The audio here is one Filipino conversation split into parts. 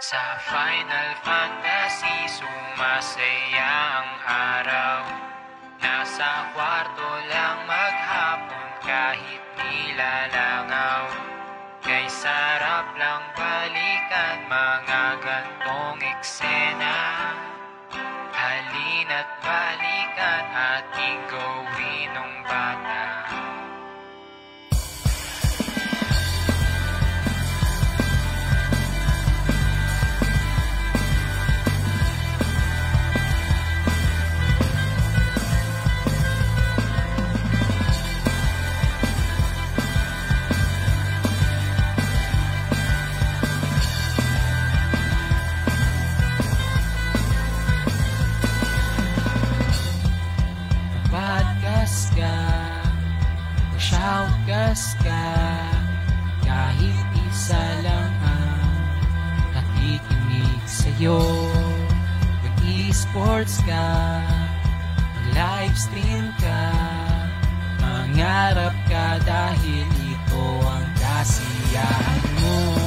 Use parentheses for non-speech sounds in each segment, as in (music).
Sa Final Fantasy, sumasaya ang araw. Nasa kwarto lang maghapon kahit nilalangaw. Kay sarap lang balikan mga gantong sa'yo Mag-esports ka Mag-live stream ka Mangarap ka dahil ito ang kasiyahan mo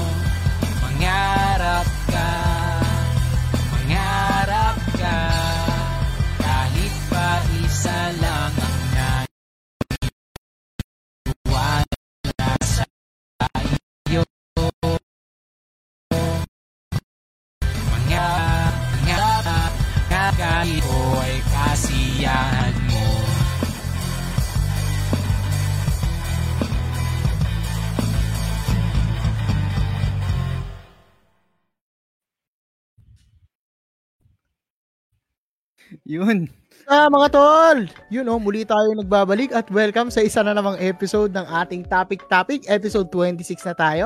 Yun. Ah, mga tol! Yun oh, muli tayo nagbabalik at welcome sa isa na namang episode ng ating Topic Topic, episode 26 na tayo.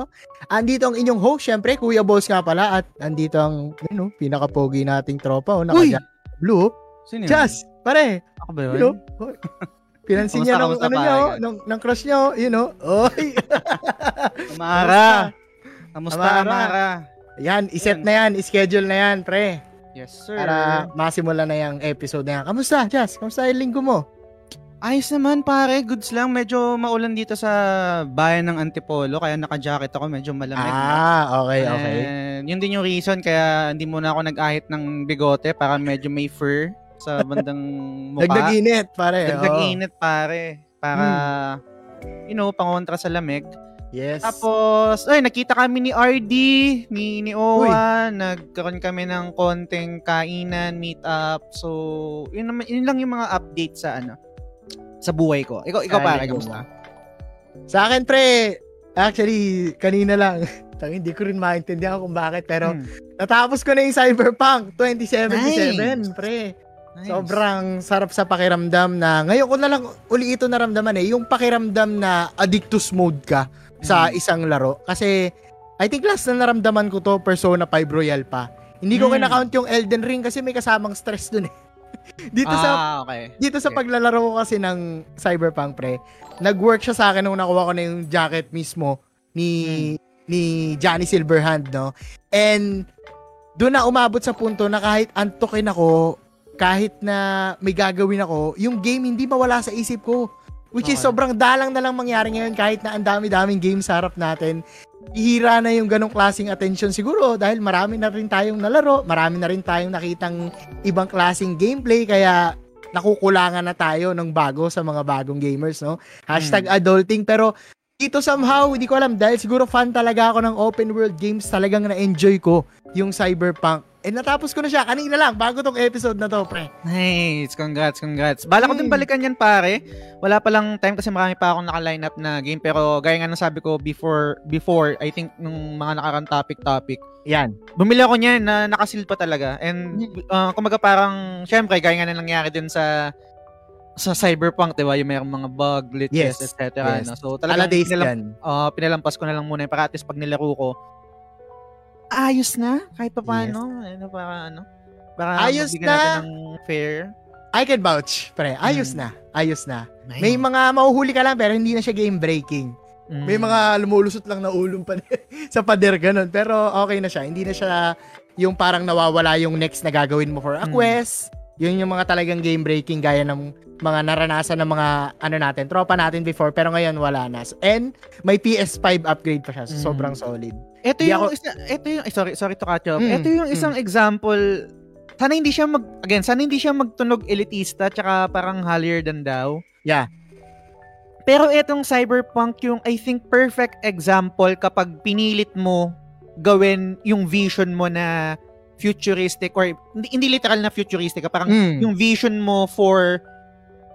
Andito ang inyong host, syempre, Kuya Boss nga pala, at andito ang, yun oh, pinaka-pogi nating tropa, oh, naka Blue. Sino yun? Jazz! Pare! Ako ba yun? You know? oh, (laughs) Pinansin niya ng, ano niya, oh, ng, ng crush niya, oh, you know? Oy! (laughs) Amara. Kamusta, Amara? Amara? Yan, iset na yan, schedule na yan, pre. Yes, sir. Para masimula na yung episode na yan. Kamusta, Jazz? Kamusta yung linggo mo? Ayos naman, pare. Goods lang. Medyo maulan dito sa bayan ng Antipolo. Kaya naka-jacket ako. Medyo malamig. Ah, okay, okay. And yun din yung reason kaya hindi muna ako nag-ahit ng bigote para medyo may fur sa bandang (laughs) mukha. Dagdag init, pare. Dagdag oo. init, pare. Para, you know, pangontra sa lamig. Yes. Tapos, ay, nakita kami ni RD, ni, ni Owa, nagkaroon kami ng konting kainan, meet up. So, yun, naman, yun lang yung mga update sa ano, sa buhay ko. Ikaw, ikaw ikaw kamusta? Sa akin, pre, actually, kanina lang, (laughs) tang hindi ko rin maintindihan kung bakit, pero Hmm. natapos ko na yung Cyberpunk 2077, Nice. pre. Nice. Sobrang sarap sa pakiramdam na, ngayon ko na lang uli ito naramdaman eh, yung pakiramdam na addictus mode ka sa Hmm. isang laro. Kasi, I think last na naramdaman ko to, Persona 5 Royal pa. Hindi ko Hmm. kinakount yung Elden Ring kasi may kasamang stress dun eh. (laughs) Dito sa ah, okay. dito sa Okay. paglalaro ko kasi ng Cyberpunk pre, nag-work siya sa akin nung nakuha ko na yung jacket mismo ni ni Johnny Silverhand, no? And doon na umabot sa punto na kahit antokin ako, kahit na may gagawin ako, yung game hindi mawala sa isip ko. Which is Okay. sobrang dalang na lang mangyari ngayon kahit na ang dami-daming games sa harap natin. Ihira na yung ganong klaseng attention siguro dahil marami na rin tayong nalaro, marami na rin tayong nakitang ibang klaseng gameplay kaya nakukulangan na tayo ng bago sa mga bagong gamers, no? Hashtag adulting. Pero dito somehow, hindi ko alam, dahil siguro fan talaga ako ng open world games, talagang na-enjoy ko yung Cyberpunk. Eh, natapos ko na siya kanina lang, bago tong episode na to, pre. Nice. Congrats, congrats. Bala ko din Hmm. balikan yan, pare. Wala pa lang time kasi marami pa akong naka-line up na game. Pero gaya nga ng sabi ko before, before, I think, nung mga nakarang topic-topic, Yan. bumili ako niyan na nakasil pa talaga. And, Hmm. uh, kumaga parang, syempre, gaya nga na nangyari din sa sa Cyberpunk, di ba? Yung mayroong mga bug, glitches, Yes. etc. Yes. No? So, talagang Aladays pinalam- yan. uh, pinalampas ko na lang muna. Para at least pag nilaro ko, ayos na. Kahit pa paano. Ano, para ano. Para Ayos na. ng fair. I can vouch, pre. Ayos Hmm. na. Ayos na. May mga mauhuli ka lang pero hindi na siya game breaking. Mm. May mga lumulusot lang na ulong pa (laughs) sa pader ganun. Pero okay na siya. Hindi na siya yung parang nawawala yung next na gagawin mo for a Mm. Yun yung mga talagang game breaking gaya ng mga naranasan ng mga ano natin, tropa natin before pero ngayon wala na. And may PS5 upgrade pa siya. So Mm. Sobrang solid. Ito Di yung ako- isa, ito yung eh, sorry, sorry to you off. Mm, Ito yung isang example sana hindi siya mag again, sana hindi siya magtunog elitista tsaka parang holier than thou. Yeah. Pero itong Cyberpunk yung I think perfect example kapag pinilit mo gawin yung vision mo na futuristic or hindi, hindi literal na futuristic, ah, parang Mm. yung vision mo for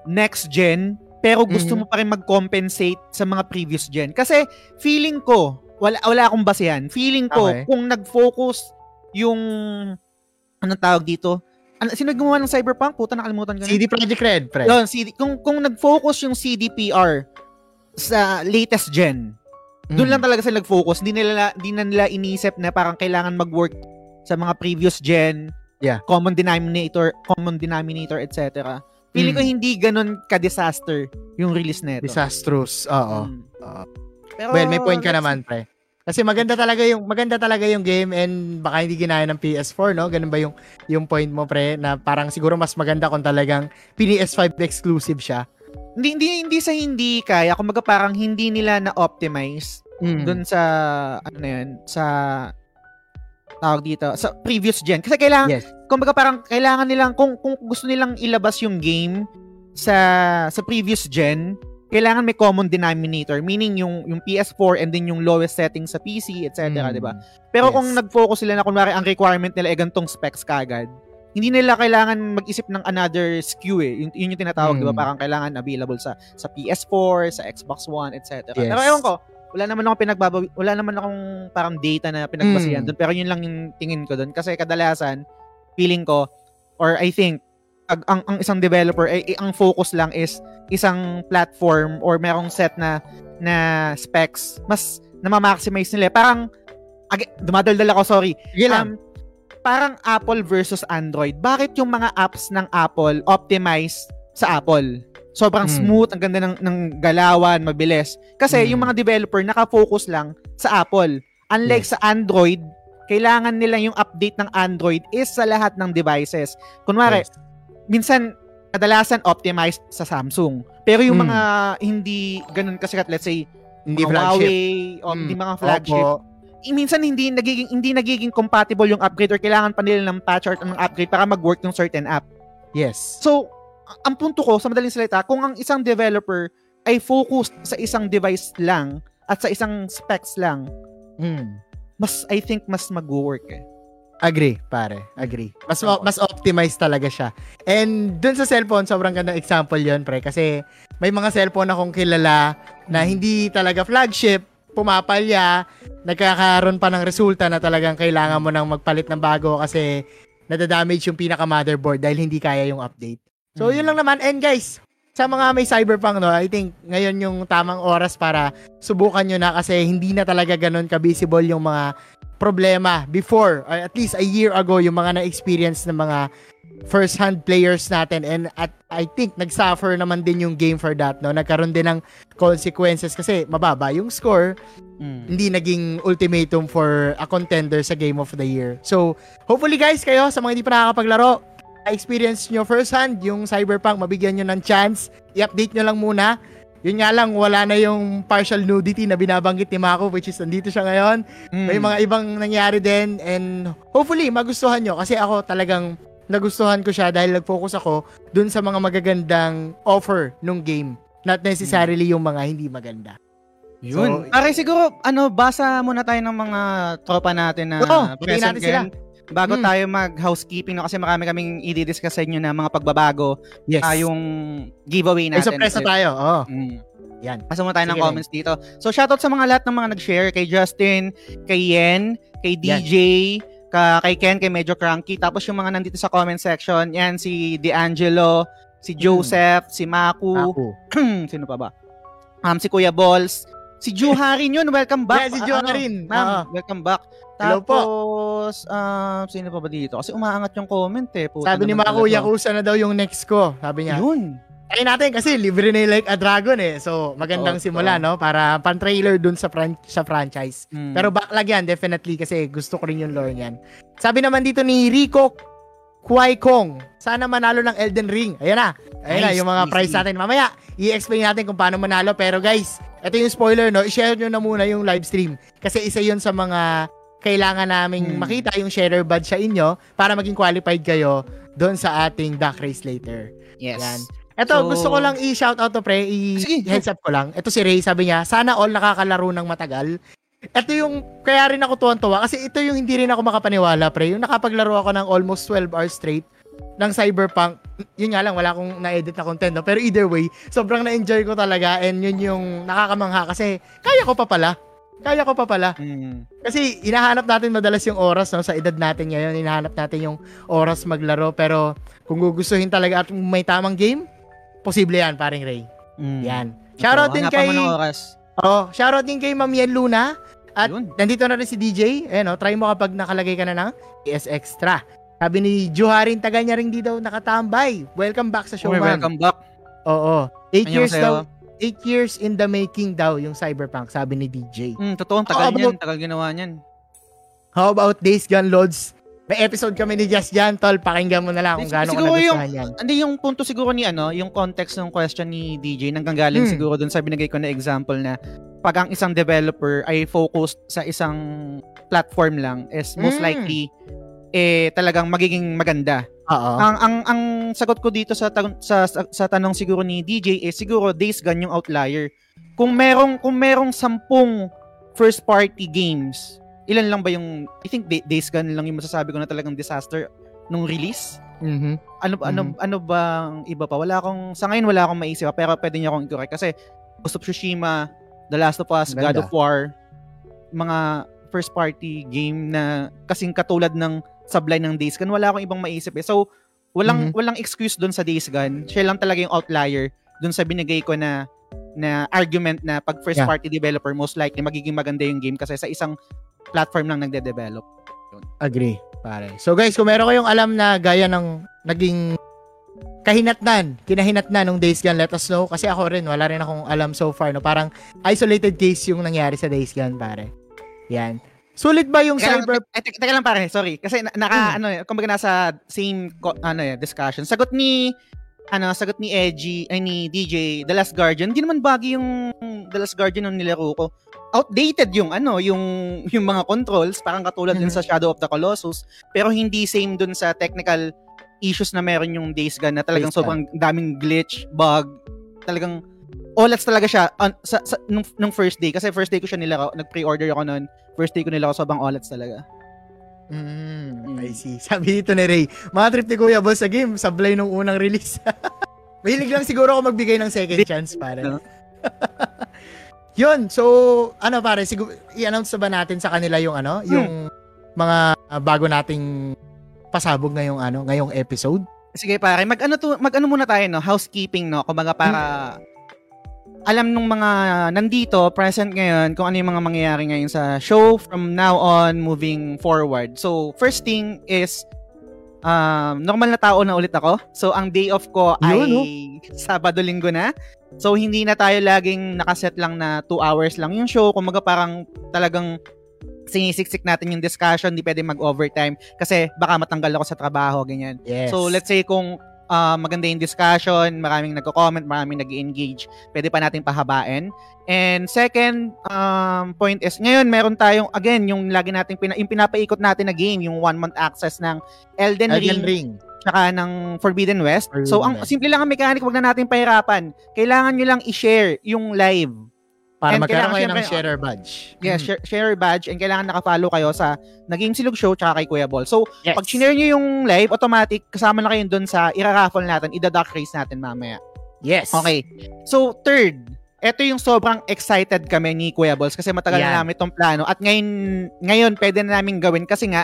next gen pero gusto Mhm. mo pa rin mag-compensate sa mga previous gen. Kasi feeling ko, wala, wala akong basehan. Feeling ko, Okay. kung nag-focus yung, anong tawag dito? Ano, sino gumawa ng Cyberpunk? Puta, nakalimutan ko. CD Projekt Red, pre. Yun, CD, kung, kung nag-focus yung CDPR sa latest gen, doon Mm. lang talaga sila nag-focus. Hindi nila, hindi na nila inisip na parang kailangan mag-work sa mga previous gen, Yeah. common denominator, common denominator, etc. Feeling Mm. ko hindi ganun ka-disaster yung release nito. Disastrous. Oo. Mm. Oo. Pero, Well, may point ka naman, pre. Kasi maganda talaga yung maganda talaga yung game and baka hindi ginaya ng PS4, no? Ganun ba yung yung point mo, pre, na parang siguro mas maganda kung talagang PS5 exclusive siya. Hindi, hindi, hindi sa hindi kaya. Kumbaga parang hindi nila na-optimize Mm. dun sa, ano na yun, sa tawag dito, sa previous gen. Kasi kailangan, Yes. kumbaga parang kailangan nilang, kung, kung gusto nilang ilabas yung game sa sa previous gen, kailangan may common denominator. Meaning yung, yung PS4 and then yung lowest setting sa PC, etc. Mm. di ba? Pero Yes. kung nag-focus sila na kunwari ang requirement nila ay gantong specs kagad, hindi nila kailangan mag-isip ng another SKU eh. Yun, yun yung tinatawag, Mm. di ba? Parang kailangan available sa sa PS4, sa Xbox One, etc. Yes. Pero ewan ko, wala naman akong pinagbabawi, wala naman akong parang data na pinagbasihan Mm. doon. Pero yun lang yung tingin ko doon. Kasi kadalasan, feeling ko, or I think, ag- ang, ang isang developer, ay, ay, ang focus lang is isang platform or merong set na na specs, mas na-maximize nila. Parang, ag- dumadaldal ako, sorry. Sige lang. Um, parang Apple versus Android. Bakit yung mga apps ng Apple optimize sa Apple? Sobrang Hmm. smooth, ang ganda ng, ng galawan, mabilis. Kasi Hmm. yung mga developer nakafocus lang sa Apple. Unlike Yes. sa Android, kailangan nila yung update ng Android is sa lahat ng devices. Kunwari, Yes. minsan kadalasan optimized sa Samsung. Pero yung Hmm. mga hindi ganun kasikat, let's say, hindi mga flagship. Huawei, o Mm. hindi mga flagship, Opo. eh, minsan hindi nagiging hindi nagiging compatible yung upgrade or kailangan pa nila ng patch or ng upgrade para mag-work yung certain app. Yes. So, ang punto ko sa madaling salita, kung ang isang developer ay focused sa isang device lang at sa isang specs lang, Mm. mas I think mas mag-work eh. Agree, pare. Agree. Mas mas optimized talaga siya. And dun sa cellphone, sobrang gandang example yon pre. Kasi may mga cellphone akong kilala na hindi talaga flagship, pumapalya, nagkakaroon pa ng resulta na talagang kailangan mo nang magpalit ng bago kasi nadadamage yung pinaka-motherboard dahil hindi kaya yung update. So, yun lang naman. And guys, sa mga may cyberpunk, no, I think ngayon yung tamang oras para subukan nyo na kasi hindi na talaga ganun ka-visible yung mga problema before, or at least a year ago, yung mga na-experience ng mga first-hand players natin and at I think nagsuffer naman din yung game for that, no? Nagkaroon din ng consequences kasi mababa yung score, hindi naging ultimatum for a contender sa Game of the Year. So, hopefully guys, kayo sa mga hindi pa nakakapaglaro, experience nyo first hand yung Cyberpunk, mabigyan nyo ng chance, i-update nyo lang muna. Yun nga lang, wala na yung partial nudity na binabanggit ni Mako, which is nandito siya ngayon. Mm. May mga ibang nangyari din and hopefully magustuhan nyo kasi ako talagang nagustuhan ko siya dahil nag-focus ako dun sa mga magagandang offer nung game. Not necessarily yung mga hindi maganda. Yun. So, Pare siguro, ano, basa muna tayo ng mga tropa natin na batiin present natin sila. Bago Mm. tayo mag-housekeeping, no, kasi marami kaming i-discuss sa inyo na mga pagbabago, Yes. ah, yung giveaway Ay, natin. surprise na tayo. Oh, Mm. yan. Pasa muna tayo ng Sige, comments dito. So, shoutout sa mga lahat ng mga nag-share. Kay Justin, kay Yen, kay DJ, ka, kay Ken, kay Medyo Cranky. Tapos yung mga nandito sa comment section, yan, si D'Angelo, si Joseph, si Maku, Ako. (clears throat) sino pa ba? Um, si Kuya Balls, si Ju Harin yun, welcome back. Yeah, si Ju Ah, ano. Ma'am, Oo. welcome back. Hello po. Tapos, um, sino pa ba dito? Kasi umaangat yung comment eh. Puta Sabi ni Mako. Yakuza na daw yung next ko. Sabi niya. Yun. Try natin kasi libre na like a dragon eh. So, magandang Oo, simula, no? Para pan-trailer dun sa, fran- sa franchise. Mm. Pero backlog yan, definitely, kasi gusto ko rin yung lore niyan. Sabi naman dito ni Rico Kwai Kong. Sana manalo ng Elden Ring. Ayan na. Ayan na, Nice, yung mga easy. prize natin. Mamaya, i-explain natin kung paano manalo. Pero guys, ito yung spoiler, no? I-share nyo na muna yung live stream. Kasi isa yun sa mga kailangan naming Hmm. makita yung sharer badge sa inyo para maging qualified kayo doon sa ating Duck Race later. Yes. Yan. Ito, So- gusto ko lang i-shout out to pre, i-heads up ko lang. Ito si Ray, sabi niya, sana all nakakalaro ng matagal. Ito yung, kaya rin ako tuwan-tuwa, kasi ito yung hindi rin ako makapaniwala, pre. Yung nakapaglaro ako ng almost 12 hours straight ng Cyberpunk. Yun nga lang, wala akong na-edit na content, no? Pero either way, sobrang na-enjoy ko talaga and yun yung nakakamangha kasi kaya ko pa pala. Kaya ko pa pala. Mm. Kasi hinahanap natin madalas yung oras no sa edad natin ngayon, hinahanap natin yung oras maglaro pero kung gugustuhin talaga at may tamang game, posible yan, paring Ray. Mm. Yan. Shoutout din kay oras. Oh, shoutout din kay Ma'am Yen Luna. At Yun. nandito na rin si DJ. Ayan oh, try mo kapag nakalagay ka na ng PS Extra. Sabi ni Juharin taga niya rin di daw nakatambay. Welcome back sa show, Okay, ma'am. welcome back. Oo. 8 Anyo years daw. 8 years in the making daw yung Cyberpunk, sabi ni DJ. Mm, totoo, tagal How niyan. about- Tagal ginawa niyan. How about Days Gone Lords? May episode kami ni Just Jan, tol. Pakinggan mo na lang kung gaano siguro nagustuhan yan. Hindi yung punto siguro ni ano, yung context ng question ni DJ nanggagaling Hmm. siguro dun sa binigay ko na example na pag ang isang developer ay focused sa isang platform lang is most Hmm. likely eh talagang magiging maganda. Oo. Ang ang ang sagot ko dito sa tan- sa, sa sa tanong siguro ni DJ is siguro Days Gone yung outlier. Kung merong kung merong sampung first party games, ilan lang ba yung I think Day- Days Gone lang yung masasabi ko na talagang disaster nung release? Mhm. Ano ano Mhm. ano bang iba pa? Wala akong sa ngayon wala akong maisip pa, pero pwede niyo akong i-correct kasi Ghost of Tsushima, The Last of Us, God Ganda. of War, mga first party game na kasing katulad ng sablay ng Days Gone, wala akong ibang maisip eh. So, walang Mhm. walang excuse doon sa Days Gone. Siya lang talaga yung outlier doon sa binigay ko na na argument na pag first Yeah. party developer most likely magiging maganda yung game kasi sa isang platform lang nagde-develop. Agree, pare. So guys, kung meron kayong alam na gaya ng naging kahinatnan, kinahinatnan nung Days Gone, let us know. Kasi ako rin, wala rin akong alam so far. No? Parang isolated case yung nangyari sa Days Gone, pare. Yan. Sulit ba yung Teka cyber... eh, teka, teka lang pare, sorry. Kasi na- naka, Hmm. ano, eh, kumbaga nasa same, ano eh, discussion. Sagot ni, ano, sagot ni Edgy, ay ni DJ, The Last Guardian, hindi naman bagay yung The Last Guardian nung nilaro ko. Outdated yung, ano, yung, yung mga controls, parang katulad din Mhm. sa Shadow of the Colossus, pero hindi same dun sa technical issues na meron yung Days Gone na talagang Days Gone. sobrang daming glitch, bug, talagang OLEDs talaga siya on, sa, sa, nung, nung first day. Kasi first day ko siya nilaro, nag-pre-order ako noon. First day ko nilaro, sobrang OLEDs talaga. Mm, I see. (laughs) Sabi dito ni Ray, mga trip ni Kuya Boss sa game, sablay nung unang release. (laughs) Mahilig lang siguro ako magbigay ng second chance, pare. (laughs) Yun, so, ano pare, siguro, i-announce na ba natin sa kanila yung ano, yung mga uh, bago nating pasabog ngayong ano, ngayong episode? Sige pare, mag-ano to, mag-ano muna tayo no, housekeeping no, kumbaga para alam nung mga nandito, present ngayon, kung ano yung mga mangyayari ngayon sa show from now on moving forward. So, first thing is um, normal na tao na ulit ako. So, ang day off ko ay Yun, no? Sabado, Linggo na. So, hindi na tayo laging nakaset lang na 2 hours lang yung show. Kumbaga parang talagang sinisiksik natin yung discussion, hindi pwede mag-overtime kasi baka matanggal ako sa trabaho, ganyan. Yes. So, let's say kung ah, maganda yung discussion, maraming nagko-comment, maraming nag engage pwede pa natin pahabain. And second um, point is, ngayon meron tayong, again, yung lagi nating, pina, yung pinapaikot natin na game, yung one-month access ng Elden, Elden Ring, Ring. tsaka ng Forbidden West. Forbidden so, ang West. simple lang ang mechanic, wag na natin pahirapan. Kailangan nyo lang i-share yung live. Para And magkaroon kayo ng sharer badge. Yeah, Mm. share, share badge and kailangan naka-follow kayo sa Naging Silog Show tsaka kay Kuya Ball. So, Yes. pag shinare nyo yung live, automatic, kasama na kayo dun sa ira-raffle natin, ida-duck race natin mamaya. Yes. Okay. So, third, eto yung sobrang excited kami ni Kuya Balls kasi matagal Yan. na namin itong plano at ngayon, ngayon pwede na namin gawin kasi nga,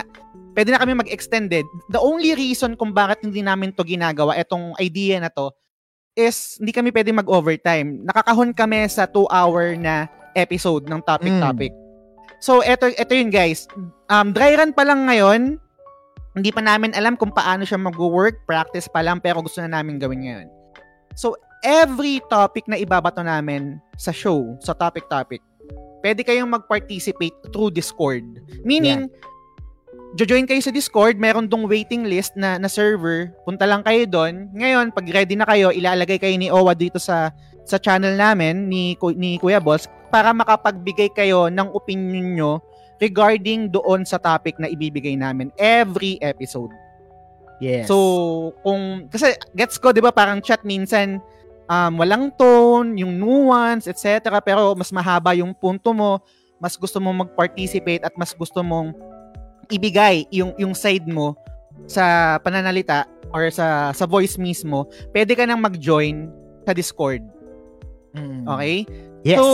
pwede na kami mag-extended. The only reason kung bakit hindi namin to ginagawa, etong idea na to, is hindi kami pwede mag-overtime. Nakakahon kami sa 2-hour na episode ng topic-topic. So, eto, eto yun guys. Um, dry run pa lang ngayon. Hindi pa namin alam kung paano siya mag-work. Practice pa lang, pero gusto na namin gawin ngayon. So, every topic na ibabato namin sa show, sa topic-topic, pwede kayong mag-participate through Discord. Meaning, join kayo sa Discord, meron dong waiting list na, na server. Punta lang kayo doon. Ngayon, pag ready na kayo, ilalagay kayo ni Owa dito sa sa channel namin ni ni Kuya Boss para makapagbigay kayo ng opinion nyo regarding doon sa topic na ibibigay namin every episode. Yes. So, kung, kasi gets ko, di ba, parang chat minsan, um, walang tone, yung nuance, etc. Pero mas mahaba yung punto mo, mas gusto mo mag-participate at mas gusto mong ibigay yung, yung side mo sa pananalita or sa sa voice mismo, pwede ka nang mag-join sa Discord. Mm. Okay? Yes. So,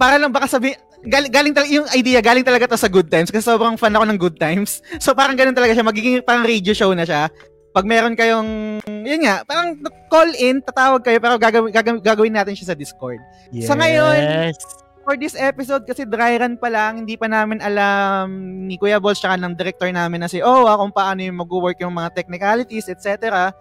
para lang baka sabi, galing, galing talaga, yung idea, galing talaga to sa good times kasi sobrang fan ako ng good times. (laughs) So, parang ganun talaga siya, magiging parang radio show na siya. Pag meron kayong, yun nga, parang call in, tatawag kayo, pero gagawin, gagawin, gagawin natin siya sa Discord. Sa ngayon, Yes. For this episode, kasi dry run pa lang, hindi pa namin alam ni Kuya Balls tsaka ng director namin na si Owa kung paano yung mag-work yung mga technicalities, etc.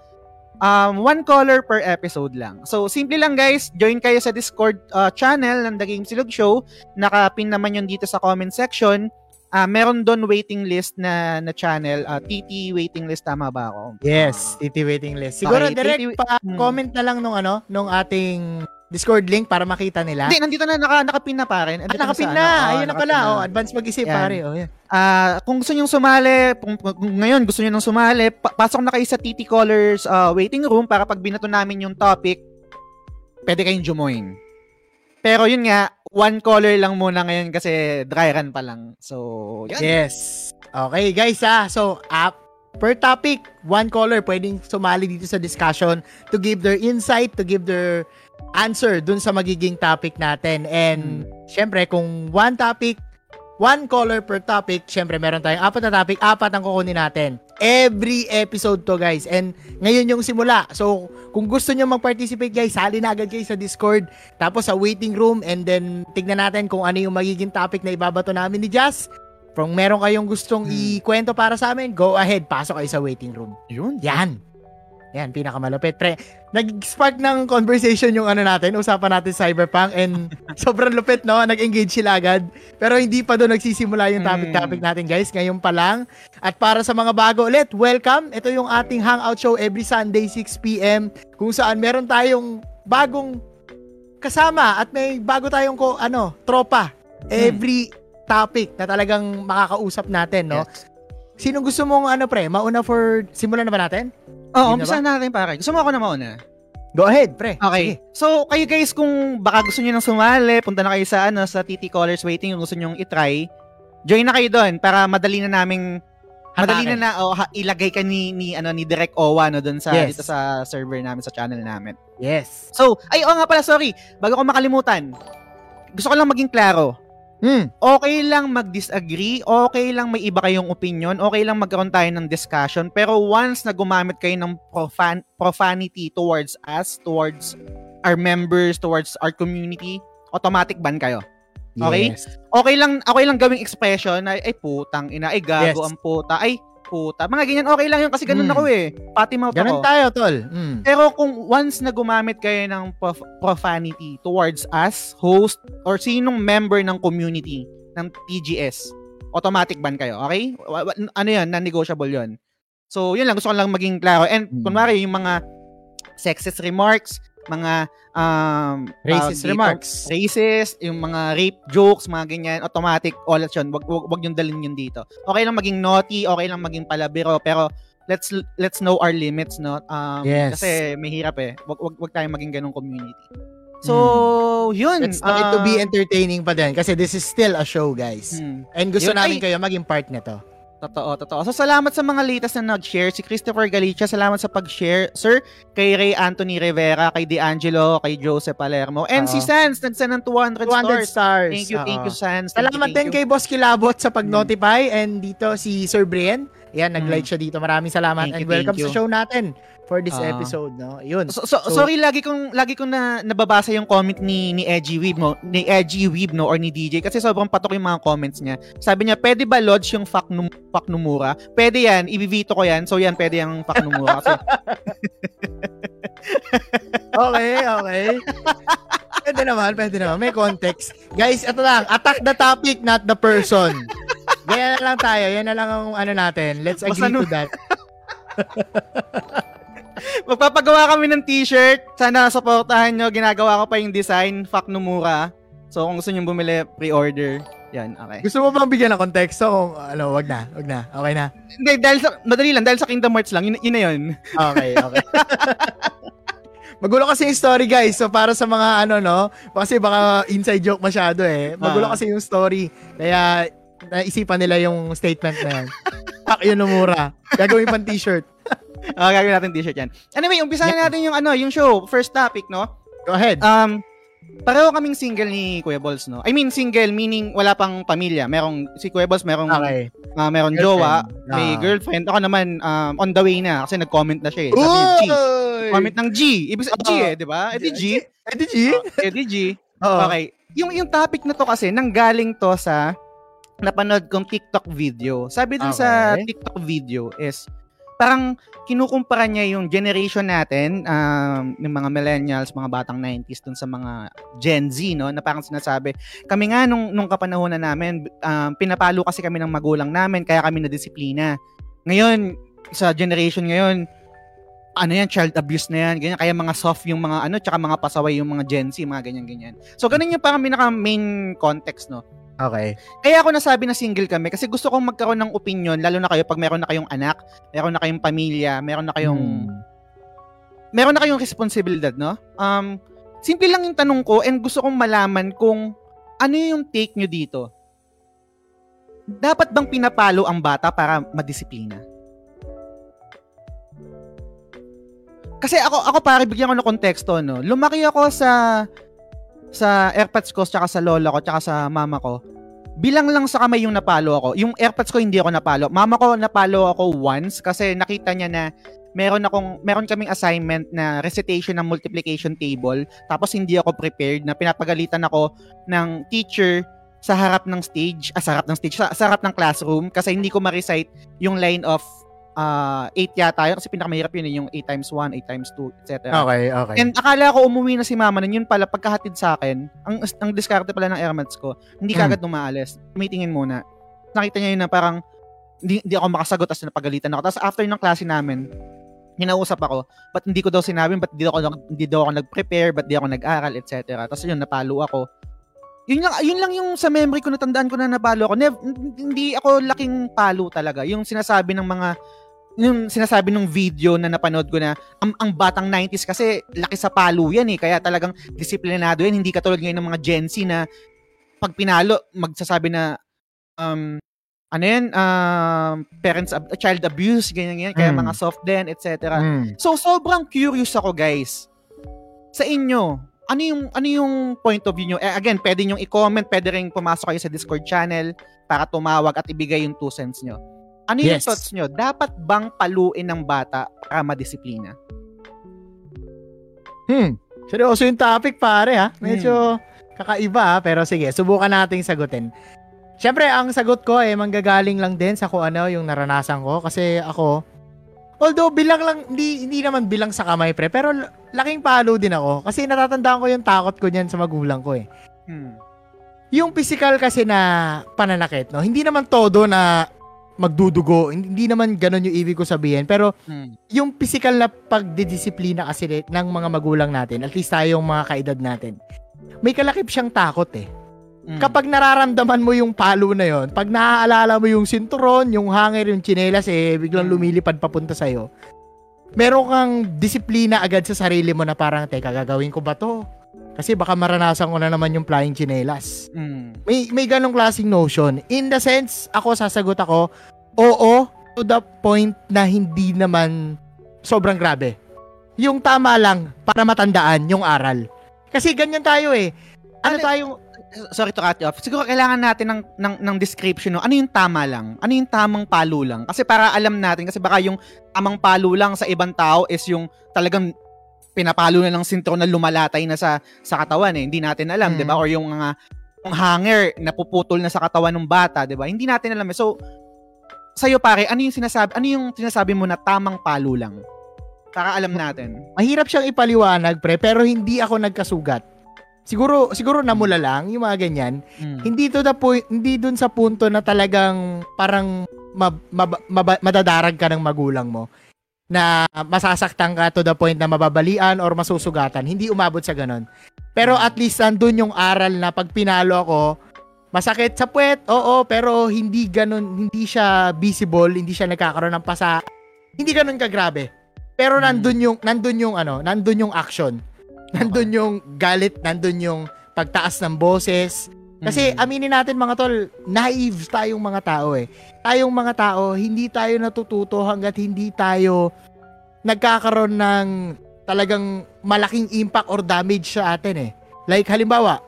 Um, one caller per episode lang. So, simple lang guys, join kayo sa Discord uh, channel ng The Game Silog Show. Nakapin naman yun dito sa comment section. Ah, meron doon waiting list na na channel, ah, TT waiting list tama ba ako? Yes, TT waiting list. Siguro Okay, direct TT pa Hmm. comment na lang nung ano, nung ating Discord link para makita nila. Hindi, nandito na naka, nakapin na pa rin. Ah, nakapin sa na. ano. Ayun na pala. na. Oh, advance mag-isip, Yan. pare. Oh, yan. Ah, kung gusto niyo sumali, kung, kung ngayon gusto niyo nang sumali, pa- pasok na kayo sa TT Callers ah, waiting room para pag binato namin yung topic, pwede kayong join. Pero yun nga, one caller lang muna ngayon kasi dry run pa lang. So, yan. Yes. Okay, guys ah. So, up per topic, one caller pwedeng sumali dito sa discussion to give their insight, to give their answer dun sa magiging topic natin. And, syempre, kung one topic, one caller per topic, syempre, meron tayong apat na topic, apat ang kukunin natin. Every episode to, guys. And, ngayon yung simula. So, kung gusto nyo mag-participate, guys, sali na agad kayo sa Discord, tapos sa waiting room, and then, tignan natin kung ano yung magiging topic na ibabato namin ni Jazz. Kung meron kayong gustong Hmm. ikwento para sa amin, go ahead, pasok kayo sa waiting room. Yun. Yan. Yan, pinakamalapit. Pre, nag-spark ng conversation yung ano natin, usapan natin cyberpunk and (laughs) sobrang lupit, no? Nag-engage sila agad. Pero hindi pa doon nagsisimula yung topic-topic natin, guys. Ngayon pa lang. At para sa mga bago ulit, welcome. Ito yung ating hangout show every Sunday, 6pm, kung saan meron tayong bagong kasama at may bago tayong ko, ano, tropa. Every topic na talagang makakausap natin, no? Yes. Sino gusto mong ano pre? Mauna for simulan na ba natin? Oo, Yun na umpisa natin pare. Gusto mo ako na mauna? Go ahead, pre. Okay. So, kayo guys, kung baka gusto niyo nang sumali, punta na kayo sa, ano, sa TT Callers Waiting, kung gusto niyo i-try, join na kayo doon para madali na naming madali na na oh, ha- ilagay ka ni ni ano ni Direct Owa no doon sa Yes. dito sa server namin sa channel namin. Yes. So, ay oo nga pala, sorry. Bago ko makalimutan. Gusto ko lang maging klaro. Hmm. Okay lang mag-disagree, okay lang may iba kayong opinion, okay lang magkaroon tayo ng discussion, pero once na gumamit kayo ng profan- profanity towards us, towards our members, towards our community, automatic ban kayo. Okay? Yes. Okay lang, okay lang gawing expression na, ay putang ina, ay gago Yes. ang puta, ay puta. Mga ganyan, okay lang yun kasi ganun Mm. ako eh. Pati mouth Ganun ako. tayo, tol. Hmm. Pero kung once na gumamit kayo ng prof- profanity towards us, host, or sinong member ng community ng TGS, automatic ban kayo, okay? Ano yan, non-negotiable yun. So, yun lang, gusto ko lang maging klaro. And, Mm. kunwari, yung mga sexist remarks, mga um, Racist dito, remarks. racist, yung mga rape jokes, mga ganyan, automatic, all at yun. Wag, wag, wag yung dalhin yun dito. Okay lang maging naughty, okay lang maging palabiro, pero let's let's know our limits, no? Um, Yes. Kasi mahirap eh. Wag, wag, wag tayong maging ganong community. So, yun. Let's not it to be ah, entertaining pa din kasi this is still a show, guys. hmm. And gusto Yun, namin ay- kayo maging part nito. Totoo, totoo. So, salamat sa mga latest na nag-share. Si Christopher Galicia, salamat sa pag-share. Sir, kay Ray Anthony Rivera, kay D'Angelo, kay Joseph Palermo. And Oo. si Sans, nagsend ng 200, 200 stars. stars. Thank you, thank Oo. you, Sans. Thank Salamat you, din thank kay you. Boss Kilabot sa pag-notify and dito si Sir Brian. Yan, nag-like siya dito. Maraming salamat. Thank and you, welcome thank sa you. show natin for this Ah. episode, no? Yun. So, so, So- sorry lagi kong lagi kong na nababasa yung comment ni ni Edgy Weeb no, ni Edgy Weeb no or ni DJ kasi sobrang patok yung mga comments niya. Sabi niya, "Pwede ba lodge yung fuck num fuck numura?" Pwede yan, ibibito ko yan. So yan, pwede yung fuck numura kasi (laughs) Okay, okay. pwede naman, pwede naman. May context. Guys, ito lang. Attack the topic, not the person. Ganyan na lang tayo. Yan na lang ang ano natin. Let's agree Basta to that. (laughs) (laughs) Magpapagawa kami ng t-shirt. Sana supportahan nyo. Ginagawa ko pa yung design. Fuck Nomura. So, kung gusto nyo bumili, pre-order. Yan, okay. Gusto mo bang bigyan ng konteksto? Kung, ano, wag na. Wag na. Okay na. Hindi, dahil sa, madali lang. Dahil sa Kingdom Hearts lang. Yun, yun na yun. Okay, okay. (laughs) Magulo kasi yung story guys. So para sa mga ano no, kasi baka inside joke masyado eh. Magulo Ah. kasi yung story. Kaya naisipan nila yung statement na yan. Pak yun mura. Gagawin pang t-shirt. (laughs) Ah, gagawin natin t-shirt yan. Anyway, umpisahan Yeah. natin yung ano, yung show. First topic, no? Go ahead. Um, pareho kaming single ni Kuya Balls, no? I mean, single meaning wala pang pamilya. Merong, si Kuya Balls merong, Okay. ah, meron Girlfriend. jowa, may Ah. girlfriend. Ako naman, um, on the way na kasi nag-comment na siya eh. Sabi niya, G. Comment ng G. Ibig sabihin, G eh, di ba? Eh, di G. Eh, di G? Eh, di G. (laughs) Okay. Yung, yung topic na to kasi, nanggaling to sa napanood kong TikTok video. Sabi dun sa Okay. TikTok video is, parang kinukumpara niya yung generation natin, um, ng mga millennials, mga batang 90s, dun sa mga Gen Z, no? Na parang sinasabi, kami nga nung, nung kapanahonan namin, um, pinapalo kasi kami ng magulang namin, kaya kami na-disiplina. Ngayon, sa generation ngayon, ano yan, child abuse na yan, ganyan. Kaya mga soft yung mga ano, tsaka mga pasaway yung mga Gen Z, mga ganyan-ganyan. So, ganun yung parang main context, no? Okay. Kaya ako nasabi na single kami kasi gusto kong magkaroon ng opinion, lalo na kayo pag meron na kayong anak, meron na kayong pamilya, meron na kayong, Hmm. meron na kayong responsibilidad, no? Um, simple lang yung tanong ko and gusto kong malaman kung ano yung take nyo dito. Dapat bang pinapalo ang bata para madisiplina? Kasi ako ako pare bigyan ko ng konteksto no. Lumaki ako sa sa airpods ko tsaka sa lola ko tsaka sa mama ko. Bilang lang sa kamay yung napalo ako. Yung airpods ko hindi ako napalo. Mama ko napalo ako once kasi nakita niya na meron akong meron kaming assignment na recitation ng multiplication table tapos hindi ako prepared na pinapagalitan ako ng teacher sa harap ng stage, ah, sa harap ng stage, sa, sa harap ng classroom kasi hindi ko ma-recite yung line of uh, 8 yata yun kasi pinakamahirap yun eh, yung 8 times 1, 8 times 2, etc. Okay, okay. And akala ko umuwi na si mama nun, yun pala, pagkahatid sa akin, ang, ang diskarte pala ng airmats ko, hindi kagad umaalis. Tumitingin muna. Nakita niya yun na parang, hindi, hindi ako makasagot, tapos napagalitan ako. Tapos after ng klase namin, hinausap ako, ba't hindi ko daw sinabi, ba't hindi, ako, hindi daw ako nag-prepare, ba't di ako nag-aral, etc. Tapos yun, napalo ako. Yun lang, yun lang yung sa memory ko, natandaan ko na napalo ako. Nev, hindi ako laking palo talaga. Yung sinasabi ng mga yung sinasabi ng video na napanood ko na ang, ang batang 90s kasi laki sa palo yan eh. Kaya talagang disiplinado yan. Hindi katulad ngayon ng mga Gen Z na pag pinalo, magsasabi na um, ano yan, um, parents, ab- child abuse, ganyan, ganyan. Kaya Mm. mga soft din, etc. Mm. So, sobrang curious ako, guys. Sa inyo, ano yung, ano yung point of view nyo? Eh, again, pwede nyo i-comment, pwede rin pumasok kayo sa Discord channel para tumawag at ibigay yung two cents nyo. Ano yung Yes. thoughts nyo? Dapat bang paluin ng bata para madisiplina? Hmm. Seryoso yung topic pare ha. Medyo kakaiba ha. Pero sige, subukan nating sagutin. Siyempre, ang sagot ko eh, manggagaling lang din sa kung ano yung naranasan ko. Kasi ako, although bilang lang, hindi, hindi naman bilang sa kamay pre, pero laking palo din ako. Kasi natatandaan ko yung takot ko niyan sa magulang ko eh. Hmm. Yung physical kasi na pananakit, no? Hindi naman todo na magdudugo. Hindi naman ganun yung ibig ko sabihin. Pero Hmm. yung physical na pagdidisiplina kasi ng mga magulang natin, at least tayong mga kaedad natin, may kalakip siyang takot eh. Hmm. Kapag nararamdaman mo yung palo na yon, pag naaalala mo yung sinturon, yung hanger, yung chinelas, eh, biglang Mm. lumilipad papunta sa'yo, meron kang disiplina agad sa sarili mo na parang, teka, gagawin ko ba to? Kasi baka maranasan ko na naman yung flying chinelas. Hmm. May, may ganong klaseng notion. In the sense, ako sasagot ako, oo, to the point na hindi naman sobrang grabe. Yung tama lang para matandaan yung aral. Kasi ganyan tayo eh. Ano Ano- tayong... Sorry to cut you off. Siguro kailangan natin ng, ng, ng description. No? Ano yung tama lang? Ano yung tamang palo lang? Kasi para alam natin, kasi baka yung tamang palo lang sa ibang tao is yung talagang pinapalo na ng sintro na lumalatay na sa sa katawan eh. Hindi natin alam, Mm. 'di ba? Or yung mga yung hanger na puputol na sa katawan ng bata, 'di ba? Hindi natin alam eh. So sa'yo pare, ano yung sinasabi ano yung sinasabi mo na tamang palo lang? Para alam natin. Mahirap siyang ipaliwanag, pre, pero hindi ako nagkasugat. siguro siguro namula lang yung mga ganyan. Mm. Hindi to the point, hindi dun sa punto na talagang parang mab, mab, mab- madadarag ka ng magulang mo na masasaktan ka to the point na mababalian or masusugatan. Hindi umabot sa ganon. Pero at least nandun yung aral na pag pinalo ako, masakit sa puwet, oo, pero hindi ganon, hindi siya visible, hindi siya nagkakaroon ng pasa. Hindi ganon kagrabe. Pero Mm. nandun yung, nandun yung ano, nandun yung action. Nandun yung galit, nandun yung pagtaas ng boses. Kasi Mm. aminin natin mga tol, naive tayong mga tao eh. Tayong mga tao, hindi tayo natututo hanggat hindi tayo nagkakaroon ng talagang malaking impact or damage sa atin eh. Like halimbawa,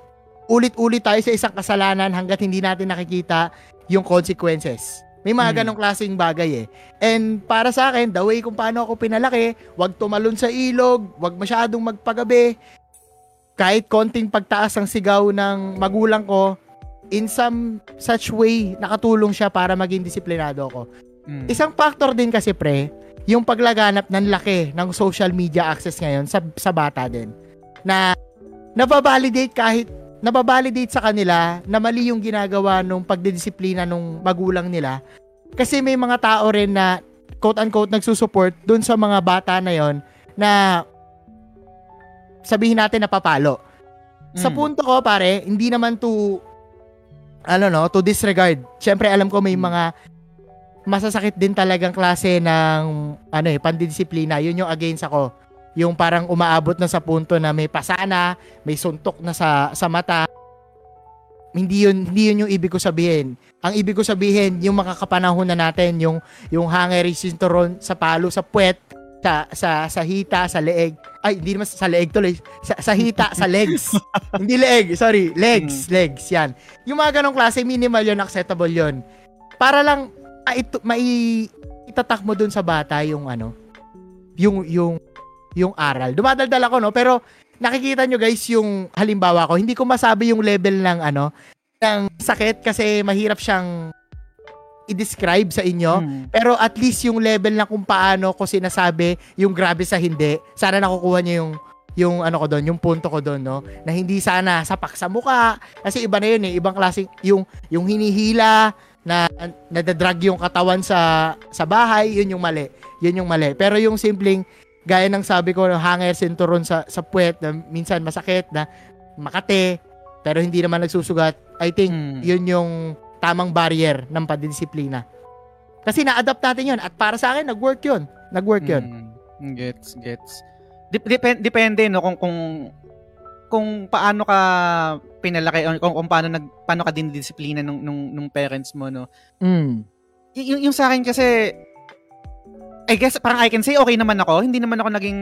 ulit-ulit tayo sa isang kasalanan hanggat hindi natin nakikita yung consequences. May mga Mm. ganong klaseng bagay eh. And para sa akin, the way kung paano ako pinalaki, wag tumalon sa ilog, wag masyadong magpagabi, kahit konting pagtaas ng sigaw ng magulang ko, in some such way, nakatulong siya para maging disiplinado ako. Mm. Isang factor din kasi pre, yung paglaganap ng laki ng social media access ngayon sa, sa bata din. Na nababalidate kahit nababalidate sa kanila na mali yung ginagawa nung pagdidisiplina nung magulang nila. Kasi may mga tao rin na quote-unquote nagsusupport dun sa mga bata na yon na sabihin natin na papalo. Sa Mm. punto ko pare, hindi naman to ano no, to disregard. Syempre alam ko may mga masasakit din talagang klase ng ano eh, pandidisiplina. Yun yung against ako. Yung parang umaabot na sa punto na may pasana, may suntok na sa sa mata. Hindi yun, hindi yun yung ibig ko sabihin. Ang ibig ko sabihin, yung makakapanahon na natin, yung, yung hanger sinturon sa palo, sa puwet, sa, sa, sa hita, sa leeg. Ay, hindi naman sa leeg tuloy. Sa, sa hita, sa legs. (laughs) hindi leeg, sorry. Legs, legs, yan. Yung mga ganong klase, minimal yun, acceptable yun. Para lang, ah, ito, mai, itatak mo dun sa bata yung ano, yung, yung, yung aral. Dumadaldal ako, no? Pero, nakikita nyo guys yung halimbawa ko, hindi ko masabi yung level ng ano, ng sakit kasi mahirap siyang i-describe sa inyo. Mm. Pero at least yung level na kung paano ko sinasabi yung grabe sa hindi, sana nakukuha niyo yung yung ano ko doon, yung punto ko doon, no? Na hindi sana sapak sa muka. Kasi iba na yun eh, ibang klaseng yung yung hinihila na nadadrag yung katawan sa sa bahay, yun yung mali. Yun yung mali. Pero yung simpleng gaya ng sabi ko, hanger sinturon sa sa puwet na minsan masakit na makate pero hindi naman nagsusugat. I think Mm. yun yung tamang barrier ng pandisiplina. Kasi na-adapt natin yun. At para sa akin, nag-work yun. Nag-work yun. Mm, gets, gets. Dep- depen- depende no kung kung kung paano ka pinalaki o kung, kung paano nag paano ka din disiplina nung nung, nung parents mo no. Mm. Y- yung, yung sa akin kasi I guess parang I can say okay naman ako. Hindi naman ako naging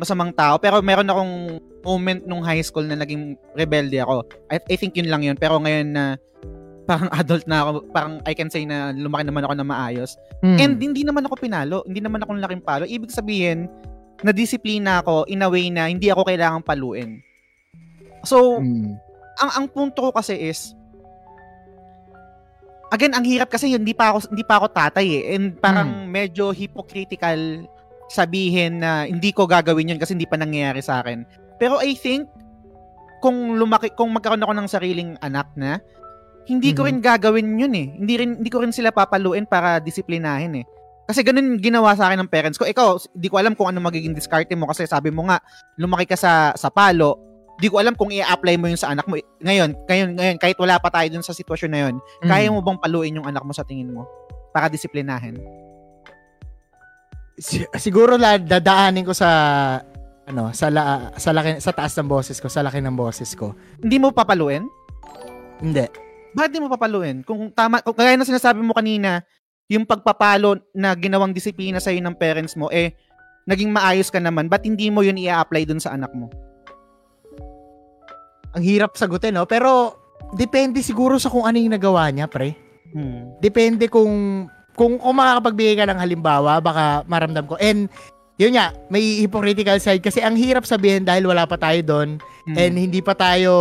masamang tao pero meron akong moment nung high school na naging rebelde ako. I, I think yun lang yun. Pero ngayon na parang (laughs) adult na ako, parang I can say na lumaki naman ako na maayos. Mm. And hindi naman ako pinalo. Hindi naman ako laking palo. Ibig sabihin, na-disiplina ako in a way na hindi ako kailangang paluin. So, Mm. ang ang punto ko kasi is again, ang hirap kasi hindi pa ako hindi pa ako tatay eh. And parang medyo hypocritical sabihin na hindi ko gagawin yun kasi hindi pa nangyayari sa akin. Pero I think kung lumaki kung magkaroon ako ng sariling anak na hindi ko Mhm. rin gagawin yun eh. Hindi rin hindi ko rin sila papaluin para disiplinahin eh. Kasi ganun ginawa sa akin ng parents ko. Ikaw, di ko alam kung ano magiging diskarte mo kasi sabi mo nga lumaki ka sa sa palo. Di ko alam kung i-apply mo yun sa anak mo. Ngayon, ngayon, ngayon kahit wala pa tayo dun sa sitwasyon na yun, kaya Mm. mo bang paluin yung anak mo sa tingin mo para disiplinahin? Si- siguro la dadaanin ko sa ano, sa la, sa laki, sa taas ng boses ko, sa laki ng boses ko. Hindi mo papaluin? Hindi. Bakit di mo papaluin? Kung tama, kung kaya na sinasabi mo kanina, yung pagpapalo na ginawang disiplina sa'yo ng parents mo, eh, naging maayos ka naman, ba't hindi mo yun i-apply dun sa anak mo? Ang hirap sagutin, no? Pero depende siguro sa kung ano yung nagawa niya, pre. Hmm. Depende kung kung, kung makakapagbigay ka ng halimbawa, baka maramdam ko. And yun nga, may hypocritical side kasi ang hirap sabihin dahil wala pa tayo doon Hmm. and hindi pa tayo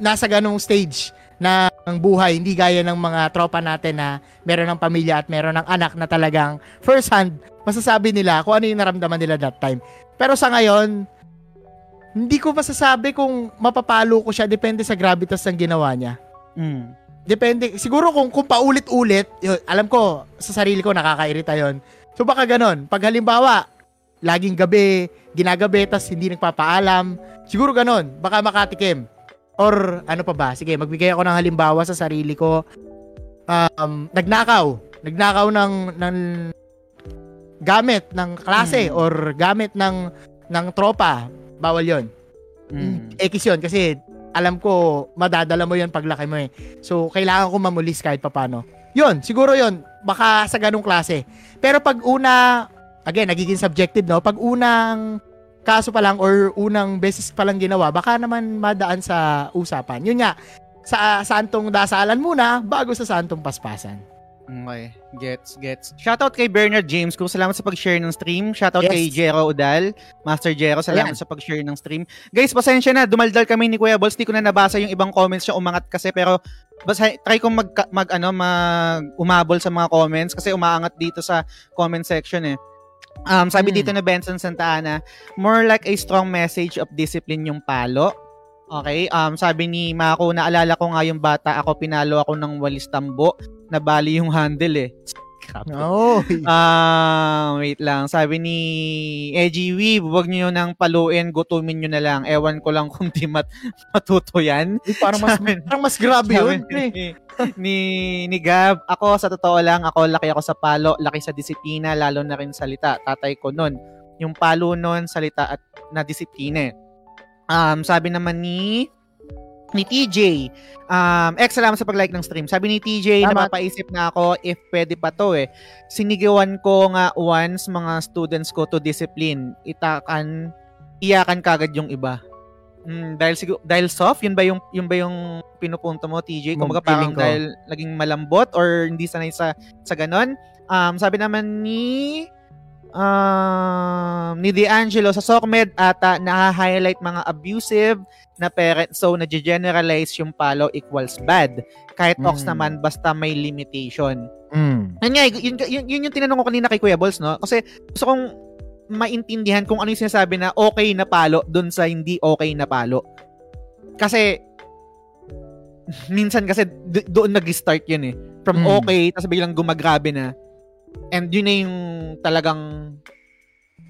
nasa ganong stage na ang buhay, hindi gaya ng mga tropa natin na meron ng pamilya at meron ng anak na talagang first hand, masasabi nila kung ano yung naramdaman nila that time. Pero sa ngayon, hindi ko masasabi kung mapapalo ko siya depende sa gravitas ng ginawa niya. Mm. Depende, siguro kung, kung paulit-ulit, yun, alam ko, sa sarili ko nakakairita yon So baka ganon, pag halimbawa, laging gabi, ginagabi, tas hindi nagpapaalam, siguro ganon, baka makatikim. Or ano pa ba, sige, magbigay ako ng halimbawa sa sarili ko. Um, nagnakaw, nagnakaw ng, ng gamit ng klase Mm. or gamit ng ng tropa, bawal yon Mm. X yun kasi alam ko madadala mo yun paglaki mo eh. So, kailangan ko mamulis kahit papano. Yun, siguro yun. Baka sa ganong klase. Pero pag una, again, nagiging subjective, no? Pag unang kaso pa lang or unang beses pa lang ginawa, baka naman madaan sa usapan. Yun nga, sa santong dasalan muna bago sa santong paspasan. Okay. Gets, gets. Shoutout kay Bernard James. Kung salamat sa pag-share ng stream. Shoutout Yes. kay Jero Udal. Master Jero, salamat Ayan. sa pag-share ng stream. Guys, pasensya na. Dumaldal kami ni Kuya Balls. Di ko na nabasa yung ibang comments niya. Umangat kasi. Pero basta try kong mag, mag, ano, mag umabol sa mga comments kasi umaangat dito sa comment section eh. Um, sabi Hmm. dito na Benson Santa Ana, more like a strong message of discipline yung palo. Okay, um, sabi ni Mako, naalala ko nga yung bata, ako pinalo ako ng walis tambo, nabali yung handle eh. (laughs) Grabe. Oh. Ah, wait lang. Sabi ni Edgy Weave, huwag niyo nang paluin, gutumin niyo na lang. Ewan ko lang kung di mat (laughs) matuto yan. parang mas Sabi- parang mas grabe yun. Sabi ni, (laughs) ni, ni Gab, ako sa totoo lang, ako laki ako sa palo, laki sa disiplina, lalo na rin salita. Tatay ko nun. Yung palo nun, salita at na disiplina. eh. Um, sabi naman ni ni TJ, um, ex salamat sa pag-like ng stream. Sabi ni TJ, Salamat. napapaisip na ako if pwede pa to eh. Sinigawan ko nga once mga students ko to discipline. Itakan, iyakan kagad yung iba. Mm, dahil siguro dahil soft, yun ba yung yun ba yung pinupunto mo TJ? Kung Feeling parang ko. dahil laging malambot or hindi sanay sa sa ganon. Um, sabi naman ni um, ni D'Angelo sa SOCMED ata na-highlight mga abusive na parents so na-generalize yung palo equals bad. Kahit ox Mm. naman basta may limitation. Mm. Yun nga, yun, yun, yun yung tinanong ko kanina kay Kuya Balls, no? Kasi gusto kong maintindihan kung ano yung sinasabi na okay na palo dun sa hindi okay na palo. Kasi minsan kasi do- doon nag-start yun eh. From Mm. okay, tapos biglang gumagrabe na. And yun na yung talagang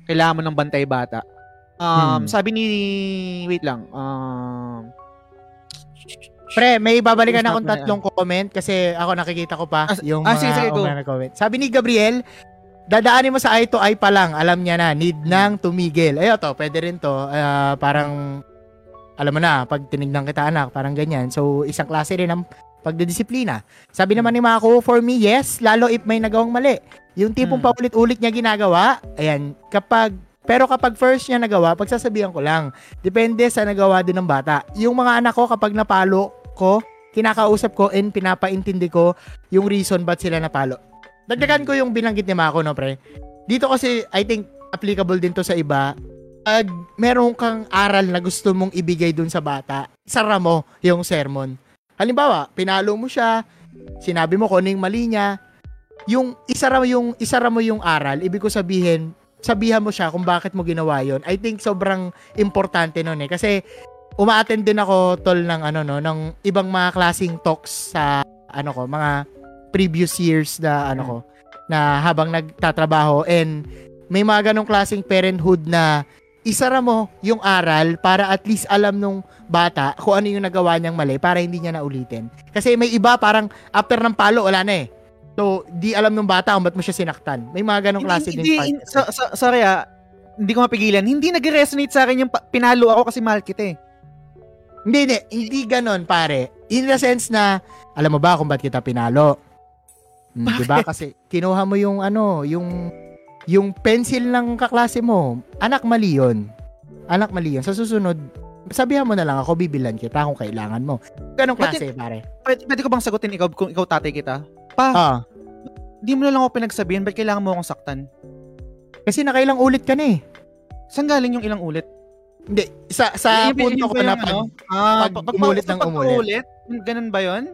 kailangan mo ng bantay bata. Um, Mm. Sabi ni... Wait lang. Um, Pre, may babalikan akong na tatlong comment kasi ako nakikita ko pa Ah, yung ah, mga sige, sige, go. mga nag-comment. Sabi ni Gabriel, dadaanin mo sa eye to eye pa lang, alam niya na, need nang tumigil. Ayo to, pwede rin to. Ah, parang, alam mo na, pag tinignan kita anak, parang ganyan. So, isang klase rin ng pagdidisiplina. Sabi naman ni Mako, for me, yes, lalo if may nagawang mali. Yung tipong Hmm. paulit-ulit niya ginagawa, ayan, kapag pero kapag first niya nagawa, pagsasabihan ko lang. Depende sa nagawa din ng bata. Yung mga anak ko, kapag napalo ko, kinakausap ko and pinapaintindi ko yung reason ba't sila napalo. Dagdagan ko yung binanggit ni Mako, no, pre? Dito kasi, I think, applicable din to sa iba. Pag meron kang aral na gusto mong ibigay dun sa bata, isara mo yung sermon. Halimbawa, pinalo mo siya, sinabi mo kung ano yung mali niya, yung isara mo yung isara mo yung aral, ibig ko sabihin, sabihan mo siya kung bakit mo ginawa yon. I think sobrang importante noon eh kasi umaattend din ako tol ng ano no ng ibang mga klasing talks sa ano ko, mga previous years na ano ko na habang nagtatrabaho and may mga ganong klaseng parenthood na isara mo yung aral para at least alam nung bata kung ano yung nagawa niyang mali para hindi niya na ulitin. Kasi may iba parang after ng palo wala na eh. So, di alam nung bata kung ba't mo siya sinaktan. May mga ganong klase hindi, din. hindi, so, so, sorry ah, hindi ko mapigilan. Hindi nag-resonate sa akin yung pinalo ako kasi mahal kita eh. Hindi, hindi. Hindi ganon, pare. In the sense na, alam mo ba kung ba't kita pinalo? Bakit? 'Di ba? Kasi kinuha mo yung ano, yung yung pencil ng kaklase mo. Anak, mali yun. Anak, mali yun. Sa susunod, sabihan mo na lang ako, bibilan kita kung kailangan mo. Ganong Pwede- klase, pare. Pwede, pwede ko bang sagutin ikaw kung ikaw tatay kita? Pa, Ah, di mo na lang ako pinagsabihan, ba't kailangan mo akong saktan? kasi nakailang ulit ka na eh. Saan galing yung ilang ulit? Hindi, sa, sa punto ko na pag, ano? Ah, pag umulit ng umulit. Ganun ba yun?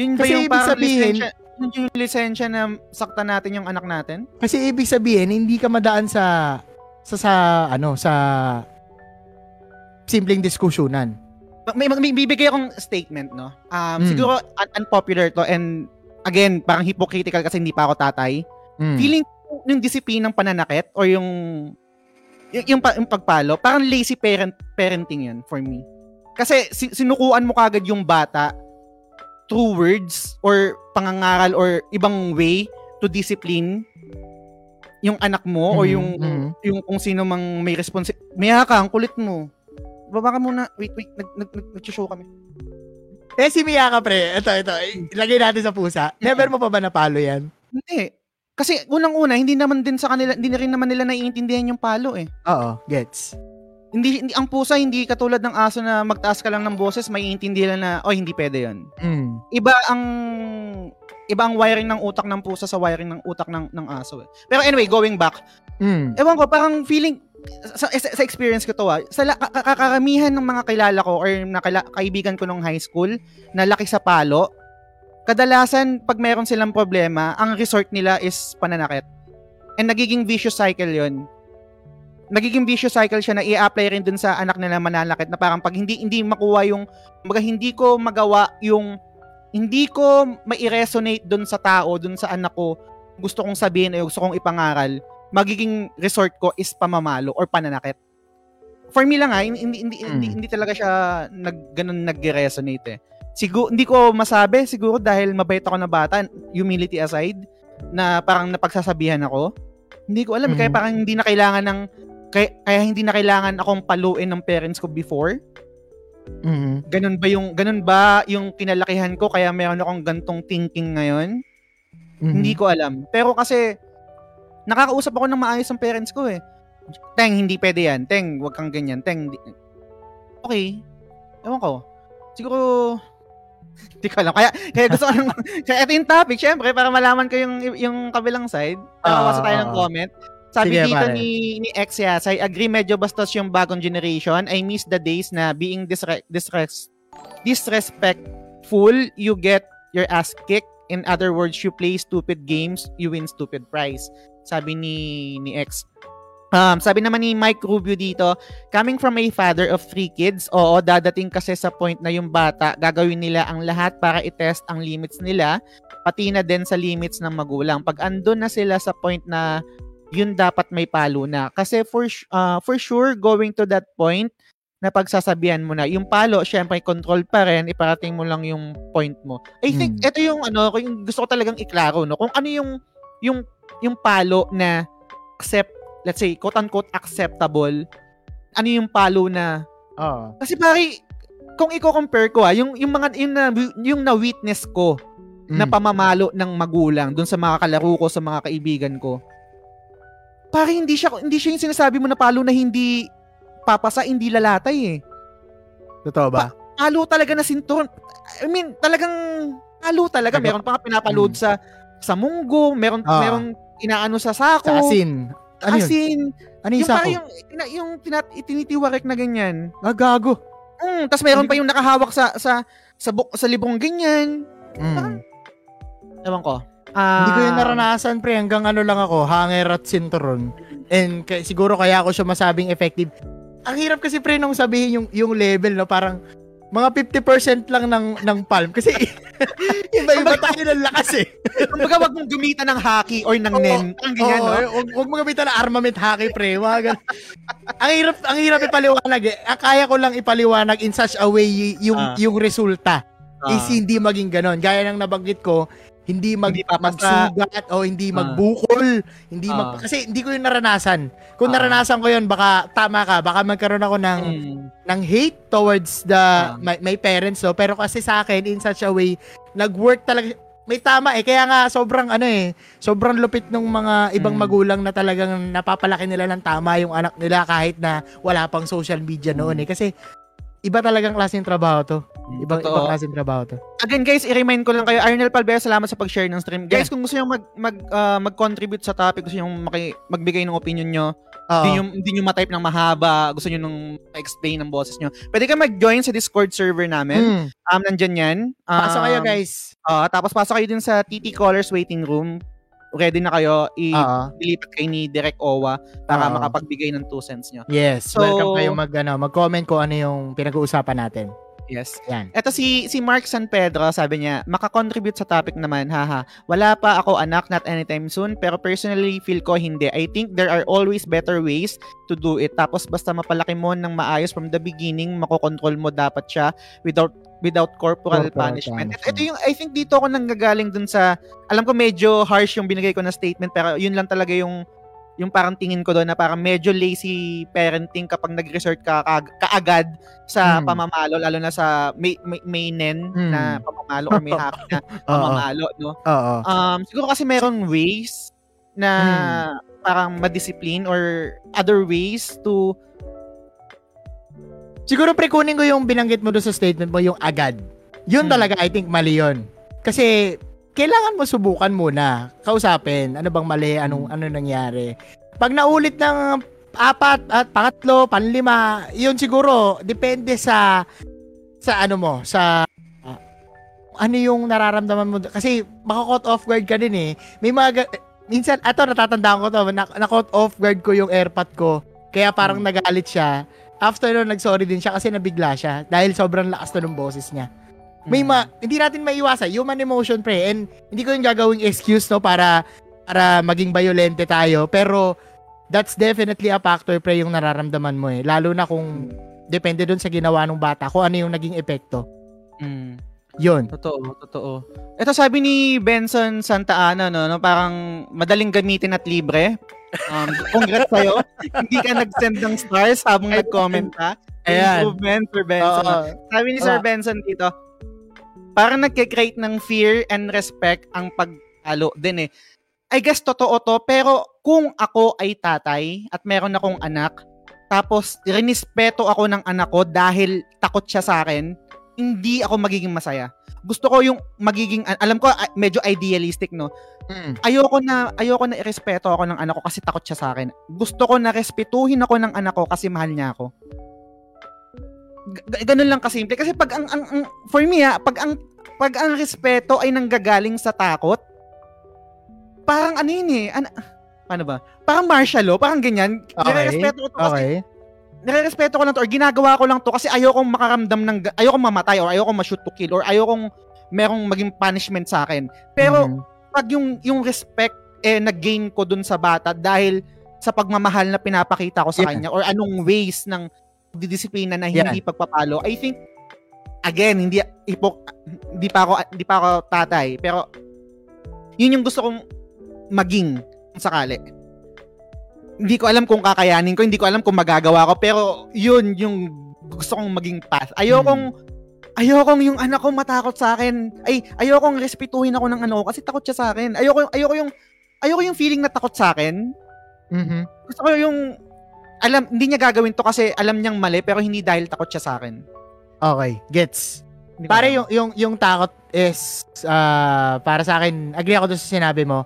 Yun ba Kasi yung ibig sabihin- lisensya, yun yung lisensya na saktan natin yung anak natin? Kasi ibig sabihin, hindi ka madaan sa sa sa ano sa simpleng diskusyonan. may, may bibigay akong statement, no? Um, Mm. Siguro un- unpopular to and again, parang hypocritical kasi hindi pa ako tatay. Mm. Feeling yung disiplinang pananakit or yung yung, yung, yung pagpalo, parang lazy parent parenting yun for me. Kasi si- sinukuan mo kagad yung bata through words or pangangaral or ibang way to discipline yung anak mo or Mhm, yung mhm. yung kung sino mang may responsi Maya ka, ang kulit mo. Baba ka muna. Wait, wait. Nag, nag, nag, nag-show kami. Eh, si Miyaka, pre. Ito, ito. Ilagay natin sa pusa. Never mo pa ba napalo yan? Hindi. Kasi unang-una, hindi naman din sa kanila, hindi na rin naman nila naiintindihan yung palo eh. Oo, gets. Hindi, hindi ang pusa hindi katulad ng aso na magtaas ka lang ng boses, maiintindihan na, oh, hindi pwede 'yon. Mm. Iba ang iba ang wiring ng utak ng pusa sa wiring ng utak ng ng aso eh. Pero anyway, going back, Mm. ewan ko, parang feeling, sa, sa, sa experience ko to ah, sa kakaramihan ng mga kilala ko or nakila, kaibigan ko nung high school na laki sa palo, kadalasan pag meron silang problema, ang resort nila is pananakit. And nagiging vicious cycle yon Nagiging vicious cycle siya na i-apply rin dun sa anak nila mananakit na parang pag hindi hindi makuha yung mga hindi ko magawa yung hindi ko mai-resonate dun sa tao, dun sa anak ko, gusto kong sabihin o gusto kong ipangaral, magiging resort ko is pamamalo or pananakit. For me lang ha, hindi, hindi, hindi, hindi, Mm. hindi talaga siya nag, ganun nag-resonate eh. Siguro, hindi ko masabi, siguro dahil mabait ako na bata, humility aside, na parang napagsasabihan ako. Hindi ko alam, Mhm. kaya parang hindi na kailangan ng, kaya, kaya hindi na kailangan akong paluin ng parents ko before. Mm. Ganun ba yung, ganun ba yung kinalakihan ko, kaya meron akong gantong thinking ngayon? Mhm. Hindi ko alam. Pero kasi, nakakausap ako ng maayos ng parents ko eh. Teng, hindi pwede yan. Teng, wag kang ganyan. Teng, di- okay. Ewan ko. Siguro, (laughs) hindi ko alam. Kaya, kaya gusto ko (laughs) kaya ito yung topic, syempre, para malaman ko yung, yung kabilang side. Para mabasa tayo ng ah. comment. Sabi Sige, dito pare. ni, ni X Yas, I agree medyo bastos yung bagong generation. I miss the days na being disre- disres- disrespectful, you get your ass kicked. In other words, you play stupid games, you win stupid prize. Sabi ni, ni X. Um, sabi naman ni Mike Rubio dito, coming from a father of three kids, oo, dadating kasi sa point na yung bata, gagawin nila ang lahat para i-test ang limits nila, pati na din sa limits ng magulang. Pag andun na sila sa point na yun dapat may palo na. Kasi for, uh, for sure, going to that point, na pagsasabihan mo na, yung palo, syempre, control pa rin, iparating mo lang yung point mo. I think, Hmm. ito yung, ano, yung gusto ko talagang iklaro, no? Kung ano yung, yung, yung palo na accept, let's say, quote-unquote, acceptable, ano yung palo na, Oo. kasi pare, kung i-compare ko ah, yung, yung mga, yung na, yung na-witness ko, na Mm. pamamalo ng magulang dun sa mga kalaro ko, sa mga kaibigan ko. Pare hindi siya hindi siya yung sinasabi mo na palo na hindi papasa, hindi lalatay eh. Totoo ba? Palo talaga na sinturon. I mean, talagang palo talaga. Meron pa nga pinapaload sa sa munggo, meron Ah. meron inaano sa sako. Sa asin. Ano yun? Asin. Ano yung Yung parang sako? yung, tina- yung tinat, itinitiwarek na ganyan. Ah, gago. Mm, tapos meron pa yung nakahawak sa sa sa, bu- sa librong ganyan. Mm. Ewan ko. Ah, Hindi ko yun naranasan, pre. Hanggang ano lang ako, hanger at sinturon. And kay, siguro kaya ako siya masabing effective. Ang hirap kasi, pre, nung sabihin yung, yung level, no? Parang, mga 50% lang ng ng palm kasi (laughs) iba-iba tayo ng lakas eh. Kumbaga wag mong gamitan ng hockey or ng nen. Ang ganyan, Oo, no? eh, Huwag huwag mo gamitan ng armament hockey, pre. Gan- ang hirap ang hirap ipaliwanag eh. Ah, Kaya ko lang ipaliwanag in such a way yung Ah. yung resulta Ah. is hindi maging ganon. Gaya ng nabanggit ko, hindi mag Hindi magsugat o hindi Ah. magbukol, hindi Ah. mag kasi hindi ko yun naranasan. Kung Ah. naranasan ko yun, baka tama ka, baka magkaroon ako ng Mm. ng hate towards the Ah. my, my parents no pero kasi sa akin in such a way nag-work talaga may tama eh kaya nga sobrang ano eh sobrang lupit ng mga ibang Mm. magulang na talagang napapalaki nila ng tama yung anak nila kahit na wala pang social media noon eh kasi iba talagang klaseng trabaho to ibang Totoo. ibang klaseng trabaho to Again guys, i-remind ko lang kayo, Arnel Palbera, salamat sa pag-share ng stream. Guys, kung gusto niyo mag mag ah, mag-contribute sa topic, gusto niyo maki, magbigay ng opinion niyo, hindi niyo hindi niyo ma-type ng mahaba, gusto niyo nung explain ng boses niyo. Pwede ka mag-join sa Discord server namin. Mm. Um nandiyan 'yan. Um, pasok kayo guys ah, tapos pasok kayo din sa TT Callers waiting room. ready na kayo, i- Oo. ilipat kayo ni Direk Owa para Oo. makapagbigay ng 2 cents nyo. Yes, So- welcome kayo mag, ano, mag-comment kung ano yung pinag-uusapan natin. Yes. Yan. Eto si si Mark San Pedro, sabi niya, makakontribute sa topic naman, haha. Wala pa ako anak, not anytime soon, pero personally feel ko hindi. I think there are always better ways to do it. Tapos basta mapalaki mo ng maayos from the beginning, makokontrol mo dapat siya without without corporal, Corporal punishment. punishment. Ito yung I think dito ako nanggagaling dun sa alam ko medyo harsh yung binigay ko na statement pero yun lang talaga yung yung parang tingin ko doon na parang medyo lazy parenting kapag nag-resort ka kaag- kaagad sa Hmm. pamamalo lalo na sa may may, may nen Hmm. na pamamalo or may happy na (laughs) pamamalo no Oo. um siguro kasi meron ways na Hmm. parang ma-discipline or other ways to Siguro pre, kunin ko yung binanggit mo doon sa statement mo, yung agad. Yun Hmm. talaga, I think, mali yun. Kasi, kailangan mo subukan muna. Kausapin, ano bang mali, anong, ano nangyari. Pag naulit ng apat at pangatlo, panlima, yun siguro, depende sa, sa ano mo, sa, ah, ano yung nararamdaman mo. Kasi, maka-caught off guard ka din eh. May mga, ga- minsan, ato, natatandaan ko to, na, na-caught off guard ko yung airpot ko. Kaya parang nagalit siya after nun, nag-sorry din siya kasi nabigla siya dahil sobrang lakas na ng boses niya. May ma, hindi natin maiwasan, human emotion pre, and hindi ko yung gagawing excuse no para para maging violente tayo, pero that's definitely a factor pre yung nararamdaman mo eh. Lalo na kung depende dun sa ginawa ng bata, kung ano yung naging epekto. Mm. Yun. Totoo, totoo. Ito sabi ni Benson Santa Ana, no, no parang madaling gamitin at libre. Um, (laughs) congrats sa'yo. Hindi ka nag-send ng stars habang nag-comment ka. Ayan. Improvement for Benson. Oo. Sabi ni Sir Oo. Benson dito, parang nagke-create ng fear and respect ang pagtalo din eh. I guess totoo to, pero kung ako ay tatay at meron akong anak, tapos rinispeto ako ng anak ko dahil takot siya sa akin, hindi ako magiging masaya. Gusto ko yung magiging, alam ko ah, medyo idealistic no, Mm. ayoko na ayoko na irespeto ako ng anak ko kasi takot siya sa akin. Gusto ko na respetuhin ako ng anak ko kasi mahal niya ako. Ganun lang kasimple kasi pag ang, ang, ang- for me ha, pag ang pag ang respeto ay nanggagaling sa takot, parang ano yun eh, ano, paano ba? Parang martial law, parang ganyan. Okay. Nirerespeto ko to kasi Okay. nirerespeto ko lang to or ginagawa ko lang to kasi ayokong makaramdam ng ayokong mamatay or ayokong ma-shoot to kill or ayokong merong maging punishment sa akin. Pero Mhm. pag yung yung respect eh nag-gain ko dun sa bata dahil sa pagmamahal na pinapakita ko sa Yeah. kanya or anong ways ng didisiplina na Yeah. hindi pagpapalo I think again hindi ipok hindi pa ako hindi pa ako tatay pero yun yung gusto kong maging sakali hindi ko alam kung kakayanin ko hindi ko alam kung magagawa ko pero yun yung gusto kong maging path ayokong ayokong yung anak ko matakot sa akin. Ay, ayokong respetuhin ako ng ano kasi takot siya sa akin. Ayoko, ayoko yung, ayoko yung feeling na takot sa akin. Mhm. Gusto ko yung, alam, hindi niya gagawin to kasi alam niyang mali pero hindi dahil takot siya sa akin. Okay, gets. Pare yung yung yung takot is ah, para sa akin, agree ako doon sa sinabi mo.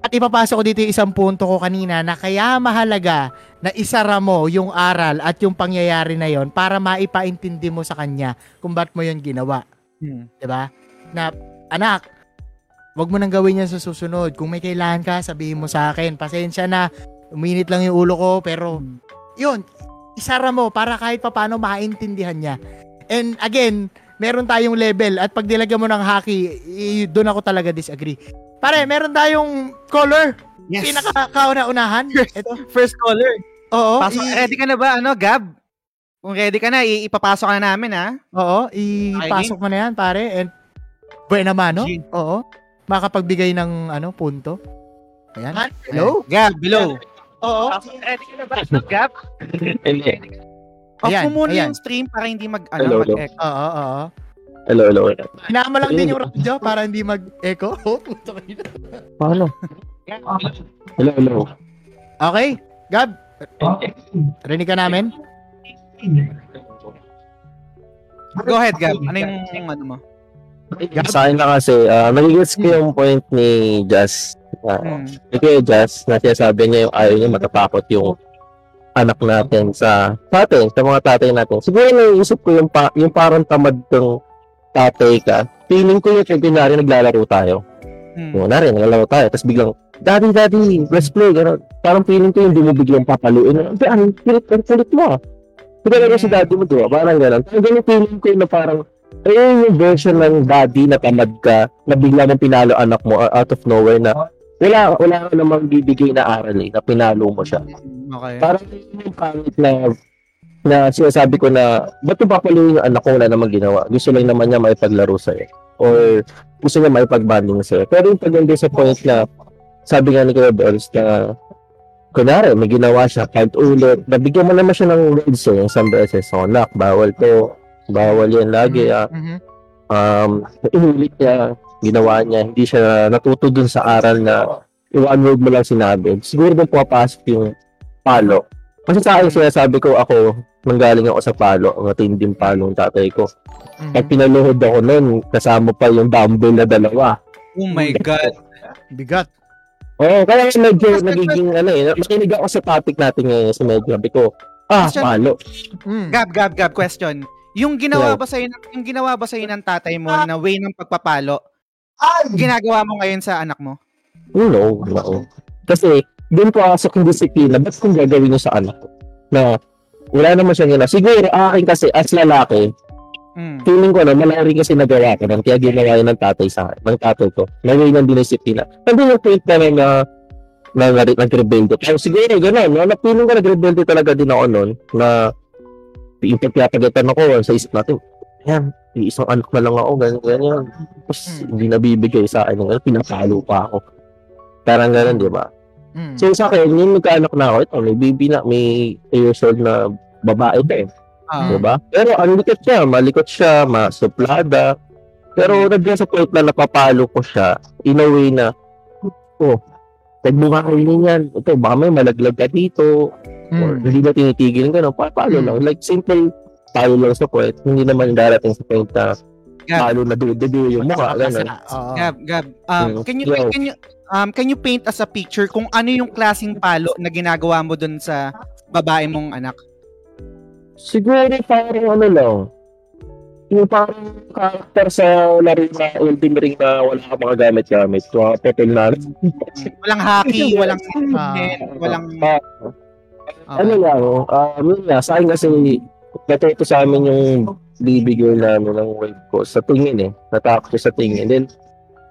At ipapasok ko dito yung isang punto ko kanina na kaya mahalaga na isara mo yung aral at yung pangyayari na yon para maipaintindi mo sa kanya kung ba't mo yon ginawa. Hmm. 'di ba? Na anak, wag mo nang gawin yan sa susunod. Kung may kailangan ka, sabihin mo sa akin. Pasensya na, uminit lang yung ulo ko, pero yun, isara mo para kahit papaano maintindihan niya. And again, meron tayong level at pag nilagyan mo ng hockey, i- doon ako talaga disagree. Pare, meron tayong color. Yes. Pinaka-kauna-unahan. (laughs) Ito. First caller. Oo. Pasok, i- ready ka na ba, ano, Gab? Kung ready ka na, i- ipapasok ka na namin, ha? Oo, ipasok mo na yan, pare. And buena mano. G. Oo. Makapagbigay ng ano, punto. Ayan. Hello? Gab, below. Oo. Ready ka na ba, Gab? (laughs) Hindi. Off Ayan, mo muna ayan. yung stream para hindi mag, Hello, ano, hello. mag Oo, oo. Hello, hello. mo lang din yung radyo para hindi mag-echo. (laughs) Oh, puto kayo. Paano? Hello, hello. Okay, Gab. Rinig ka namin? Go ahead, Gab. Ano yung, yung ano mo? Sa akin na kasi, uh, nagigets ko yung point ni Jazz. Uh, Hmm. Ni Jazz, na sinasabi niya yung ayaw niya matatakot yung anak natin sa, atin, sa mga tatay natin. Siguro naiisip ko yung, pa, yung parang tamad ng tatay ka. Feeling ko yung kunyari naglalaro tayo. Mm. Yung na rin, nalaro tayo. Tapos biglang, Daddy, Daddy, let's play. Ganun. Parang feeling ko yung di mo biglang papaluin. Ang kulit, ang kulit mo ah. Hindi ka si daddy mo, di ba? Parang gano'n. Parang ganun feeling ko na parang, ayun yung version ng daddy na tamad ka, na bigla mong pinalo anak mo uh, out of nowhere na wala, wala ka namang bibigay na aral eh, na pinalo mo siya. Okay. Parang yun yung pangit na na sinasabi ko na ba't yung papaluin yung anak ko wala namang ginawa? Gusto lang naman niya maipaglaro sa'yo. Or gusto niya maipag-banding sa'yo. Pero yung pagdating sa point na sabi nga ni Kuya Bells na kunwari, may ginawa siya kahit ulit, nabigyan mo naman siya ng words eh, yung isang beses. So, nak, bawal to. Bawal yan lagi. Ah. Mhm. Um, (clears throat) inulit niya, ginawa niya, hindi siya natuto dun sa aral na yung one word mo lang sinabi. Siguro doon pumapasok yung palo. Kasi sa akin, sinasabi ko ako, nanggaling ako sa palo, ang matinding palo ng tatay ko. Mhm. Pag pinaluhod ako noon, kasama pa yung dumbbell na dalawa. Oh my God. Bigat. Oo, kaya medyo nagiging ano eh, makinig ako sa topic natin ngayon sa medyo. Sabi ko, ah, Question. palo. Mm. Gab, Gab, Gab, question. Yung ginawa ba sa'yo, ng- yung ginawa ba sa'yo ng tatay mo na way ng pagpapalo, ginagawa mo ngayon sa anak mo? No, no. Kasi, doon po pasok yung disiplina. Ba't kung gagawin nyo sa anak ko? Na, wala naman siya ginawa. Siguro, akin kasi, as lalaki, Mm. feeling ko na malaki kasi nagawa ko ng kaya ginawa yun ng tatay sa akin, ng tatay ko. Nagawin ng dinisiplina. Nandun yung point na na nag- nag-rebelde. Pero siguro, gano'n. No? Na feeling ko nag-rebelde talaga din ako noon na yung pagpapagatan ako sa isip natin, yan, isang anak na lang ako, ganyan, ganyan. Tapos, Hmm. hindi nabibigay sa akin. Ganun, pinapalo pa ako. Parang gano'n, di ba? Mm. So, sa akin, yung magkaanak na ako, ito, may baby na, may 8 years old na babae pa eh. Ah. Diba? Pero ang likot siya, malikot siya, masuplada. Pero nandiyan sa point na napapalo ko siya in a way na, oh, pag mo kakainin yan, ito, baka may malaglag ka dito, or Mm. hindi na tinitigil ka, no? palo Mm. lang. Like, simple palo lang sa point. Hindi naman darating sa point na Gab, palo na dududu yung mukha. Ganun. Oo. Gab, Gab, um, Mm. can you, Yo. can you, um, can you paint us a picture kung ano yung klaseng palo na ginagawa mo dun sa babae mong anak? Siguro parang ano lang, yung parang character sa laro na Elden Ring na wala ka mga gamit-gamit. Mga pepel na Walang hockey, walang (laughs) net, walang... Ah, Okay. Ano lang, um, yun nga, sa akin kasi, natuto sa amin yung girl namin ng wife ko sa tingin eh. Natakot siya sa tingin. Then,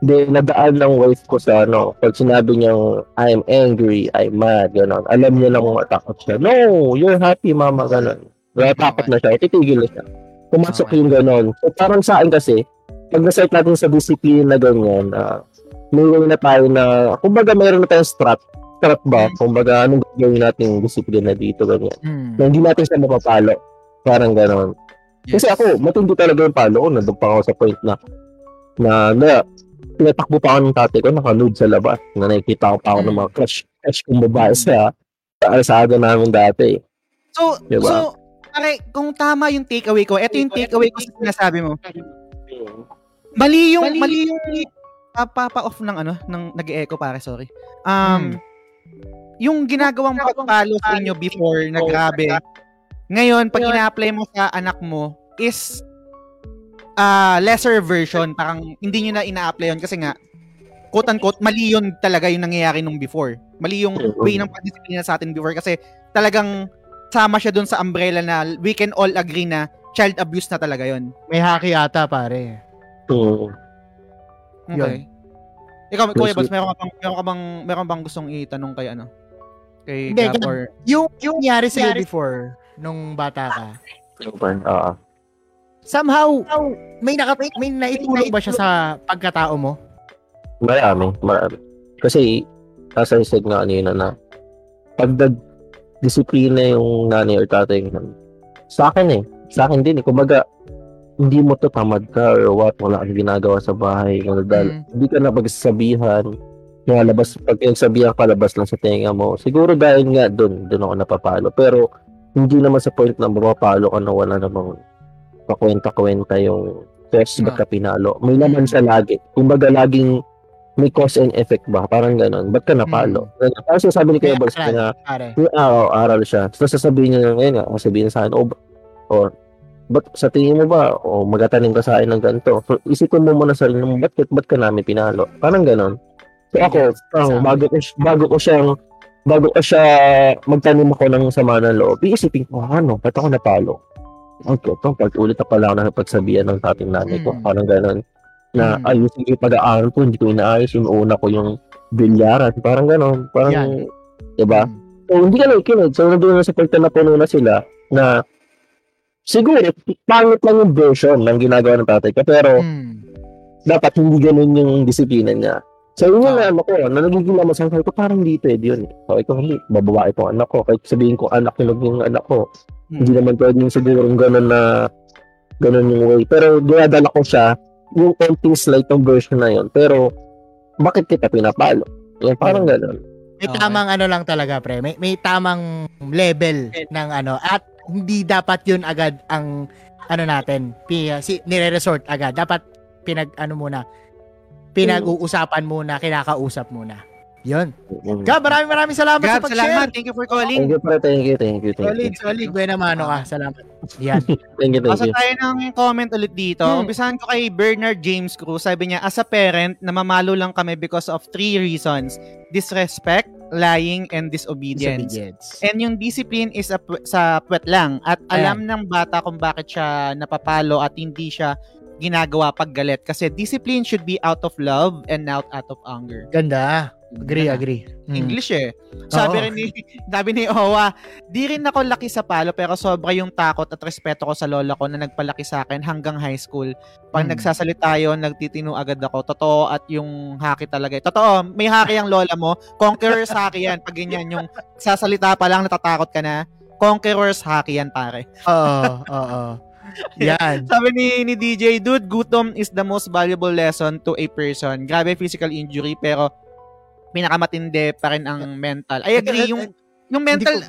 then nadaan ng wife ko sa ano, pag sinabi niyang, I'm angry, I'm mad, gano'n. Alam niya lang kung matakot siya. No, you're happy, mama, gano'n. Natakot na siya, titigil na siya. Pumasok Okay. yung gano'n. So, parang sa akin kasi, pag nasite natin sa discipline na ganyan, ah, may way na tayo na, kumbaga mayroon na tayong strat. Strat ba? Kumbaga, anong gagawin natin disiplina dito, ganyan. Mm. Na hindi natin siya mapapalo. Parang gano'n. Kasi ako, matindi talaga yung palo ko. Nandun pa ako sa point na, na, na, tinatakbo pa ako ng tatay ko, nakanood sa labas. Na nakikita ko pa ako ng mga crush, crush kong babae sa, sa alsada namin dati. So, Diba? so, pare, kung tama yung takeaway ko, ito yung takeaway ko sa sinasabi mo. Mali yung, mali, yung, papa-off ng ano, ng nag-echo pare, sorry. Um, yung ginagawang pagpalo sa inyo before na grabe, ngayon, pag ina-apply mo sa anak mo, is ah lesser version. Parang hindi nyo na ina-apply yun kasi nga, quote-unquote, mali yun talaga yung nangyayari nung before. Mali yung Oo. way ng pagdisiplina sa atin before kasi talagang sama siya dun sa umbrella na we can all agree na child abuse na talaga yun. May haki ata, pare. Hmm. Okay. Ikaw, Kuya Yes, Boss, meron ka bang, meron ka bang, meron bang gustong itanong kay ano? Kay Hindi, Gab or... Yung, yung nangyari sa'yo before, nung bata ka, Oo. somehow, may, naka, may naitulong ba siya sa pagkatao mo? Marami, marami. Kasi, as I said nga kanina na, pag disiplina yung nanay or tatay mo, sa akin eh, sa akin din eh, kumbaga, hindi mo to tamad ka or what, wala kang ginagawa sa bahay, Mm. hindi ka na pagsasabihan, nalabas, pag nagsabihan palabas lang sa tenga mo, siguro dahil nga doon, doon ako napapalo. Pero, hindi naman sa point na mapapalo ka na wala namang pakwenta-kwenta yung test ba't ka pinalo. May naman siya lagi. Kumbaga, laging may cause and effect ba? Parang ganon. Ba't ka napalo? Ganun. Parang sinasabi ni Kuya aral. na yung araw, aral siya. So, sasabihin niya ngayon nga, sasabihin sa akin, o, or, ba't sa tingin mo ba, o magatanim ka sa akin ng ganito? So, isipin mo muna sarili mo, ba't, ba't ka namin pinalo? Parang ganon. So ako, parang bago ko, bago ko siyang, bago ko siya magtanim ako ng sama ng loob, iisipin ko, ano, ba't ako napalo? Okay, ito, pag ulit na pala ako nakipagsabihan ng dating nanay ko, Mm. parang ganon. Na Mm. ayusin ko yung pag-aaral ko, hindi ko inaayos, inuuna ko yung bilyaran, parang ganon. Parang, Yan. diba? Mm. So, hindi ka nakikinig. So, nandun na sa point na napuno na sila na siguro, pangit lang yung version ng ginagawa ng tatay ko. Pero, Mm. dapat hindi ganun yung disiplina niya. So, yun yung Ah. ano ko, na nagiging laman sa ko, parang hindi pwede yun. So, ikaw hindi, bababae ko anak ko. Kahit sabihin ko anak ko naging anak ko, Hmm. hindi naman pwede yung siguro ganun na, ganun yung way. Pero, dinadala ko siya, yung konting slight ng version na yun. Pero, bakit kita pinapalo? Yan, parang ganun. May Okay. tamang ano lang talaga, pre. May, may tamang level ng ano. At hindi dapat yun agad ang ano natin, pi, si, nire-resort agad. Dapat pinag, ano muna, pinag-uusapan muna, kinakausap muna. Yun. Mm. Gab, maraming maraming salamat Gab, sa pag-share. salamat. Thank you for calling. Thank you, pre. Thank you, thank you, thank Solid, you. solid. Buena mano ka. Salamat. Yan. (laughs) Thank you, thank Basta you. tayo ng comment ulit dito. Hmm. Umpisahan ko kay Bernard James Cruz. Sabi niya, as a parent, namamalo lang kami because of three reasons. Disrespect, lying, and disobedience. Disobedience. And yung discipline is a sa puwet lang. At alam ng bata kung bakit siya napapalo at hindi siya ginagawa pag galit. Kasi discipline should be out of love and not out of anger. Ganda. Agree, Ganda. agree. Mm. English eh. Sabi Oo. rin ni, (laughs) sabi ni Owa, di rin ako laki sa palo pero sobra yung takot at respeto ko sa lola ko na nagpalaki sa akin hanggang high school. Pag Hmm. nagsasalita yun, nagtitino agad ako. Totoo at yung haki talaga. eh. Totoo, may haki ang lola mo. Conqueror's haki yan. Pag ganyan, yung sasalita pa lang natatakot ka na. Conqueror's haki yan, pare. Oo, oo. (laughs) Yan. (laughs) Sabi ni, ni DJ, dude, gutom is the most valuable lesson to a person. Grabe physical injury, pero pinakamatindi pa rin ang mental. I agree, yung, yung mental...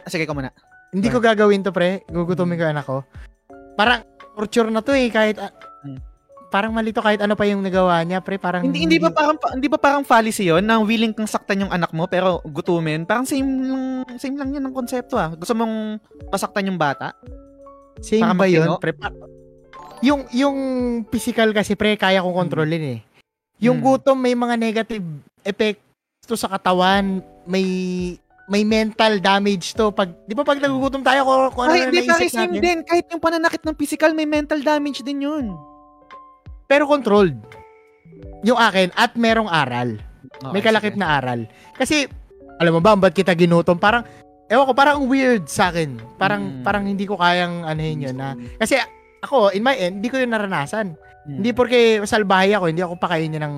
Ah, Sige, ko muna. Hindi ko gagawin to, pre. Gugutumin ko anak ko. Parang torture na to eh. Kahit, ah, Hmm. parang malito kahit ano pa yung nagawa niya, pre. Parang Hindi, hindi ba parang hindi ba parang fallacy 'yon na willing kang saktan yung anak mo pero gutumin? Parang same lang same lang 'yan ng konsepto ah. Gusto mong pasaktan yung bata? Same Para ba yun, matino? pre? Pa- yung, yung physical kasi, pre, kaya kong kontrolin eh. Yung Hmm. gutom, may mga negative epekto sa katawan. May may mental damage to. Pag, di ba pag nagugutom tayo, kung, kung ano Ay, na hindi naisip same din. Kahit yung pananakit ng physical may mental damage din 'yun. Pero controlled. Yung akin, at merong aral. May kalakip na aral. Kasi, alam mo ba, ba't kita ginutom? Parang, ewan ko, parang weird sa akin. Parang, Mm. parang hindi ko kayang anuhin yun na. Kasi, ako, in my end, hindi ko yun naranasan. Hmm. Hindi porke salbahe ako, hindi ako pakain niya ng,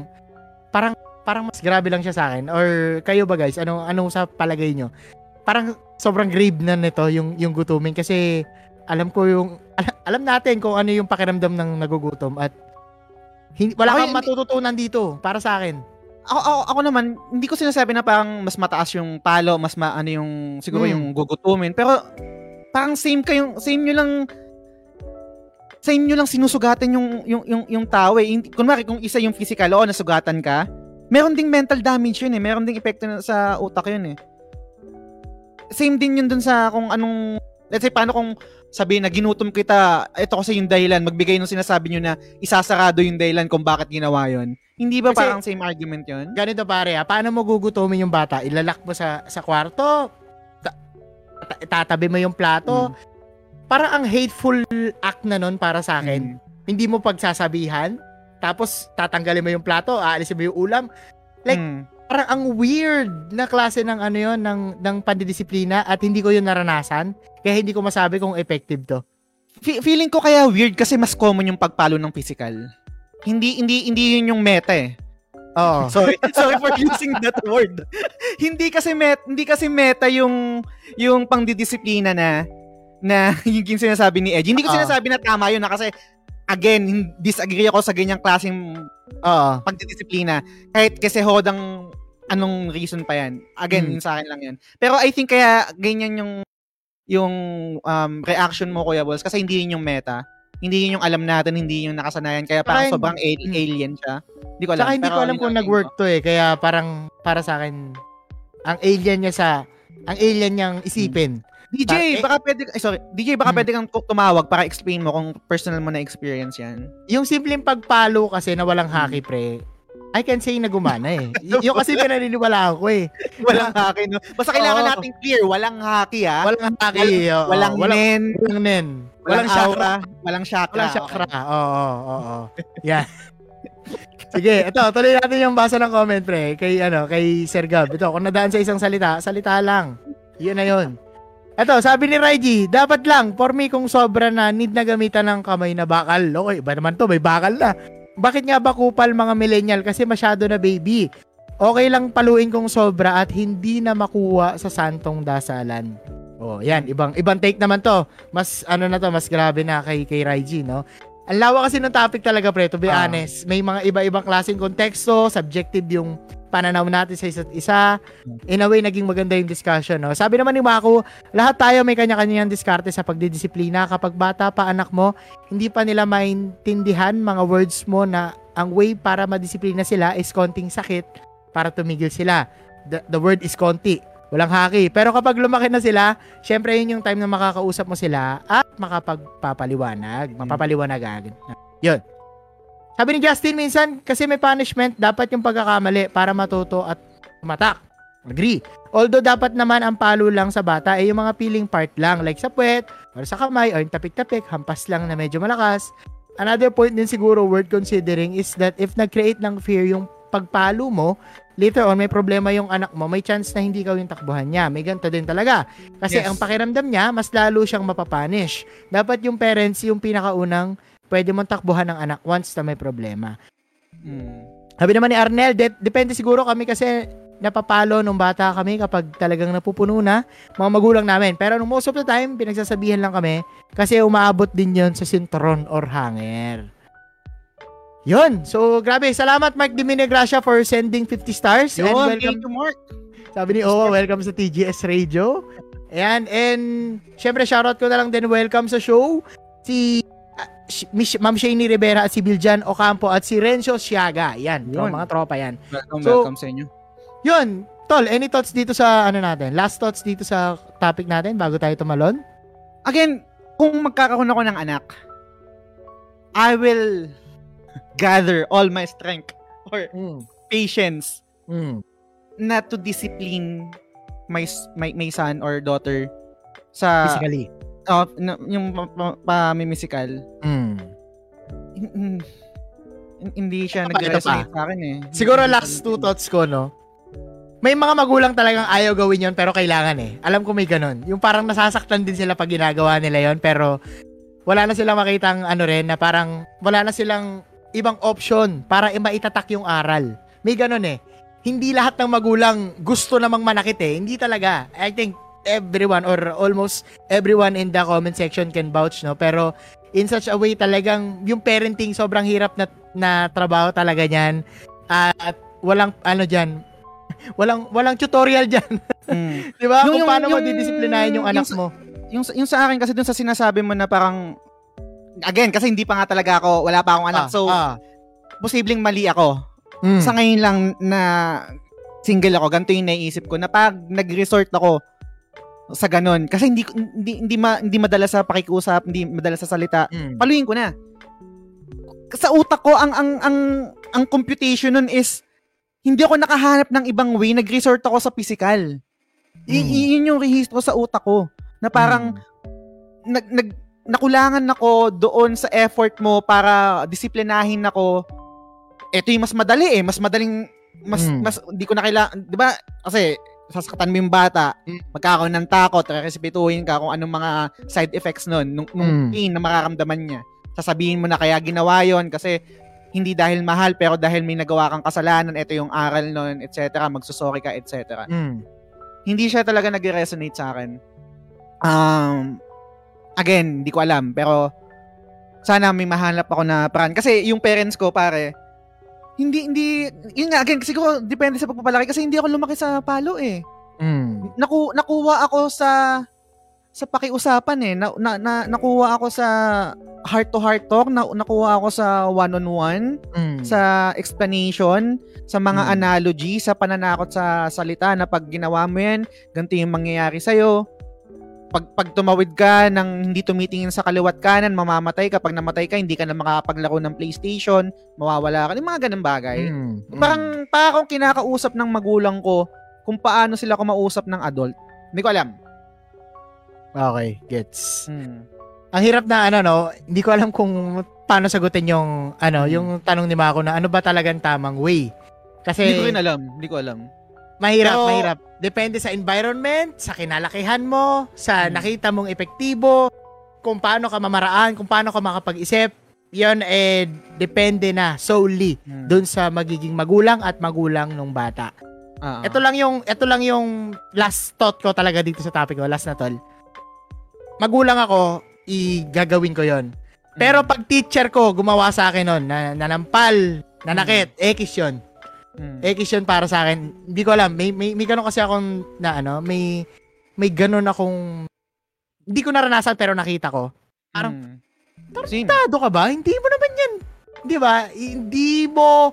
parang, parang mas grabe lang siya sa akin. Or, kayo ba guys, ano, ano sa palagay nyo? Parang, sobrang grave na nito, yung, yung gutumin. Kasi, alam ko yung, (laughs) alam, alam natin kung ano yung pakiramdam ng nagugutom at hindi, wala kang matututunan dito para sa akin. Ako, ako, ako naman, hindi ko sinasabi na parang mas mataas yung palo, mas ma, ano yung, siguro Hmm. yung gugutumin. Pero, parang same kayong, same nyo lang, same nyo lang sinusugatan yung, yung, yung, yung tao eh. Kunwari, kung isa yung physical, oo, nasugatan ka, meron ding mental damage yun eh. Meron ding epekto sa utak yun eh. Same din yun dun sa kung anong, let's say, paano kung sabihin na ginutom kita, ito kasi yung dahilan, magbigay ng sinasabi nyo na isasarado yung dahilan kung bakit ginawa yun. Hindi ba Kasi- parang same argument yun? Ganito pare, ah, paano mo gugutumin yung bata? Ilalak mo sa sa kwarto, ta- ta- tatabi mo yung plato. Parang ang hateful act na nun para sa akin. Mm. Hindi mo pagsasabihan, tapos tatanggalin mo yung plato, aalisin mo yung ulam. Like, Mm. Parang ang weird na klase ng ano yon ng ng pandidisiplina at hindi ko yun naranasan. Kaya hindi ko masabi kung effective to. Fe- feeling ko kaya weird kasi mas common yung pagpalo ng physical. Hindi hindi hindi yun yung meta eh. Oo. (laughs) Sorry, sorry for using that word. hindi kasi met, hindi kasi meta yung yung pangdidisiplina na na (laughs) yung, sinasabi ni Edge. Hindi ko Ah. sinasabi na tama yun na kasi again, disagree ako sa ganyang klaseng Oo. pagdidisiplina. Kahit kasi hodang anong reason pa yan. Again, Hmm. yun sa akin lang yun. Pero I think kaya ganyan yung yung um, reaction mo, Kuya Balls, kasi hindi yun yung meta. Hindi yun yung alam natin, hindi yun yung nakasanayan. Kaya parang Saka sobrang al- Hmm. alien siya. Hindi ko alam. Saka hindi ko alam kung nag-work to eh. Kaya parang para sa akin, ang alien niya sa, ang alien niyang isipin. DJ, Par- eh- baka pwede, ay sorry, DJ, baka Hmm. pwede kang tu- tumawag para explain mo kung personal mo na experience yan. Yung simpleng pagpalo kasi na walang haki, pre, I can say na gumana eh. Y- yung kasi pinaniniwalaan ko eh. Walang haki, no? Basta kailangan Oo. natin clear, walang haki, ha? Walang haki. walang walang, nen, walang nen. walang, Walang chakra. walang chakra. Walang chakra. Oo, oo, oo. Yan. (laughs) Sige, ito, tuloy natin yung basa ng comment, pre. Kay, ano, kay Sir Gab. Ito, kung nadaan sa isang salita, salita lang. Yun na yun. Ito, sabi ni Raiji, dapat lang, for me, kung sobra na, need na gamitan ng kamay na bakal. Okay, iba naman to, may bakal na. Bakit nga ba kupal mga millennial? Kasi masyado na baby. Okay lang paluin kung sobra at hindi na makuha sa santong dasalan. Oh, yan, ibang ibang take naman to. Mas ano na to, mas grabe na kay kay Raiji, no? Ang lawa kasi ng topic talaga, pre, to be Ah. honest. May mga iba-ibang klaseng konteksto, subjective yung pananaw natin sa isa't isa. In a way, naging maganda yung discussion, no? Sabi naman ni Mako, lahat tayo may kanya-kanyang diskarte sa pagdidisiplina. Kapag bata pa anak mo, hindi pa nila maintindihan mga words mo na ang way para madisiplina sila is konting sakit para tumigil sila. The, the word is konti. Walang haki. Pero kapag lumaki na sila, syempre yun yung time na makakausap mo sila at makapagpapaliwanag. Mapapaliwanag agad. Yun. Sabi ni Justin minsan, kasi may punishment, dapat yung pagkakamali para matuto at tumatak. Agree. Although dapat naman ang palo lang sa bata ay yung mga peeling part lang like sa puwet or sa kamay or yung tapik-tapik, hampas lang na medyo malakas. Another point din siguro worth considering is that if nag-create ng fear yung pagpalo mo, later on may problema yung anak mo, may chance na hindi ka yung takbuhan niya. May ganito din talaga. Kasi Yes. ang pakiramdam niya, mas lalo siyang mapapanish. Dapat yung parents yung pinakaunang pwede mong takbuhan ng anak once na may problema. Mm. Sabi naman ni Arnel, de- depende siguro kami kasi napapalo nung bata kami kapag talagang napupuno na mga magulang namin. Pero nung most of the time, pinagsasabihan lang kami kasi umaabot din yon sa sinturon or hanger. Yun. So, grabe. Salamat, Mark Diminegracia, for sending 50 stars. and Yun, welcome, you, Mark. sabi ni Owa, welcome sa TGS Radio. Ayan, and syempre, shoutout ko na lang din, welcome sa show. Si Ma'am Shani Rivera at si Biljan Ocampo at si Renzo Siaga. Yan, Yun. mga tropa yan. Welcome, So- welcome sa inyo. Yun, Tol, any thoughts dito sa ano natin? Last thoughts dito sa topic natin bago tayo tumalon? Again, kung magkakaroon ako ng anak, I will gather all my strength or patience Mm. na to discipline my my, my son or daughter sa Physically. Oh, na- yung pa- pa- pamimisikal. Mm. Hin- hindi siya nag-resonate sa akin eh. Siguro last two thoughts ko, no? May mga magulang talagang ayaw gawin yon pero kailangan eh. Alam ko may ganun. Yung parang nasasaktan din sila pag ginagawa nila yon pero wala na silang makitang ano rin na parang wala na silang ibang option para maitatak yung aral. May ganun eh. Hindi lahat ng magulang gusto namang manakit eh. Hindi talaga. I think everyone or almost everyone in the comment section can vouch, no? Pero in such a way talagang yung parenting sobrang hirap na, na trabaho talaga niyan. At walang ano diyan, (laughs) walang walang tutorial diyan, (laughs) Mm. 'di ba? Kung yung- paano mo yung- didisiplinahin yung anak yung- mo. yung, yung sa akin kasi dun sa sinasabi mo na parang again kasi hindi pa nga talaga ako wala pa akong anak Ah, so ah. posibleng mali ako Mm. sa ngayon lang na single ako ganito yung naiisip ko na pag nag-resort ako sa ganun kasi hindi hindi hindi, ma, hindi madala sa pakikiusap hindi madala sa salita Mm. paluin ko na sa utak ko ang ang ang ang computation nun is hindi ako nakahanap ng ibang way nag-resort ako sa physical Y- Mm. yun yung rehistro sa utak ko na parang nag, nag nakulangan ako doon sa effort mo para disiplinahin ako. Ito yung mas madali eh, mas madaling mas Mm. mas hindi ko na kailangan, 'di ba? Kasi sasaktan mo yung bata, Mm. magkakaroon ng takot, respetuhin ka kung anong mga side effects nun, nung, nung Mm. pain na mararamdaman niya. Sasabihin mo na kaya ginawa yon kasi hindi dahil mahal pero dahil may nagawa kang kasalanan, ito yung aral nun, etc. Magsusorry ka, etc Mm. hindi siya talaga nag-resonate sa akin. Um, again, hindi ko alam, pero sana may mahanap ako na paraan. Kasi yung parents ko, pare, hindi, hindi, yun nga, again, siguro depende sa pagpapalaki kasi hindi ako lumaki sa palo eh. Mm. Naku, nakuha ako sa sa pakiusapan eh. Na, na, na, nakuha ako sa heart-to-heart talk, na, nakuha ako sa one-on-one, Mm. sa explanation, sa mga Mm. analogy, sa pananakot sa salita na pag ginawa mo yan, ganito yung mangyayari sa'yo. Pag, pag tumawid ka ng hindi tumitingin sa kaliwat kanan, mamamatay ka. Pag namatay ka, hindi ka na makakapaglaro ng PlayStation, mawawala ka. Yung mga ganun bagay. Mm, mm. Parang, pa akong kinakausap ng magulang ko kung paano sila kumausap ng adult. Hindi ko alam. Okay, gets. Hmm. Ang hirap na ano no, hindi ko alam kung paano sagutin yung ano, Mm. yung tanong ni Mako na ano ba talagang tamang way. Kasi Hindi ko rin alam. Hindi ko alam. Mahirap, Pero- mahirap. Depende sa environment, sa kinalakihan mo, sa Mm. nakita mong epektibo, kung paano ka mamaraan, kung paano ka makapag-isip. Yun eh depende na solely Hmm. dun sa magiging magulang at magulang ng bata. Ah, Ito lang yung ito lang yung last thought ko talaga dito sa topic ko, last na tol. Magulang ako, igagawin ko 'yon. Pero Hmm. pag teacher ko gumawa sa akin nun, na nanampal, nanakit, X yun. Hmm. X yun para sa akin. Hindi ko alam, may, may, may ganun kasi akong, na ano, may, may ganun akong, hindi ko naranasan pero nakita ko. parang- Hmm. Sino? Tado ka ba? Hindi mo naman yan. Di ba? Hindi mo,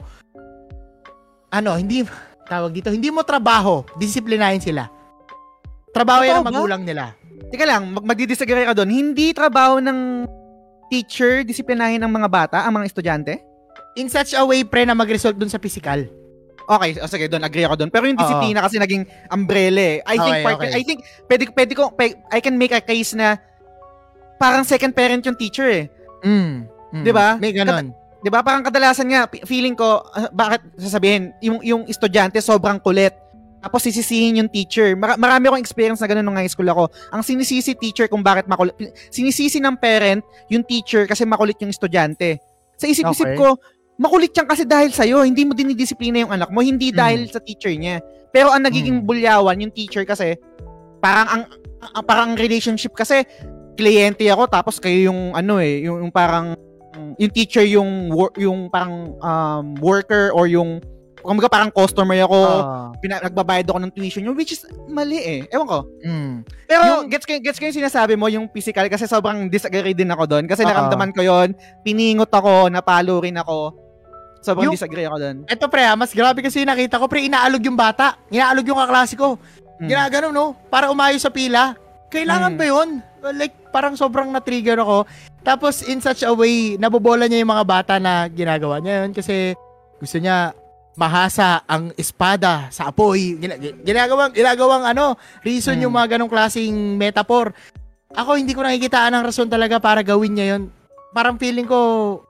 ano, hindi, tawag dito, hindi mo trabaho, disiplinahin sila. Trabaho yan Totoo ng ba? magulang nila. Teka lang, mag magdidisagree ka doon. Hindi trabaho ng teacher disiplinahin ng mga bata, ang mga estudyante? In such a way, pre, na mag-result dun sa physical. Okay, oh, sige, doon agree ako doon. Pero yung disiplina kasi naging umbrella eh. I think Okay, part, okay. I think pwede pwede ko pe- I can make a case na parang second parent yung teacher eh. Mm. mm. Di ba? May ganun. 'Di ba? Parang kadalasan nga feeling ko ah, bakit sasabihin yung yung estudyante sobrang kulit. Tapos sisisihin yung teacher. Mara- marami akong experience na ganun nung high school ako. Ang sinisisi teacher kung bakit makulit. Sinisisi ng parent yung teacher kasi makulit yung estudyante. Sa isip-isip Okay. ko, makulit yan kasi dahil sa'yo. Hindi mo dinidisiplina yung anak mo. Hindi dahil sa teacher niya. Pero ang nagiging Mm. bulyawan, yung teacher kasi, parang ang, ang- parang ang relationship kasi, kliyente ako tapos kayo yung ano eh, yung, yung parang yung teacher yung wor- yung parang um, worker or yung kumbaga parang customer ako, Ah. pina- nagbabayad ako ng tuition nyo, which is mali eh. Ewan ko. Mm. Pero Yung- gets ko, gets ko yung sinasabi mo, yung physical, kasi sobrang disagree din ako doon. Kasi Oo. naramdaman ko yon piningot ako, napalo rin ako. Sobrang Yung- disagree ako doon. Eto pre, ah, mas grabe kasi nakita ko, pre, inaalog yung bata. Inaalog yung kaklase ko. Mm. Ginagano, no? Para umayos sa pila. Kailangan Mm. ba yun? Like, parang sobrang na-trigger ako. Tapos, in such a way, nabobola niya yung mga bata na ginagawa niya yun kasi gusto niya mahasa ang espada sa apoy. Gina- ginagawang, ginagawang ano, reason Mm. yung mga ganong klaseng metaphor. Ako, hindi ko nakikitaan ng rason talaga para gawin niya yun. Parang feeling ko,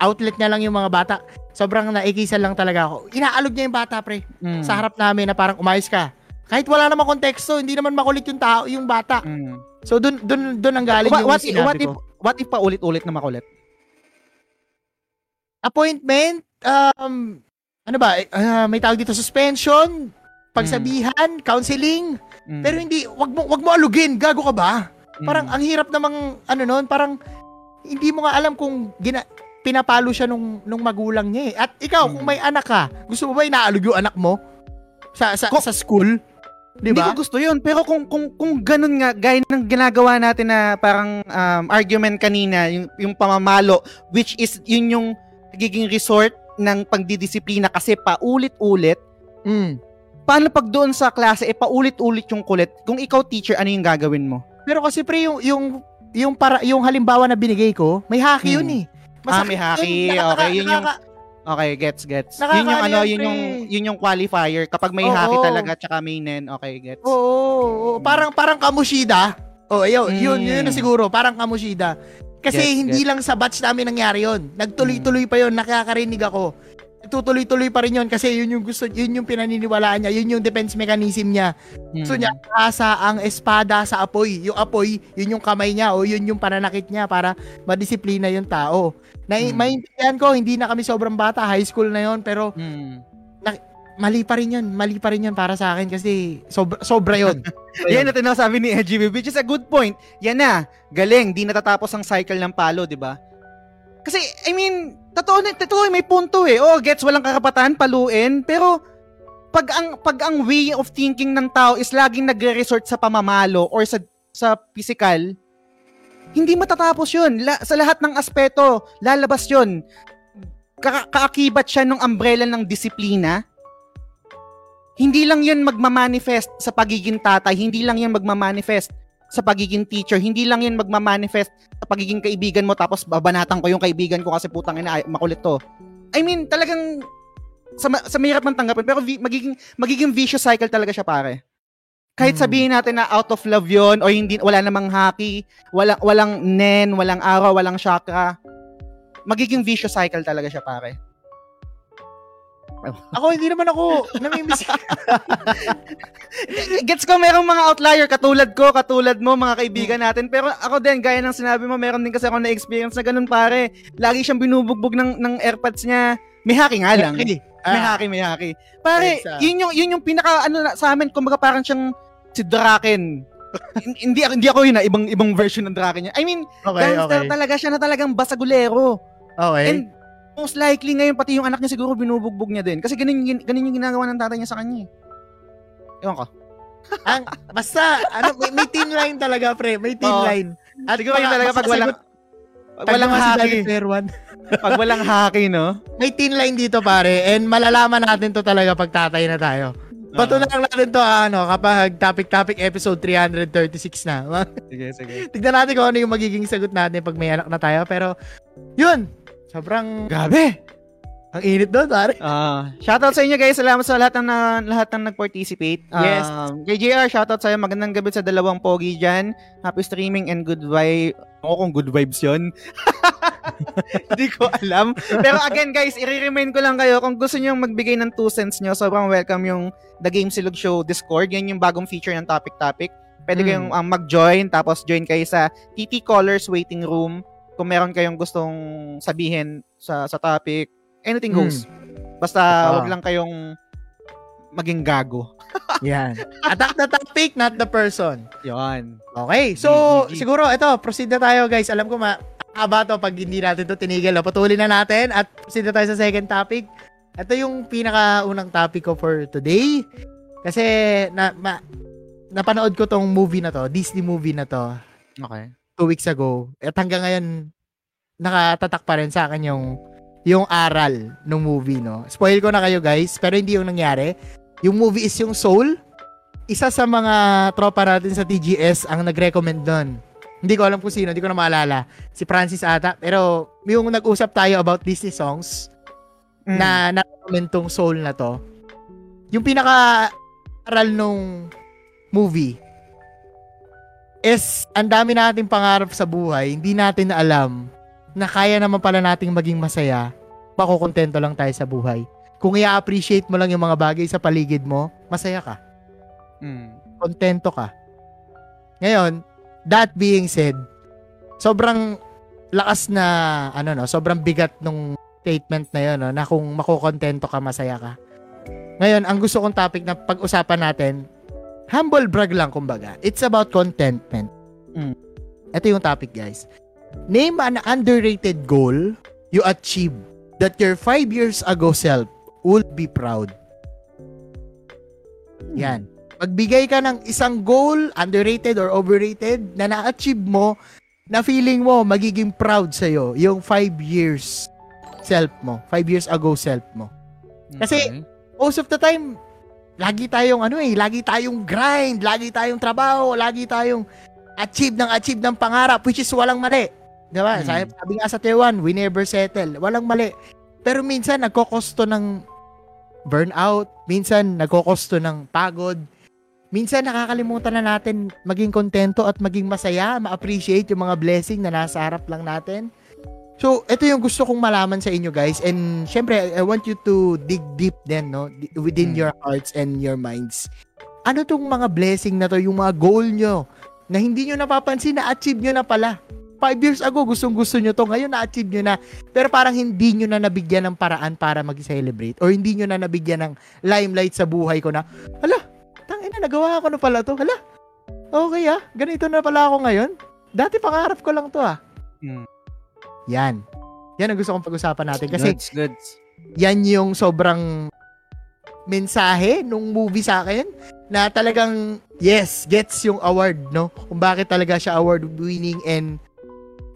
outlet niya lang yung mga bata. Sobrang naikisan lang talaga ako. Inaalog niya yung bata, pre Mm. sa harap namin na parang umayos ka. Kahit wala namang konteksto, hindi naman makulit yung tao, yung bata. Mm. So dun dun dun ang galing What, yung what, sinabi what if, ko. what if pa ulit-ulit na makulit? Appointment, um ano ba, ah, may tawag dito suspension, pagsabihan, counseling. Mm. Pero hindi wag mo wag mo alugin, gago ka ba? Mm. Parang ang hirap namang ano noon, parang hindi mo nga alam kung gina, pinapalo siya nung nung magulang niya eh. At ikaw, Mm. kung may anak ka, gusto mo ba inaalog yung anak mo sa sa, Kung- sa school? Di Hindi ba? ko gusto yun. Pero kung, kung, kung ganun nga, gaya ng ginagawa natin na parang um, argument kanina, yung, yung pamamalo, which is yun yung nagiging resort ng pagdidisiplina kasi paulit-ulit, Mm. paano pag doon sa klase, eh paulit-ulit yung kulit? Kung ikaw teacher, ano yung gagawin mo? Pero kasi pre yung yung yung para yung halimbawa na binigay ko, may haki Hmm. yun eh. Ah, may haki. Nakaka- Okay, yun yung- nakaka- Okay, gets, gets. Nakakaano Yun yung ano, yun yung, yun yung qualifier. Kapag may Oo. haki talaga, tsaka may nen, okay, gets. Oo, oo, oo. parang parang kamushida. Oh, ayun, Mm. yun, yun na siguro, parang kamushida. Kasi Gets, hindi lang sa batch namin nangyari yun. Nagtuloy-tuloy pa yun, nakakarinig ako. Tutuloy-tuloy pa rin yun kasi yun yung gusto, yun yung pinaniniwalaan niya, yun yung defense mechanism niya. Mm. So niya, asa ang espada sa apoy. Yung apoy, yun yung kamay niya o yun yung pananakit niya para madisiplina yung tao. Na, Mm. Maintindihan ko, hindi na kami sobrang bata, high school na yun, pero Mm. mali pa rin yun. Mali pa rin yun para sa akin kasi sobra, sobra yun. (laughs) Yan na sabi ni EGB, which is a good point. Yan na, galing, di natatapos ang cycle ng palo, di ba? Kasi, I mean, totoo, totoo, may punto eh. Oh, gets, walang karapatan, paluin, pero pag ang pag ang way of thinking ng tao is laging nagre-resort sa pamamalo or sa sa physical, hindi matatapos 'yun. La, sa lahat ng aspeto, lalabas 'yun. Ka- kaakibat siya ng umbrella ng disiplina hindi lang yun magmamanifest sa pagiging tatay, hindi lang yun magmamanifest sa pagiging teacher. Hindi lang yan magmamanifest sa pagiging kaibigan mo tapos babanatan ko yung kaibigan ko kasi putang ina makulit to. I mean, talagang sa, sa mahirap man tanggapin pero vi- magiging magiging vicious cycle talaga siya pare. Kahit Hmm. sabihin natin na out of love 'yon o hindi wala namang happy, walang walang nen, walang araw, walang chakra. Magiging vicious cycle talaga siya pare. Ako, hindi naman ako namimiss. (laughs) Gets ko merong mga outlier katulad ko, katulad mo, mga kaibigan natin. Pero ako din, gaya ng sinabi mo, meron din kasi ako na-experience na ganun pare. Lagi siyang binubugbog ng, ng airpods niya. May haki nga lang. May Ah, haki, may haki. Pare, Thanks, ah. yun yung, yun yung pinaka, ano na, sa amin, kumbaga parang siyang si Draken. Hin- hindi, ako- hindi ako yun na, ibang, ibang version ng Draken niya. I mean, okay, gangster okay. talaga siya na talagang basagulero. Okay. And most likely ngayon, pati yung anak niya siguro binubugbog niya din. Kasi ganun, yung- ganun yung ginagawa ng tatay niya sa kanya. eh. Ewan ko. (laughs) Ang, basta, ano, may, may thin line talaga, pre. May thin Oo. line. At Siguro yun talaga pag walang, pag walang haki. Pag walang haki, no? May thin line dito, pare. And malalaman natin to talaga pag tatay na tayo. Bato na lang natin to, ano, kapag topic-topic episode 336 na. Sige, sige. Tignan natin kung ano yung magiging sagot natin pag may anak na tayo. Pero, yun. Sobrang, Gabi! ang init doon, pare. Ah, shoutout sa inyo guys. Salamat sa lahat ng na, lahat ng nag-participate. Yes. Um, kay JR, shoutout sa iyo. Magandang gabi sa dalawang pogi diyan. Happy streaming and good vibe. Ako kung good vibes 'yon. (laughs) Hindi ko alam. Pero again guys, i-remind ko lang kayo kung gusto niyo magbigay ng 2 cents nyo, sobrang welcome yung The Game Silog Show Discord. Yan yung bagong feature ng Topic Topic. Pwede Mm. kayong um, mag-join tapos join kayo sa TT Callers Waiting Room kung meron kayong gustong sabihin sa sa topic. Anything goes. Basta Ah. wag lang kayong maging gago. (laughs) Yan. Attack the topic, not the person. Yon. Okay, so G, G, G. siguro ito, proceed na tayo guys. Alam ko ma haba to pag hindi natin to tinigil. No? Patuloy na natin at proceed na tayo sa second topic. Ito yung pinaka-unang topic ko for today. Kasi na, ma, napanood ko tong movie na to, Disney movie na to, Okay. Two weeks ago. At hanggang ngayon, nakatatak pa rin sa akin yung yung aral ng movie, no? Spoil ko na kayo, guys, pero hindi yung nangyari. Yung movie is yung Soul. Isa sa mga tropa natin sa TGS ang nag-recommend doon. Hindi ko alam kung sino, hindi ko na maalala. Si Francis ata. Pero yung nag-usap tayo about Disney songs Mm. na na-recommend tong Soul na to, yung pinaka-aral nung movie is ang dami nating pangarap sa buhay, hindi natin na alam na kaya naman pala nating maging masaya, makukontento lang tayo sa buhay. Kung i-appreciate mo lang yung mga bagay sa paligid mo, masaya ka. Mm. Kontento ka. Ngayon, that being said, sobrang lakas na, ano no, sobrang bigat nung statement na yun, no, na kung makukontento ka, masaya ka. Ngayon, ang gusto kong topic na pag-usapan natin, humble brag lang kumbaga. It's about contentment. Mm. Ito yung topic, guys. Name an underrated goal you achieve that your five years ago self would be proud. Yan. Magbigay ka ng isang goal, underrated or overrated, na na-achieve mo, na feeling mo magiging proud sa'yo, yung five years self mo, five years ago self mo. Kasi- Okay. Most of the time, lagi tayong ano eh, lagi tayong grind, lagi tayong trabaho, lagi tayong achieve ng achieve ng pangarap, which is walang mali. Di ba? Hmm. Sabi, sabi nga sa 1, we never settle. Walang mali. Pero minsan, nagkokosto ng burnout. Minsan, nagkokosto ng pagod. Minsan, nakakalimutan na natin maging kontento at maging masaya, ma-appreciate yung mga blessing na nasa harap lang natin. So, ito yung gusto kong malaman sa inyo guys. And syempre, I want you to dig deep then, no? Within Hmm. your hearts and your minds. Ano tong mga blessing na to, yung mga goal nyo, na hindi nyo napapansin, na-achieve nyo na pala. Five years ago, gustong gusto nyo to. Ngayon, na-achieve nyo na. Pero parang hindi nyo na nabigyan ng paraan para mag-celebrate. Or hindi nyo na nabigyan ng limelight sa buhay ko na, hala, tangina, nagawa ko na pala to. Hala, okay ah, ganito na pala ako ngayon. Dati pangarap ko lang to ah. Mm. Yan. Yan ang gusto kong pag-usapan natin. Kasi goods, goods. yan yung sobrang mensahe nung movie sa akin na talagang yes, gets yung award, no? Kung bakit talaga siya award winning and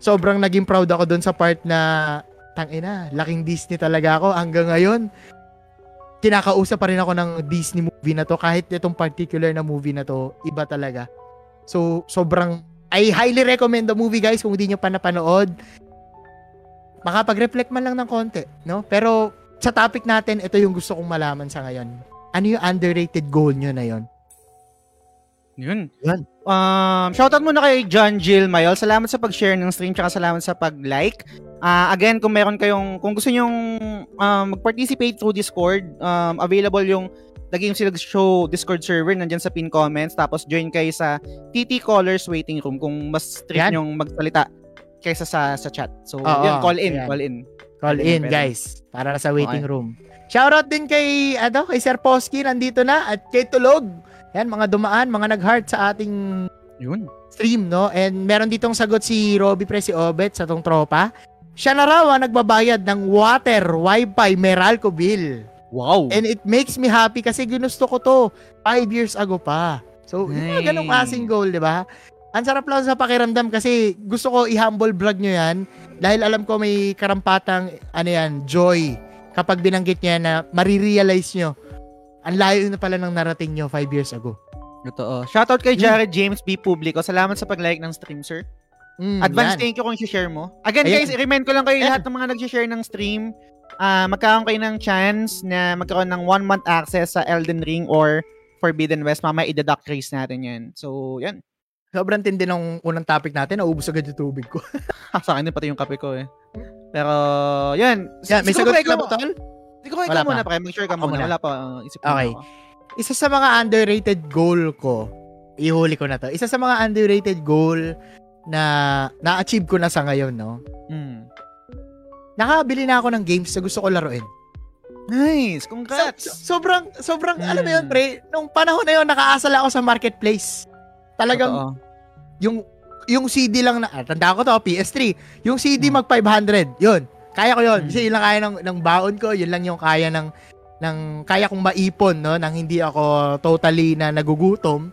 sobrang naging proud ako doon sa part na tangina, laking Disney talaga ako hanggang ngayon. Kinakausap pa rin ako ng Disney movie na to kahit itong particular na movie na to, iba talaga. So, sobrang, I highly recommend the movie guys kung hindi nyo pa napanood. Makapag-reflect man lang ng konti, no? Pero, sa topic natin, ito yung gusto kong malaman sa ngayon. Ano yung underrated goal nyo na yon? Yun. Yun. Um, shoutout muna kay John Jill Mayol. Salamat sa pag-share ng stream tsaka salamat sa pag-like. Ah, again, kung meron kayong kung gusto niyo um, mag-participate through Discord, um, available yung lagi yung sila show Discord server nandiyan sa pin comments tapos join kayo sa TT Callers waiting room kung mas strict yung magsalita kaysa sa sa chat. So, Oo, yun, call in, ayan. call in. Call in, pwede. guys. Para sa waiting room. Shoutout din kay, ano, kay Sir Posky, nandito na. At kay Tulog. Yan, mga dumaan, mga nag-heart sa ating Yun. stream, no? And meron ditong sagot si Robby Presi Obet sa tong tropa. Siya na raw ang nagbabayad ng water, wifi, Meralco bill. Wow. And it makes me happy kasi ginusto ko to five years ago pa. So, yung mga ganong Nice. klaseng goal, di ba? Ang sarap lang sa pakiramdam kasi gusto ko i-humble brag nyo yan dahil alam ko may karampatang, ano yan, joy kapag binanggit niya na marirealize nyo ang layo na pala ng narating nyo five years ago. Totoo. Shoutout kay Jared James B. Publico. Salamat sa pag-like ng stream, sir. Mm, Advance yan. thank you kung i-share mo. Again Ayan. guys, i-remind ko lang kayo Ayan. lahat ng mga nag-share ng stream. ah magkakaroon kayo ng chance na magkaroon ng one month access sa Elden Ring or Forbidden West. Mamaya i-deduct race natin yan. So, yan. Sobrang tindi ng unang topic natin. Naubos agad yung tubig ko. (laughs) sa akin din pati yung kape ko eh. Pero, yan. Yan, may sagot ka ba, Tol? Siguro ikaw muna pa. Mag-share ka Ako muna. Wala pa. Uh, isip ko Okay. ako. Isa sa mga underrated goal ko, ihuli ko na to. Isa sa mga underrated goal na na-achieve ko na sa ngayon, no? Mm. Nakabili na ako ng games na gusto ko laruin. Nice. Congrats. so- sobrang, sobrang, Mm. alam mo yun, pre, nung panahon na yun, nakaasal ako sa marketplace. Talagang, Totoo. yung, yung CD lang na, ah, tanda ko to, PS3, yung CD Mm. mag 500, yun. Kaya ko yun. Mm. Kasi yun lang kaya ng, ng baon ko, yun lang yung kaya ng, ng kaya kong maipon, no, nang hindi ako totally na nagugutom.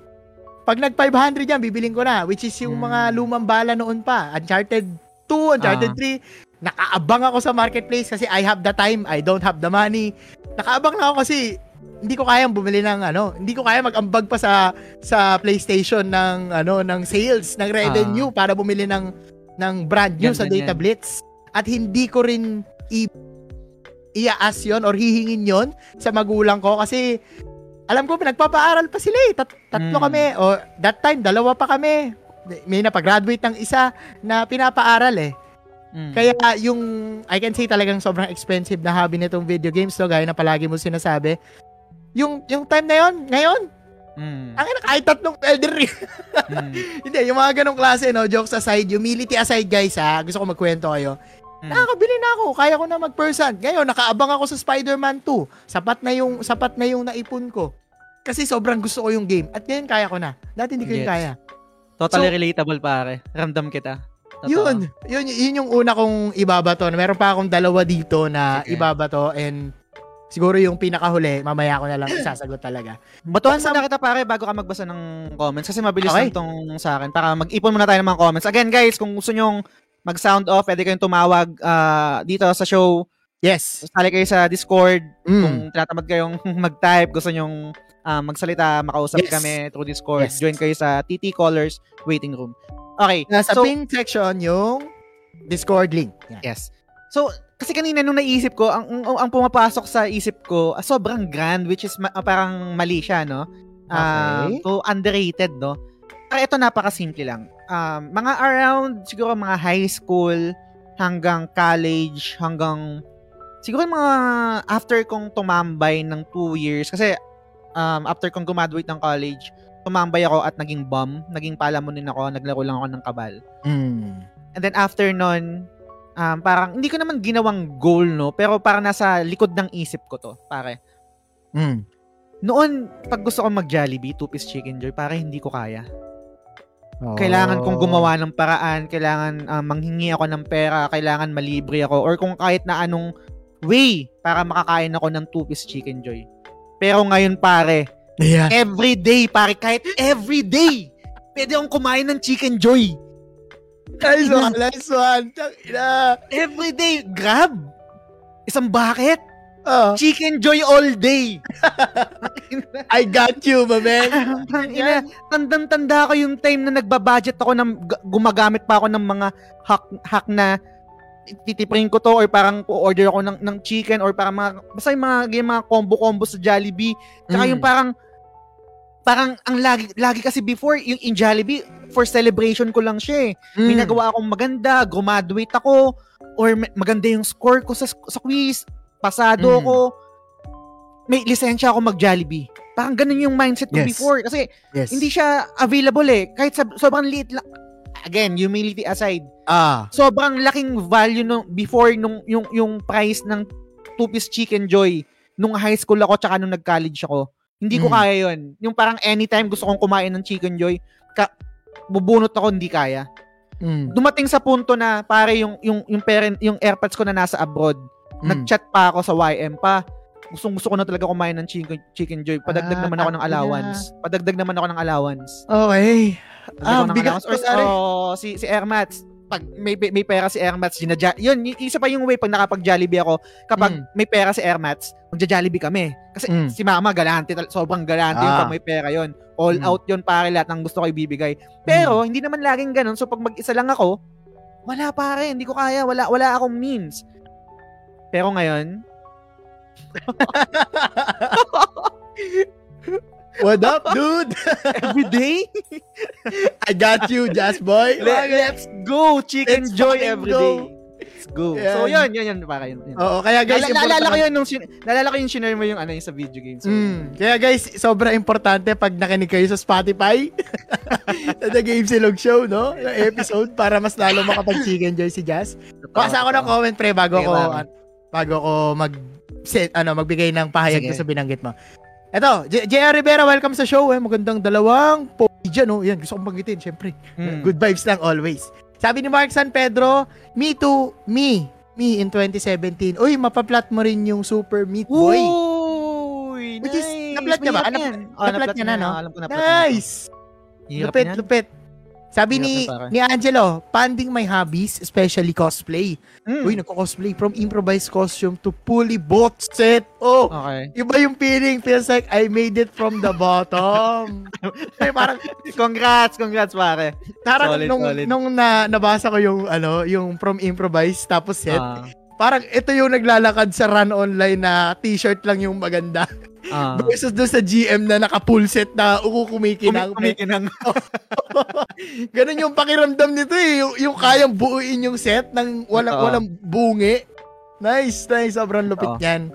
Pag nag 500 yan, bibiling ko na, which is yung Mm. mga lumang bala noon pa. Uncharted 2, Uncharted Ah. 3, nakaabang ako sa marketplace kasi I have the time, I don't have the money. Nakaabang na ako kasi hindi ko kayang bumili ng ano, hindi ko kaya mag-ambag pa sa sa PlayStation ng ano ng sales, ng revenue para bumili ng ng brand new Yan, sa Data yan. Blitz. At hindi ko rin i i-ask yun or hihingin yon sa magulang ko kasi alam ko nagpapaaral pa sila eh. Tat- tatlo Mm. kami o that time dalawa pa kami. May napag-graduate ng isa na pinapaaral eh. Mm. Kaya yung, I can say talagang sobrang expensive na hobby nitong video games to, gaya na palagi mo sinasabi. Yung, yung time na yon ngayon, Mm. ang ina, kahit tatlong Elden Ring. Mm. (laughs) Hindi, yung mga ganong klase, no, jokes aside, humility aside, guys, ha, gusto ko magkwento kayo. Mm. Nakakabili na ako, kaya ko na mag-person. Ngayon, nakaabang ako sa Spider-Man 2. Sapat na yung, sapat na yung naipon ko. Kasi sobrang gusto ko yung game. At ngayon, kaya ko na. Dati hindi ko yung Gets. kaya. Totally So- relatable pare. Ramdam kita. Totoo. Yun, yun, yun yung una kong ibabato. Meron pa akong dalawa dito na Sige. ibabato and siguro yung pinakahuli, mamaya ko na lang (clears throat) isasagot talaga. Batuhan muna kita pare bago ka magbasa ng comments kasi mabilis Okay. lang tong sa akin para mag-ipon muna tayo ng mga comments. Again guys, kung gusto nyong mag-sound off, pwede kayong tumawag ah, dito sa show. Yes. Sali kayo sa Discord. Kung Mm. tinatamad kayong (laughs) mag-type, gusto nyong ah, magsalita, makausap Yes. kami through Discord. Yes. Join kayo sa TT Callers Waiting Room. Okay. Nasa so, pin section yung Discord link. Yan. Yes. So, kasi kanina nung naisip ko, ang, ang, ang pumapasok sa isip ko, ah, sobrang grand, which is ma- ah, parang mali siya, no? Ah, Okay. so, underrated, no? Pero ito, napakasimple lang. Um, mga around, siguro mga high school, hanggang college, hanggang, siguro mga after kong tumambay ng two years, kasi um, after kong graduate ng college, tumambay ako at naging bum, naging palamunin ako, naglaro lang ako ng kabal. Mm. And then after nun, um, parang hindi ko naman ginawang goal, no? Pero parang nasa likod ng isip ko to, pare. Mm. Noon, pag gusto ko mag-Jollibee, two-piece chicken joy, pare hindi ko kaya. Oh. Kailangan kong gumawa ng paraan, kailangan ah, manghingi ako ng pera, kailangan malibre ako, or kung kahit na anong way para makakain ako ng two-piece chicken joy. Pero ngayon, pare, Yeah. every day, pare, kahit every day, pwede akong kumain ng chicken joy. Nice one, nice one. Tangina. Every day, grab. Isang bucket. Oh, Chicken Joy all day. (laughs) I got you, my man. (laughs) Ina, tandang-tanda ko yung time na nagbabudget ako ng gumagamit pa ako ng mga hack hack na titiprin ko to or parang order ako ng ng chicken or parang mga basta yung mga yung mga combo-combo sa Jollibee. Tsaka Mm. yung parang parang ang lagi lagi kasi before yung in Jollibee for celebration ko lang siya eh. May Mm. nagawa akong maganda, graduate ako or may- maganda yung score ko sa sa quiz, pasado Mm. ako. May lisensya ako mag-Jollibee. Parang ganun yung mindset ko Yes. before kasi Yes. hindi siya available eh. Kahit sa, sobrang liit lang. Again, humility aside. Ah. Sobrang laking value nung before nung yung yung price ng two-piece chicken joy nung high school ako tsaka nung nag-college ako. Hindi ko Mm. kaya yon. Yung parang anytime gusto kong kumain ng chicken joy, ka, bubunot ako hindi kaya. Mm. Dumating sa punto na pare yung yung yung parent yung AirPods ko na nasa abroad. Mm. Nag-chat pa ako sa YM pa. Gustong gusto ko na talaga kumain ng chicken, chicken joy. Padagdag Ah, naman ako ng allowance. Padagdag naman ako ng allowance. Okay. Ah, bigat allowance. Or, pa, pare. oh, si, si Airmats, pag may, may pera si Airmats, ginadya, yun, isa pa yung way pag nakapag-Jollibee ako, kapag Mm. may pera si Airmats, magja-Jollibee kami. Kasi Mm. si mama, galante, sobrang galante yung Ah. pag may pera yon All Mm. out yun, pare, lahat ng gusto ko ibibigay. Pero, hindi naman laging ganun. So, pag mag-isa lang ako, wala pare, hindi ko kaya, wala, wala akong means. Pero ngayon, (laughs) What up, dude? (laughs) everyday, I got you, Jazz Boy. let, let's go, chicken Let's joy everyday. go. Let's go. Yan. So, yun, yun, yun, para yun. yun. Oo, kaya guys, Guys, naalala ko yun nung sin- naalala ko yung sinare mo yung ano yung sa video games. So, Mm. Kaya guys, sobra importante pag nakinig kayo sa Spotify (laughs) sa The Game Silog Show, no? Yung episode para mas lalo makapag-chicken joy si Jazz. Pasa ako ng comment pre bago Sige, ko mami. an- bago ko mag set ano magbigay ng pahayag Sige. ko sa binanggit mo. Eto, J- JR Rivera, welcome sa show. Eh. Magandang dalawang pogi dyan. Oh. Yan, gusto kong banggitin, syempre. Mm. Good vibes lang always. Sabi ni Mark San Pedro, me too, me. Me in 2017. Uy, mapaplat mo rin yung Super Meat Boy. Uy, Which is, nice. naplat niya ba? Mahirap Nap- yan. Oh, naplat niya na, no? Alam ko naplat. Nice! Hirap lupit, yan. lupit. Sabi ni ni Angelo, panding my hobbies, especially cosplay. Mm. Uy, nagko-cosplay from improvised costume to fully bought set. Oh, Okay. iba yung feeling. Feels like I made it from the bottom. (laughs) Ay, parang Congrats, congrats pare. parang Solid, nung, solid. nung na, nabasa ko yung ano, yung from improvised tapos set, Ah, parang ito yung naglalakad sa run online na t-shirt lang yung maganda. ah. (laughs) Versus doon sa GM na naka-full set na uku kumikinang. Kumi- kumikinang. (laughs) Ganun yung pakiramdam nito eh. Yung, yung kayang buuin yung set ng walang, Oo. walang bungi. Nice, nice. Sobrang lupit Oo. yan.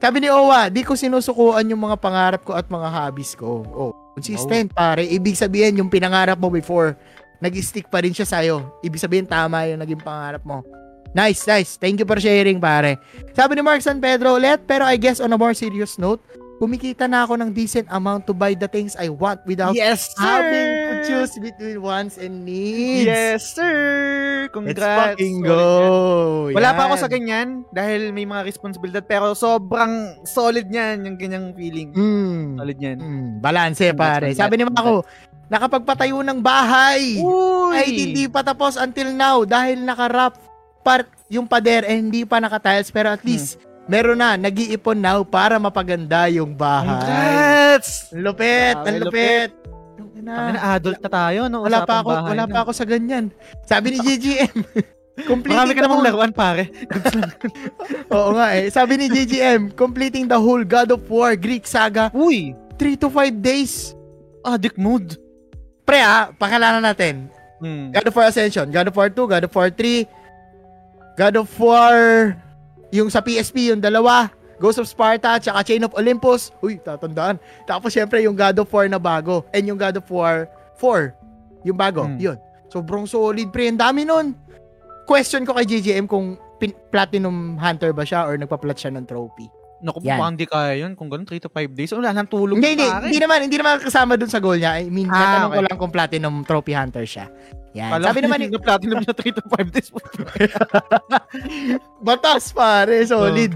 Sabi ni Owa, di ko sinusukuan yung mga pangarap ko at mga hobbies ko. Oh, consistent pare. Ibig sabihin yung pinangarap mo before, nag-stick pa rin siya sa'yo. Ibig sabihin tama yung naging pangarap mo. Nice, nice. Thank you for sharing, pare. Sabi ni Mark San Pedro ulit, pero I guess on a more serious note, kumikita na ako ng decent amount to buy the things I want without Yes, sir. having to choose between wants and needs. Yes, sir. Let's Congrats. fucking Solid go. yan. Wala pa ako Yan. sa ganyan dahil may mga responsibilidad pero sobrang solid niyan yung ganyang feeling. Mm. Solid niyan. Mm. Balance, pare. Congrats, Sabi ni congrats. Mako, nakapagpatayo ng bahay. Uy! Ay, hindi pa tapos until now dahil naka-wrap part yung pader eh, hindi pa naka-tiles pero at least meron na, nag-iipon now para mapaganda yung bahay. Ang lupit, ang lupit. Ang Na, na adult na tayo, no? wala pa ako, wala na. pa ako sa ganyan. Sabi ni GGM, completing (laughs) Marami ka namang laruan, pare. (laughs) Oo nga eh. Sabi ni GGM, completing the whole God of War Greek saga, Uy! 3 to 5 days. Addict mood. Pre ah, pakalanan natin. Hmm. God of War Ascension, God of War 2, God of War 3, God of War, yung sa PSP, yung dalawa, Ghost of Sparta, tsaka Chain of Olympus. Uy, tatandaan. Tapos syempre yung God of War na bago. And yung God of War 4, yung bago. Hmm. Yun. Sobrang solid, pre. Ang dami nun. Question ko kay GGM kung pin- Platinum Hunter ba siya or nagpa-plat siya ng trophy. Naku, Yan. mukhang di kaya yun. Kung ganun, 3 to 5 days. Wala nang tulog. Hindi, hindi, pare. hindi naman, hindi naman kasama dun sa goal niya. I mean, Ah, natanong ko okay. lang kung Platinum Trophy Hunter siya. Yan. Kala Sabi ko naman ni, yung platinum niya 3 to 5 days. (laughs) Batas pare, solid.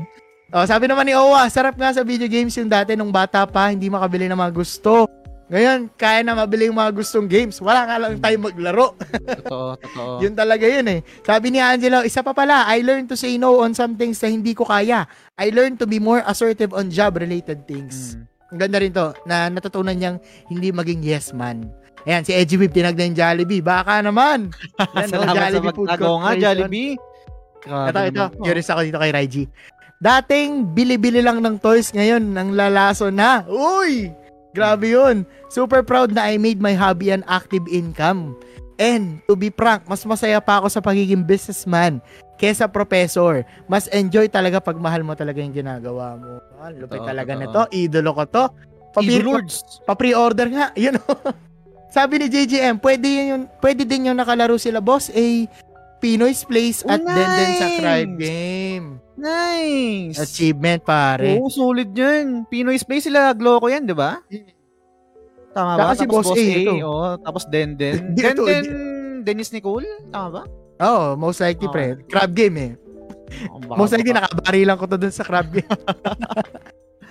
Oh. sabi naman ni Owa, sarap nga sa video games yung dati nung bata pa, hindi makabili ng mga gusto. Ngayon, kaya na mabili yung mga gustong games. Wala nga lang tayo maglaro. Totoo, totoo. (laughs) Yun talaga yun eh. Sabi ni Angelo, isa pa pala, I learned to say no on some things na hindi ko kaya. I learned to be more assertive on job-related things. Mm. Ang ganda rin to, na natutunan niyang hindi maging yes man. Ayan, si Edgy Whip tinagnan yung Jollibee. Baka naman. (laughs) Yan, no, Salamat sa Jollibee Food pagtago nga. Jollibee. Grabe Ito, ito. naman. Curious ako dito kay Raiji. Dating bili-bili lang ng toys, ngayon nang lalaso na. Uy! Grabe yun. Super proud na I made my hobby an active income. And to be frank, mas masaya pa ako sa pagiging businessman kesa professor. Mas enjoy talaga pag mahal mo talaga yung ginagawa mo. Ah, lupit Totoo, talaga nito. Idolo ko to. Papir- Evil Lords. pa-pre-order nga, (laughs) yun know. Sabi ni JJM, pwede yun pwede din yung nakalaro sila boss eh Pinoy's Place at Oh, then din sa nice! Tribe Game. Nice. Achievement pare. Oo, solid yun. Pinoy Space sila, Gloco yan, di ba? Tama ba? Saka si Tapos Boss A, ito. oo. Tapos Den Den. (laughs) Di, Den ito, Den, Dennis Nicole? Tama ba? Oo, oh, most likely Oo. pre. Crab game eh. Oh, baka- most likely nakabari lang ko to dun sa crab game. (laughs)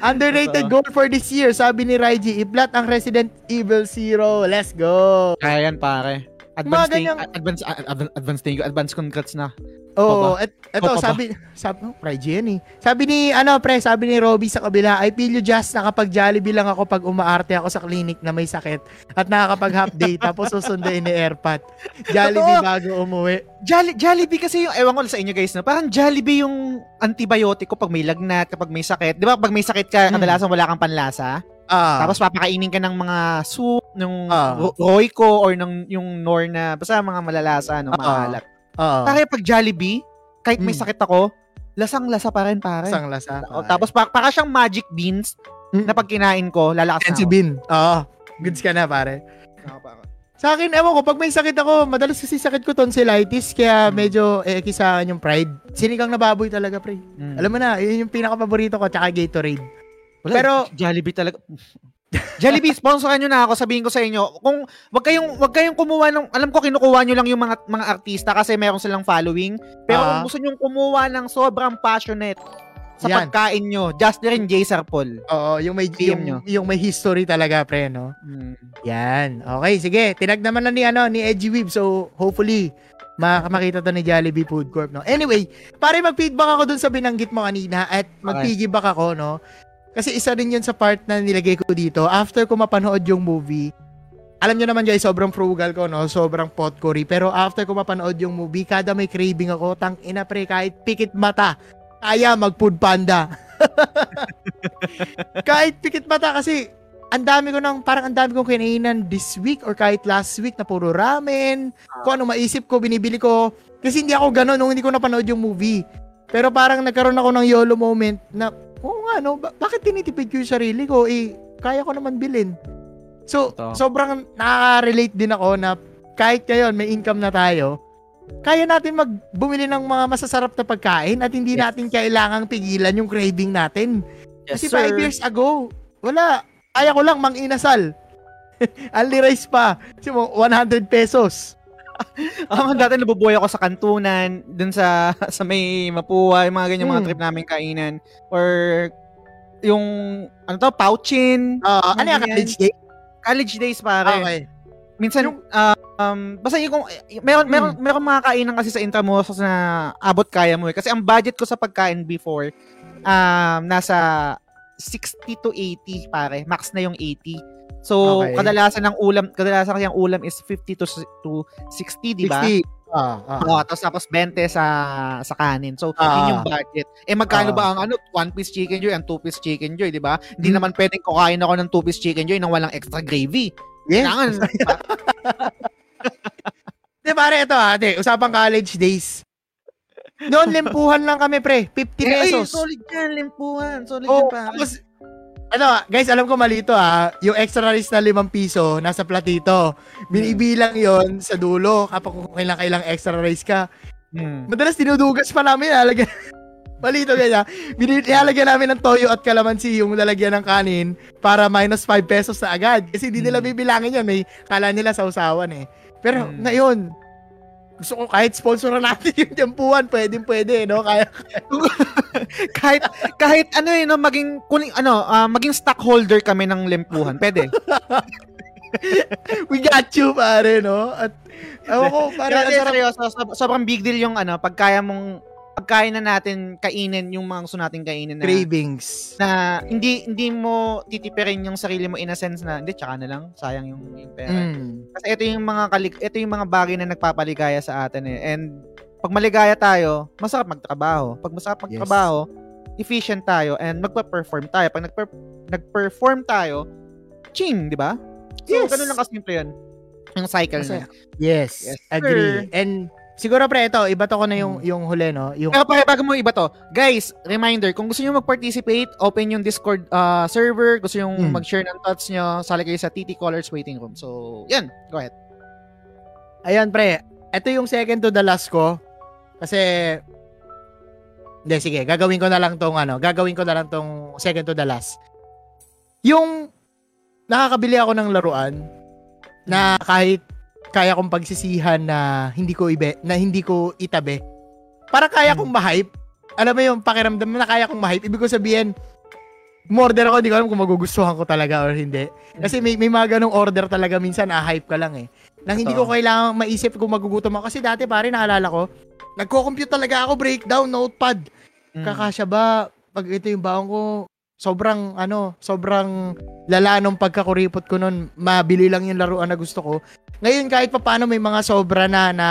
Underrated goal for this year, sabi ni Raiji, i-plat ang Resident Evil Zero. Let's go. Kaya yan, pare. Advance thing, ganyang- advance, advance, advance thing, advance congrats na. Oo, Pa et, eto ba? sabi sabi oh, Raiji yan eh. Sabi ni ano pre, sabi ni Robby sa kabila, I feel you just na kapag Jollibee lang ako pag umaarte ako sa clinic na may sakit at nakakapag half (laughs) day tapos susunduin ni Airpat. Jollibee Totoo. bago umuwi. Jolli, Jollibee kasi yung, ewan ko sa inyo guys, no? parang Jollibee yung antibiotic ko pag may lagnat, kapag may sakit. Di ba pag may sakit ka, Hmm. kadalasan wala kang panlasa. Ah, Tapos papakainin ka ng mga soup, ng Ah. ro- Royco or ng yung Nor na, basta mga malalasa, no, Ah. maalat. oo. Pare pag Jollibee, kahit may Hmm. sakit ako, lasang-lasa pa rin pare. Isang lasa. O, tapos pa, para siyang magic beans Hmm. na pag kinain ko, lalakas na Sensi ako. bin. Oo. Goods ka na pare. Sa akin, ewan ko, pag may sakit ako, madalas kasi sakit ko tonsillitis, kaya Hmm. medyo eh, sa akin yung pride. Sinigang na baboy talaga, pre. Mm. Alam mo na, yun yung pinaka-paborito ko, tsaka Gatorade. Wala, pero- Jollibee talaga. (laughs) Jollibee, sponsoran nyo na ako. Sabihin ko sa inyo, kung wag kayong wag kayong kumuha ng alam ko kinukuha nyo lang yung mga mga artista kasi meron silang following. Pero Ah. kung gusto nyo kumuha ng sobrang passionate sa Yan. pagkain nyo, Justin J. Sarpol. Oo, yung may, yung, nyo. yung may history talaga, pre, no? Yan. Okay, sige. Tinag naman na ni, ano, ni Edgy Weeb. So, hopefully, mak- makita to ni Jollibee Food Corp, no? Anyway, pare mag-feedback ako dun sa binanggit mo kanina at mag-piggyback ako, no? Kasi isa rin yun sa part na nilagay ko dito. After ko mapanood yung movie, alam nyo naman guys, sobrang frugal ko, no? Sobrang potpourri. Pero after ko mapanood yung movie, kada may craving ako, tang ina pre, kahit pikit mata, kaya mag-food panda. (laughs) kahit pikit mata kasi ang dami ko nang parang ang dami kong kinainan this week or kahit last week na puro ramen. Kung ano maisip ko, binibili ko. Kasi hindi ako gano'n nung hindi ko napanood yung movie. Pero parang nagkaroon ako ng YOLO moment na, oo nga no, ba- bakit tinitipid ko yung sarili ko? Eh, kaya ko naman bilhin. So, Totoo. sobrang nakaka-relate din ako na kahit ngayon may income na tayo, kaya natin magbumili ng mga masasarap na pagkain at hindi Yes. natin kailangang pigilan yung craving natin. Yes, Kasi five years ago, wala. Kaya ko lang mang inasal. Only (laughs) rice pa. Kasi mo, 100 pesos. Ako (laughs) dati nabubuhay ako sa kantunan, dun sa (laughs) sa may Mapua, yung mga ganyan mga Hmm. trip namin kainan or yung ano to, Pouchin, Ah, ano Mga yung college day? college days pare. Okay. Minsan ah, um basta yung kung meron meron Hmm. meron mga kainan kasi sa Intramuros na abot kaya mo eh. Kasi ang budget ko sa pagkain before um nasa 60 to 80 pare. Max na yung 80. So Okay. kadalasan ng ulam, kadalasan kasi ang ulam is 50 to to 60, di ba? 60. Ah, ah. Oo, tapos tapos 20 sa sa kanin. So, Ah. yun yung budget. Eh magkano Ah. ba ang ano, one piece chicken joy, ang two piece chicken joy, 'di ba? Hindi Hmm. naman pwedeng kukain ako ng two piece chicken joy nang walang extra gravy. Yeah. Kailangan, Di (laughs) pare, ito ah, ate, usapang college days. Noon, limpuhan lang kami, pre. 50 Eh, ay, pesos. solid yan, limpuhan. Solid Oh, yan, pare. tapos, ano, guys, alam ko mali ito ah. Yung extra rice na 5 piso, nasa platito. Binibilang yon sa dulo kapag kung kailang kailang extra rice ka. Hmm. Madalas dinudugas pa namin, lalagyan. (laughs) Mali ito ganyan. Binil- Nilalagyan namin ng toyo at kalamansi yung lalagyan ng kanin para minus 5 pesos na agad. Kasi hindi nila Hmm. bibilangin yun. May kala nila sa usawan eh. Pero Hmm. ngayon, gusto ko kahit sponsoran natin (laughs) yung jampuan, pwedeng pwede, no? Kaya, (laughs) (laughs) kahit kahit ano eh no maging kuning ano ah, maging stockholder kami ng lempuhan. Pwede. (laughs) We got you, pare, no? At, ewan ko, pare, sarap. seryoso, sob- sobrang big deal yung ano pag kaya mong pagkain na natin kainin yung mga gusto nating kainin na Cravings. na hindi hindi mo titipirin yung sarili mo in a sense na hindi tsaka na lang sayang yung, yung pera. Mm. Kasi ito yung mga kalik ito yung mga bagay na nagpapaligaya sa atin eh. And pag maligaya tayo, masarap magtrabaho. Pag masarap Yes. magtrabaho, efficient tayo and magpa-perform tayo. Pag nagper- nag-perform tayo, ching, di ba? So, Yes. ganun lang kasimple yun. Yung cycle Masaya. na. Yes, Yes, agree. sir. And siguro pre, ito, iba to ko na yung, yung huli, no? Yung, Pero pare, bago mo iba to, guys, reminder, kung gusto nyo mag-participate, open yung Discord uh, server, gusto nyo Hmm. mag-share ng thoughts nyo, sali kayo sa TT Colors Waiting Room. So, yan, go ahead. ayan pre, ito yung second to the last ko. Kasi, hindi, sige, gagawin ko na lang tong, ano, gagawin ko na lang tong second to the last. Yung, nakakabili ako ng laruan, na kahit kaya kong pagsisihan na hindi ko ibe, na hindi ko itabi. Para kaya kong ma-hype. Alam mo yung pakiramdam na kaya kong ma-hype. Ibig ko sabihin, order ako, hindi ko alam kung magugustuhan ko talaga or hindi. Kasi may, may mga ganong order talaga minsan, na-hype ka lang eh. Nang hindi ko kailangan maisip kung magugutom ako. Kasi dati pare, naalala ko, nagko-compute talaga ako, breakdown, notepad. Mm. Kakasya ba, pag ito yung baon ko, sobrang, ano, sobrang lala nung pagkakuripot ko nun, mabili lang yung laruan na gusto ko. Ngayon, kahit pa paano may mga sobra na, na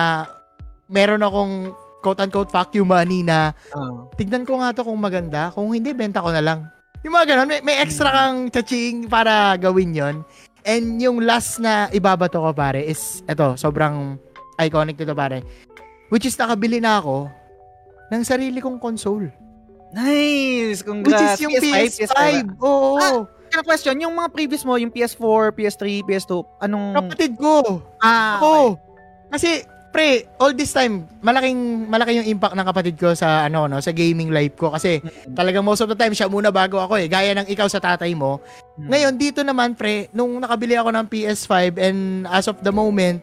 meron akong quote-unquote fuck you money na Ah. tignan ko nga to kung maganda. Kung hindi, benta ko na lang. Yung mga ganun, may, may extra kang chaching para gawin yon And yung last na ibabato ko, pare, is, eto, sobrang iconic nito, pare. Which is, nakabili na ako ng sarili kong console. Nice! Which Congrats! is yung PS5. Oo. Ah, Kaya question, yung mga previous mo, yung PS4, PS3, PS2, anong... Kapatid ko. ah, Ako. Kasi, pre, all this time, malaking malaki yung impact ng kapatid ko sa ano no, sa gaming life ko kasi okay. talagang most of the time siya muna bago ako eh. Gaya ng ikaw sa tatay mo. Hmm. Ngayon dito naman pre, nung nakabili ako ng PS5 and as of the moment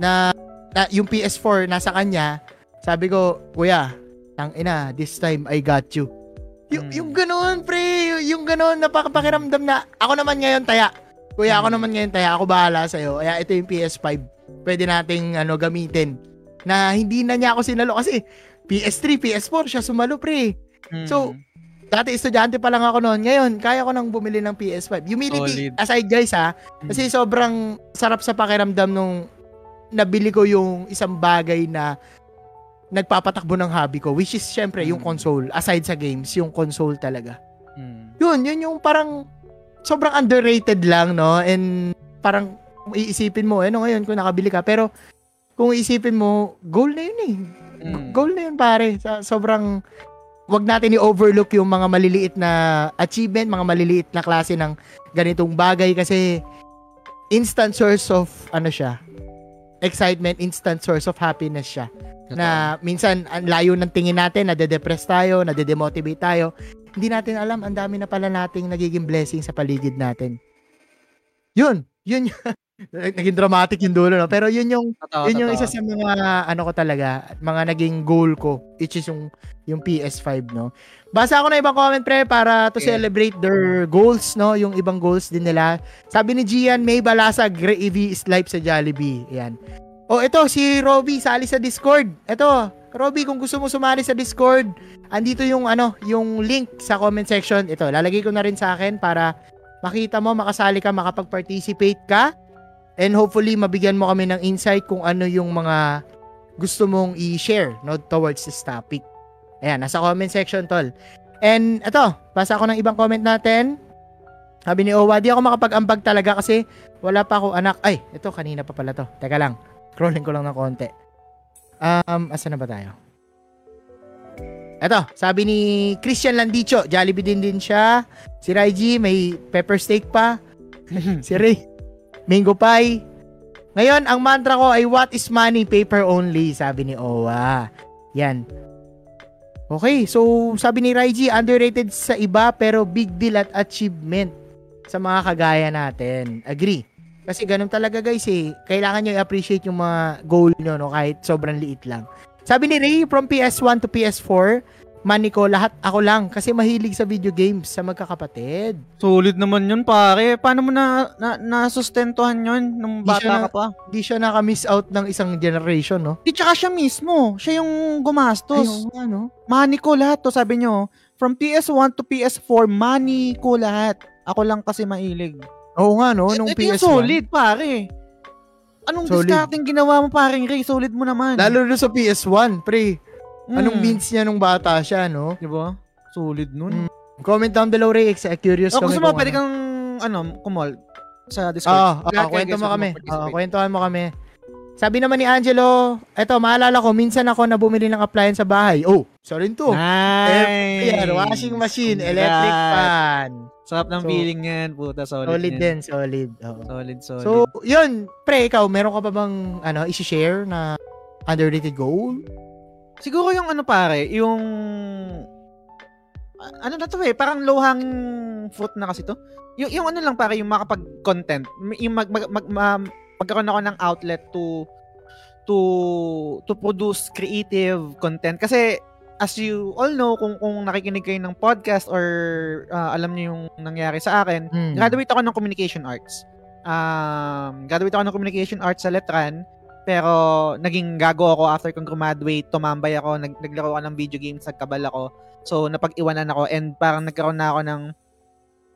na, na yung PS4 nasa kanya, sabi ko, "Kuya, tang ina, this time I got you." Yung, Hmm. yung ganoon, pre, yung ganoon napakapakiramdam na ako naman ngayon taya. Kuya, ako Hmm. naman ngayon taya, ako bahala sa iyo. Kaya ito yung PS5. Pwede nating ano gamitin. Na hindi na niya ako sinalo kasi PS3, PS4 siya sumalo, pre. Mm. So, Dati estudyante pa lang ako noon. Ngayon, kaya ko nang bumili ng PS5. Humility Solid. aside guys ha. Kasi sobrang sarap sa pakiramdam nung nabili ko yung isang bagay na nagpapatakbo ng hobby ko. Which is syempre yung Mm. console. Aside sa games, yung console talaga. Mm. Yun, yun yung parang sobrang underrated lang, no? And parang iisipin mo, ano ngayon kung nakabili ka. Pero kung iisipin mo, goal na yun eh. Mm. Goal na yun pare. Sa, sobrang wag natin i-overlook yung mga maliliit na achievement, mga maliliit na klase ng ganitong bagay kasi instant source of ano siya, excitement, instant source of happiness siya. Na minsan ang layo ng tingin natin, nade-depress tayo, nade-demotivate tayo. Hindi natin alam, ang dami na pala nating nagiging blessing sa paligid natin. Yun, yun (laughs) naging dramatic yung dulo, no? Pero yun yung Totoo, yun yung totoo. isa sa mga ano ko talaga, mga naging goal ko, which is yung yung PS5, no. Basa ako na ibang comment pre para to Okay. celebrate their goals, no, yung ibang goals din nila. Sabi ni Gian, may balasa gravy is life sa Jollibee. Yan. Oh, ito si Robby sali sa Discord. Ito, Robby, kung gusto mo sumali sa Discord, andito yung ano, yung link sa comment section. Ito, lalagay ko na rin sa akin para makita mo, makasali ka, makapag-participate ka. And hopefully, mabigyan mo kami ng insight kung ano yung mga gusto mong i-share no, towards this topic. Ayan, nasa comment section, tol. And ito, basa ako ng ibang comment natin. Sabi ni Owa, di ako makapag-ambag talaga kasi wala pa ako anak. Ay, ito, kanina pa pala to. Teka lang, scrolling ko lang ng konti. Um, asa na ba tayo? Ito, sabi ni Christian Landicho, Jollibee din din siya. Si Raiji, may pepper steak pa. (laughs) si Ray, mango pie. Ngayon, ang mantra ko ay what is money, paper only, sabi ni Owa. Yan. Okay, so sabi ni Raiji, underrated sa iba pero big deal at achievement sa mga kagaya natin. Agree. Kasi ganun talaga guys eh. Kailangan nyo i-appreciate yung mga goal nyo no, kahit sobrang liit lang. Sabi ni Ray, from PS1 to PS4, money ko, lahat ako lang. Kasi mahilig sa video games sa magkakapatid. Solid naman yun, pare. Paano mo na, na nasustentuhan yun nung bata ka pa? Di siya naka-miss out ng isang generation, no? Di tsaka siya mismo. Siya yung gumastos. Ayun nga, no? Money ko lahat to, sabi nyo. From PS1 to PS4, money ko lahat. Ako lang kasi mailig. Oo nga, no? Nung Ito yung PS1. solid, pare. Anong Solid. discarding ginawa mo, paring Ray? Solid mo naman. Lalo na sa PS1, pre. Mm. Anong means niya nung bata siya, no? Di ba? Solid nun. Mm. Comment down below, Ray. Ex- Curious O, kami gusto mo, pwede ano. kang, ano, kumol sa Discord. Ah, Kaya- kaya kwento mo kami. mag-participate. Ah, kwentuhan mo kami. Sabi naman ni Angelo, eto, maalala ko, minsan ako na bumili ng appliance sa bahay. Oh, sa rin to. Nice! Ayan, washing machine, Congrats. electric fan. Sarap ng So, feeling yan, puta. Solid, Solid yan. din, solid. Oo. Solid, solid. So, yun, pre, ikaw, meron ka pa bang, ano, isi-share na underrated goal? Siguro yung ano pare, yung ano na to eh, parang low hanging fruit na kasi to. Yung, yung ano lang pare, yung makapag-content, yung mag, mag, mag, ma- magkaroon ako ng outlet to to to produce creative content kasi as you all know kung kung nakikinig kayo ng podcast or uh, alam niyo yung nangyari sa akin, Hmm. graduate ako ng communication arts. Um, graduate ako ng communication arts sa Letran, pero naging gago ako after kong graduate, tumambay ako, nag naglaro ako ng video games, nagkabal ako. So, napag-iwanan ako and parang nagkaroon na ako ng,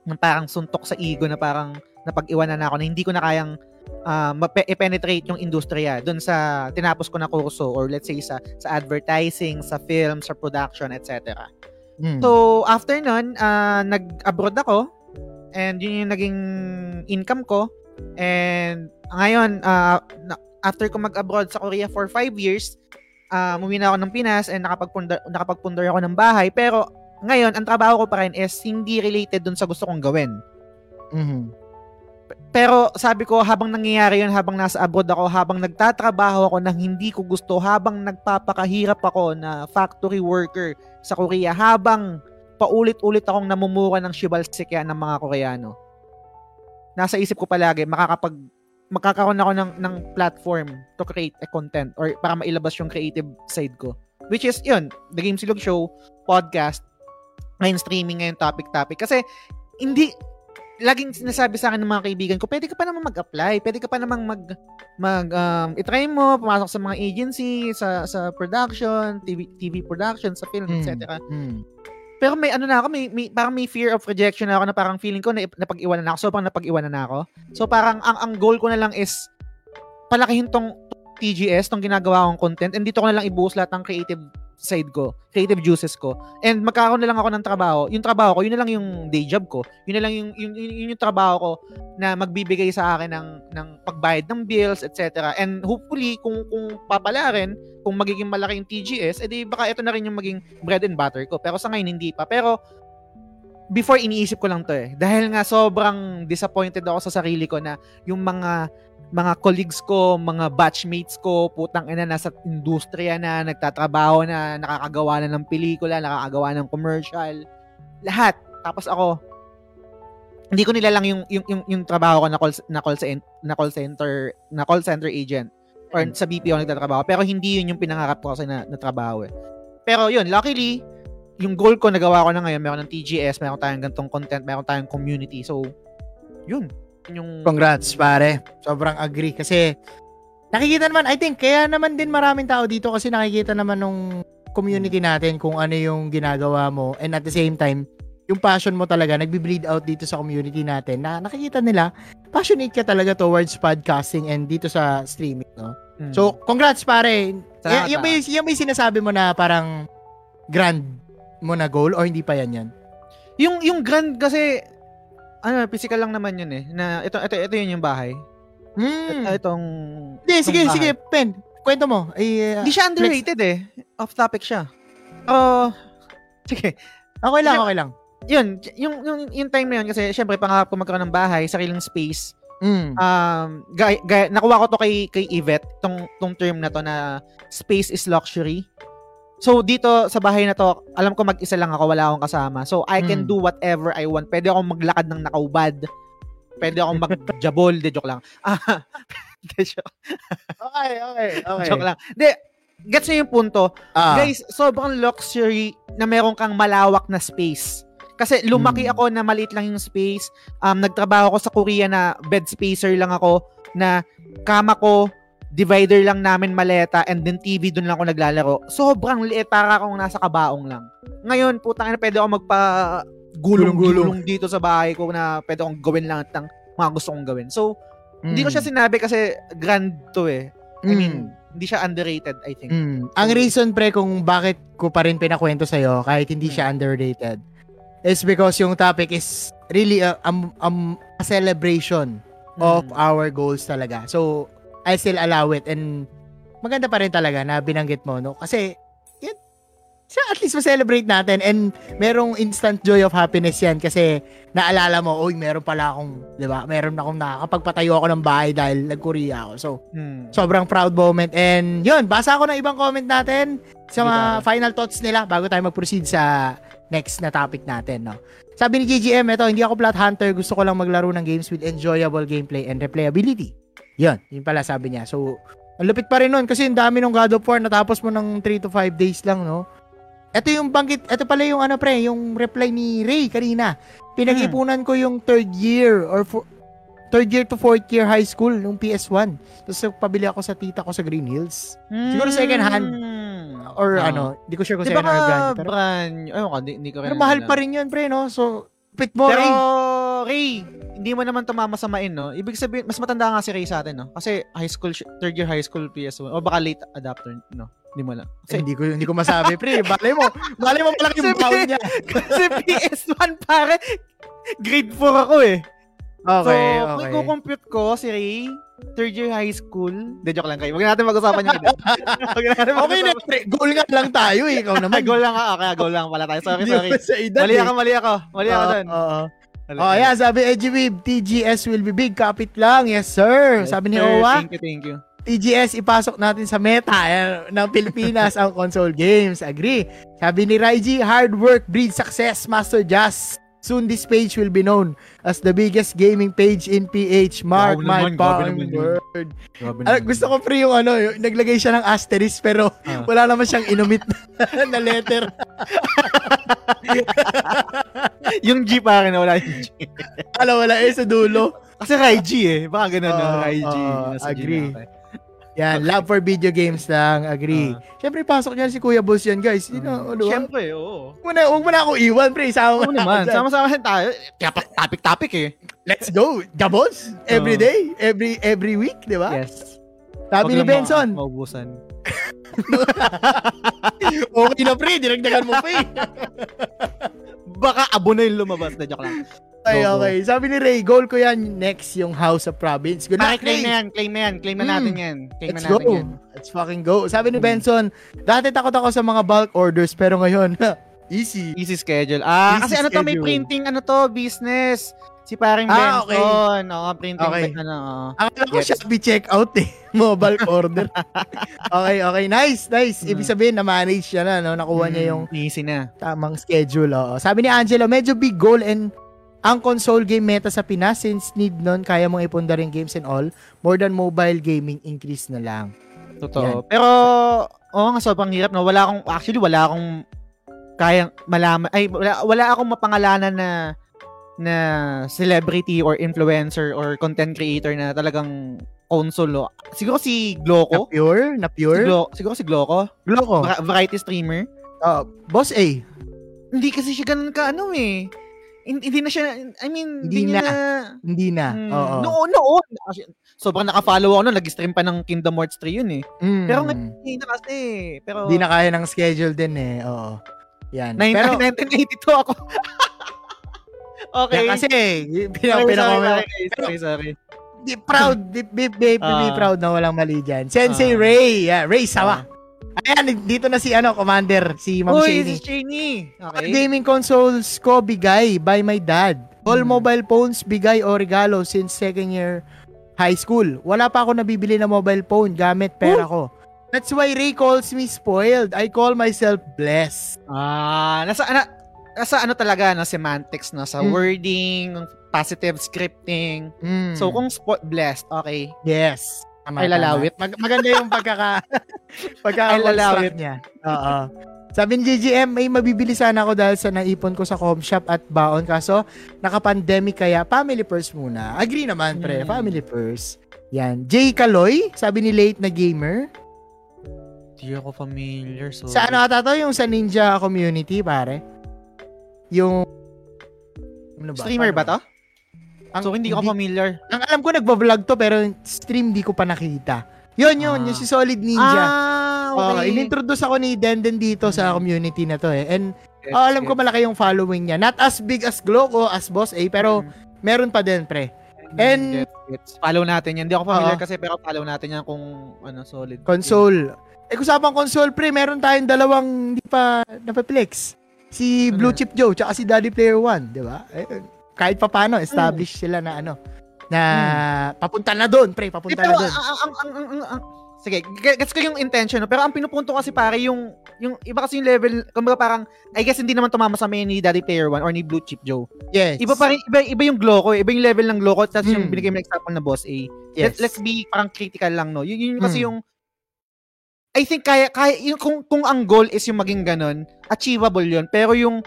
ng parang suntok sa ego na parang napag-iwanan na ako na hindi ko na kayang uh, mape- i-penetrate yung industriya doon sa tinapos ko na kurso or let's say sa sa advertising, sa film, sa production, etc. Hmm. So, after nun, ah, nag-abroad ako. And yun yung naging income ko. And ngayon, ah, na- after ko mag-abroad sa Korea for five years, uh, umuwi na ako ng Pinas and nakapagpundar, nakapagpundar ako ng bahay. Pero ngayon, ang trabaho ko pa rin is hindi related dun sa gusto kong gawin. Mhm. Pero sabi ko, habang nangyayari yun, habang nasa abroad ako, habang nagtatrabaho ako ng hindi ko gusto, habang nagpapakahirap ako na factory worker sa Korea, habang paulit-ulit akong namumura ng shibalsikya ng mga Koreano. Nasa isip ko palagi, makakapag makakaroon ako ng, ng platform to create a content or para mailabas yung creative side ko. Which is, yun, The Game Silog Show, podcast, ngayon streaming ngayon topic-topic. Kasi, hindi, laging sinasabi sa akin ng mga kaibigan ko, pwede ka pa naman mag-apply, pwede ka pa naman mag, mag um, itry mo, pumasok sa mga agency, sa sa production, TV, TV production, sa film, Hmm. etc. Hmm. Pero may ano na ako, may, may, parang may fear of rejection na ako na parang feeling ko na napag-iwanan na ako. Sobrang napag-iwanan na ako. So parang ang, ang goal ko na lang is palakihin tong TGS, tong ginagawa kong content, and dito ko na lang ibuhos lahat ng creative side ko, creative juices ko. And magkakaroon na lang ako ng trabaho. Yung trabaho ko, yun na lang yung day job ko. Yun na lang yung, yun, yun, yun yung trabaho ko na magbibigay sa akin ng, ng pagbayad ng bills, etc. And hopefully, kung, kung papalarin, kung magiging malaki yung TGS, edi baka ito na rin yung maging bread and butter ko. Pero sa ngayon, hindi pa. Pero, before iniisip ko lang to eh. Dahil nga sobrang disappointed ako sa sarili ko na yung mga mga colleagues ko, mga batchmates ko, putang ina, nasa industriya na, nagtatrabaho na, nakakagawa na ng pelikula, nakakagawa ng commercial. Lahat. Tapos ako, hindi ko nilalang yung yung yung, yung trabaho ko na call na call, cen- na call center na call center agent or sa BPO nagtatrabaho pero hindi yun yung pinangarap ko kasi na, na trabaho eh. Pero yun, luckily yung goal ko nagawa ko na ngayon, meron ng TGS, meron tayong gantong content, meron tayong community. So, yun. Yun Yung Congrats, pare. Sobrang agree. Kasi, nakikita naman, I think, kaya naman din maraming tao dito kasi nakikita naman nung community natin kung ano yung ginagawa mo. And at the same time, yung passion mo talaga, nagbi-bleed out dito sa community natin na nakikita nila, passionate ka talaga towards podcasting and dito sa streaming, no? Mm. So, congrats, pare. Y- yung, may, yung may sinasabi mo na parang grand mo na goal or hindi pa yan yan? yung yung grand kasi ano, physical lang naman yun eh. Na ito ito ito yun yung bahay. Hmm. Ito, itong Hindi, itong sige, bahay. sige, Pen. Kwento mo. Ay, uh, Hindi siya underrated eh. Off topic siya. Oh, (laughs) sige. okay lang, okay lang. Yun, yung, yung, yung time na yun, kasi syempre pangarap ko magkaroon ng bahay, sariling space. Mm. Um, gay, gay, nakuha ko to kay, kay Yvette, tong, tong term na to na space is luxury. So, dito sa bahay na to, alam ko mag-isa lang ako, wala akong kasama. So, I can Mm. do whatever I want. Pwede akong maglakad ng nakaubad. Pwede akong magjabol. De, joke lang. Ah, (laughs) de, joke, Okay, okay, okay. joke lang. De, gets nyo yung punto. Ah, Guys, sobrang luxury na meron kang malawak na space. Kasi lumaki Mm. ako na maliit lang yung space. Um, nagtrabaho ako sa Korea na bed spacer lang ako na kama ko, divider lang namin maleta and then TV dun lang ako naglalaro. Sobrang liit para akong nasa kabaong lang. Ngayon, putang ina, pwede ako magpa gulong-gulong dito sa bahay ko na pwede akong gawin lang ng mga gusto kong gawin. So, hindi ko siya sinabi kasi grand to eh. I mean, hindi siya underrated, I think. Mm. Ang reason pre kung bakit ko pa rin pinakwento sa'yo kahit hindi siya underrated is because yung topic is really a, a- a- a celebration of Mm. our goals talaga. So, I still allow it and maganda pa rin talaga na binanggit mo, no? Kasi, yun, siya at least ma-celebrate natin and merong instant joy of happiness yan kasi naalala mo, uy, meron pala akong, di ba, meron akong nakakapagpatayo ako ng bahay dahil nag-Korea ako. So, Hmm. sobrang proud moment. And yun, basa ako ng ibang comment natin sa mga Sige, final thoughts nila bago tayo mag-proceed sa next na topic natin. No? Sabi ni GGM, ito, hindi ako plot hunter. Gusto ko lang maglaro ng games with enjoyable gameplay and replayability. Yun, yun pala sabi niya. So, ang lupit pa rin nun kasi ang dami ng God of War natapos mo ng 3 to 5 days lang, no? Ito yung banggit, ito pala yung ano pre, yung reply ni Ray kanina. Pinag-ipunan ko yung third year or fo- third year to fourth year high school nung PS1. Tapos pabili ako sa tita ko sa Green Hills. Siguro second hand. Or Ah. ano, di ko sure kung Di second hand brand. Pero, brand? Ayun ka, di, di ko rin. pero mahal pa rin yun, pre, no? So, pit mo, Pero, Ray. Ray, hindi mo naman tumamasamain, no? Ibig sabihin, mas matanda nga si Ray sa atin, no? Kasi high school, third year high school PS1. O baka late adapter, no? Hindi mo lang. Eh, Kasi, hindi ko hindi ko masabi, pre. (laughs) Balay mo. Balay mo malaki yung baon niya. (laughs) kasi PS1, pare, grade 4 ako, eh. Okay, so, okay. kung compute ko, si Ray, third year high school. De, joke lang kayo. Huwag natin mag-usapan yung (laughs) edad. Huwag natin Okay na, pre. Goal nga lang tayo, eh. Ikaw naman. Goal lang ka. Okay, goal lang pala tayo. Sorry, sorry. sa edad, Mali eh. ako, mali ako. Mali ako Oo, dun. Oo. Mali Oh, yeah, sabi Edgy Weeb, TGS will be big, kapit lang. Yes, sir. Yes, sabi ni. Owa, Thank you, thank you. TGS ipasok natin sa meta eh, ng Pilipinas (laughs) ang console games. Agree. Sabi ni Raiji, hard work breeds success, Master Jazz. Soon this page will be known as the biggest gaming page in PH. Mark Grabe my fucking word. Ah, naman. gusto ko pre yung ano, yung, naglagay siya ng asterisk pero Ah. wala naman siyang inumit na, (laughs) na letter. (laughs) yung G pa rin, wala yung G. Alam, wala eh sa dulo. Kasi Raiji eh. Baka ganun Oo, na, Raiji. G agree. Yan, love for video games lang. Agree. Ah. Siyempre, pasok niyan si Kuya Boss yan, guys. You know, ano, Siyempre, oo. Huwag mo na, huwag mo na ako iwan, pre. Sama Oo naman, sama-sama tayo. Kaya topic-topic eh. Let's go. The boss. Every Oo. day. Every every week, di ba? Yes. Sabi ni Benson, Maubusan. (laughs) okay na pre, dinagdagan mo pa (laughs) eh. Baka abo na yung lumabas. Na joke lang. Okay, Go, go. okay. Sabi ni Ray, goal ko yan next yung House of Province. Good luck, claim na yan. Claim na yan. Claim na Mm. natin yan. Claim Let's na go. natin yan. Let's fucking go. Sabi ni Mm. Benson, dati takot ako sa mga bulk orders pero ngayon, (laughs) easy. Easy schedule. Ah, Easy kasi ano to, may schedule. printing, ano to, business. Si paring Ah, okay. Benson. Oo, printing. Okay. Ano, oo. Akala ko Yes. Shopee checkout eh. (laughs) Bulk order. (laughs) okay, okay. Nice, nice. Ibig Mm. sabihin, na-manage siya na, no? Nakuha niya yung Mm, Easy na. tamang schedule. Oo. Sabi ni Angelo, medyo big goal and ang console game meta sa Pinas since need nun, kaya mong ipundar yung games and all, more than mobile gaming increase na lang. Totoo. Pero, oo nga, sobrang hirap. No? Wala akong, actually, wala akong kayang malaman, ay, wala, wala akong mapangalanan na na celebrity or influencer or content creator na talagang console. No? Siguro si Na Gloco. pure? Na Si pure? Glo- siguro si Gloco. Gloco. Va- variety streamer. Uh, boss A. Hindi kasi siya ganun ka, ano eh. Hin- Hindi na siya, I mean, Hindi hindi, na. na, Hindi na. Hmm, Oo. Noon, noon. Sobrang naka-follow ako noon. Nag-stream pa ng Kingdom Hearts 3 yun eh. Mm. Pero ngayon, hindi na kasi. Pero, Hindi na kaya ng schedule din eh. Oo. Yan. Pero, (laughs) 1982 ako. (laughs) okay. yan kasi, sorry, pinaka, sorry, sorry. Di proud, di, be, be, be, be Ah. proud na walang mali dyan. Sensei Ah. Ray, yeah, Ray Sawa. Ayan, dito na si ano, Commander, si Ma'am Uy, Shani. si Cheney. Okay. Gaming consoles ko bigay by my dad. All Hmm. mobile phones bigay o regalo since second year high school. Wala pa ako nabibili na mobile phone gamit pera ko. That's why Ray calls me spoiled. I call myself blessed. Ah, nasa, ana, nasa ano talaga, no, semantics, no, sa Mm. wording, positive scripting. Mm. So, kung spot blessed, okay. yes. Tama, Ay, lalawit. Mag- maganda yung pagkaka (laughs) Ay, pagkaka lalawit. niya. Oo. Sabi ni JGM, may mabibili sana ako dahil sa naipon ko sa com shop at baon. Kaso, naka-pandemic kaya family first muna. Agree naman, pre. Mm. Family first. Yan. Jay Kaloy, sabi ni Late na Gamer. Hindi ako familiar. So... Sa ano ata to? Yung sa Ninja community, pare? Yung... Ano Streamer ba to? Ang, so, hindi ako familiar. Ang alam ko, nagbablog to, pero stream di ko pa nakita. Yun, yun. Ah. Yung si Solid Ninja. Ah, okay. inintroduce ako ni Denden dito sa community na to eh. And Gets, oh, alam ko gets. malaki yung following niya. Not as big as Gloco, as Boss A, pero meron pa din, pre. and- Gets, gets. Follow natin yan. Hindi ako familiar Oo. kasi pero follow natin yan kung ano, solid. Console. Eh, kung sabang console, pre, meron tayong dalawang hindi pa napaplex. Si Ano Blue? Chip Joe, tsaka si Daddy Player One, di ba? Eh, kahit pa paano, establish sila na ano, na papunta na doon, pre, Eh, papunta pero, na doon. ang, ang, ang, ang, ang, sige, ge- gets ko yung intention, no? pero ang pinupunto kasi pare, yung, yung iba kasi yung level, kumbaga parang, I guess hindi naman tumama sa main ni Daddy Player 1 or ni Blue Chip Joe. Yes. Iba pa rin, iba, iba yung Gloco, iba yung level ng Gloco, tapos yung Hmm. binigay mo na example na Boss A. Yes. Let, let's be parang critical lang, no? Yun, yun kasi Hmm. yung, I think kaya, kaya yung, kung, kung ang goal is yung maging ganun, achievable yun. Pero yung,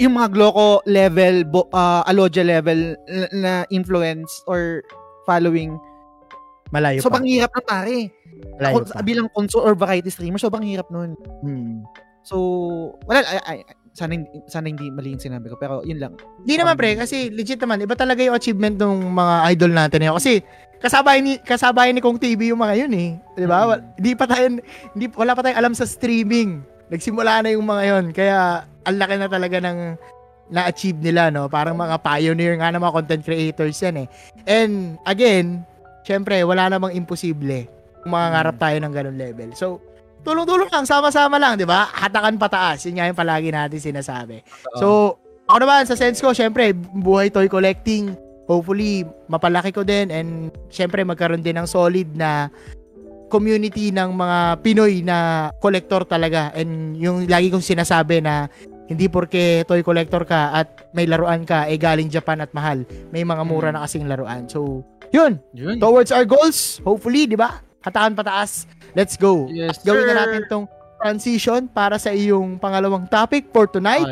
yung mga Gloco level, bo, uh, Alodia level na- na influence or following, Malayo sobrang pa. hirap na pare. Malayo Ako, pa. bilang console or variety streamer, sobrang hirap nun. Hmm. So, wala, ay, ay, sana, hindi- sana hindi mali yung sinabi ko, pero yun lang. Hindi naman pre, kasi legit naman, iba talaga yung achievement ng mga idol natin ngayon. Kasi kasabay ni kasabay ni Kong TV yung mga yun eh. 'Di ba? Mm. Hindi pa tayo hindi wala pa tayong alam sa streaming. Nagsimula na yung mga yun. Kaya ang laki na talaga ng na-achieve nila, no? Parang mga pioneer nga ng mga content creators yan eh. And again, syempre, wala namang imposible kung mangangarap tayo ng ganun level. So, tulong-tulong lang, sama-sama lang, di ba? Hatakan pataas. Yun nga yung palagi natin sinasabi. So, ako naman, sa sense ko, syempre, buhay toy collecting, hopefully, mapalaki ko din and syempre, magkaroon din ng solid na community ng mga Pinoy na collector talaga. And yung lagi kong sinasabi na hindi porke toy collector ka at may laruan ka, eh galing Japan at mahal. May mga mura na kasing laruan. So, yun. Yun. Towards our goals, hopefully, di ba? Hatakan pataas. Let's go. Yes, Gawin na sir. natin tong transition para sa iyong pangalawang topic for tonight.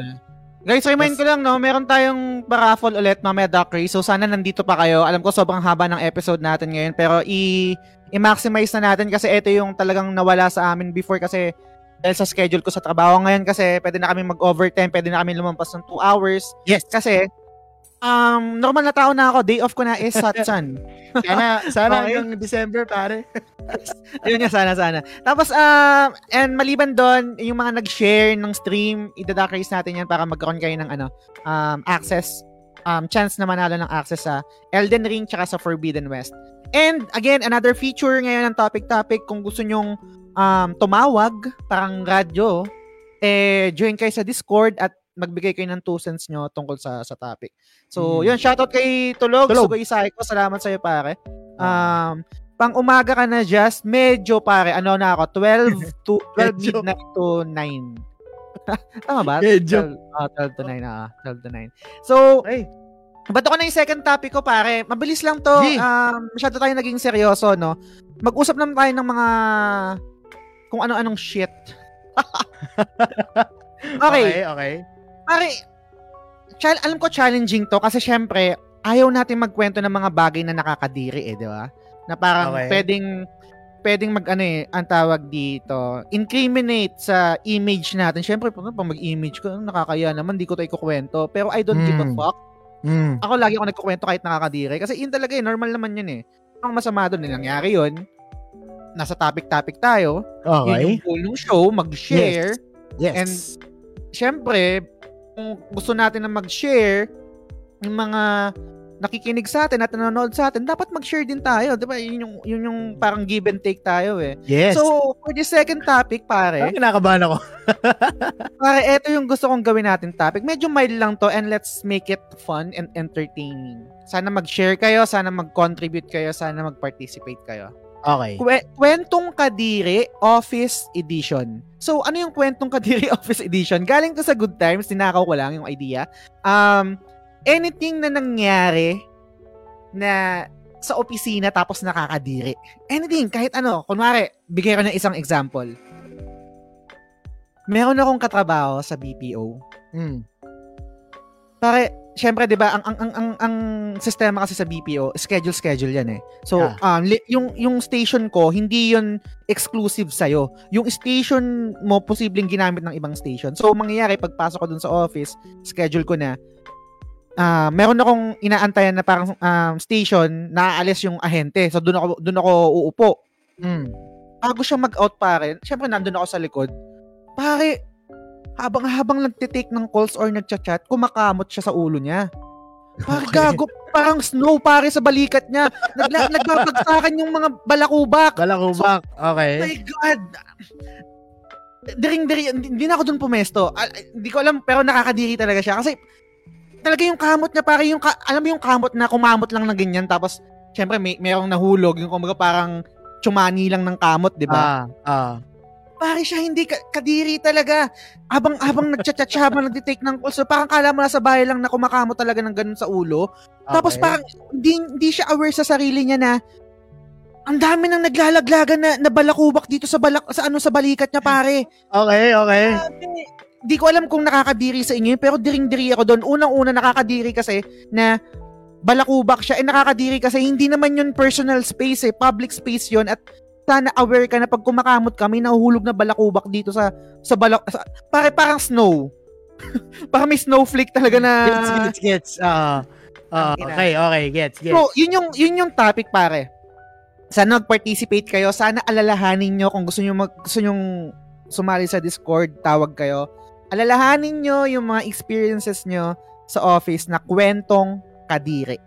Guys, remind Yes. ko lang, no, meron tayong paraffle ulit mamaya Dockery. So, sana nandito pa kayo. Alam ko, sobrang haba ng episode natin ngayon. Pero, i- i-maximize na natin kasi ito yung talagang nawala sa amin before kasi dahil sa schedule ko sa trabaho ngayon kasi pwede na kami mag-overtime, pwede na kami lumampas ng 2 hours. Yes. Kasi, um, normal na tao na ako. Day off ko na is Satsan. (laughs) Sana, sana Okay. hanggang December, pare. (laughs) Yun nga, sana, sana. Tapos, um, and maliban doon, yung mga nag-share ng stream, idadakrace natin yan para magkaroon kayo ng ano, um, access, um, chance na manalo ng access sa Elden Ring tsaka sa Forbidden West. And again, another feature ngayon ng topic-topic, kung gusto nyong um, tumawag, parang radyo, eh, join kayo sa Discord at magbigay kayo ng two cents nyo tungkol sa sa topic. So, Hmm. yun, shoutout kay Tulog, Tulog. Sugay Saiko, salamat sa'yo pare. Um, pang umaga ka na just, medyo pare, ano na ako, 12 (laughs) to 12 Medyo. midnight to 9. (laughs) Tama ba? Medyo. 12, ah, 12 to 9, ah, 12 to 9. So, Okay. bato ko na yung second topic ko, pare. Mabilis lang to. Um, masyado tayo naging seryoso, no? Mag-usap naman tayo ng mga kung ano-anong shit. (laughs) okay. Okay, okay. Pare, chal- alam ko challenging to kasi syempre, ayaw natin magkwento ng mga bagay na nakakadiri eh, di ba? Na parang Okay. pwedeng pwedeng mag ano eh, ang tawag dito, incriminate sa image natin. Syempre, pag, pag mag-image ko, nakakaya naman, di ko to ikukwento. Pero I don't give a Mm. fuck. Mm. Ako lagi ako nagkukwento kahit nakakadiri. Kasi yun talaga eh, normal naman yun eh. Ang masama doon, eh, nangyari yun. Nasa topic-topic tayo. Yun Okay. yung goal ng show, mag-share. Yes. And syempre, kung gusto natin na mag-share, yung mga nakikinig sa atin at nanonood sa atin, dapat mag-share din tayo. Di ba? Yun yung, yun yung parang give and take tayo eh. yes. So, for the second topic, pare, Parang kinakabahan ako. (laughs) pare, eto yung gusto kong gawin natin topic. Medyo mild lang to and let's make it fun and entertaining. Sana mag-share kayo, sana mag-contribute kayo, sana mag-participate kayo. Okay. Kwe- Kwentong Kadiri Office Edition. So, ano yung Kwentong Kadiri (laughs) Office Edition? Galing to sa Good Times, tinakaw ko lang yung idea. Um, anything na nangyari na sa opisina tapos nakakadiri. Anything, kahit ano. Kunwari, bigay ko ng isang example. meron akong katrabaho sa BPO. Mm. Pare, syempre 'di ba, ang ang ang ang, ang sistema kasi sa BPO, schedule schedule 'yan eh. So, Yeah. um li- yung yung station ko, hindi 'yun exclusive sa Yung station mo posibleng ginamit ng ibang station. So, mangyayari pagpasok ko dun sa office, schedule ko na ah meron akong inaantayan na parang um, station na aalis yung ahente. So, doon ako doon ako uupo. Mm. Bago siya mag-out pare, syempre nandun ako sa likod. Pare, habang habang nagte-take ng calls or nagchat-chat, kumakamot siya sa ulo niya. Pare, Okay. gago, parang snow pare sa balikat niya. Nagla, nagbabagsakan yung mga balakubak. Balakubak. Oh Okay. my God! Diring-diri, hindi na ako dun pumesto. Al- Hindi ko alam, pero nakakadiri talaga siya. Kasi, talaga yung kamot niya, pare, yung, ka- alam mo yung kamot na kumamot lang na ganyan, tapos, syempre, may, merong nahulog, yung kumbaga parang tsumani lang ng kamot, di ba? Ah, ah. Pare siya, hindi ka, kadiri talaga. Habang (laughs) nagchat-chat siya, habang nagtitake ng calls, so parang kala mo nasa bahay lang na kumakamot talaga ng ganun sa ulo. Tapos Okay. parang hindi, hindi siya aware sa sarili niya na ang dami nang naglalaglagan na, na balakubak dito sa balak sa ano sa balikat niya pare. Okay, okay. Hindi ko alam kung nakakadiri sa inyo, pero diring-diri ako doon. Unang-una nakakadiri kasi na balakubak siya. Eh nakakadiri kasi hindi naman yun personal space eh, public space yun at sana aware ka na pag kumakamot ka, may nahuhulog na balakubak dito sa sa balak sa, pare parang snow. (laughs) parang may snowflake talaga na Gets, gets, gets. Ang ina. okay, okay. Gets, gets. So, yun yung yun yung topic pare. Sana mag-participate kayo. Sana alalahanin nyo kung gusto nyo mag, gusto nyong sumali sa Discord, tawag kayo. Alalahanin nyo yung mga experiences nyo sa office na kwentong kadiri.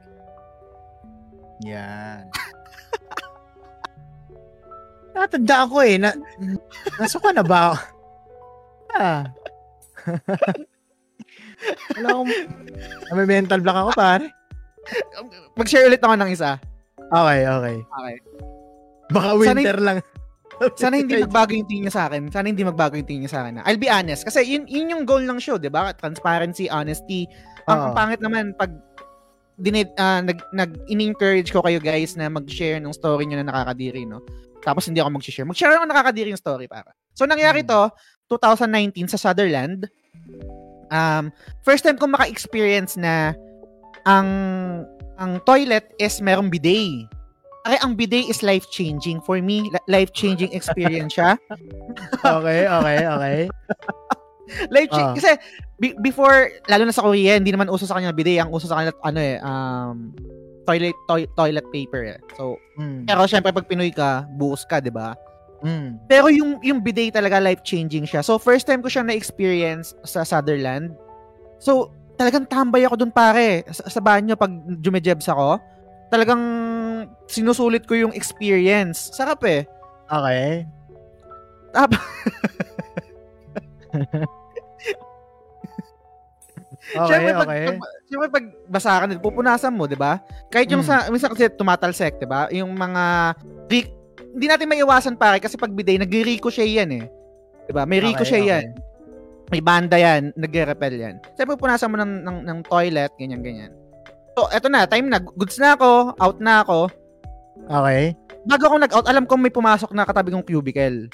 Yan. Natanda ako eh. Na, nasuka na ba? Ah. (laughs) Wala akong... May mental block ako, pare. Mag-share ulit ako ng isa. Okay, okay. Okay. Baka Sana- winter lang. Sana hindi (laughs) magbago yung tingin niya sa akin. Sana hindi magbago yung tingin niya sa akin. na. I'll be honest. Kasi yun, yun yung goal ng show, di ba? Transparency, honesty. Ang, ang Oo. pangit naman pag dinid, ah, nag, nag in-encourage ko kayo guys na mag-share ng story nyo na nakakadiri, no? Tapos hindi ako mag-share. Mag-share ako ng nakakadiri yung story para. So, nangyari to, 2019 sa Sutherland. Um, first time ko maka-experience na ang ang toilet is merong bidet. Ay, ang bidet is life-changing. For me, li- life-changing experience siya. (laughs) Okay, okay, okay. (laughs) life-changing. Ah. Kasi, be- before, lalo na sa Korea, hindi naman uso sa kanya bidet. Ang uso sa kanya, ano eh, um, toilet toi- toilet paper eh. So, Mm. pero syempre pag Pinoy ka, buos ka, 'di ba? Mm. Pero yung yung bidet talaga life-changing siya. So, first time ko siya na-experience sa Sutherland. So, talagang tambay ako dun pare. Sa, sa banyo pag jumejebs ako. Talagang sinusulit ko yung experience. Sarap eh. Okay. Tap- (laughs) Okay, Siyempre, pag, okay. pag, siyempre, pag basa ka na, pupunasan mo, di ba? Kahit yung Mm. sa, minsan kasi tumatalsek, di ba? Yung mga, re- hindi natin maiwasan pare kasi pag bidet, nagre-ricochet yan eh. Di ba? May Okay, ricochet okay. yan. May banda yan, nagre-repel yan. Siyempre, pupunasan mo ng, ng, ng toilet, ganyan, ganyan. So, eto na, time na, goods na ako, out na ako. Okay. Bago ako nag-out, alam kong may pumasok na katabi kong cubicle.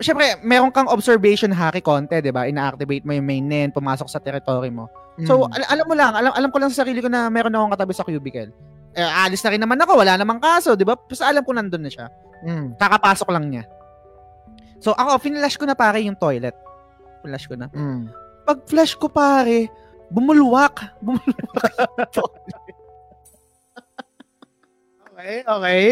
Siyempre, meron kang observation haki konti, di ba? Ina-activate mo yung main nen, pumasok sa territory mo. So, Mm. al- alam mo lang, alam, alam ko lang sa sarili ko na meron akong katabi sa cubicle. Eh, alis na rin naman ako, wala namang kaso, di ba? Basta alam ko nandun na siya. Mm. Kakapasok lang niya. So, ako, finlash ko na pare yung toilet. Flash ko na. Mm. Pag flash ko pare, bumulwak. Bumulwak. (laughs) Okay, okay.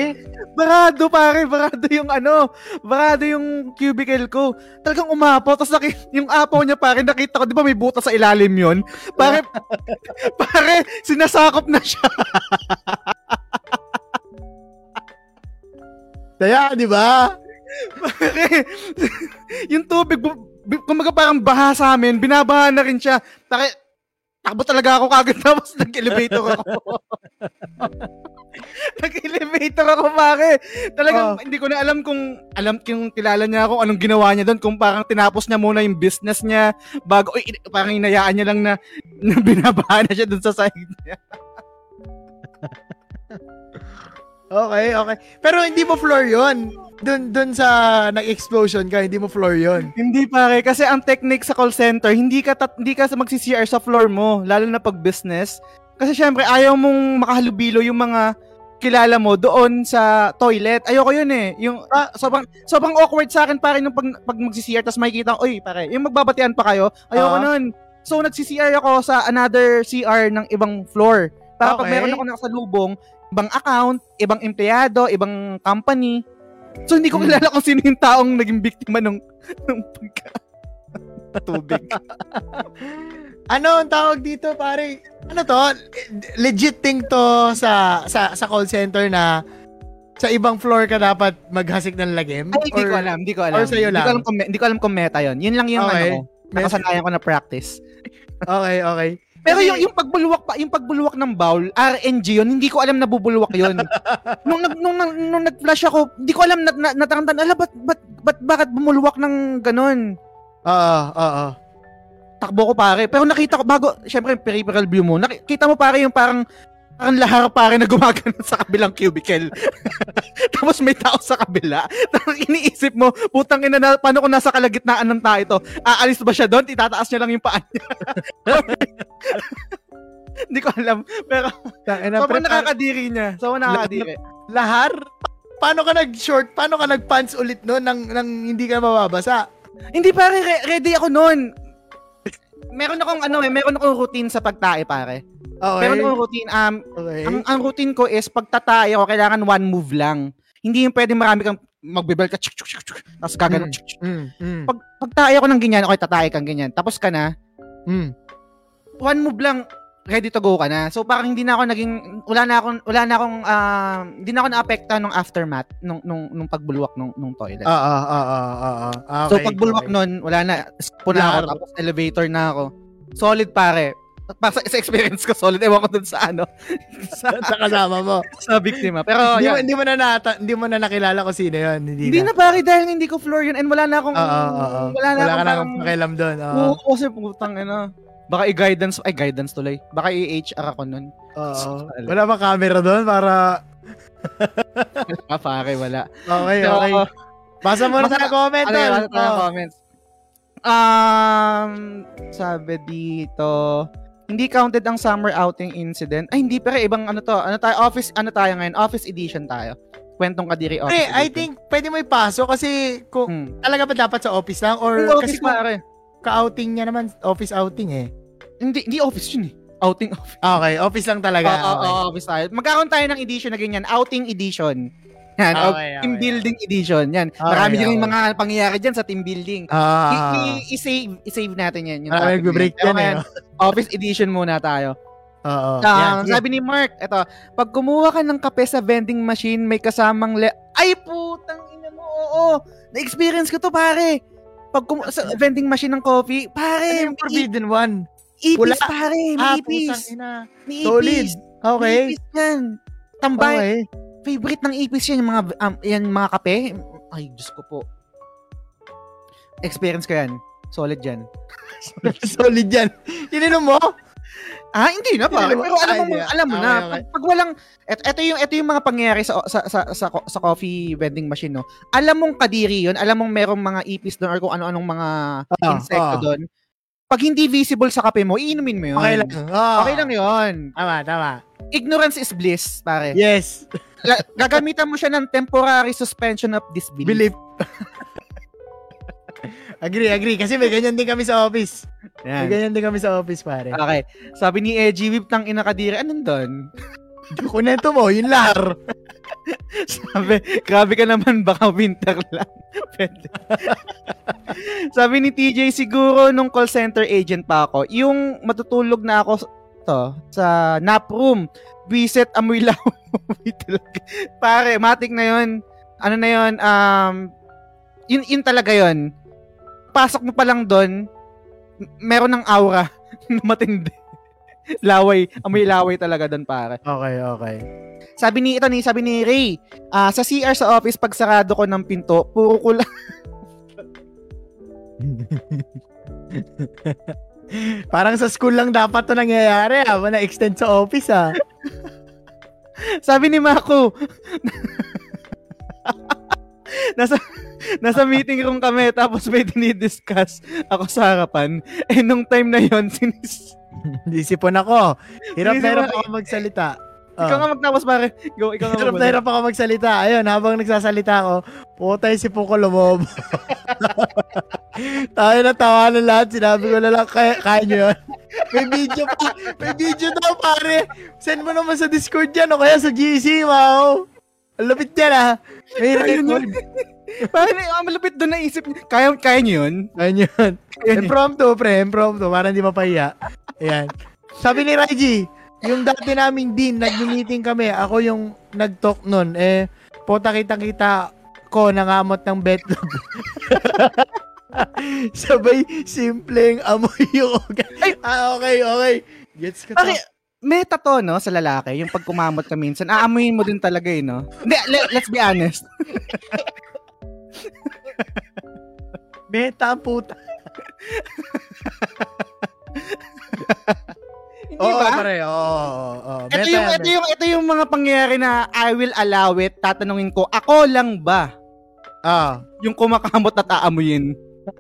barado pare, barado yung ano, barado yung cubicle ko. Talagang umapaw, tapos naki, yung apaw niya pare, nakita ko, di ba may butas sa ilalim yon Pare, (laughs) pare, sinasakop na siya. Kaya, di ba? Pare, (laughs) yung tubig, bu- kumbaga parang baha sa amin, binabaha na rin siya. Pare, takbo talaga ako kagad (laughs) tapos nag-elevator ako. (laughs) nag-elevator ako, pare. Talagang Oh. hindi ko na alam kung, alam kung kilala niya ako, anong ginawa niya doon, kung parang tinapos niya muna yung business niya, bago, uy, parang inayaan niya lang na, (laughs) na binabaha na siya doon sa side niya. Okay, okay. Pero hindi mo floor yon Dun, dun sa nag-explosion ka, hindi mo floor yon Hindi pare, kasi ang technique sa call center, hindi ka tat- hindi ka magsi-CR sa floor mo, lalo na pag business. Kasi syempre, ayaw mong makahalubilo yung mga kilala mo doon sa toilet. Ayoko yun eh. Yung ah, sobrang sobrang awkward sa akin pare nung pag, pag magsi-CR tapos makikita, oy pare, yung magbabatian pa kayo. Ayoko Ah. nun. So nagsi-CR ako sa another CR ng ibang floor. Para pag Okay. meron ako nakasalubong, ibang account, ibang empleyado, ibang company. So hindi ko Hmm. kilala kung sino yung taong naging biktima nung, nung pagka tubig. Ano ang tawag dito, pare? Ano to? Legit thing to sa sa sa call center na sa ibang floor ka dapat maghasik ng lagim? Ay, hindi ko alam, hindi ko alam. or sa'yo Hindi ko lang? alam kung, hindi ko alam kung meta yon. Yun lang yung Okay. ano ko. Nakasanayan ko na practice. Okay, okay. Pero Kasi- yung yung pagbulwak pa, yung pagbulwak ng bowl, RNG yun, hindi ko alam na bubulwak yun. (laughs) nung nag nung, nung, nung nag-flash ako, hindi ko alam na, na natarantad, ala ba't, ba't, ba't bakit bumulwak ng ganun? Oo, oo. Takbo ko pare. Pero nakita ko bago, syempre peripheral view mo, nakita mo pare yung parang parang lahar pare na gumagano sa kabilang cubicle. (laughs) Tapos may tao sa kabila. Tapos iniisip mo, putang ina na, paano kung nasa kalagitnaan ng tao ito? Aalis ba siya doon? Itataas niya lang yung paa niya. (laughs) Hindi ko alam. Pero sobrang pre, nakakadiri niya. Sobrang nakakadiri. lahar? Paano ka nag-short? Paano ka nag-pants ulit noon nang, nang hindi ka mababasa? Hindi pare, re- ready ako noon. Meron akong ano eh, meron akong routine sa pagtae pare. Okay. Meron akong routine. Um, okay. ang, ang routine ko is pagtatae ako, kailangan one move lang. Hindi yung pwede marami kang magbibel ka, chuk, chuk, chuk, chuk, tapos gagano. Mm. chuk. Mm, mm, Pag, pagtae ako ng ganyan, okay, tatae kang ganyan. Tapos ka na, mm. one move lang, ready to go ka na. So parang hindi na ako naging, wala na akong, wala na akong, ah, hindi na ako naapekta nung aftermath, nung, nung, nung pagbulwak nung, nung toilet. Oo, oo, oo, oo. so Okay, pagbulwak okay. nun, wala na, po na ako, tapos elevator na ako. Solid pare. Para sa, sa experience ko, solid. Ewan ko dun sa ano, (laughs) sa, sa kasama mo. sa biktima. Pero, hindi, mo, yan. hindi mo na nata, hindi mo na nakilala kung sino 'yon. Hindi, Hindi na pare dahil hindi ko floor yun and wala na akong Oo, oo, oo. wala na Wala akong na parang- pakialam doon. Oo. Oo, kasi putang ina. Baka i-guidance, ay guidance tuloy. Baka i-HR ako nun. Oo. Wala ba camera doon para Wala (laughs) pare, wala. Okay, So, okay. Basa mo na Basta- sa comment. Yun? tol. Ano tayo comments? Um, sabi dito, hindi counted ang summer outing incident. Ay, hindi pero ibang ano to. Ano tayo? Office, ano tayo ngayon? Office edition tayo. Kwentong kadiri office Pre, I edition. think pwede mo ipasok kasi kung Hmm. talaga ba dapat sa office lang or Yung kasi office kung pare. ka-outing niya naman, office outing eh. Hindi, hindi office yun eh. Outing office. (laughs) Okay, office lang talaga. Oo, oo, okay. oo, office tayo. Magkakaroon tayo ng edition na ganyan. Outing edition. Yan. o Okay, team okay, building edition. Yan. Okay, Marami din okay. mga pangyayari dyan sa team building. Ah, I- i- i-save, i-save natin yan. Yung nagbe-break na yan. Yan eh. (laughs) Office edition muna tayo. Oo. Um, Yan, yan. sabi ni Mark, eto, pag kumuha ka ng kape sa vending machine, may kasamang le... Ay, putang ina mo, oo. Na-experience ko to, pare. Pag kumu- sa vending machine ng coffee, Ano pare, yung may forbidden one? Ipis, Wala. pare, may Ah, ipis. May Solid. ipis. Okay. May ipis yan. Tambay. Okay. Favorite ng ipis yan, yung mga, um, yan, mga kape. Ay, Diyos ko po. Experience ko yan. Solid yan. (laughs) Solid yan. Ininom mo? Ah, hindi na. Hindi, Pero alam mo, ay, alam mo okay, na, okay. Pag, pag walang, et, eto yung, eto yung mga pangyayari sa, sa, sa, sa, sa coffee vending machine, no? Alam mong kadiri yun, alam mong merong mga ipis doon or kung ano-anong mga Ah, insekto ah. doon. Pag hindi visible sa kape mo, iinumin mo yun. Okay lang. Ah. Okay lang yun. Tama, tama. Ignorance is bliss, pare. Yes. La- gagamitan mo siya ng temporary suspension of disbelief. Believe. (laughs) agree, agree. Kasi may ganyan din kami sa office. May Yan. ganyan din kami sa office, pare. Okay. Sabi ni Edgy Whip, tang ina kadiri, anong doon? Kunento mo, yun lar. (laughs) (laughs) Sabi, grabe ka naman, baka winter lang. (laughs) Sabi ni TJ, siguro nung call center agent pa ako, yung matutulog na ako to, sa nap room, visit amoy (laughs) law. Pare, matik na yun. Ano na yun, um, yun, yun talaga yun. Pasok mo pa lang doon, meron ng aura na matindi. (laughs) laway, amoy laway talaga doon, pare. Okay, okay. Sabi ni ito ni sabi ni Ray, ah, sa CR sa office pag sarado ko ng pinto, puro ko lang (laughs) Parang sa school lang dapat to nangyayari, ha? Na-extend sa office, ha? (laughs) Sabi ni Mako, nasa nasa meeting room kami tapos may dinidiscuss ako sa harapan. Eh nung time na yon sinis (laughs) Disipon ako. Hirap na hirap ako magsalita. ikaw Oh. nga magtapos pare. Go, ikaw nga Hirap na hirap ako magsalita. Ayun, habang nagsasalita ako, putay si Puko lumob. (laughs) Tayo na tawa ng lahat. Sinabi ko na lang, kaya, kaya nyo yun. (laughs) May video pa. May video daw, pare. Send mo naman sa Discord yan o kaya sa GC, wow. Ang lapit yan, ah. May record. Parang ang malapit doon naisip. Kaya, kaya niyo yun? Kaya nyo yun. Niyo. Impromptu, pre. Impromptu. Para hindi mapahiya. Ayan. Sabi ni Raiji, yung dati naming din, nag-meeting kami. Ako yung nag-talk nun. Eh, puta kitang-kita ko nangamot ng betlog. (laughs) Sabay, simpleng amoy yung ugat. Ah, okay, okay. Gets to. Okay, meta to, no, sa lalaki, yung pag kumamot ka minsan, aamuyin mo din talaga eh, no? Hindi, le- let's be honest. (laughs) (laughs) Meta, puta. Hindi Oo, ba? pare. Oo, oo, oo. Ito yung, ito yung, ito yung mga pangyayari na I will allow it, tatanungin ko, ako lang ba Ah. yung kumakamot at aamuyin? (laughs)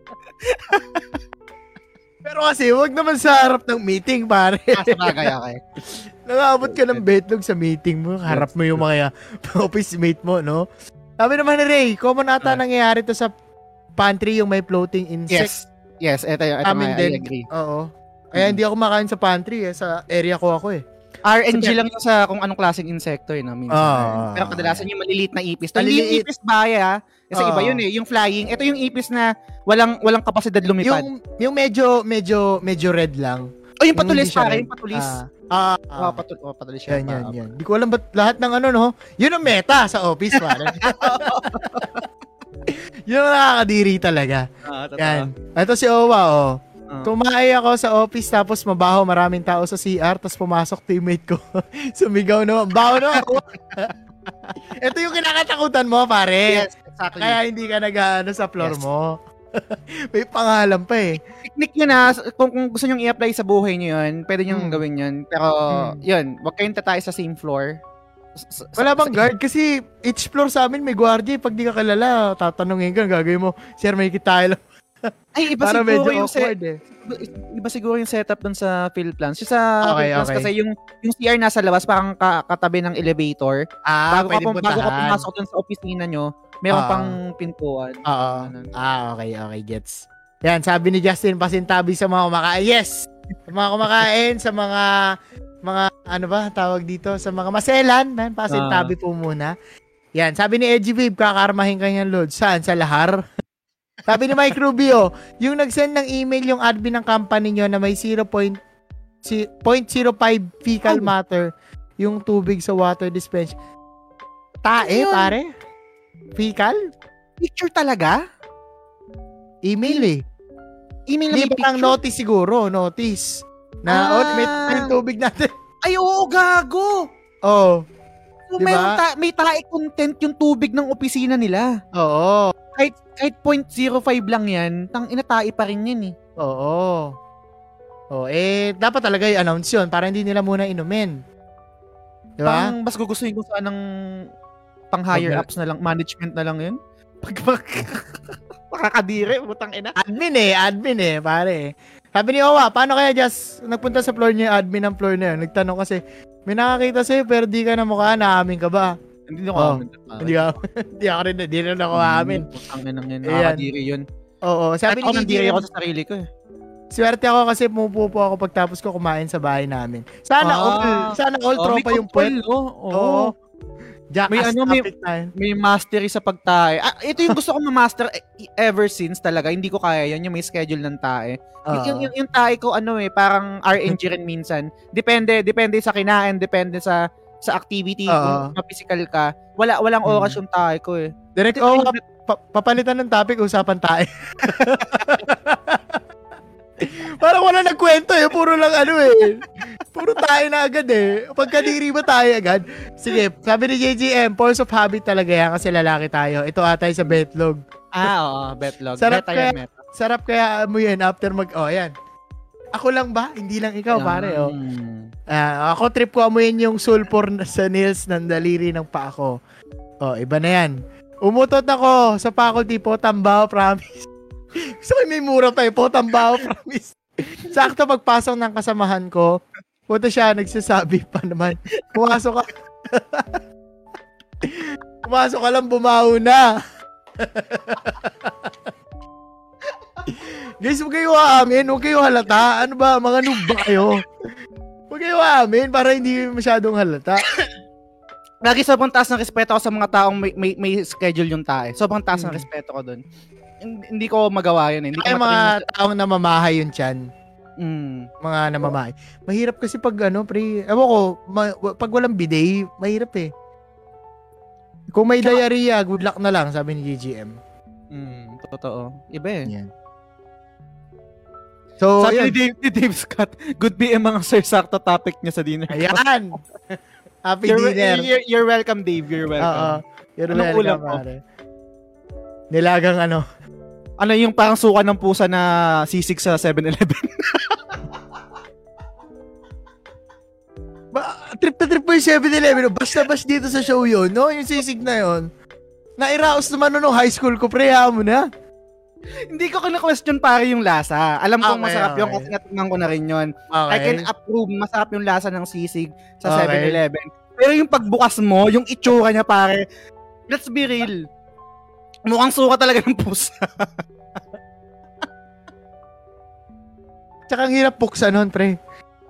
Pero kasi, wag naman sa harap ng meeting, pare. Ah, sa bagay, okay. (laughs) Nangabot ka ng betlog sa meeting mo, harap mo yung mga office mate mo, no? Sabi naman ni Ray, common ata Ah. nangyayari to sa pantry yung may floating Yes. insect. Yes, ito yung, ito Amin nga, din. I agree. Oo. Kaya hindi ako makain sa pantry eh, sa area ko ako eh. RNG Sige. lang yun sa kung anong klaseng insekto eh, no, minsan. Ah, Pero ah, kadalasan yung maliliit na ipis. To, hindi yung Maliliit. ipis baya, kasi Ah. iba yun eh, yung flying. Ito yung ipis na walang walang kapasidad lumipad. Yung yung medyo medyo medyo red lang. Oh, yung patulis hindi pare, yung patulis. Ah, Ah, ah, patul oh, patulis siya. yan, yan, yan. Di ko alam ba't lahat ng ano, no? Yun ang meta sa office, pare. (laughs) (laughs) yun ang nakakadiri talaga. Ah, totoo. Yan. Ito si Owa, oh. Ah. Tumae ako sa office tapos mabaho maraming tao sa CR tapos pumasok teammate ko. (laughs) Sumigaw naman. Baho na ako. Ito yung kinakatakutan mo, pare. Yes, exactly. Kaya hindi ka nag ano, sa floor Yes. mo. (laughs) May pangalan pa eh. technique yun na, kung, kung gusto nyo i-apply sa buhay nyo yun, pwede nyo Hmm. gawin yun. Pero, Hmm. yun, wag kayong tatay sa same floor. S- s- Wala sa- bang guard? Kasi each floor sa amin may guardia. eh. Pag di ka kilala, tatanungin ka, gagawin mo, Sir, may kita lang. (laughs) Ay, iba Para siguro yung set, eh. iba siguro yung setup dun sa field plans. Yung sa Okay, field plans okay. kasi yung, yung CR nasa labas, parang ka, katabi ng elevator. Ah, bago, ka, pwede pum- bago ka pumasok dun sa opisina nyo, meron Ah. pang pintuan. Oo. Ah, okay, okay, gets. Yan, sabi ni Justin, pasintabi sa mga kumakain. Yes! Sa mga kumakain, sa mga, mga, ano ba, tawag dito, sa mga maselan, man, pasintabi po muna. Yan, sabi ni Edgy Babe, kakarmahin kanyang load. Saan? Sa lahar? (laughs) sabi ni Mike Rubio, yung nag-send ng email yung admin ng company nyo na may 0.05 fecal Oh. matter yung tubig sa water dispense. Tae, Ano yun? pare? Fecal? Picture talaga? Email eh. Email na may picture? notice siguro? Notice. Na, Ah. oh, may, may tubig natin. Ay, oo, gago! Oo. So, Diba? mayroon ta- may tae content yung tubig ng opisina nila. Oo. Kahit, kahit 0.05 lang yan, tang inatae pa rin yan eh. Oo. Oh, eh, dapat talaga i-announce yun para hindi nila muna inumin. Di ba? Pang, mas gugustuhin ko sanang pang higher ups na lang, management na lang yun. (laughs) Pag, pag, (laughs) makakadire, butang ina. Admin eh, admin eh, pare. Sabi ni Owa, paano kaya just nagpunta sa floor niya admin ng floor na yun? Nagtanong kasi, may nakakita sa'yo pero di ka na mukha, naamin ka ba? Hindi ko Oh, amin. (laughs) Hindi ako, hindi ako rin, hindi rin ako aamin. Butang ina yun, Ayan. nakakadire yun. Oo, Sabi ni EGM, ako sa sarili ko eh. Swerte ako kasi pumupo ako pagtapos ko kumain sa bahay namin. Sana Ah. all, sana all Oh, tropa yung puwet. control, no? Oo. Jackass May ano, may-. May mastery sa pagtae. Ah, ito yung gusto ko ma-master eh, ever since talaga. Hindi ko kaya yan, yung may schedule ng tae. Yung, Oo. yung, yung, yung tae ko, ano eh, parang RNG rin minsan. Depende, depende sa kinain, depende sa sa activity, Oo. kung ma-physical ka. Wala, walang Mm. oras yung tae ko eh. Direct, oh, pa- papalitan ng topic, usapan tayo. (laughs) Parang wala nagkwento eh. Puro lang ano eh. Puro tayo na agad eh. Pagkadiri ba tayo agad? Sige, sabi ni JGM, force of habit talaga yan kasi lalaki tayo. Ito atay sa betlog. Ah, oo, betlog. Sarap Beta kaya- yan. Sarap kaya mo yan after mag... Oh, yan. Ako lang ba? Hindi lang ikaw, pare. Oh. Ah, ako trip ko amuyin yung sulfur sa nails ng daliri ng paa ko. Oh, iba na yan. Umutot ako sa faculty po, Tambao, promise. Gusto ko may mura pa eh, po, Tambao, promise. Sakto pagpasok ng kasamahan ko, puto siya, nagsasabi pa naman, pumasok ka. (laughs) pumasok ka lang, bumaho na. (laughs) Guys, huwag kayo aamin, huwag kayo halata. Ano ba, mga noob ba kayo? Huwag kayo aamin para hindi masyadong halata. Lagi sobrang taas ng respeto ko sa mga taong may, may, may schedule yung tae. Sobrang taas ng Mm. respeto ko doon. Hindi, hindi ko magawa yun. eh. Hindi ko Ay, mga matalino. taong namamahay yun tiyan. Mm. Mga namamahay. Mahirap kasi pag ano, pre, ewan ko, ma- pag walang bidet, mahirap eh. Kung may diarrhea, good luck na lang, sabi ni GGM. Mm. Totoo. Iba eh. Yan. So, Sabi ni yun. Dave, ni Dave Scott, good BM mga sir sakto topic niya sa dinner. Ayan! (laughs) Happy You're, dinner. you're, you're welcome, Dave. You're Oo. welcome. You're Anong welcome, ulam mo? pare. Nilagang ano. Ano yung parang suka ng pusa na sisig sa 7-Eleven? (laughs) Ba, trip na trip po yung 7-Eleven. Basta-bas dito sa show yun, no? Yung sisig na yun. Nairaos naman no, nung high school ko, pre, mo na. Hindi ko kina-question pare yung lasa. Alam kong Okay, masarap okay. kasi natingnan ko na rin yun. Okay. I can approve masarap yung lasa ng sisig sa Okay. 7-Eleven. Pero yung pagbukas mo, yung itsura niya pare, let's be real. Mukhang suka talaga ng pusa. (laughs) Tsaka ang hirap buksan nun, pre.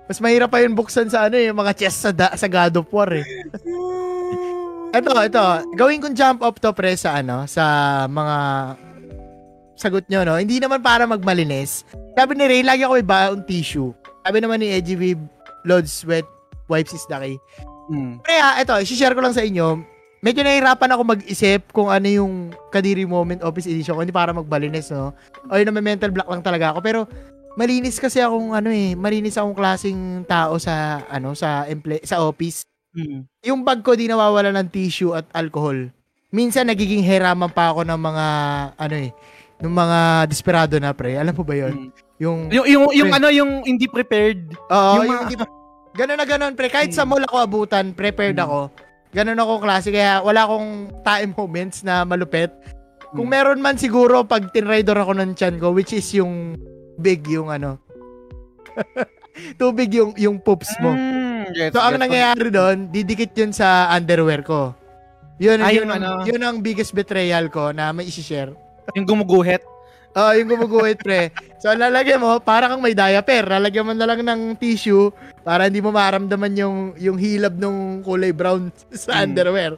Mas mahirap pa yun buksan sa ano yung mga chest sa, da- sa God of War eh. (laughs) Ito, ito. Gawin kong jump up to, pre, sa ano, sa mga sagot nyo, no? Hindi naman para magmalinis. Sabi ni Ray, lagi ako may baong tissue. Sabi naman ni Edgy Vib, Lord Sweat, Wipes is Daki. Hmm. Pre, ha, ito, share ko lang sa inyo. Medyo nahihirapan ako mag-isip kung ano yung Kadiri Moment Office Edition ko. Hindi para magmalinis, no? O yun naman, mental block lang talaga ako. Pero, malinis kasi akong ano eh, malinis akong klaseng tao sa ano sa emple- sa office. Hmm. Yung bag ko di nawawala ng tissue at alcohol. Minsan nagiging heraman pa ako ng mga ano eh, ng mga desperado na pre. Alam mo ba 'yon? Hmm. Yung Yung, yung, yung Pre. ano, yung hindi prepared. Oo, yung yung, mga- di- ganun na ganun pre. Kahit sa Hmm. mall ako abutan, prepared Hmm. ako. Ganun ako klase kaya wala akong time moments na malupit. Kung Hmm. meron man siguro pag tinrider ako ng chan ko which is yung big yung ano. (laughs) Too big yung yung poops mo. Hmm, gets, So ang gets. nangyayari doon, didikit 'yun sa underwear ko. 'Yun, Ah, yun, ang, ano. yun ang biggest betrayal ko na may i-share. Yung gumuguhit. Oh, yung gumuguhit pre. (laughs) So lalagyan mo para kang may diaper, lalagyan mo na lang ng tissue para hindi mo maramdaman yung yung hilab ng kulay brown (laughs) sa Hmm. underwear.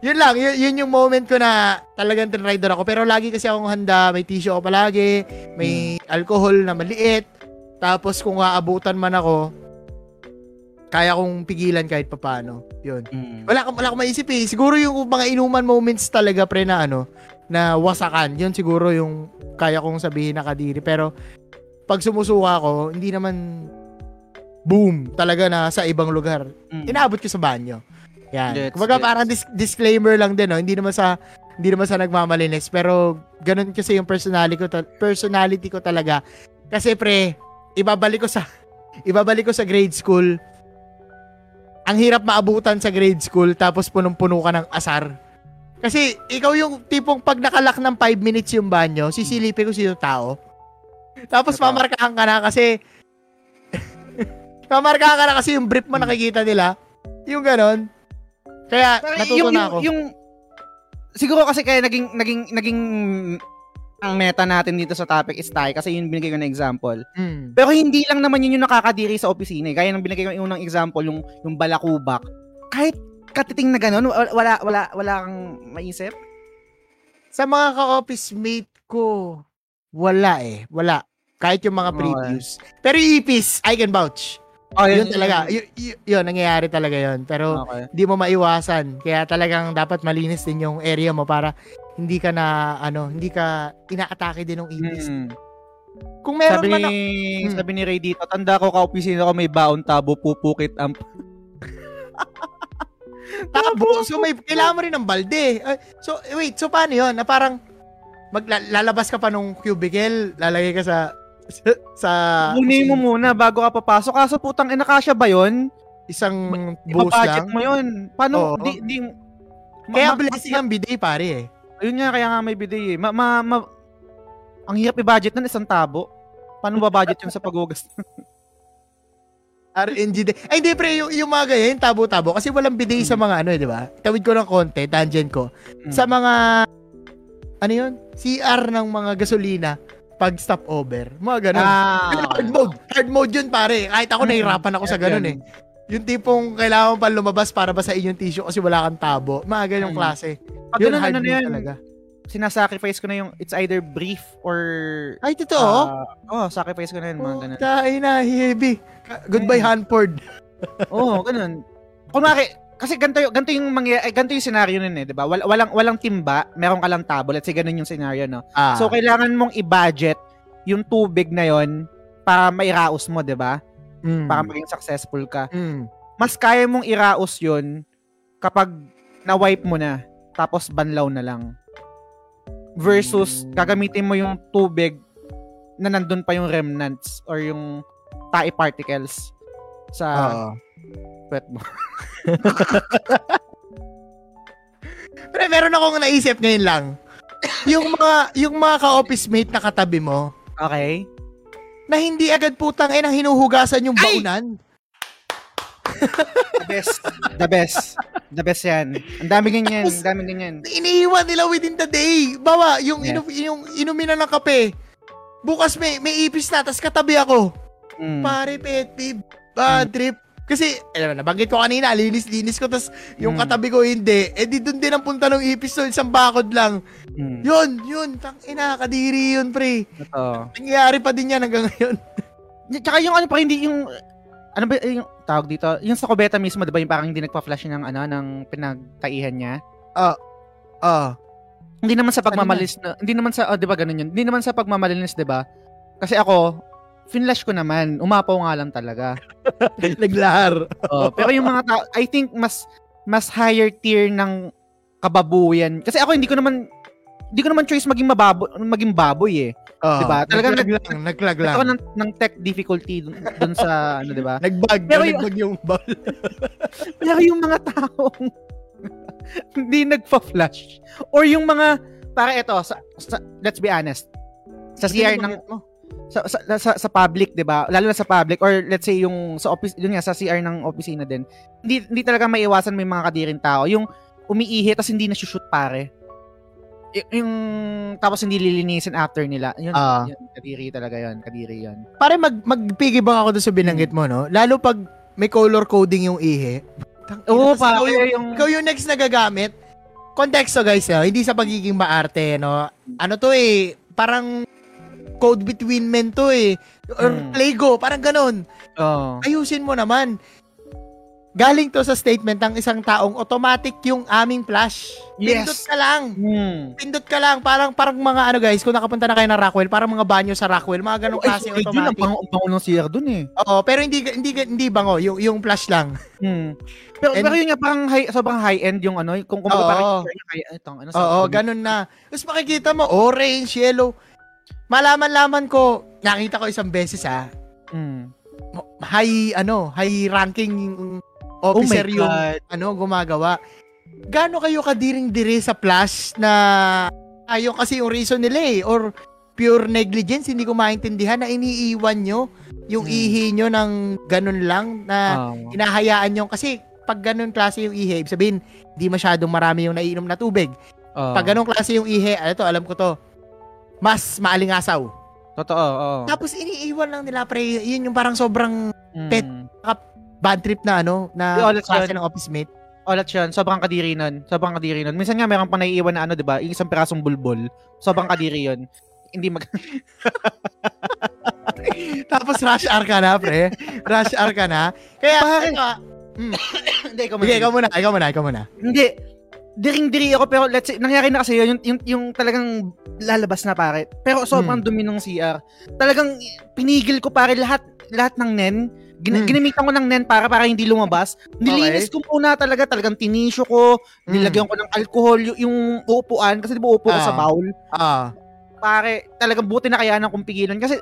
Yun lang, yun, yun yung moment ko na talagang tinrider ako. Pero lagi kasi akong handa, may tissue ako palagi, may alcohol na maliit. Tapos kung aabutan man ako, kaya kong pigilan kahit papano. Yun. Hmm. Wala akong, wala akong maisip eh. Siguro yung mga inuman moments talaga pre na ano, na wasakan. Yun siguro yung kaya kong sabihin na kadiri. Pero pag sumusuka ako, hindi naman boom talaga na sa ibang lugar. Hmm. Inaabot ko sa banyo. Yan. Gets, Kumbaga gets. parang dis- disclaimer lang din, no? Hindi naman sa hindi naman sa nagmamalinis, pero ganun kasi yung personality ko ta- personality ko talaga. Kasi pre, ibabalik ko sa (laughs) ibabalik ko sa grade school. Ang hirap maabutan sa grade school tapos punong-puno ka ng asar. Kasi ikaw yung tipong pag nakalak ng 5 minutes yung banyo, sisilipin ko sino tao. Tapos mamarkahan ka na kasi mamarkahan ka na kasi yung brief mo nakikita nila. Yung ganon. Kaya Pero natuto yung, na yung, ako. yung, siguro kasi kaya naging, naging, naging, ang meta natin dito sa topic is tayo kasi yun binigay ko na example. Mm. Pero hindi lang naman yun yung nakakadiri sa opisina. eh. Gaya ng binigay ko yung unang example, yung, yung balakubak. Kahit katiting na ganun, wa- wala, wala, wala kang maisip? Sa mga ka-office mate ko, wala eh. Wala. Kahit yung mga previews. Pero yung ipis, I can vouch. Oh, yun talaga. Y- y- yun, nangyayari talaga yun. Pero Okay. hindi mo maiwasan. Kaya talagang dapat malinis din yung area mo para hindi ka na, ano, hindi ka inaatake din ng ipis. Mm. Kung meron Sabi man ni, Hmm. sabi ni Ray dito, tanda ko ka-opisina ko may baon tabo, pupukit ang... (laughs) tabo, so may, kailangan mo rin ng balde. So, wait, so paano yun? Na parang, maglalabas ka pa nung cubicle, lalagay ka sa (laughs) sa, Kunin mo muna bago ka papasok. Kaso putang ina kasya ba yun? isang Ipa-budget lang. mo yun. Paano? Oo. Di, di, Kaya ma- blessing ang bidet, pare eh. Ayun nga, kaya nga may bidet eh. Ma, ma, ma- ang hirap i-budget nun, isang tabo. Paano ba budget yun sa paghugas? (laughs) RNG din. Ay, hindi pre, yung, yung mga ganyan, tabo-tabo. Kasi walang bidet sa mga ano eh, di ba? Tawid ko ng konti, tangent ko. Hmm. Sa mga, ano yun? CR ng mga gasolina pag stopover. Mga ganun. ah, hard mode. Hard mode yun, pare. Kahit ako, Mm. nahirapan ako sa ganun eh. Yung tipong kailangan pa lumabas para basahin yung tissue kasi wala kang tabo. Mga ganyang Mm. klase. Pag Yun, hard ano mode yan, talaga. sinasacrifice ko na yung it's either brief or... Ay, totoo? ah, oh, sacrifice ko na yun, mga ganun. Ay na, heavy. Goodbye, Mm. Hanford. Oo, oh, ganun. Kunwari, kasi ganito, yung- ganito yung mangyayari, eh, ganito yung scenario nun eh, di ba? Wal, walang, walang timba, meron ka lang tabo. Let's say ganun yung scenario, no? Ah. So, kailangan mong i-budget yung tubig na yon para mairaos mo, di ba? mm. Para maging successful ka. Mm. Mas kaya mong iraos yun kapag na-wipe mo na, tapos banlaw na lang. Versus, Mm. gagamitin mo yung tubig na nandun pa yung remnants or yung tae particles sa Oo. Puwet mo. (laughs) Pero meron akong naisip ngayon lang. yung mga yung mga ka-office mate na katabi mo Okay? na hindi agad putang eh nang hinuhugasan yung Ay! baunan. The best. The best. The best yan. Ang dami ganyan. Ang dami ganyan. Iniiwan nila within the day. Bawa, yung, Yes. inu, yung inumin na ng kape. Bukas may, may ipis na, tas katabi ako. Mm. Pare, pet peeve. Bad trip. Kasi, alam na, nabanggit ko kanina, linis-linis ko, tas yung Mm. katabi ko hindi. Eh, di dun din ang punta ng so isang bakod lang. Mm. Yun, yun, tang ina, kadiri yun, pre. Ito. Nangyayari pa din yan hanggang ngayon. Tsaka yung ano pa hindi yung ano ba yung tawag dito? Yung sa kubeta mismo, 'di ba, yung parang hindi nagpa-flash ng ano ng pinagtaihan niya. Ah, Hindi naman sa pagmamalinis na, hindi naman sa oh, 'di ba ganun yun? Hindi naman sa pagmamalinis, 'di ba? Kasi ako finlash ko naman, umapaw nga lang talaga. (laughs) naglahar. Oh, pero yung mga tao, I think mas mas higher tier ng kababuyan. Kasi ako hindi ko naman hindi ko naman choice maging mababo, maging baboy eh. Oh, Diba? Talagang naglag lang, naglag lang. Ako ng, ng tech difficulty dun, dun sa (laughs) ano, 'di ba? Nagbag, Pero yung- nagbag yung ball. (laughs) Pero yung mga taong hindi nagpa-flash or yung mga para ito sa, sa- let's be honest sa CR ng sa, sa, sa, sa public 'di ba lalo na sa public or let's say yung sa office yun nga sa CR ng opisina din hindi hindi talaga maiiwasan may mga kadiring tao yung umiihi tapos hindi na shoot pare Y- yung tapos hindi lilinisin after nila yun, Ah. yun kadiri talaga yun kadiri yun Pare mag magpigibang ako doon sa binanggit mo, no? Lalo pag may color coding yung ihi. Oo Tapos ikaw pare yung, yung ikaw yung next na gagamit. Konteksto guys, ah, hindi sa pagiging maarte, no? Ano to eh, parang code between men to eh. Or Hmm. Lego, parang ganun. oh. Ayusin mo naman. Galing to sa statement ng isang taong automatic yung aming flash. Yes. Pindot ka lang. hmm. Pindot ka lang. Parang parang mga ano guys, kung nakapunta na kayo ng Rockwell, parang mga banyo sa Rockwell, mga ganong Ay, klase yun, ang automatic. bango, ang bango ng CR dun eh. Oo, pero hindi hindi hindi bango, yung yung flash lang. Hmm. Pero And- pero yun nga parang high, sobrang high end yung ano, kung kung Oo. parang high itong ano Oo, ganun na. Tapos makikita mo orange, yellow. Malaman-laman ko, nakita ko isang beses ah, Mm. high ano, high ranking officer Oh yung ano gumagawa. Gaano kayo kadiring dire sa flash na ayaw kasi yung reason nila eh or pure negligence hindi ko maintindihan na iniiwan nyo yung Hmm. ihi nyo ng ganun lang na Oo. hinahayaan nyo kasi pag ganun klase yung ihi, sabihin, di masyadong marami yung naiinom na tubig. Oo. Pag ganun klase yung ihi, ano to, alam ko to, mas maalingasaw. Totoo, oo. Tapos iniiwan lang nila, pre, yun yung parang sobrang Mm. pet. bad trip na ano, Di, na ulit klase ng office mate. Ulit yun, sobrang kadiri nun. Sobrang kadiri nun. Minsan nga meron pang naiiwan na ano, di ba? Yung isang pirasong bulbol. Sobrang kadiri yun. Hindi mag... (laughs) Tapos rush hour ka na, pre. Rush hour ka na. Kaya, Pare. ito, ah, (coughs) Hindi, ikaw sige, ikaw muna, ikaw muna, ikaw muna. Hindi. Diring-diri ako pero let's say, nangyari na kasi yun, yung, yung, yung talagang lalabas na pare. Pero sobrang Hmm. dumi ng CR. Talagang pinigil ko pare lahat lahat ng nen. Gin- Hmm. Ginamitan ko ng nen para para hindi lumabas. Nilinis ko muna talaga, talagang tinisyo ko, Hmm. nilagyan ko ng alcohol, yung, yung uupuan, kasi di ba uupo ko Ah. sa bowl. Ah, Pare, talagang buti na kaya kong pigilan. Kasi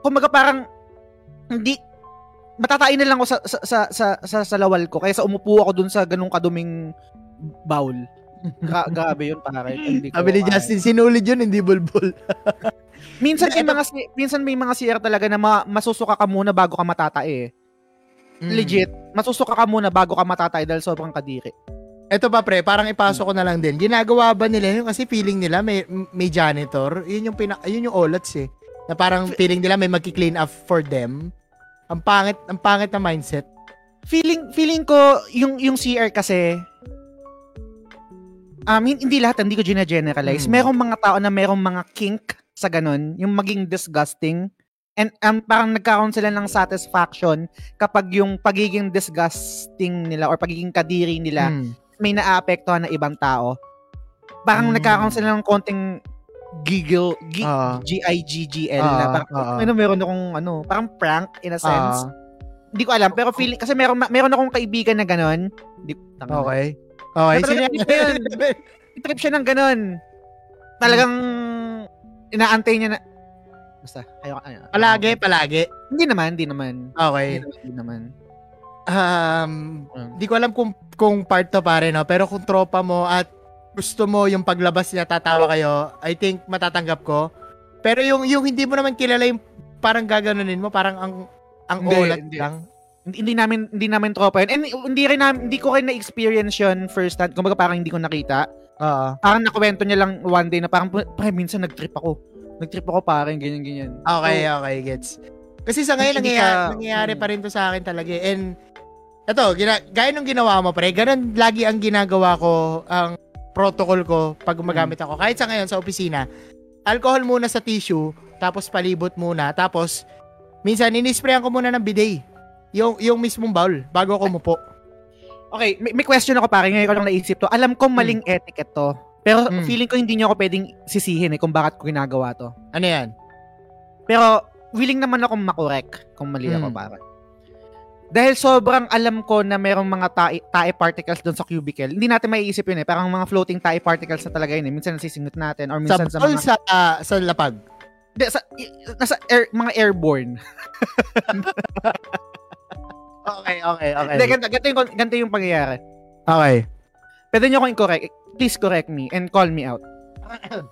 kumbaga parang, hindi, matatain na lang ako sa, sa, sa, sa, sa, sa lawal ko, kaysa umupo ako dun sa ganung kaduming bowl. Gra- grabe yun, pare. (laughs) Hindi ko Sabi ni. Justin, sinulid yun, hindi bulbul. (laughs) Minsan may mga si- minsan may mga CR talaga na ma- masusuka ka muna bago ka matatae. eh. Mm. Legit, masusuka ka muna bago ka matatae dahil sobrang kadiri. Ito pa pre, parang ipasok ko na lang din. Ginagawa ba nila yun kasi feeling nila may may janitor. Yun yung pina, yun yung olats eh. Na parang feeling nila may magki-clean up for them. Ang pangit, ang pangit na mindset. Feeling feeling ko yung yung CR kasi um hin- hindi lahat hindi ko gina-generalize. Hmm. Merong mga tao na merong mga kink sa ganun, yung maging disgusting. And um, parang nagkaroon sila ng satisfaction kapag yung pagiging disgusting nila or pagiging kadiri nila Mm. may naapektuhan na ibang tao. Parang Mm. nagkakaroon sila ng konting giggle, gi- Ah. G-I-G-G-L Ah, na parang, ah. ano, meron akong, ano, parang prank in a sense. Ah, Hindi ko alam, pero feeling, kasi meron, meron akong kaibigan na ganon. Di, tanga na. okay. Sino talagang iba yun. (laughs) Trip siya ng ganon. Talagang, inaantay niya na, basta, ayoko, ayoko. Palagi, palagi. Hindi naman, hindi naman. Okay. Hindi naman, hindi naman. Um, Mm. di ko alam kung kung part to pare no, pero kung tropa mo at gusto mo yung paglabas niya tatawa kayo, I think matatanggap ko. Pero yung yung hindi mo naman kilala yung parang gaganunin mo, parang ang ang Hindi, olat hindi. lang. Hindi, hindi namin hindi namin tropa yun. And hindi rin namin, hindi ko rin na-experience yun first hand. Kumbaga parang hindi ko nakita. Oo. Parang nakwento niya lang one day na parang, pre, minsan nag-trip ako. Nag-trip ako parang ganyan, ganyan. Okay, okay, gets. Kasi sa ngayon, nangyayari, ka- nangyayari mm. pa rin to sa akin talaga. eh. And, ito, gina, gaya nung ginawa mo, pre, ganun lagi ang ginagawa ko, ang protocol ko pag gumagamit ako. Kahit sa ngayon, sa opisina, alcohol muna sa tissue, tapos palibot muna, tapos, minsan, inisprayan ko muna ng bidet. Yung, yung mismong bowl, bago ako umupo. Okay, may, may question ako parang ngayon ko lang naisip to. Alam ko maling etiquette to. Pero Mm. feeling ko hindi niyo ako pwedeng sisihin eh kung bakit ko ginagawa to. Ano yan? Pero willing naman akong makorek kung mali ako Mm. para. Dahil sobrang alam ko na merong mga tae, tae particles doon sa cubicle. Hindi natin maiisip yun eh. Parang mga floating tae particles na talaga yun eh. Minsan nasisingot natin or Sa minsan sa, bowl, mga... sa, ah, sa lapag. Hindi, sa, nasa air, mga airborne. (laughs) Okay, okay, okay. Hindi, ganito, ganito, yung, ganito yung pangyayari. Okay. Pwede nyo akong i-correct. Please correct me and call me out.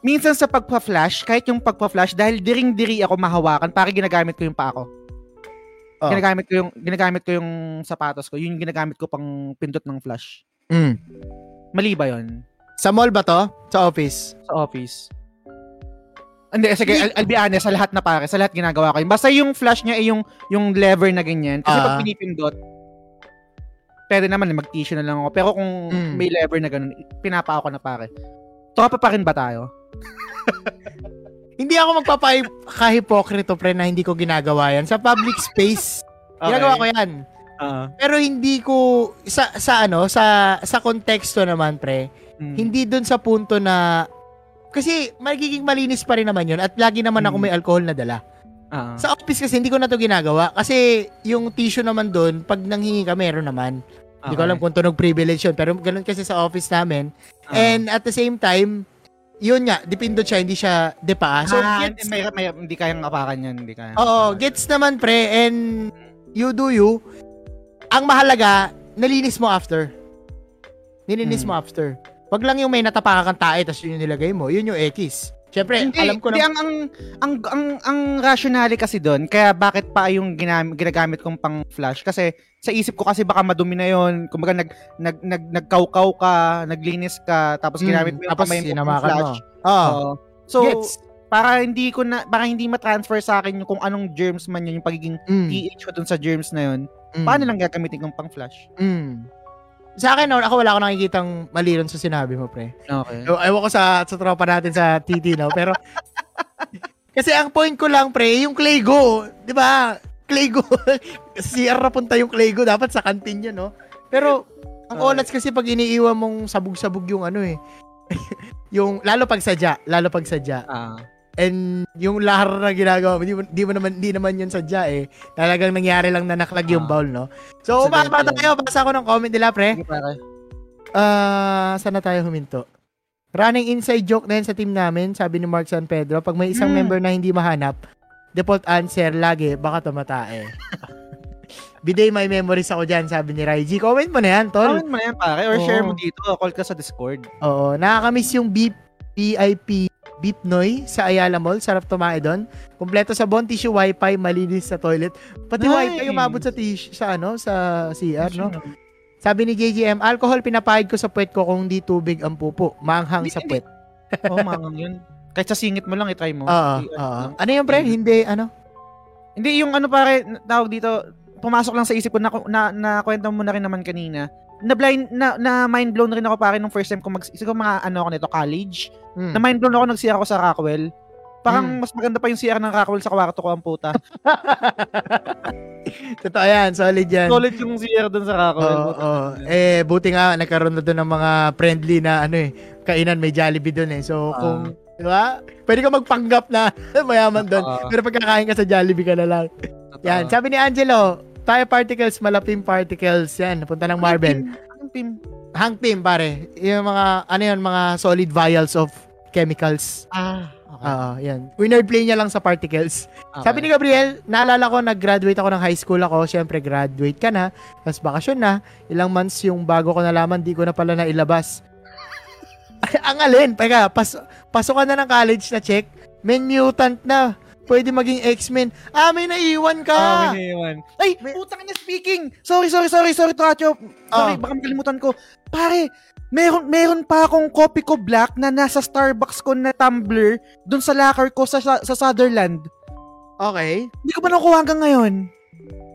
Minsan sa pagpa-flash, kahit yung pagpa-flash, dahil diring-diri ako mahawakan, para ginagamit ko yung pa ako. Oh. Ginagamit ko yung ginagamit ko yung sapatos ko. Yun yung ginagamit ko pang pindot ng flash. Mm. Mali ba yun? Sa mall ba to? Sa office? Sa office. Hindi, sige, I'll, I'll be honest, sa lahat na pare, sa lahat ginagawa ko yun. Basta yung flash niya ay yung, yung lever na ganyan. Kasi Ah. pag pinipindot, pwede naman, eh, mag-tissue na lang ako. Pero kung Mm. may lever na ganun, pinapa ako na pare. Tropa pa rin ba tayo? (laughs) Hindi ako magpapakahipokrito pre na hindi ko ginagawa yan. Sa public space, (laughs) ginagawa ko yan. Ah. Pero hindi ko, sa, sa ano, sa, sa konteksto naman pre, Mm. hindi dun sa punto na, kasi magiging malinis pa rin naman yun at lagi naman ako may alcohol na dala. Ah. Sa office kasi hindi ko na to ginagawa kasi yung tissue naman dun, pag nanghingi ka, meron naman. Hindi ko Okay. alam kung tunog privilege yun, pero ganun kasi sa office namin. Ah. And at the same time, yun nga, dipindot siya, hindi siya depa. So, ah, gets, may, may, hindi kayang apakan yan. Hindi kaya. oo, gets naman pre, and you do you. Ang mahalaga, nalinis mo after. Nilinis Hmm. mo after. Wag lang yung may natapakan kang tae, tapos yun yung nilagay mo. Yun yung X. Siyempre, Hindi, alam ko hindi, na. ang, ang, ang, ang, ang rationale kasi doon, kaya bakit pa yung ginam, ginagamit kong pang flash? Kasi sa isip ko kasi baka madumi na yon kumbaga nag, nag, nag, nagkaukaw ka, naglinis ka, tapos Mm, ginamit mo yung tapos kamay sinamakan mo. flash. Oo. Oo. So, gets. para hindi ko na, para hindi ma-transfer sa akin yung kung anong germs man yun, yung pagiging Mm, pH ko dun sa germs na yun, mm, paano lang gagamitin kong pang flash? Mm. Sa akin, no, ako wala akong nakikitang mali ron sa sinabi mo, pre. Okay. Ewan ko sa, sa tropa natin sa TT, no? Pero, (laughs) kasi ang point ko lang, pre, yung Claygo, di ba? Claygo, (laughs) CR na punta yung Claygo, dapat sa kantin yun, no? Pero, ang Okay. olats kasi pag iniiwan mong sabog-sabog yung ano eh. (laughs) yung, lalo pag sadya, lalo pag sadya. Ah. And yung lahar na ginagawa mo, di, mo, di mo naman, di naman yun sadya eh. Talagang nangyari lang na naklag yung Ah. bowl, no? So, umaba tayo, basa ko ng comment nila, pre. Ah, saan na tayo huminto? Running inside joke na yan sa team namin, sabi ni Mark San Pedro, pag may isang Mm. member na hindi mahanap, default answer lagi, baka tumatae. (laughs) Biday, may memories ako dyan, sabi ni Raiji. Comment mo na yan, tol. Comment mo na yan, pare. Or share Oo. mo dito. Call ka sa Discord. Oo, nakakamiss yung beep, VIP Beep Noy sa Ayala Mall. Sarap tumae doon. Kompleto sa Bon Tissue Wi-Fi, malinis sa toilet. Pati Nice. Wi-Fi umabot sa tissue, sa ano, sa CR, no? Sabi ni JGM, alcohol pinapahid ko sa puwet ko kung di tubig ang pupo. Maanghang Hindi, sa puwet. (laughs) Oo, mangang yun. Kahit sa singit mo lang, itry mo. Oo, oo. ano. Ano yung pre? Hindi, ano? Hindi, yung ano pare, tawag dito, pumasok lang sa isip ko na, na, na kwento mo na rin naman kanina. Na blind, na, na mind blown rin ako pare nung first time ko mag, siguro mga ano ako nito, college. Hmm. Na mind blown ako nag-CR ako sa Rockwell. Parang Hmm. mas maganda pa yung CR ng Rockwell sa kwarto ko ang puta. (laughs) Totoo yan, solid yan. Solid yung CR doon sa Rockwell. Oo, oo. Eh, buti nga, nagkaroon na doon ng mga friendly na, ano eh, kainan, may Jollibee doon eh. So, Ah. kung, di ba? Pwede ka magpanggap na (laughs) mayaman doon. Oo. Pero pagkakain ka sa Jollibee ka na lang. Totoo. Yan, sabi ni Angelo, tayo particles, malapim particles. Yan, punta ng Marvel. Anong team? Hang team, pare. Yung mga, ano yun, mga solid vials of chemicals. Ah, okay. Oo, yan. Winner play niya lang sa particles. okay. Sabi ni Gabriel, naalala ko, nag-graduate ako ng high school ako. Siyempre, graduate ka na. Tapos bakasyon na. Ilang months yung bago ko nalaman, di ko na pala nailabas. (laughs) Ang alin? Teka, pas, pasok ka na ng college na check. May mutant na. Pwede maging X-Men. Ah, may naiwan ka. Ah, may naiwan. Ay, May- putang na speaking. Sorry, sorry, sorry, sorry, Tracho. Sorry, Ah. baka makalimutan ko. Pare, meron meron pa akong copy ko black na nasa Starbucks ko na tumbler dun sa locker ko sa, sa, sa Sutherland. Okay. Hindi ko pa nakuha hanggang ngayon.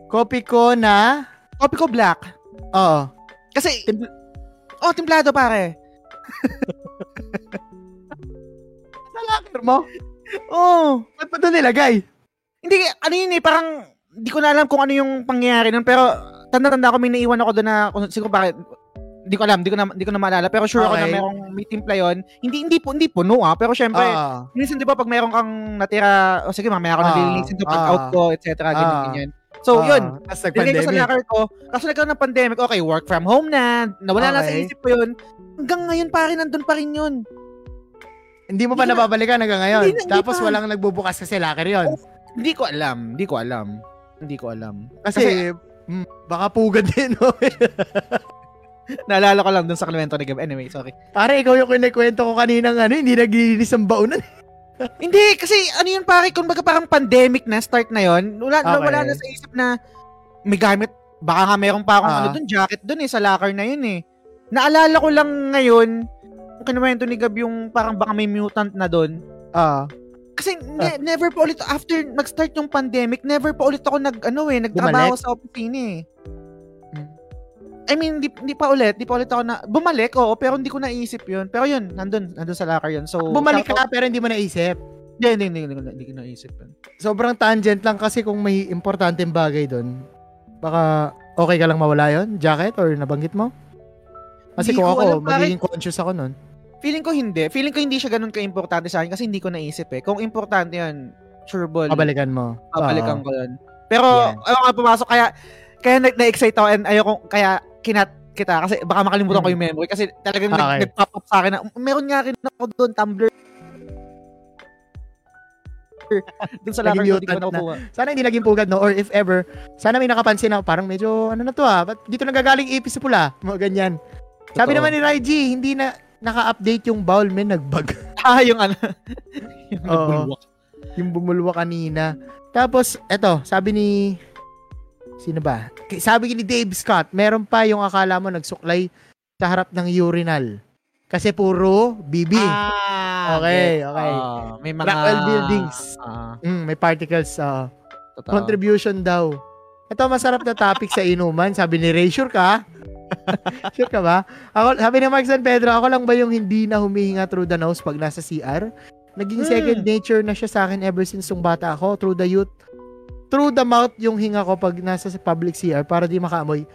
Copy ko na... Copy ko black. Oo. Kasi, oh, timplado pare. (laughs) Sa locker mo? Oh. Ba't pa doon nilagay? Hindi, ano yun eh, parang, hindi ko na alam kung ano yung pangyayari nun, pero tanda-tanda ko may naiwan ako doon na, kung siguro bakit, hindi ko alam, hindi ko na, hindi ko na maalala, pero sure ako na Okay. merong may timpla yun. Hindi, hindi po, hindi puno ah, pero syempre, Oo. minsan di ba pag meron kang natira, o sige mamaya ako Ah, nalilinisin to pag ah, out ko, etc. Ganyan, ah. ganyan. So, Oo. yun, Tapos nilagay ko sa locker ko, kaso nagkaroon ng pandemic, okay, work from home na, nawala na sa Okay. isip ko yun, hanggang ngayon pa rin, nandun pa rin yun. Hindi mo pa Hindi na- nababalikan hanggang ngayon. Hindi Tapos pa. walang nagbubukas kasi locker yun. Hindi ko alam, hindi ko alam. Hindi ko alam. Kasi, mm, baka pugad din. No? (laughs) Naalala ko lang dun sa kwento ni Gab. Anyway, sorry. Pare, ikaw yung kinikwento ko kanina ano, hindi naglilinis ang baunan. (laughs) Hindi, kasi ano yun pare, kung baga parang pandemic na, start na yon wala, Okay. wala na sa isip na may gamit, baka nga meron pa akong Ah. ano dun, jacket dun eh, sa locker na yun eh. Naalala ko lang ngayon, kinuwento ni Gab yung parang baka may mutant na dun. Ah. Kasi ne- never pa ulit, after nag-start yung pandemic, never pa ulit ako nag, ano eh, nagtrabaho Bumalik? sa opisina eh. Hmm. I mean, di, di pa ulit, di pa ulit ako na, bumalik, oo, pero hindi ko naisip yun. Pero yun, nandun, nandun sa locker yun. So, Bumalik shoutout- ka pero hindi mo naisip. Hindi, hindi, hindi, hindi, hindi, hindi ko naisip yun. Sobrang tangent lang kasi kung may importanteng bagay doon, baka okay ka lang mawala yon Jacket or nabanggit mo? Kasi Hindi kung ko ako, alam, pare. magiging conscious ako nun. Feeling ko hindi. Feeling ko hindi siya ganun ka-importante sa akin kasi hindi ko naisip eh. Kung importante yan, sure ball. Babalikan mo. Babalikan Oo. ko yun. Pero, ayaw nga pumasok. Kaya, kaya na- na-excite ako and ayaw ko, kaya kinat kita kasi baka makalimutan ko yung memory kasi talagang nag, Hmm. Okay. nag-pop up sa akin na meron nga rin ako doon Tumblr doon sa locker hindi ko na. nakukuha. Sana hindi naging pugad, no? Or if ever, sana may nakapansin na parang medyo, ano na to ah, ba't dito nagagaling ipis sa pula? Mga ganyan. Sabi Totoo. naman ni Raiji, hindi na naka-update yung bowl, men, nagbag. (laughs) Ah, yung ano. (laughs) yung Oo. nagbulwak. yung bumulwa kanina. Tapos, eto, sabi ni, sino ba? Sabi ni Dave Scott, meron pa yung akala mo nagsuklay sa harap ng urinal. Kasi puro BB. Ah, Okay, okay. Ah, may mga... Blackwell buildings. Ah, Mm, may particles sa totoo. contribution daw. Ito masarap na topic sa inuman. Sabi ni Ray, sure ka? (laughs) sure ka ba? Ako, sabi ni Mark San Pedro, ako lang ba yung hindi na humihinga through the nose pag nasa CR? Naging Hmm. second nature na siya sa akin ever since nung bata ako. Through the youth. Through the mouth yung hinga ko pag nasa sa public CR para di makaamoy.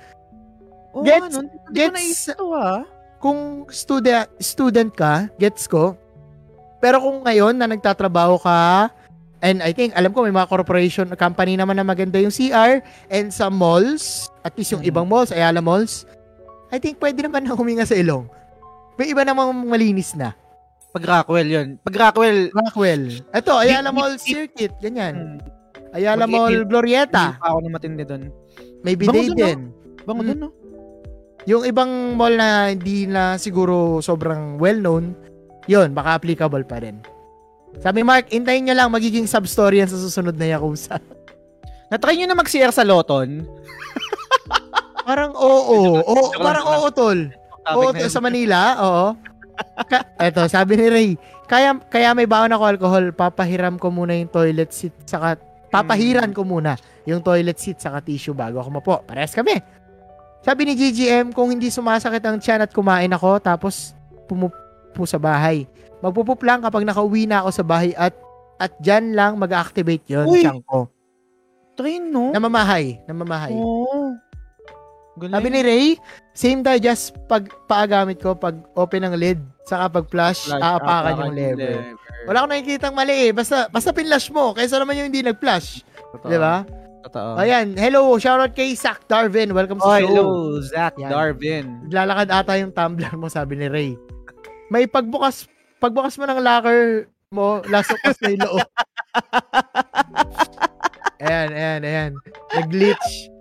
Oh, Gets- ano? Ko gets- naisip to, ah. Kung student, student ka, gets ko. Pero kung ngayon na nagtatrabaho ka, and I think, alam ko may mga corporation, company naman na maganda yung CR, and sa malls, at least yung Mm. ibang malls, Ayala Malls, I think pwede naman na huminga sa ilong. May iba namang malinis na. Pag Rockwell yun. Pag Rockwell, Rockwell. Ito, Ayala Mall Circuit, ganyan. hmm, Ayala Mall, Hindi Glorieta. pa ako na matindi doon. May bidet din. Bango Mm. doon, no? Yung ibang mall na hindi na siguro sobrang well-known, yun, baka applicable pa rin. Sabi Mark, intayin nyo lang, magiging sub-story yan sa susunod na Yakuza. Natry nyo na mag-CR sa Loton. (laughs) Parang oo. oo parang oo, tol. Oo, yun. sa Manila, oo. Ka- eto, sabi ni Ray, kaya, kaya may baon ako alcohol, papahiram ko muna yung toilet seat, saka, papahiran ko muna yung toilet seat saka tissue bago ako mapo. Parehas kami. Sabi ni GGM, kung hindi sumasakit ang tiyan at kumain ako, tapos pumupo sa bahay. Magpupup lang kapag nakauwi na ako sa bahay at at dyan lang mag-activate yon Uy! tiyan ko. Train, no? Namamahay. Namamahay. Oo. Galing. Sabi ni Ray, same tayo just pag paagamit ko, pag open ng lid, saka pag flash, Flash, aapakan apakan yung lever. Wala akong nakikitang mali eh. Basta, basta pinlash mo, kaysa naman yung hindi nag-flash. Di ba? Totoo. Ayan, hello, shoutout kay Zach Darvin. Welcome sa Oh, show. hello, Zach Yan. Darvin. Naglalakad ata yung tumbler mo, sabi ni Ray. May pagbukas, pagbukas mo ng locker mo, lasok pas na yung loob. (laughs) ayan, ayan, ayan. Nag-glitch.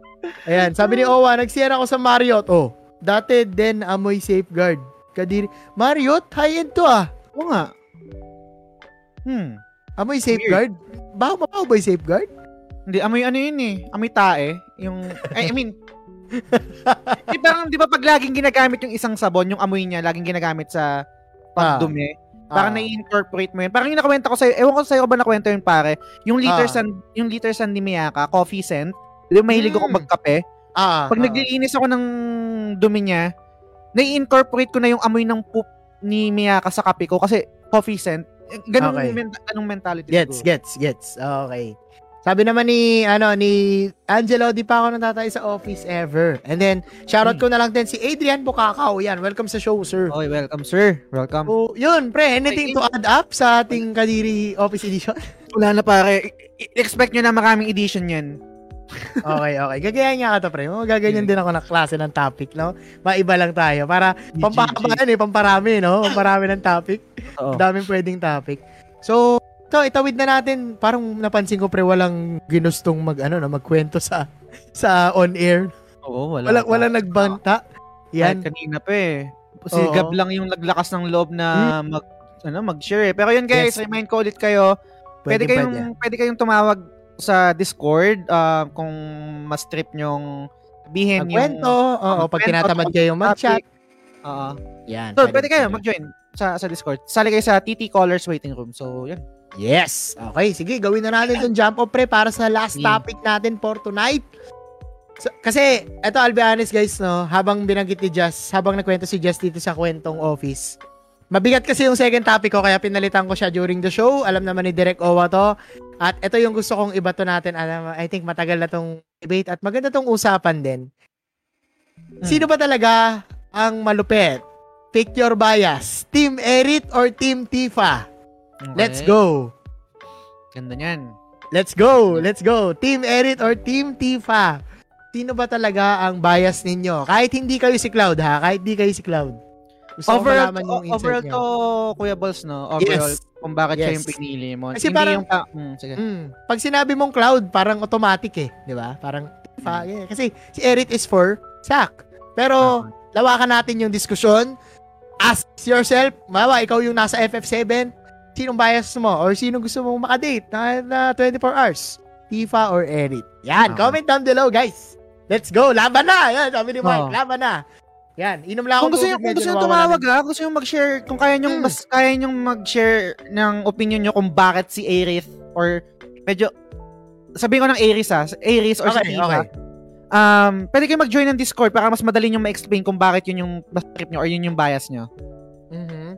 Ayan, sabi ni Owa, nag-CR ako sa Marriott. Oh, dati din amoy safeguard. Kadiri, Marriott, high-end to ah. Oo nga. Hmm. Amoy safeguard? Baho mabaho ba yung safeguard? Hindi, amoy ano yun eh. Amoy tae. Yung, I, I mean, (laughs) di parang, di ba pag laging ginagamit yung isang sabon, yung amoy niya, laging ginagamit sa pagdumi, parang Ah. nai-incorporate mo yun. Parang yung nakwenta ko sa'yo, ewan ko sa'yo ba nakwenta yun pare, yung liter Ah. san, yung liter san ni Miyaka, coffee scent, di ba mahilig ako Mm. magkape, Ah, pag ah. naglilinis ako ng dumi niya, nai-incorporate ko na yung amoy ng poop ni Miyaka sa kape ko kasi coffee scent. Ganun, Okay. men- ganung mentality Gets, siguro. gets, gets. Okay. Sabi naman ni, ano, ni Angelo, di pa ako natatay sa office ever. And then, shoutout ko na lang din si Adrian Bukakaw. Yan, welcome sa show, sir. Okay, welcome sir. Welcome. So, yun, pre, anything to add up sa ating Kadiri Office Edition? Wala na pare. I- expect nyo na maraming edition yan. Okay, okay. Gagayan nga ka to, pre. Oh, gaganyan din ako ng klase ng topic, no? Maiba lang tayo. Para pampahabaan eh, pamparami, no? Pamparami ng topic. Oo. Daming pwedeng topic. So, ito, itawid na natin. Parang napansin ko, pre, walang ginustong mag, ano, na magkwento sa sa on air. Oo, wala. Wala, wala nagbanta. Yan. Yan. kanina pa eh. Si Oo. Gab lang yung naglakas ng loob na mag ano mag-share eh. Pero yun guys, Yes. remind ko ulit kayo, pwede, kayong pwede. kayong tumawag sa Discord ah, kung mas trip nyong sabihin yung Oo, pag tinatamad tungkol kayo sa mag-chat. Oo. Yan. So, pwede kayo mag-join sa sa Discord. Sali kayo sa TT Callers Waiting Room. So, yun. Yes. Okay, sige, gawin na natin itong jump off pre para sa last Sige. topic natin for tonight. So, kasi, eto, I'll be honest guys, no, habang binanggit ni Jess, habang nagkwento si Jess dito sa kwentong office, mabigat kasi yung second topic ko, kaya pinalitan ko siya during the show. Alam naman ni Direk Owa to. At ito yung gusto kong ibato natin. Alam, I think matagal na tong debate at maganda tong usapan din. Sino ba talaga ang malupit? Pick your bias. Team Erit or Team Tifa? Okay. Let's go. Ganda niyan. Let's go! Let's go! Team Erit or Team Tifa? Sino ba talaga ang bias ninyo? Kahit hindi kayo si Cloud ha, kahit hindi kayo si Cloud. Gusto ko Overall, to, yung insight overall to, Kuya Balls, no? Overall, Yes. kung bakit siya Yes. yung pinili mo. Kasi Hindi parang- yung pa, mm, sige. Mm. Pag sinabi mong Cloud, parang automatic eh. Di ba? Parang Tifa. ganyan. Kasi si Erit is for Sak. Pero, lawakan natin yung diskusyon. Ask yourself, mawa, ikaw yung nasa FF7, sinong bias mo? Or sino gusto mong makadate na, na 24 hours? Tifa or Erit? Yan, Okay. comment down below, guys. Let's go, laban na! Yan, sabi ni Mark, Oo. laban na. Yan, inom lang ako. Kung gusto niyo, kung gusto niyo nawawala tumawag ha, gusto niyo mag-share, kung kaya niyo, Mm. mas kaya niyo mag-share ng opinion niyo kung bakit si Aerith or medyo, sabihin ko ng Aries ha, Aries or Okay, si Tifa. okay. Um, pwede kayo mag-join ng Discord para mas madali niyo ma-explain kung bakit yun yung trip niyo or yun yung bias niyo. Mhm.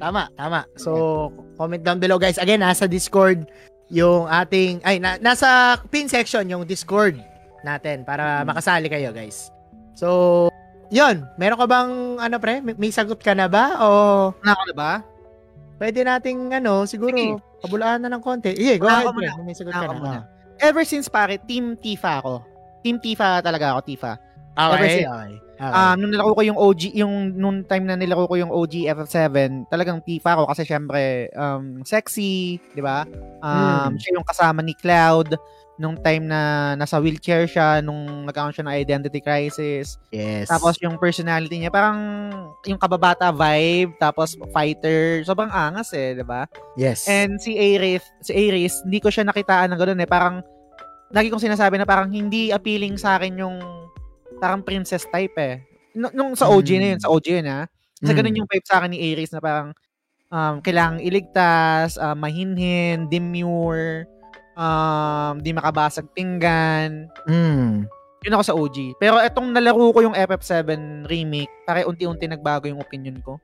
Tama, tama. So, comment down below guys. Again, nasa Discord yung ating, ay, na, nasa pin section yung Discord natin para Hmm. makasali kayo guys. So, yun. Meron ka bang, ano pre, may, may sagot ka na ba? O Nako na ba? pwede nating, ano, siguro, Sige. kabulaan na ng konti. Iya, go Wala ahead ka pre. May sagot Wala ka ka na. muna. Ah. Ever since pare, Team Tifa ako. Team Tifa talaga ako, Tifa. Ever Okay, since- okay. okay. Um, nung nilaro ko yung OG, yung nung time na nilaro ko yung OG FF7, talagang Tifa ako kasi syempre um, sexy, di ba? Um, Hmm. Siya yung kasama ni Cloud nung time na nasa wheelchair siya, nung nagkaroon siya ng identity crisis. yes. Tapos yung personality niya, parang yung kababata vibe, tapos fighter, sobrang angas eh, di ba? yes. And si Aerith, si Aerith, hindi ko siya nakitaan ng gano'n eh. Parang, lagi kong sinasabi na parang hindi appealing sa akin yung parang princess type eh. Nung, nung sa OG na yun, Mm. sa OG yun ha. Sa Mm. ganun yung vibe sa akin ni Aerith na parang um, kailangang iligtas, uh, mahinhin, demure, um, di makabasag pinggan. Mm. Yun ako sa OG. Pero etong nalaro ko yung FF7 remake, pare unti-unti nagbago yung opinion ko.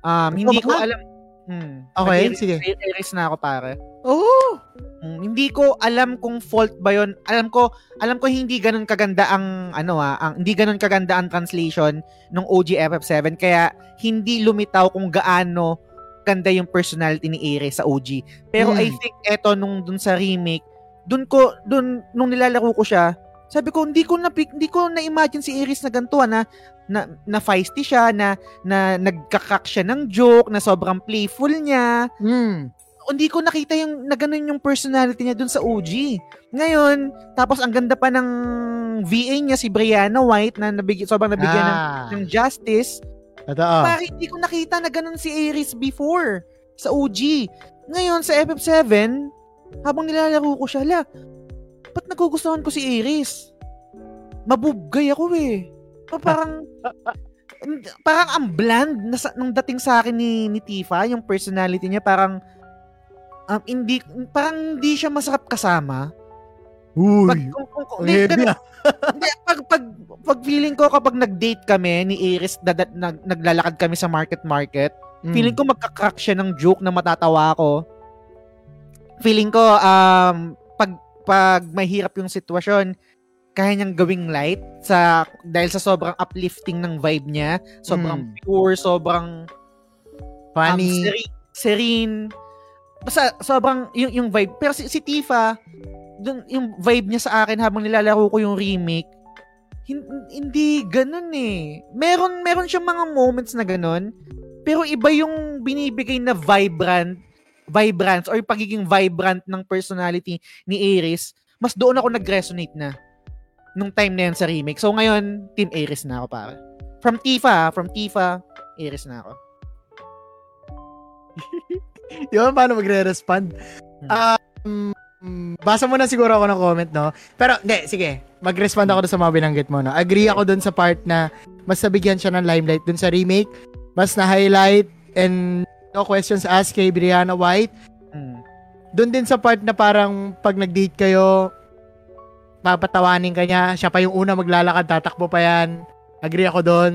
Um, hindi ko alam. Hmm, Okay, sige. Aerith na ako pare. Oh! Mm, hindi ko alam kung fault ba 'yon. Alam ko, alam ko hindi ganun kaganda ang ano ah, ang hindi ganun kaganda ang translation ng OG FF7 kaya hindi lumitaw kung gaano ganda yung personality ni Ares sa OG. Pero Hmm. I think eto nung dun sa remake, dun ko dun nung nilalaro ko siya, sabi ko hindi ko na hindi ko na imagine si Ares na ganito ah, na na, na feisty siya, na na nagkakak siya ng joke, na sobrang playful niya Mm. hindi ko nakita yung na ganun yung personality niya dun sa OG. Ngayon, tapos ang ganda pa ng VA niya si Brianna White na nabig, sobrang nabigyan ng, ah, ng justice. Totoo. Bakit hindi ko nakita na ganun si Ares before sa OG? Ngayon sa FF7, habang nilalaro ko siya, la, ba't nagugustuhan ko si Ares? Mabubgay ako eh. Pa- Parang, (laughs) parang ang bland na sa, nung dating sa akin ni, ni Tifa, yung personality niya parang, um, hindi, parang hindi siya masarap kasama. Uy. Pag, kung, kung, hindi, heavy ah. pag, pag, pag feeling ko kapag nag-date kami ni Iris, dadat, nag, naglalakad kami sa market-market, Mm. feeling ko magkakrak siya ng joke na matatawa ako. Feeling ko, um, pag, pag mahirap yung sitwasyon, kaya niyang gawing light sa dahil sa sobrang uplifting ng vibe niya, sobrang pure, sobrang Funny. um, seri- serene. Basta sobrang yung, yung vibe. Pero si, si Tifa, dun, yung vibe niya sa akin habang nilalaro ko yung remake, hin- hindi ganun eh. Meron, meron siyang mga moments na ganun, pero iba yung binibigay na vibrant, vibrance or pagiging vibrant ng personality ni Ares, mas doon ako nag-resonate na nung time na yan sa remake. So ngayon, Team Ares na ako para. From Tifa, ah, from Tifa, Ares na ako. (laughs) Ba paano magre-respond? Um, basa mo na siguro ako ng comment, no? Pero, hindi, sige. Mag-respond ako sa mga binanggit mo, no? Agree ako doon sa part na mas nabigyan siya ng limelight doon sa remake. Mas na-highlight and no questions asked kay Brianna White. Mm. Doon din sa part na parang pag nag-date kayo, papatawanin ka niya. Siya pa yung una maglalakad, tatakbo pa yan. Agree ako doon.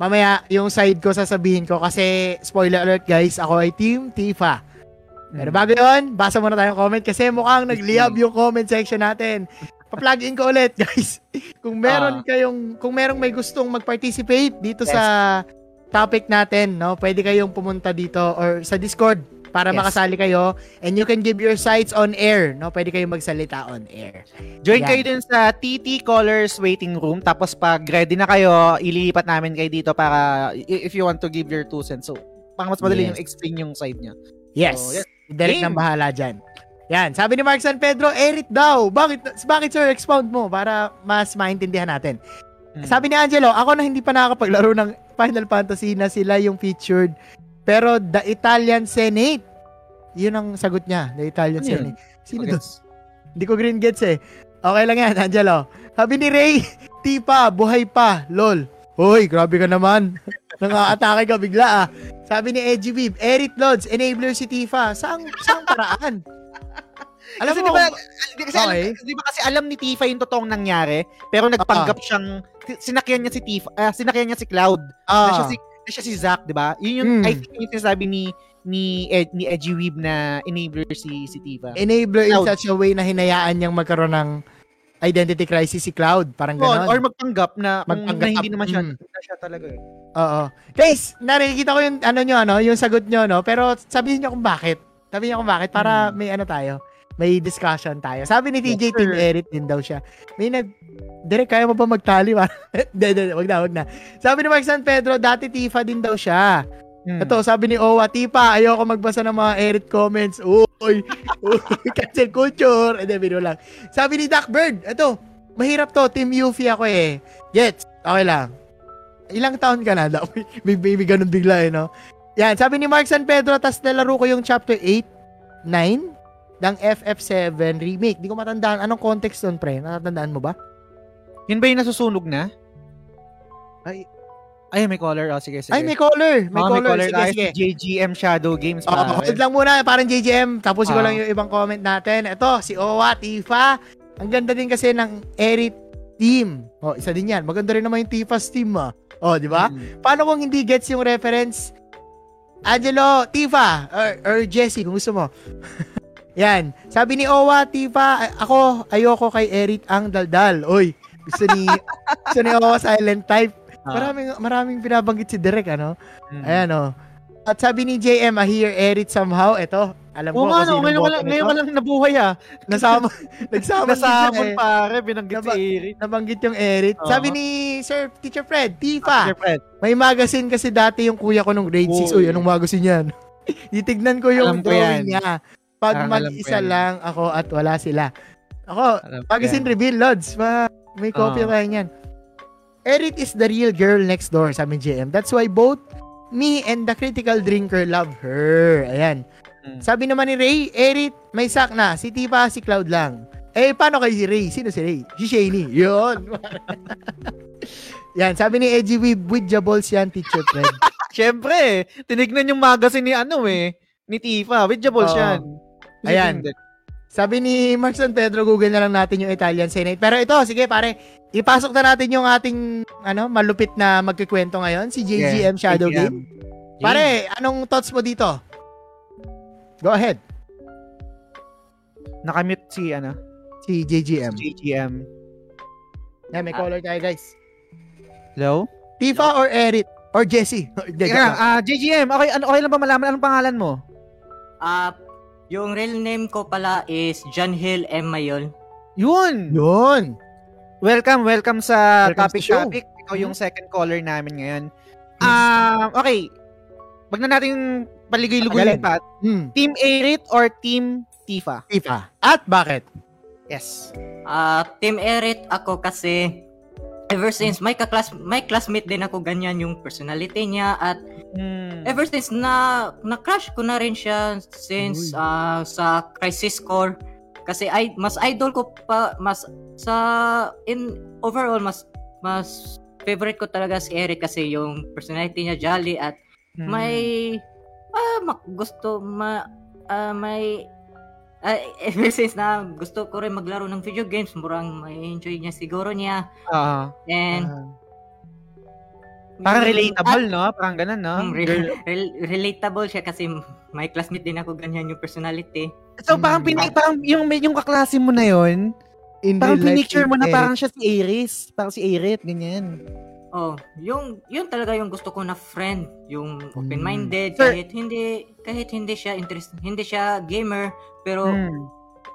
Mamaya, yung side ko sasabihin ko kasi, spoiler alert guys, ako ay Team Tifa. Pero bago yun, basa muna tayong comment kasi mukhang nagliyab yung comment section natin. Pa-plug in ko ulit, (laughs) guys. Kung meron Ah. kayong, kung merong may gustong mag-participate dito Yes. sa topic natin, no, pwede kayong pumunta dito or sa Discord para Yes. makasali kayo and you can give your sites on air, no? Pwede kayong magsalita on air. Join Yan. kayo dun sa TT Colors waiting room. Tapos pag ready na kayo, ililipat namin kayo dito para if you want to give your two cents. So, pang mas madali Yes. yung explain yung side nyo. Yes. So, yes. Si Derek Game. nang bahala dyan. Yan. Sabi ni Mark San Pedro, Erit daw. Bakit, bakit sir, expound mo para mas maintindihan natin. Hmm. Sabi ni Angelo, ako na hindi pa nakakapaglaro ng Final Fantasy na sila yung featured. Pero the Italian Senate, yun ang sagot niya. The Italian Ano yun? Senate. Sino Okay. Hindi ko green gets eh. Okay lang yan, Angelo. Sabi ni Ray, (laughs) Tipa, buhay pa, lol. Hoy, grabe ka naman. (laughs) Nangaatake ka bigla ah. Sabi ni Edgy Bib, Erit Lods, enabler si Tifa. Saang, saang paraan? (laughs) Alam kasi mo, di ba, di, kasi Okay. alam, di ba kasi alam ni Tifa yung totoong nangyari, pero nagpanggap siyang, sinakyan niya si Tifa, ah, sinakyan niya si Cloud, na siya si, na siya si Zack, di ba? Yun yung, Hmm. I think yung sinasabi ni, ni, Ed, ni Edgy Weeb na enabler si, si Tifa. enabler in Cloud. such a way na hinayaan niyang magkaroon ng identity crisis si Cloud. Parang ganon. or magpanggap na, kung Magpanggap, na hindi naman siya, mm. na siya talaga eh. Oo. Guys, nakikita ko yung ano nyo, ano, yung sagot nyo, no? Pero sabihin nyo kung bakit. Sabihin nyo kung bakit para Hmm. may ano tayo. may discussion tayo. Sabi ni TJ Yes, Team. Erit din daw siya. May nag Direk, kaya mo ba magtali? (laughs) Hindi, hindi, wag na, wag na. Sabi ni Mark San Pedro, dati Tifa din daw siya. Hmm. Ito, sabi ni Owa, Tifa, ayoko magbasa ng mga Erit comments. Uy, (laughs) uy, cancel culture. Hindi, biro lang. Sabi ni Doc Bird, ito, mahirap to, Team Yuffie ako eh. Gets, okay lang. Ilang taon ka na? (laughs) May baby ganun bigla eh, no? Yan, sabi ni Mark San Pedro, tas nalaro ko yung chapter 8, 9, ng FF7 remake. Di ko matandaan. Anong context doon, pre? Natatandaan mo ba? Yun ba yung nasusunog na? Ay. Ay, may color. Oh, sige, sige. Ay, may color. May Oh, color. Sige, tayo. sige. JGM Shadow Games. Oh, pare. hold lang muna, parang JJM. Tapos ko Ah. lang yung ibang comment natin. Ito, si Owa, Tifa. Ang ganda din kasi ng Erit team. Oh, isa din yan. Maganda rin naman yung Tifa's team, ah. Oh, di ba? Hmm. Paano kung hindi gets yung reference? Angelo, Tifa, or, or Jesse, kung gusto mo. (laughs) yan. Sabi ni Owa, Tifa, ako, ayoko kay Erit ang daldal. Oy, gusto ni, (laughs) gusto ni Owa silent type. Ah. Maraming, maraming binabanggit si Derek, ano? Hmm. Ayan, oh. At sabi ni JM, I hear Erit somehow. Ito, alam ko nga, kasi no, ngayon ko lang, ngayon ko lang nabuhay ah. (laughs) Nasama, (laughs) nagsama Nasamon eh. pare, binanggit Naba- si Eric. Nabanggit yung Erit. Oo. Sabi ni Sir Teacher Fred, Tifa, Sir Fred. may magazine kasi dati yung kuya ko nung grade 6. Uy. Anong magazine yan? (laughs) Titignan ko yung Alam ko drawing yan. niya. Pag Parang ko mag-isa lang ako at wala sila. Ako, Alam ko magazine yan. reveal, Lods. Ma, may copy Oo. tayo niyan. Erit is the real girl next door, sabi ni JM. That's why both me and the critical drinker love her. Ayan. Mm. Sabi naman ni Ray, Erit, may sak na. Si Tipa, si Cloud lang. Eh, paano kay si Ray? Sino si Ray? Si Shani. Yun. (laughs) yan, sabi ni Edgy with, with Jables yan, teacher Fred. (laughs) Siyempre, tinignan yung magazine ni ano eh, ni Tifa. Widgeable Oo. siya. Ayan. Sabi ni Mark San Pedro, Google na lang natin yung Italian Senate. Pero ito, sige pare, ipasok na natin yung ating ano malupit na magkikwento ngayon, si JGM Shadow Game. Pare, anong thoughts mo dito? Go ahead. Nakamute si ano, Si JGM. si JGM. Yan, may caller tayo, guys. Hello? Tifa or Erit? Or Jesse? (laughs) Lang, lang. ah, JGM, okay, ano, okay lang ba malaman anong pangalan mo? Ah, yung real name ko pala is John Hill M. Mayon. Yun! Yun. Welcome, welcome sa Welcome topic show. topic. Ikaw yung second caller namin ngayon. Ah, okay. Wag na natin paligay-luguyin Tagalin. pa. Hmm, Team Erit or Team Tifa? Tifa. At bakit? Yes. Ah, Team Erit ako kasi ever since may kaklas may classmate din ako ganyan yung personality niya at Hmm. ever since na na-crush ko na rin siya since Uy. ah, sa Crisis Core kasi ay mas idol ko pa mas sa in overall mas mas favorite ko talaga si Eric kasi yung personality niya jolly at Hmm. may ah mak- gusto ma ah, may ah, (laughs) ever since na gusto ko rin maglaro ng video games murang may enjoy niya siguro niya Ah, and parang Mm, relatable, no? Parang ganun, no? mm, re- (laughs) rel- relatable siya kasi may classmate din ako ganyan yung personality So, parang, Mm. pini, parang yung, yung kaklase mo na yun, In parang pinicture mo na Erit. parang siya si Aries. Parang si Erit, ganyan. Oh yung yun talaga yung gusto ko na friend yung open-minded Mm. Sir- kahit hindi kahit hindi siya interest hindi siya gamer pero Hmm.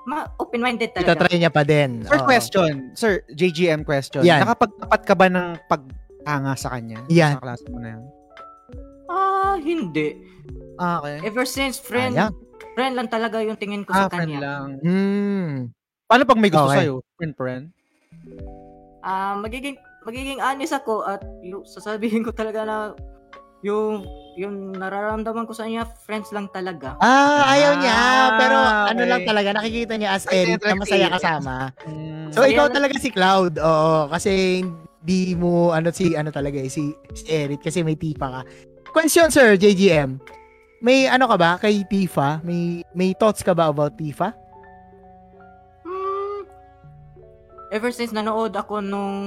ma open-minded talaga Itatry niya pa din. First Oo. question, Sir, JGM question. Yan. Nakapagtapat ka ba ng pag-anga sa kanya? Yan. Sa klase mo na yun? ah hindi Ah, okay. ever since friend Sayang. friend lang talaga yung tingin ko Ah, sa friend kanya lang. Hmm. Paano pag may gusto Okay. sa'yo? Friend, friend? Ah, magiging magiging honest ako at yung sasabihin ko talaga na yung yung nararamdaman ko sa kanya friends lang talaga. Ah, ayaw niya. Ah, Pero ano okay. lang talaga, nakikita niya as Eric na masaya kasama. Mm. So, ikaw talaga si Cloud. Oo, kasi hindi mo, ano, si, ano talaga eh, si, si Eric, kasi may tipa ka. Question, sir, JGM. May ano ka ba kay Tifa? May may thoughts ka ba about Tifa? Hmm, ever since nanood ako nung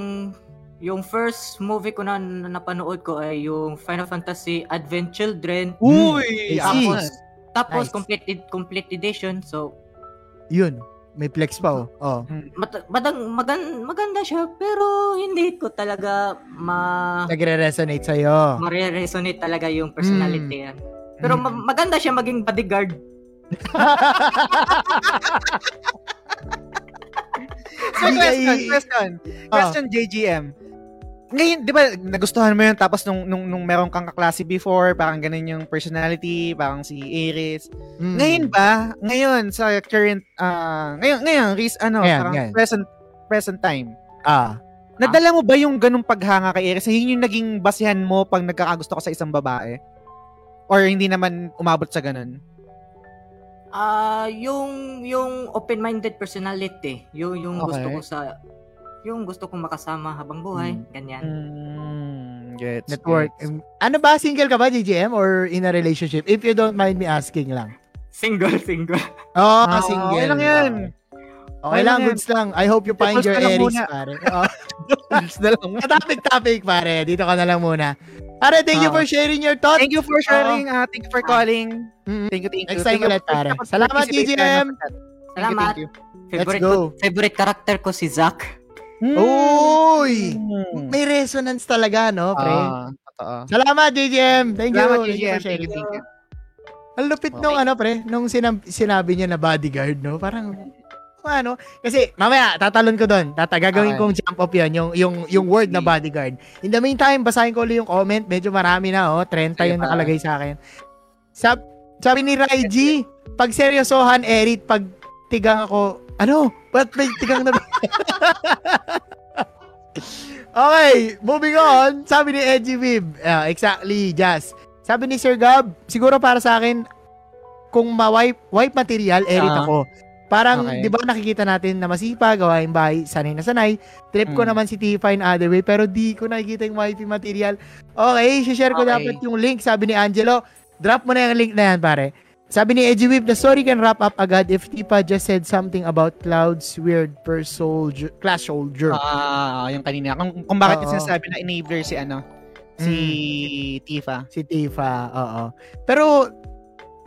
yung first movie ko na, na napanood ko ay yung Final Fantasy Advent Children. Uy! I see. Tapos tapos Nice. complete complete edition. So Yun. May flex pa, oh. oh. mat- madang, magan, maganda siya pero hindi ko talaga ma Nagre-resonate sa'yo. ma-resonate talaga yung personality. yan. Pero Mm. ma- maganda siya maging bodyguard. (laughs) So, question, question. Ah. Question, JGM. Ngayon, di ba, nagustuhan mo yun, tapos nung, nung, nung meron kang kaklase before, parang ganun yung personality, parang si Aries. Mm. Ngayon ba, ngayon, sa current, ah ngayon, ngayon, Riz, ano, Ngayon, parang ngayon. present, present time. Ah. Nadala mo ba yung ganung paghanga kay Aries? Yun yung naging basihan mo pag nagkakagusto ka sa isang babae? Or hindi naman umabot sa ganun? Ah, yung yung open-minded personality, yung yung gusto Okay. ko sa yung gusto kong makasama habang buhay, ganyan. Mm, gets, Network. gets. Ano ba? Single ka ba, GGM? Or in a relationship? If you don't mind me asking lang. Single, (laughs) single. Oh, Ah, single. okay lang yan. Okay Okay lang, goods lang. I hope you find your Aries, pare. (laughs) Oh. Goods na lang. topic, topic, pare. Dito ka na lang muna. Pare, thank you Ah. for sharing your thoughts. Thank you for sharing. ah, thank you for calling. Mm. Thank you, thank you. Next time ulit, pare. Salamat, participate TGM. ka na sa chat. Thank you, Salamat. thank you. Favorite go. ko, favorite character ko si Zack. Uy! Mm. May resonance talaga, no, pre? Ah, totoo. Salamat, JGM. Thank you. Salamat, you JGM. Thank you, thank you. Ang lupit nung ano, pre, nung sinab- sinabi niya na bodyguard, no? Parang, ano, kasi mamaya, tatalon ko doon. Tatagagawin Okay. kong jump up yan, yung, yung, yung word na bodyguard. In the meantime, basahin ko ulit yung comment. Medyo marami na, oh. 30 Sige, yung nakalagay sa akin. Sab sabi ni Raiji, pag seryosohan, Erit, pag tigang ako, ano? Ba't may tigang na... (laughs) okay, moving on. Sabi ni Edgy Vib, ah, exactly, Jazz. Sabi ni Sir Gab, siguro para sa akin, kung ma-wipe wipe material, Erit Ah. ako. Parang, Okay. di ba nakikita natin na masipa, gawain bahay, sanay na sanay. Trip ko Mm. naman si Tifa in other way, pero di ko nakikita yung wifey material. Okay, share ko Okay. dapat yung link. Sabi ni Angelo, drop mo na yung link na yan, pare. Sabi ni Edgy Whip, the story can wrap up agad if Tifa just said something about Cloud's weird per soldier, class soldier. Ah, yung kanina. Kung, kung bakit Oo. sinasabi na enabler si ano, si Tifa. si Tifa, oo. Pero,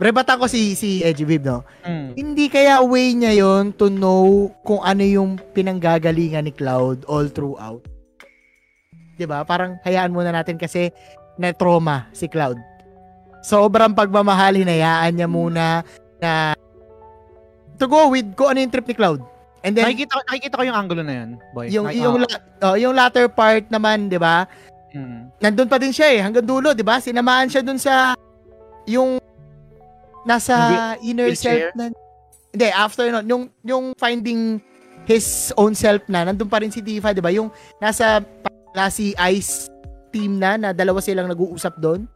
rebatan ko si, si Edgy Whip, no? Mm. Hindi kaya way niya yon to know kung ano yung pinanggagalingan ni Cloud all throughout. 'Di ba? Parang hayaan muna natin kasi na trauma si Cloud. Sobrang pagmamahal, hinayaan niya muna na to go with kung ano yung trip ni Cloud. And then, nakikita, nakikita ko yung angulo na yun, boy. yung, Nakik- yung, ah, la- oh, yung latter part naman, 'di ba? mm. Nandun pa din siya eh, hanggang dulo, 'di ba? Sinamaan siya dun sa yung nasa inner wheelchair? self na Hindi, after nun, yung yung finding his own self na, nandun pa rin si Tifa, 'di ba? Yung nasa klase ice team na na dalawa silang nag-uusap doon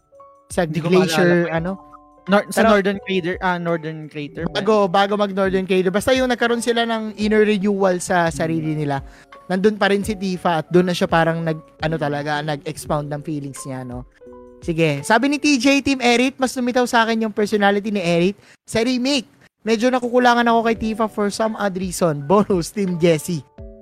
sa Hindi glacier ano. Nor- sa Pero- Northern Crater, ah, Northern Crater. ba? Bago bago mag Northern Crater. Basta yung nagkaroon sila ng inner renewal sa sarili nila. Nandun pa rin si Tifa at doon na siya parang nag ano talaga nag-expound ng feelings niya no. Sige, sabi ni TJ Team Erit, mas lumitaw sa akin yung personality ni Erit sa remake. Medyo nakukulangan ako kay Tifa for some odd reason. (laughs) Bonus Team Jesse.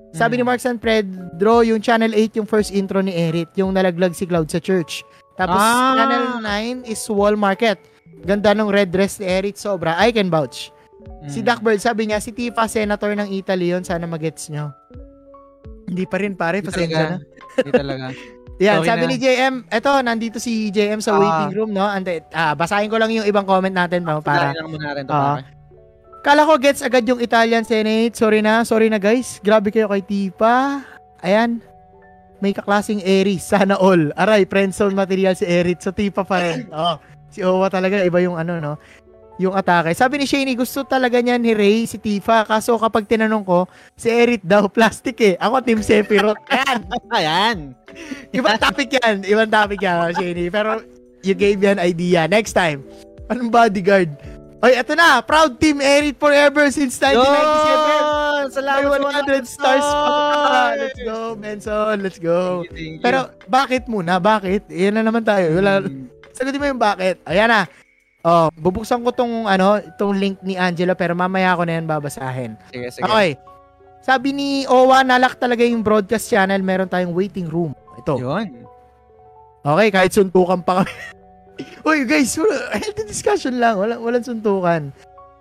Sabi ni Mm. Mark San Pedro, yung Channel 8 yung first intro ni Erit, yung nalaglag si Cloud sa church. Tapos Ah. Channel 9 is Wall Market. Ganda ng red dress ni Erit, sobra. I can vouch. Mm. Si Duckbird, sabi niya, si Tifa, senator ng Italy yun. Sana magets nyo. Hindi pa rin, pare. Hindi Pasensya talaga. na. Hindi talaga. (laughs) Yan, Sorry sabi na. ni JM, eto, nandito si JM sa Ah. waiting room, no? Ande, ah, basahin ko lang yung ibang comment natin no, para... Lang muna natin to, Ah. pare. Kala ko gets agad yung Italian Senate. Sorry na, sorry na guys. Grabe kayo kay Tifa. Ayan. May kaklasing Aries. Sana all. Aray, friendzone material si Erit. So, Tifa pa rin. (coughs) Oh, si Owa talaga, iba yung ano, no? Yung atake. Sabi ni Shani, gusto talaga niya ni Ray si Tifa. Kaso kapag tinanong ko, si Erit daw, (laughs) plastic eh. Ako, Team Sephiroth. (laughs) Ayan. Ayan. Ibang (laughs) topic yan. Ibang topic yan, Shani. Pero, you gave me an idea. Next time, anong bodyguard? Oy, eto na. Proud Team Erit forever since 1997. Yun! Salamat May sa 100 stars pa. Let's go, Benson. Let's go. Thank you, thank you. Pero, bakit muna? Bakit? Yan na naman tayo. Wala, Mm. sagutin mo yung bakit. Ayan na. Oh, bubuksan ko tong ano, tong link ni Angela pero mamaya ko na yan babasahin. Sige, sige. Okay. Sabi ni Owa, nalak talaga yung broadcast channel, meron tayong waiting room. Ito. Yun. Okay, kahit suntukan pa kami. (laughs) Uy, guys, wala, healthy discussion lang. Wala, walang suntukan.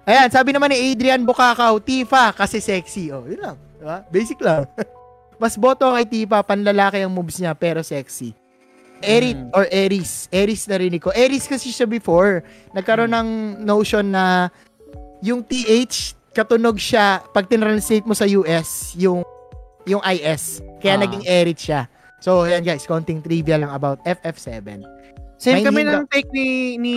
Ayan, sabi naman ni Adrian Bukakaw, Tifa, kasi sexy. Oh, yun lang. Diba? Basic lang. (laughs) Mas boto kay Tifa, panlalaki ang moves niya, pero sexy. Erit Mm. or Eris. Eris narinig ko. Eris kasi siya before. Nagkaroon ng notion na yung TH, katunog siya, pag tinranslate mo sa US, yung yung IS. Kaya Ah. naging Erit siya. So, ayan guys, konting trivia lang about FF7. Same May kami ng take ni, ni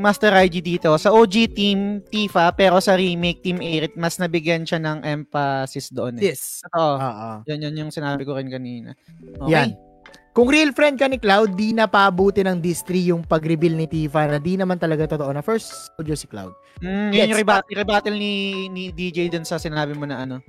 Master IG dito. Sa OG team, Tifa, pero sa remake, Team Erit, mas nabigyan siya ng emphasis doon. Eh. This. Oo. Oo. Yan, yan yung sinabi ko rin kanina. Okay. Yan. Kung real friend ka ni Cloud, di na paabuti ng Distri yung pag-reveal ni Tifa na di naman talaga totoo na first audio si Cloud. Mm, yun Yes. yung rebuttal, rebuttal ni, ni DJ dun sa sinabi mo na ano.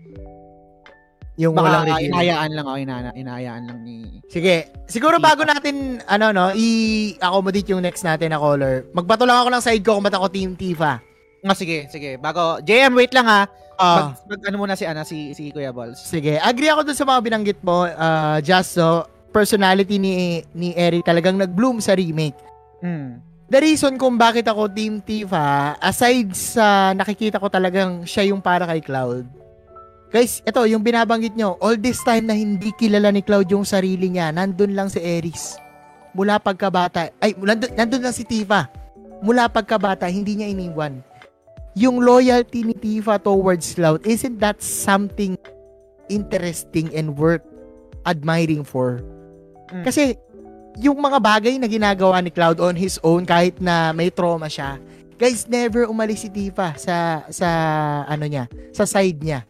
Yung walang Baka reveal. inayaan lang ako, ina, inayaan lang ni... Sige. Siguro bago natin, ano no, i-accommodate yung next natin na caller, magbato lang ako ng side ko kung ba't ako Team Tifa. Nga, sige, sige. Bago, JM, wait lang ha. Ah, Mag, mag, ano muna si, ana, si, si Kuya Balls. sige. Agree ako dun sa mga binanggit mo, uh, just so, personality ni ni Eric talagang nag-bloom sa remake. Mm. The reason kung bakit ako Team Tifa, aside sa nakikita ko talagang siya yung para kay Cloud. Guys, ito, yung binabanggit nyo, all this time na hindi kilala ni Cloud yung sarili niya, nandun lang si Eris. Mula pagkabata, ay, nandun, nandun lang si Tifa. Mula pagkabata, hindi niya iniwan. Yung loyalty ni Tifa towards Cloud, isn't that something interesting and worth admiring for? Mm. Kasi, yung mga bagay na ginagawa ni Cloud on his own kahit na may trauma siya. Guys, never umalis si Tifa sa sa ano niya, sa side niya.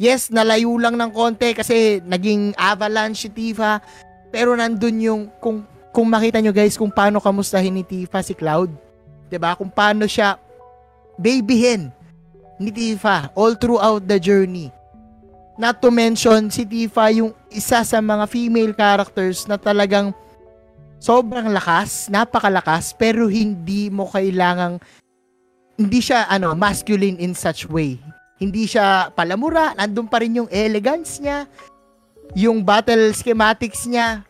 Yes, nalayo lang ng konti kasi naging avalanche si Tifa, pero nandun yung kung kung makita nyo guys kung paano kamustahin ni Tifa si Cloud. ba? Kung paano siya babyhin ni Tifa all throughout the journey. Not to mention si Tifa yung isa sa mga female characters na talagang sobrang lakas, napakalakas, pero hindi mo kailangang hindi siya ano masculine in such way. Hindi siya palamura, nandun pa rin yung elegance niya, yung battle schematics niya,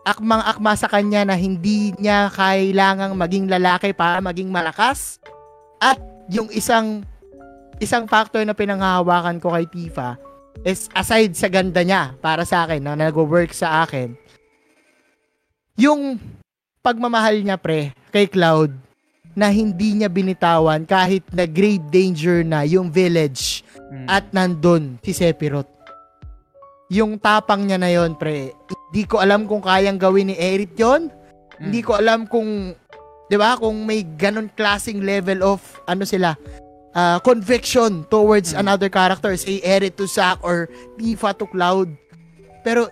akmang-akma sa kanya na hindi niya kailangang maging lalaki para maging malakas. At yung isang isang factor na pinanghahawakan ko kay Tifa is aside sa ganda niya para sa akin na nag-work sa akin, yung pagmamahal niya pre kay Cloud na hindi niya binitawan kahit na grave danger na yung village Mm. at nandun si Sephiroth. Yung tapang niya na yon pre, hindi ko alam kung kayang gawin ni Eric yon. Mm. Hindi ko alam kung, di ba, kung may ganon klaseng level of, ano sila, uh, conviction towards Mm. another character, say Eric to Zack or Tifa to Cloud. Pero,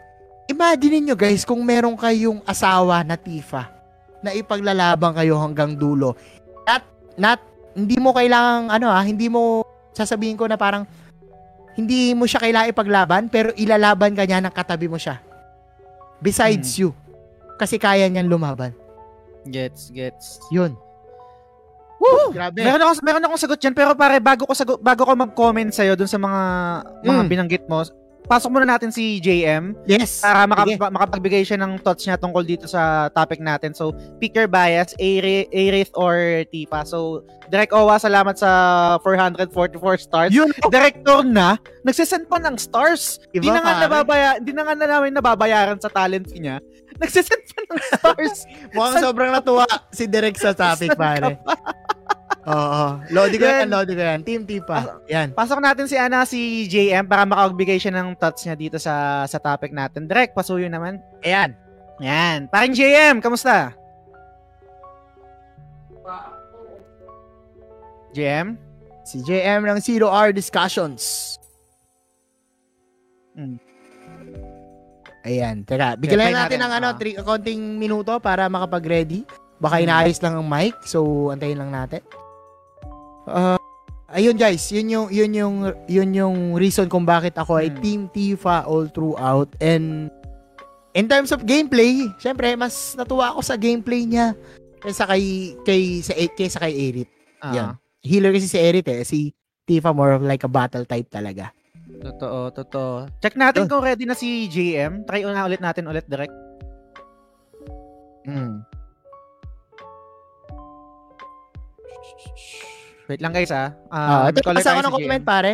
imagine niyo guys, kung meron kayong asawa na Tifa, na ipaglalaban kayo hanggang dulo. Not, not, hindi mo kailangang, ano ah, hindi mo, sasabihin ko na parang, hindi mo siya kailangan ipaglaban, pero ilalaban ka niya ng katabi mo siya. Besides you. Kasi kaya niyan lumaban. Gets, gets. Yun. Woo! Grabe. Meron ako meron akong sagot diyan pero pare bago ko sagot, bago ko mag-comment sa dun sa mga mga Mm. binanggit mo, pasok muna natin si JM yes. para maka, Sige. makapagbigay siya ng thoughts niya tungkol dito sa topic natin. So, pick your bias, Aerith or Tifa. So, Direk Owa, salamat sa 444 stars. Yun. Director na, nagsisend pa ng stars. Hindi na nga nababaya, hindi na nga na namin nababayaran sa talent niya. (laughs) Nagsisend pa ng stars. (laughs) Mukhang sobrang natuwa si Derek sa topic, pare. (laughs) Oo. Lodi ko yan, Yan. lodi ko yan. Team Tifa. Yan. Pasok natin si Ana, si JM para makapagbigay siya ng thoughts niya dito sa sa topic natin. Direk, pasuyo naman. Ayan. Yan. Paring JM, kamusta? JM? Si JM ng Zero Hour Discussions. Mm. Ayan. Teka, bigyan lang natin ng ano, ah. tri- konting minuto para makapag-ready. Baka inaayos lang ang mic, so antayin lang natin. Uh, ayun guys, yun yung yun yung yun yung reason kung bakit ako ay Hmm. Team Tifa all throughout and in terms of gameplay, syempre mas natuwa ako sa gameplay niya kaysa kay kay sa kaysa kay Erit. Ah, Yan. Healer kasi si Erit eh, si Tifa more of like a battle type talaga. Totoo, totoo. Check natin Yun. kung ready na si JM. Try na ulit natin ulit direct. Mm. Wait lang guys ah. Ah, Ah, ito basa ko ng comment pare.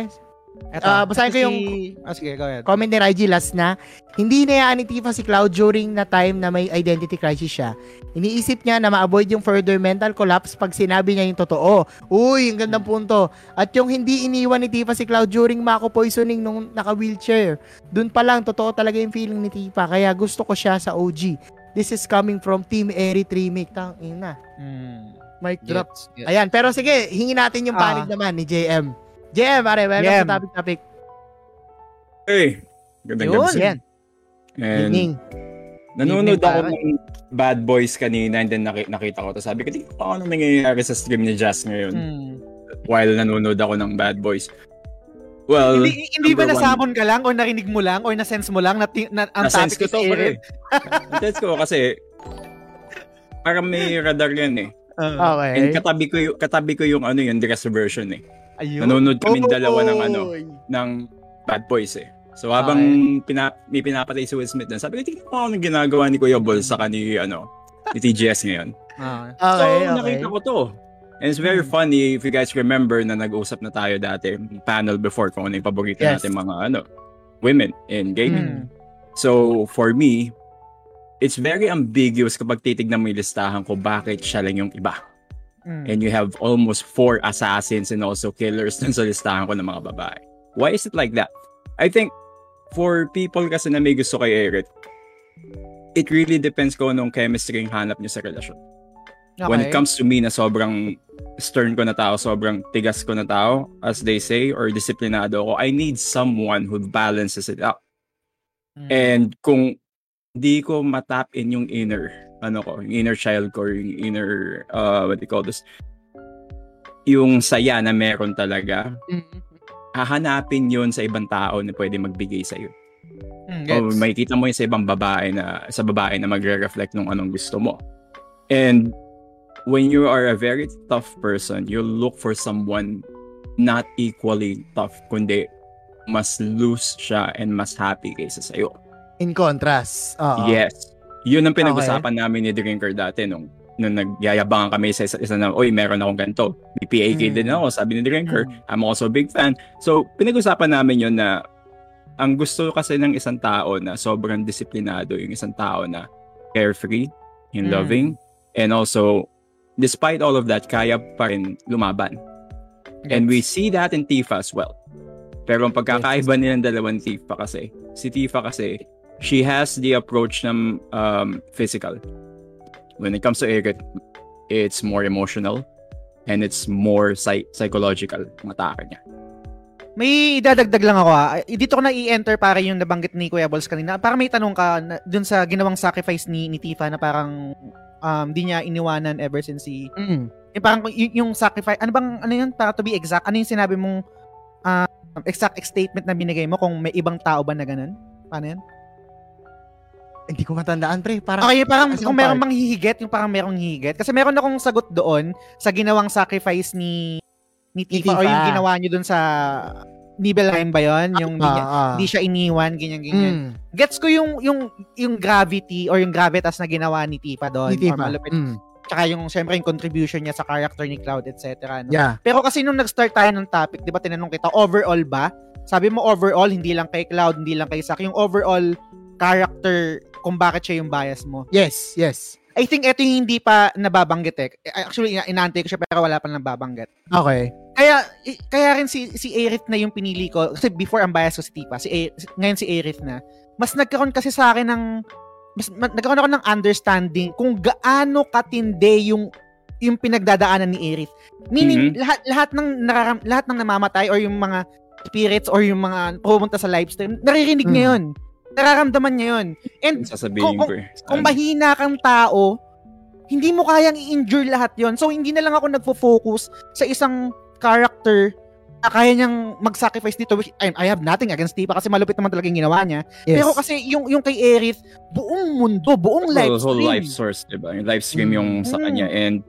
Eto, Ah, basahin ko yung- si- Ah, sige, go ahead. Comment ni Raiji last na. Hindi nayaan ni Tifa si Cloud during na time na may identity crisis siya. Iniisip niya na ma-avoid yung further mental collapse pag sinabi niya yung totoo. Uy, ang gandang punto. At yung hindi iniwan ni Tifa si Cloud during Mako poisoning nung naka-wheelchair. Dun pa lang, totoo talaga yung feeling ni Tifa. Kaya gusto ko siya sa OG. This is coming from Team Eri Remake. Tang ina. Hmm. Mic drop. Gets, gets. Ayan, pero sige, hingin natin yung panig Ah. naman ni JM. JM, are, welcome JM. sa topic topic. Hey, gandang Yun. gabi. Yan, And evening. nanonood Evening, ako ng Bad Boys kanina and then naki- nakita ko to. Sabi ko, tingnan ko ano nangyayari sa stream ni Jazz ngayon Hmm. while nanonood ako ng Bad Boys. Well, Hindi, hindi ba nasamon ka lang or narinig mo lang or na-sense mo lang na, na ang na-sense topic ko is to, pare. Na-sense ko kasi parang may radar yan eh. Ah, Okay. And katabi ko yung, katabi ko yung ano yung dress version eh. ayun. Nanonood kami dalawa ng ano, ng Bad Boys eh. So habang pina, may pinapatay si Will Smith dun, sabi ko, tingnan mo ano ginagawa ni Kuya Bol sa ni, ano, ni TGS ngayon. Ah. Okay, so, okay. nakita ko to. And it's very funny if you guys remember na nag-usap na tayo dati, panel before kung ano yung paborito Yes. natin mga ano, women in Hmm. gaming. So, for me, it's very ambiguous kapag titignan mo yung listahan ko bakit siya lang yung iba. Hmm. And you have almost four assassins and also killers (laughs) dun sa listahan ko ng mga babae. Why is it like that? I think for people kasi na may gusto kay Eric, it really depends kung anong chemistry yung hanap niyo sa relasyon. Okay. When it comes to me na sobrang stern ko na tao, sobrang tigas ko na tao, as they say, or disiplinado ako, I need someone who balances it out. Hmm. And kung di ko matap in yung inner, ano ko, yung inner child ko, yung inner, uh, what do you call this, yung saya na meron talaga, Mm. hahanapin yun sa ibang tao na pwede magbigay sa'yo. Hmm, O gets. makikita mo yun sa ibang babae na sa babae na magre-reflect nung anong gusto mo. And when you are a very tough person, you look for someone not equally tough, kundi mas loose siya and mas happy kaysa sa'yo. In contrast. Oo. Yes. Yun ang pinag-usapan namin ni Drinker dati nung nung nagyayabangan kami sa isa, isa na, oy, meron akong ganito. May PAK Mm. din ako, sabi ni Drinker. Mm. I'm also a big fan. So, pinag-usapan namin yun na ang gusto kasi ng isang tao na sobrang disiplinado, yung isang tao na carefree, yung Mm. loving, and also, despite all of that, kaya pa rin lumaban. And we see that in Tifa as well. Pero ang pagkakaiba nilang dalawang Tifa kasi, si Tifa kasi, she has the approach ng um, physical. When it comes to Eric, it's more emotional and it's more psy- psychological ang atake niya. May idadagdag lang ako ah. Dito ko na i-enter para yung nabanggit ni Kuya Balls kanina. Para may tanong ka na, dun sa ginawang sacrifice ni, ni Tifa na parang um, di niya iniwanan ever since si... Mm. Yung parang y- yung sacrifice... Ano bang, ano yun? Para to be exact, ano yung sinabi mong ah, exact statement na binigay mo kung may ibang tao ba na ganun? Paano yan? Hindi ko matandaan, pre. Parang, Okay, parang kung yung meron part. bang hihigit, yung parang merong hihigit. Kasi meron akong sagot doon sa ginawang sacrifice ni ni Tifa, or Tifa. yung ginawa niyo doon sa Nibelheim ba yun? Yung hindi, niya- Ah, ah. hindi siya iniwan, ganyan, ganyan. Mm. Gets ko yung, yung, yung gravity or yung gravitas na ginawa ni Tifa doon. Ni Tifa. Malupit. Mm. Tsaka yung, syempre, yung contribution niya sa character ni Cloud, etc. No? Yeah. Pero kasi nung nag-start tayo ng topic, di ba tinanong kita, overall ba? Sabi mo overall, hindi lang kay Cloud, hindi lang kay Zack. Yung overall character, kung bakit siya yung bias mo. Yes, yes. I think ito yung hindi pa nababanggit eh. Actually, ina- inaantay ko siya pero wala pa nababanggit. Okay. Kaya kaya rin si si Aerith na yung pinili ko kasi before ang bias ko si Tipa, si A- si- ngayon si Aerith na. Mas nagkaroon kasi sa akin ng mas ma- nagkaroon ako ng understanding kung gaano katindi yung yung pinagdadaanan ni Aerith. Meaning Mhm. lahat lahat ng nararam, lahat ng namamatay or yung mga spirits or yung mga pumunta sa live stream, naririnig niya Mm. 'yun. Nararamdaman niya 'yun. And sasabihin Kung- ko eh. kung Ano? mahina kang tao, hindi mo kayang i-endure lahat yon So, hindi na lang ako nagfo-focus sa isang character na kaya niyang mag-sacrifice dito. Which, I, I have nothing against Tifa kasi malupit naman talaga yung ginawa niya. Yes. Pero kasi yung, yung kay Aerith, buong mundo, buong live whole, whole stream. life source, diba? Yung live stream Mm. yung sa Mm. kanya. And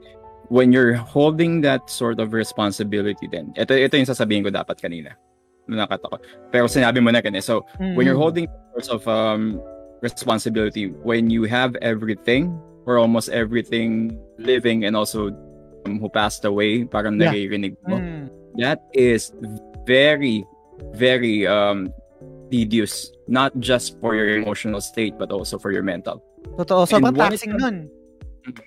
when you're holding that sort of responsibility then, ito, ito yung sasabihin ko dapat kanina. Nakata ko. Pero sinabi mo na kanina. So, when you're Mm. holding sorts of um, responsibility, when you have everything, or almost everything living and also um, who passed away, parang Yeah. naririnig mo, Mm. that is very, very um, tedious, not just for your emotional state, but also for your mental. Totoo, sobrang And when it taxing nun.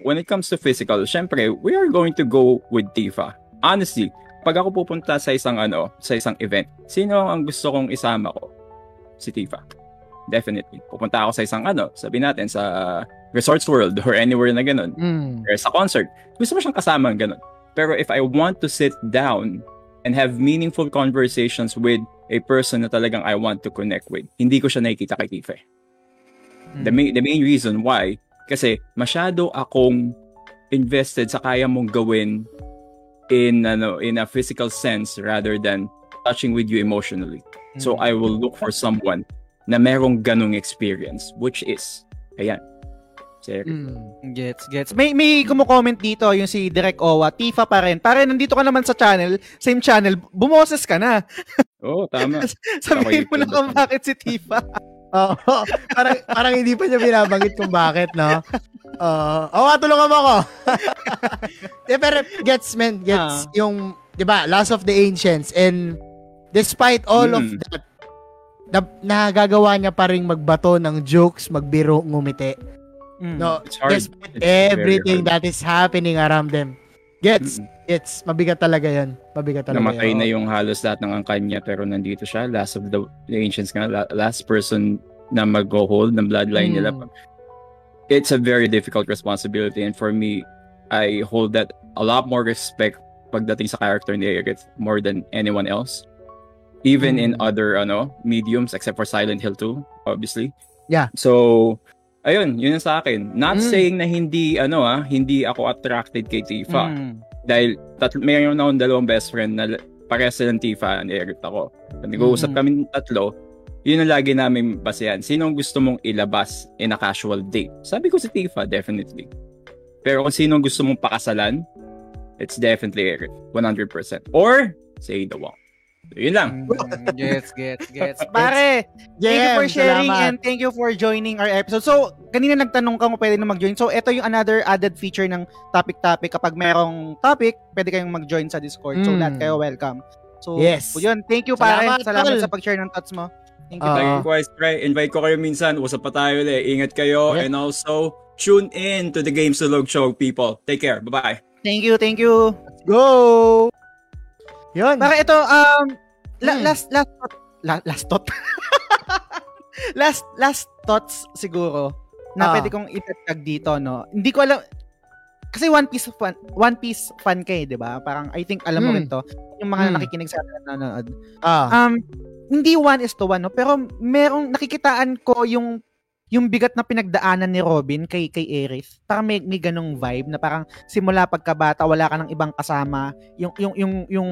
When it comes to physical, syempre, we are going to go with Tifa. Honestly, pag ako pupunta sa isang ano, sa isang event, sino ang gusto kong isama ko? Si Tifa. Definitely. Pupunta ako sa isang ano, sabi natin sa Resorts World or anywhere na ganun. Mm. or sa concert, gusto mo siyang kasama ganun. Pero if I want to sit down and have meaningful conversations with a person na talagang I want to connect with, hindi ko siya nakikita kay Tifa. eh. The, main, the main reason why, kasi masyado akong invested sa kaya mong gawin in ano in a physical sense rather than touching with you emotionally. So I will look for someone na merong ganong experience which is ayan. Si Eric. Mm. Gets, gets. May may kumo-comment dito yung si Direk Owa, Tifa pa rin. Pare, nandito ka naman sa channel, same channel, bumoses ka na. Oo, tama. (laughs) Sabihin mo na kung bakit si Tifa. Oo. parang, parang hindi pa niya binabanggit kung bakit, no? Oo. Oo, nga, tulungan mo ako. (laughs) Eh, pero gets, man, gets Ah. yung, di ba, Last of the Ancients and despite all of Mm. that, na, nagagawa niya pa rin magbato ng jokes, magbiro, ngumiti. Mm. No, despite everything that is happening around them. Gets, gets, mabigat talaga yan. Mabigat talaga Namatay yan. na yung halos lahat ng angkan niya pero nandito siya. Last of the, the ancients nga. la- Last person na mag-hold ng bloodline Mm. nila. It's a very difficult responsibility and for me, I hold that a lot more respect pagdating sa character ni Eric more than anyone else. Even in Mm. other ano mediums except for Silent Hill 2, obviously. Yeah. So, ayun, yun yung sa akin. Not Mm. saying na hindi ano ah, hindi ako attracted kay Tifa Mm. dahil tat mayroon akong dalawang best friend na parehas silang Tifa and Eric ako. Nag-uusap Mhm. kami tatlo, yun ang lagi namin basehan. Sino ang gusto mong ilabas in a casual date? Sabi ko si Tifa, definitely. Pero kung sino ang gusto mong pakasalan, it's definitely Eric, 100%. Or, say the Wong. So, yun lang. Mm, gets, gets, gets. (laughs) Pare, thank you for sharing salamat. and thank you for joining our episode. So, kanina nagtanong ka kung pwede na mag-join. So, ito yung another added feature ng topic-topic. Kapag merong topic, pwede kayong mag-join sa Discord. So, Mm. lahat kayo welcome. So, Yes. yun. Thank you, pare. Salamat, Salamat, tol. sa pag-share ng thoughts mo. Thank you. Ah. Thank you, guys, pre. Invite ko kayo minsan. Usap pa tayo ulit. Ingat kayo. Yeah. And also, tune in to the Games Log Show, people. Take care. Bye-bye. Thank you, thank you. Go! Yun. Para ito, um, la- Hmm. last, last, thought, la- last thought. (laughs) last, last thoughts siguro na Ah. pwede kong itatag dito, no? Hindi ko alam, kasi One Piece fan, One Piece fan ka eh, di ba? Parang, I think, alam mo Hmm. rin to. Yung mga Hmm. nakikinig sa atin na nanonood. Ah. Um, hindi one is to one, no? Pero merong, nakikitaan ko yung yung bigat na pinagdaanan ni Robin kay kay Aerith. Parang may, may ganong vibe na parang simula pagkabata wala ka ng ibang kasama. Yung yung yung yung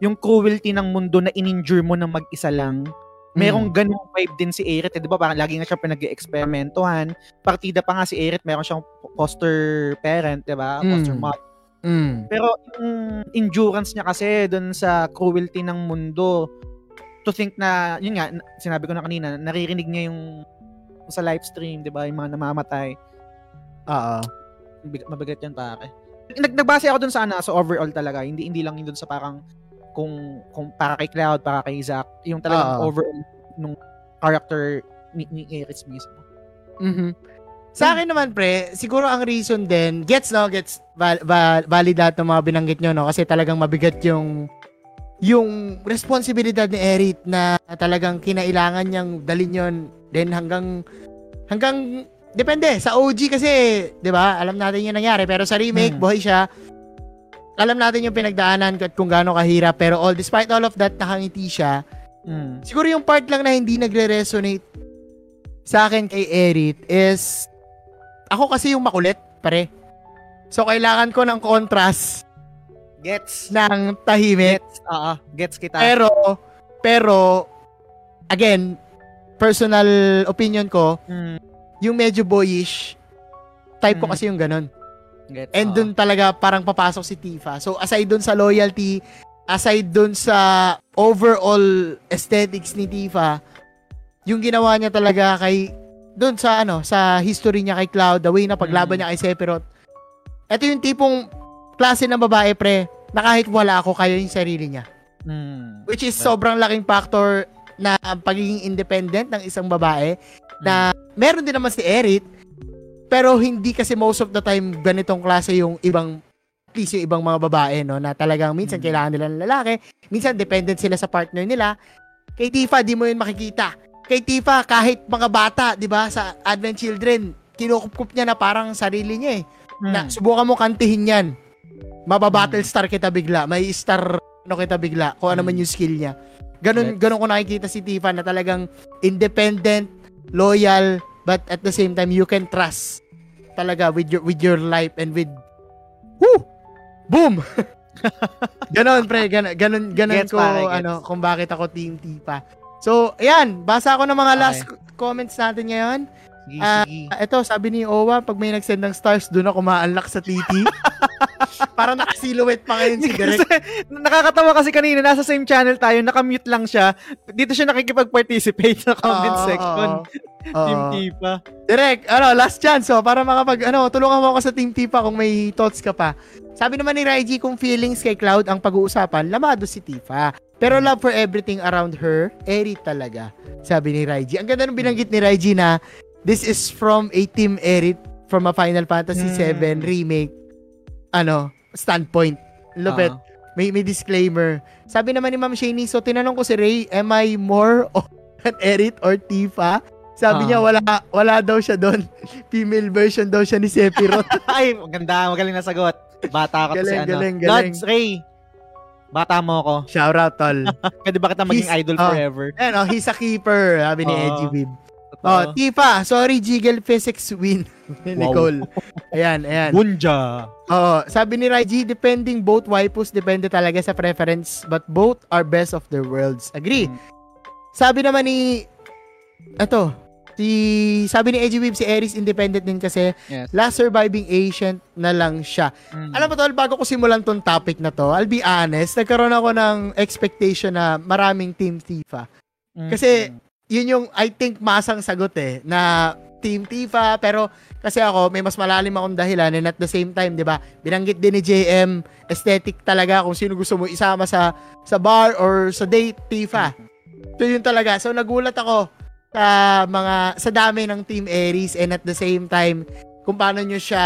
yung cruelty ng mundo na ininjure mo ng mag-isa lang. Merong ganong vibe din si Aerith, eh, 'di ba? Parang lagi nga siya pinag-eksperimentuhan. Partida pa nga si Aerith, meron siyang foster parent, 'di ba? Mm. Foster mom. Mm. Pero yung endurance niya kasi dun sa cruelty ng mundo, to think na, yun nga, na- sinabi ko na kanina, naririnig niya yung sa live stream, di ba, yung mga namamatay. Oo. Mabigat, mabigat yan pare. Nag, nagbase ako dun sa ano, sa overall talaga. Hindi hindi lang yun dun sa parang kung kung para kay Cloud, para kay Zack, yung talagang Oo. overall nung character ni, ni Aerith mismo. Mhm. Sa akin naman, pre, siguro ang reason din, gets, no? Gets, val- val- valid lahat ng mga binanggit nyo, no? Kasi talagang mabigat yung yung responsibilidad ni Eric na talagang kinailangan niyang dalin yon then hanggang hanggang depende sa OG kasi 'di ba alam natin yung nangyari pero sa remake Hmm. buhay siya alam natin yung pinagdaanan at kung gaano kahirap pero all despite all of that nakangiti siya Mm. Siguro yung part lang na hindi nagre-resonate sa akin kay Eric is ako kasi yung makulit, pare. So, kailangan ko ng contrast Gets. ng tahimik. Gets. Oo, gets kita. Pero, pero, again, personal opinion ko, Mm, yung medyo boyish, type ko Mm. kasi yung ganun. gets. And oo. dun talaga parang papasok si Tifa. So aside dun sa loyalty, aside dun sa overall aesthetics ni Tifa, yung ginawa niya talaga kay dun sa ano, sa history niya kay Cloud, the way na paglaban Mm. niya kay Sephiroth. Ito yung tipong klase ng babae pre, na kahit wala ako, kaya yung sarili niya. Mm. Which is sobrang laking factor na pagiging independent ng isang babae na meron din naman si Erit pero hindi kasi most of the time ganitong klase yung ibang least yung ibang mga babae no na talagang minsan kailangan nila ng lalaki minsan dependent sila sa partner nila kay Tifa di mo yun makikita kay Tifa kahit mga bata di ba sa Advent Children kinukup niya na parang sarili niya eh na Hmm. subukan mo kantihin yan mababattle star kita bigla. May star ano kita bigla kung ano man yung skill niya. Ganun ganun ko nakikita si Tifa na talagang independent loyal but at the same time you can trust talaga with your with your life and with woo! Boom! (laughs) Ganon pre. Ganon ganon, ganon Gets, ko pare, ano kung bakit ako team Tifa. So ayan basa ko ng mga Okay. last comments natin ngayon Sige, Ah, sige. Ito, sabi ni Owa, pag may nag-send ng stars, doon ako ma-unlock sa TT. (laughs) Parang naka-silhouette pa ngayon si Direk. Kasi, nakakatawa kasi kanina, nasa same channel tayo, nakamute lang siya. Dito siya nakikipag-participate sa comment Oo, section. oo, oo. Team Tipa. Direk, ano, last chance, oh, para makapag, ano, tulungan mo ako sa Team Tifa kung may thoughts ka pa. Sabi naman ni Raiji, kung feelings kay Cloud ang pag-uusapan, lamado si Tifa. Pero love for everything around her, Eri talaga. Sabi ni Raiji. Ang ganda nung binanggit ni Raiji na, this is from a Team Eri from a Final Fantasy Hmm. 7 remake, ano, standpoint. Lupit. Ah. may may disclaimer. Sabi naman ni Ma'am Shani, so tinanong ko si Ray, am I more (laughs) of an Erit or Tifa? Sabi Ah. niya wala wala daw siya doon. (laughs) Female version daw siya ni Sephiroth. (laughs) Ay, maganda, magaling na sagot. Bata ka to si Galing, ano. galing, galing. Lods, Ray. Bata mo ako. Shout out tol. Pwede ba kita maging He's- idol oh. forever? Ayan, oh, he's a keeper, sabi ni Oo. Edgy Bib. Oh, Tifa, sorry Jiggle Physics win. (laughs) Ni Wow. Nicole. Ayan, ayan. Bunja. Oo, sabi ni Raiji, depending both waipus, depende talaga sa preference, but both are best of their worlds. Agree. Mm. Sabi naman ni, eto, si, sabi ni Edgy Weeb, si Aries independent din kasi, Yes. last surviving ancient na lang siya. Mm. Alam mo tol, bago ko simulan tong topic na to, I'll be honest, nagkaroon ako ng expectation na maraming Team Tifa. Mm. Kasi, yun yung, I think, masang sagot eh, na Team Tifa, pero kasi ako, may mas malalim akong dahilan and at the same time, di ba, binanggit din ni JM, aesthetic talaga kung sino gusto mo isama sa sa bar or sa date, Tifa. So, yun talaga. So, nagulat ako sa mga, sa dami ng Team Aries and at the same time, kung paano nyo siya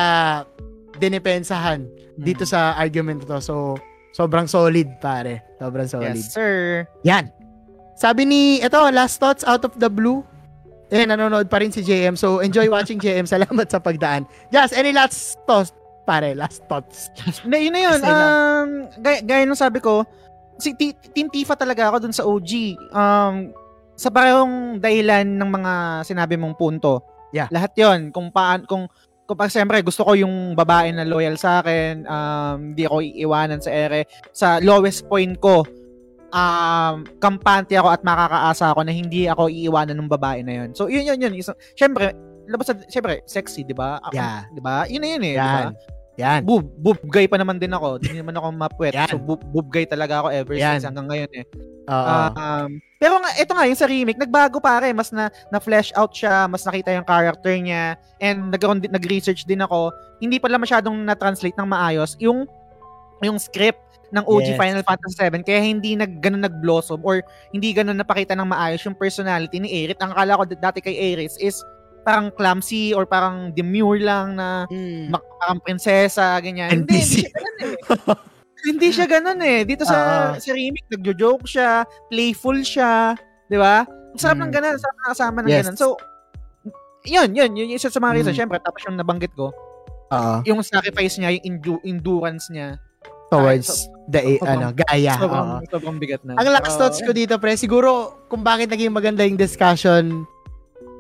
dinepensahan dito sa argument to. So, sobrang solid, pare. Sobrang solid. Yes, sir. Yan. Sabi ni, ito, last thoughts out of the blue. Eh, nanonood pa rin si JM. So, enjoy watching JM. (laughs) Salamat sa pagdaan. Just, any last thoughts? Pare, last thoughts. Hindi, yun na yun. Um, gaya, gaya nung sabi ko, si T- Team Tifa talaga ako dun sa OG. Um, sa parehong dahilan ng mga sinabi mong punto. Yeah. Lahat yon Kung paan, kung, kung pag siyempre gusto ko yung babae na loyal sa akin, um, hindi ako iiwanan sa ere. Sa lowest point ko, um, kampante ako at makakaasa ako na hindi ako iiwanan ng babae na yun. So, yun, yun, yun. Isang, siyempre, labas sa, siyempre, sexy, di ba? Ako, Yeah. Di ba? Yun na yun eh. Yan. ba? Yan. Boob, boob guy pa naman din ako. Hindi naman ako mapwet. Yan. So, boob, boob guy talaga ako ever Yan. since hanggang ngayon eh. Oo. Um, pero nga, ito nga, yung sa remake, nagbago pare. Mas na, na-flesh out siya, mas nakita yung character niya, and din- nag-research din ako. Hindi pala masyadong na-translate ng maayos yung yung script ng OG Yes. Final Fantasy 7 kaya hindi nag ganun nag-blossom or hindi ganun napakita ng maayos yung personality ni Aerith. Ang akala ko dati kay Aerith is parang clumsy or parang demure lang na Mm. mak- parang prinsesa, ganyan. Hindi, NPC. hindi siya ganun eh. hindi siya ganun eh. Dito sa, Oo. sa remake, nagjo-joke siya, playful siya, di ba? Ang sarap Mm. ng ganun, sarap nakasama ng Yes. ganun. So, yun, yun, yun, yung isa sa mga reason. Mm. Siyempre, tapos yung nabanggit ko, Oo. yung sacrifice niya, yung endu- endurance niya, Towards the, sobrang- ano, gaya. sobrang, Oo. sobrang bigat na. Ang last So, thoughts ko dito, pre, siguro kung bakit naging maganda yung discussion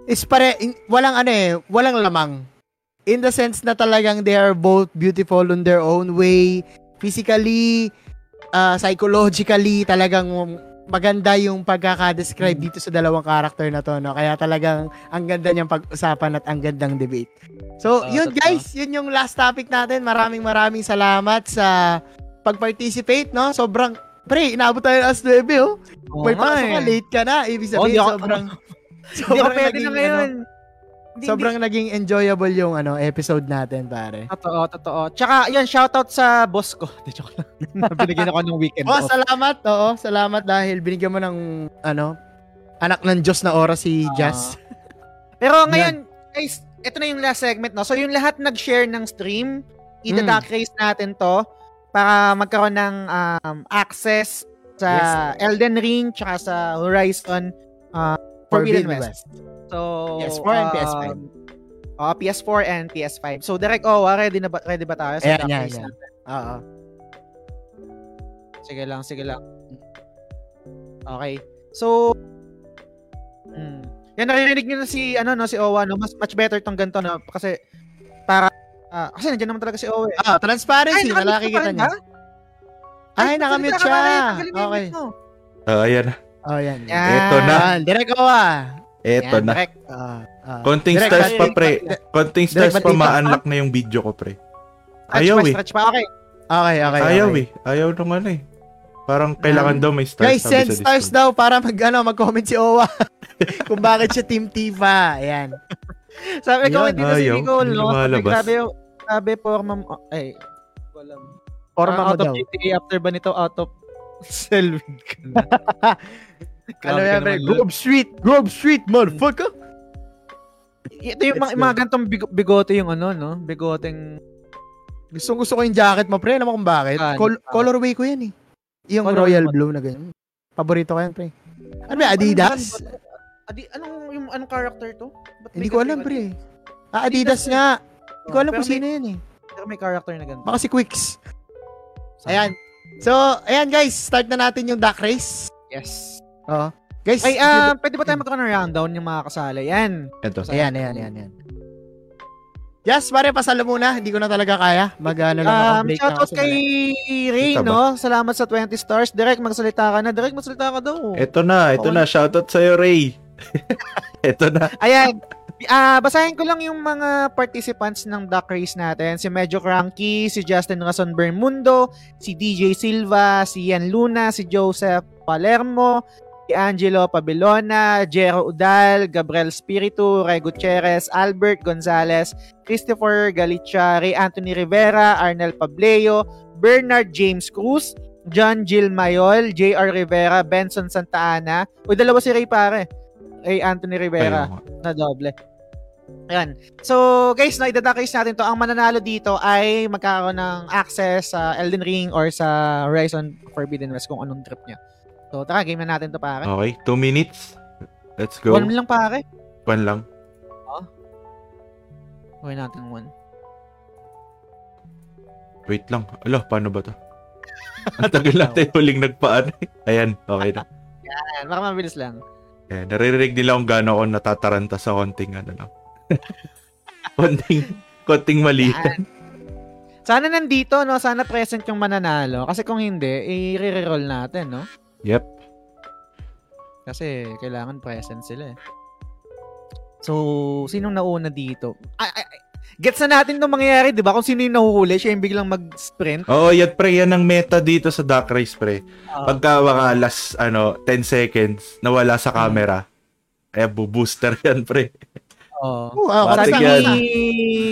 is pare, in- walang ano eh, walang lamang. In the sense na talagang they are both beautiful in their own way. Physically, uh, psychologically, talagang maganda yung pagkaka-describe dito sa dalawang character na to, no? Kaya talagang ang ganda niyang pag-usapan at ang gandang debate. So, Oo, yun guys, yun yung last topic natin. Maraming maraming salamat sa pag-participate, no? Sobrang, pre, inabot tayo alas 9, oh. oo May pasok ka, eh. late ka na. Ibig Oh, sabihin, (laughs) di ako- sobrang, sobrang pwede na naging, ngayon. ano, Hindi- sobrang naging enjoyable yung ano episode natin, pare. Totoo, totoo. Tsaka, yan, shoutout sa boss ko. (laughs) Di, joke lang. (laughs) Binigyan ako ng weekend Oh, off. salamat. Oo, salamat dahil binigyan mo ng ano Anak ng Diyos na oras si Jazz. Pero ngayon, guys, ito na yung last segment, no? So, yung lahat nag-share ng stream, ida-duck race natin to para magkaroon ng um, access sa Elden Ring tsaka sa Horizon uh, Forbidden, West. So, PS4 and PS5. um, Oh, PS4 and PS5. So, direct, oh, ready na ba, ready ba tayo sa Ayan, duck yan, race yan. natin? Oo. Sige lang, sige lang. Okay. So, hmm. Yan, naririnig nyo na si, ano, no, si Owa, no? Mas, much better tong ganito, no? Kasi, para, ah, kasi nandiyan naman talaga si Owa, eh. Ah, transparency, nakamute malaki ka pa kita rin niya. Ay, nakamute siya. Okay. Ah, ayan. Oh, yan. Yan. Eto na. Direct ko ah. Eto Yan, na. correct. Ah, ah. Konting Direct stars pa, pre. Konting Direct stars pa ma-unlock na yung video ko, pre. Stretch Ayaw eh. stretch pa. Okay. Okay, okay. Ayaw eh. Ayaw nung ano eh. Parang kailangan daw may stars. Guys, sabi send sa stars daw para mag, ano, mag-comment si Owa. (laughs) Kung bakit siya Team Tifa. Ayan. Sabi, Yun. comment dito si. Nicole, Hindi no? Sabi, grabe yung, grabe, forma mo. Ay, walang. Forma mo out of daw. GTA after ba nito, out of (laughs) Selwyn ka na. (laughs) Ano yan, pre? Grove Street! Grove Street, motherfucker! Ito yung mga, mga gantong bigo- bigote yung ano, no? Bigoteng Gustong gusto ko yung jacket mo, pre. Alam mo kung bakit? Ah, Col- ah. colorway ko yan eh. Yung Colorway royal mo. blue na ganyan. Paborito ko yan, pre. Ano ba, Adidas? Adi, anong yung anong character to? Ba't may Hindi ko alam, pre. Ah, Adidas nga. Hindi ko alam kung sino yan eh. Pero may character na ganito. Baka si Quicks. Ayan. So, ayan guys, start na natin yung duck race. Yes. Oo. Guys, Ay, ah, pwede ba tayo magkaroon ng rundown yung mga kasali? Yan. Ito. ayan, ayan, ayan, ayan. Yes, pare, pasalo muna. Hindi ko na talaga kaya. Mag, ano lang ako, Um, lang shoutout kay Ray, no? Salamat sa 20 stars. Direct, magsalita ka na. Direct, magsalita ka daw. Ito na. Ito Oo. na. Shoutout sa'yo, Ray. (laughs) ito na. Ayan. Ah, basahin ko lang yung mga participants ng duck race natin. Si Medyo Cranky, si Justin Rason Bermundo, si DJ Silva, si Ian Luna, si Joseph Palermo, si Angelo Pabilona, Jero Udal, Gabriel Spiritu, Ray Gutierrez, Albert Gonzalez, Christopher Galicia, Ray Anthony Rivera, Arnel Pableo, Bernard James Cruz, John Jill Mayol, JR Rivera, Benson Santa Ana. O, dalawa si Ray pare. Ray Anthony Rivera Ayun na doble. Ayan. So, guys, no, idadakis natin to. Ang mananalo dito ay magkakaroon ng access sa Elden Ring or sa Horizon Forbidden West kung anong trip niya. So, tara, game na natin to, pare. Okay. Two minutes. Let's go. One lang, pare. One lang. Okay natin one. Wait lang. Alo, paano ba to? (laughs) Ang tagal natin huling nagpaan. Ayan, okay na. (laughs) Ayan, baka mabilis lang. Ayan, naririnig nila kung gaano ako natataranta sa konting ano lang. (laughs) konting, konting mali. Yan. Sana nandito, no? Sana present yung mananalo. Kasi kung hindi, i-re-roll natin, no? Yep. Kasi kailangan present sila eh. So, sinong nauna dito? Ay, ay, ay, gets na natin itong mangyayari, di ba? Kung sino yung nahuhuli, siya yung biglang mag-sprint. Oo, yan pre, yan ang meta dito sa duck race pre. Ah. Pagka mga last, ano, 10 seconds, nawala sa camera, eh, booster (laughs) yan pre. Oo. Oh, Batik Sabi yan. ni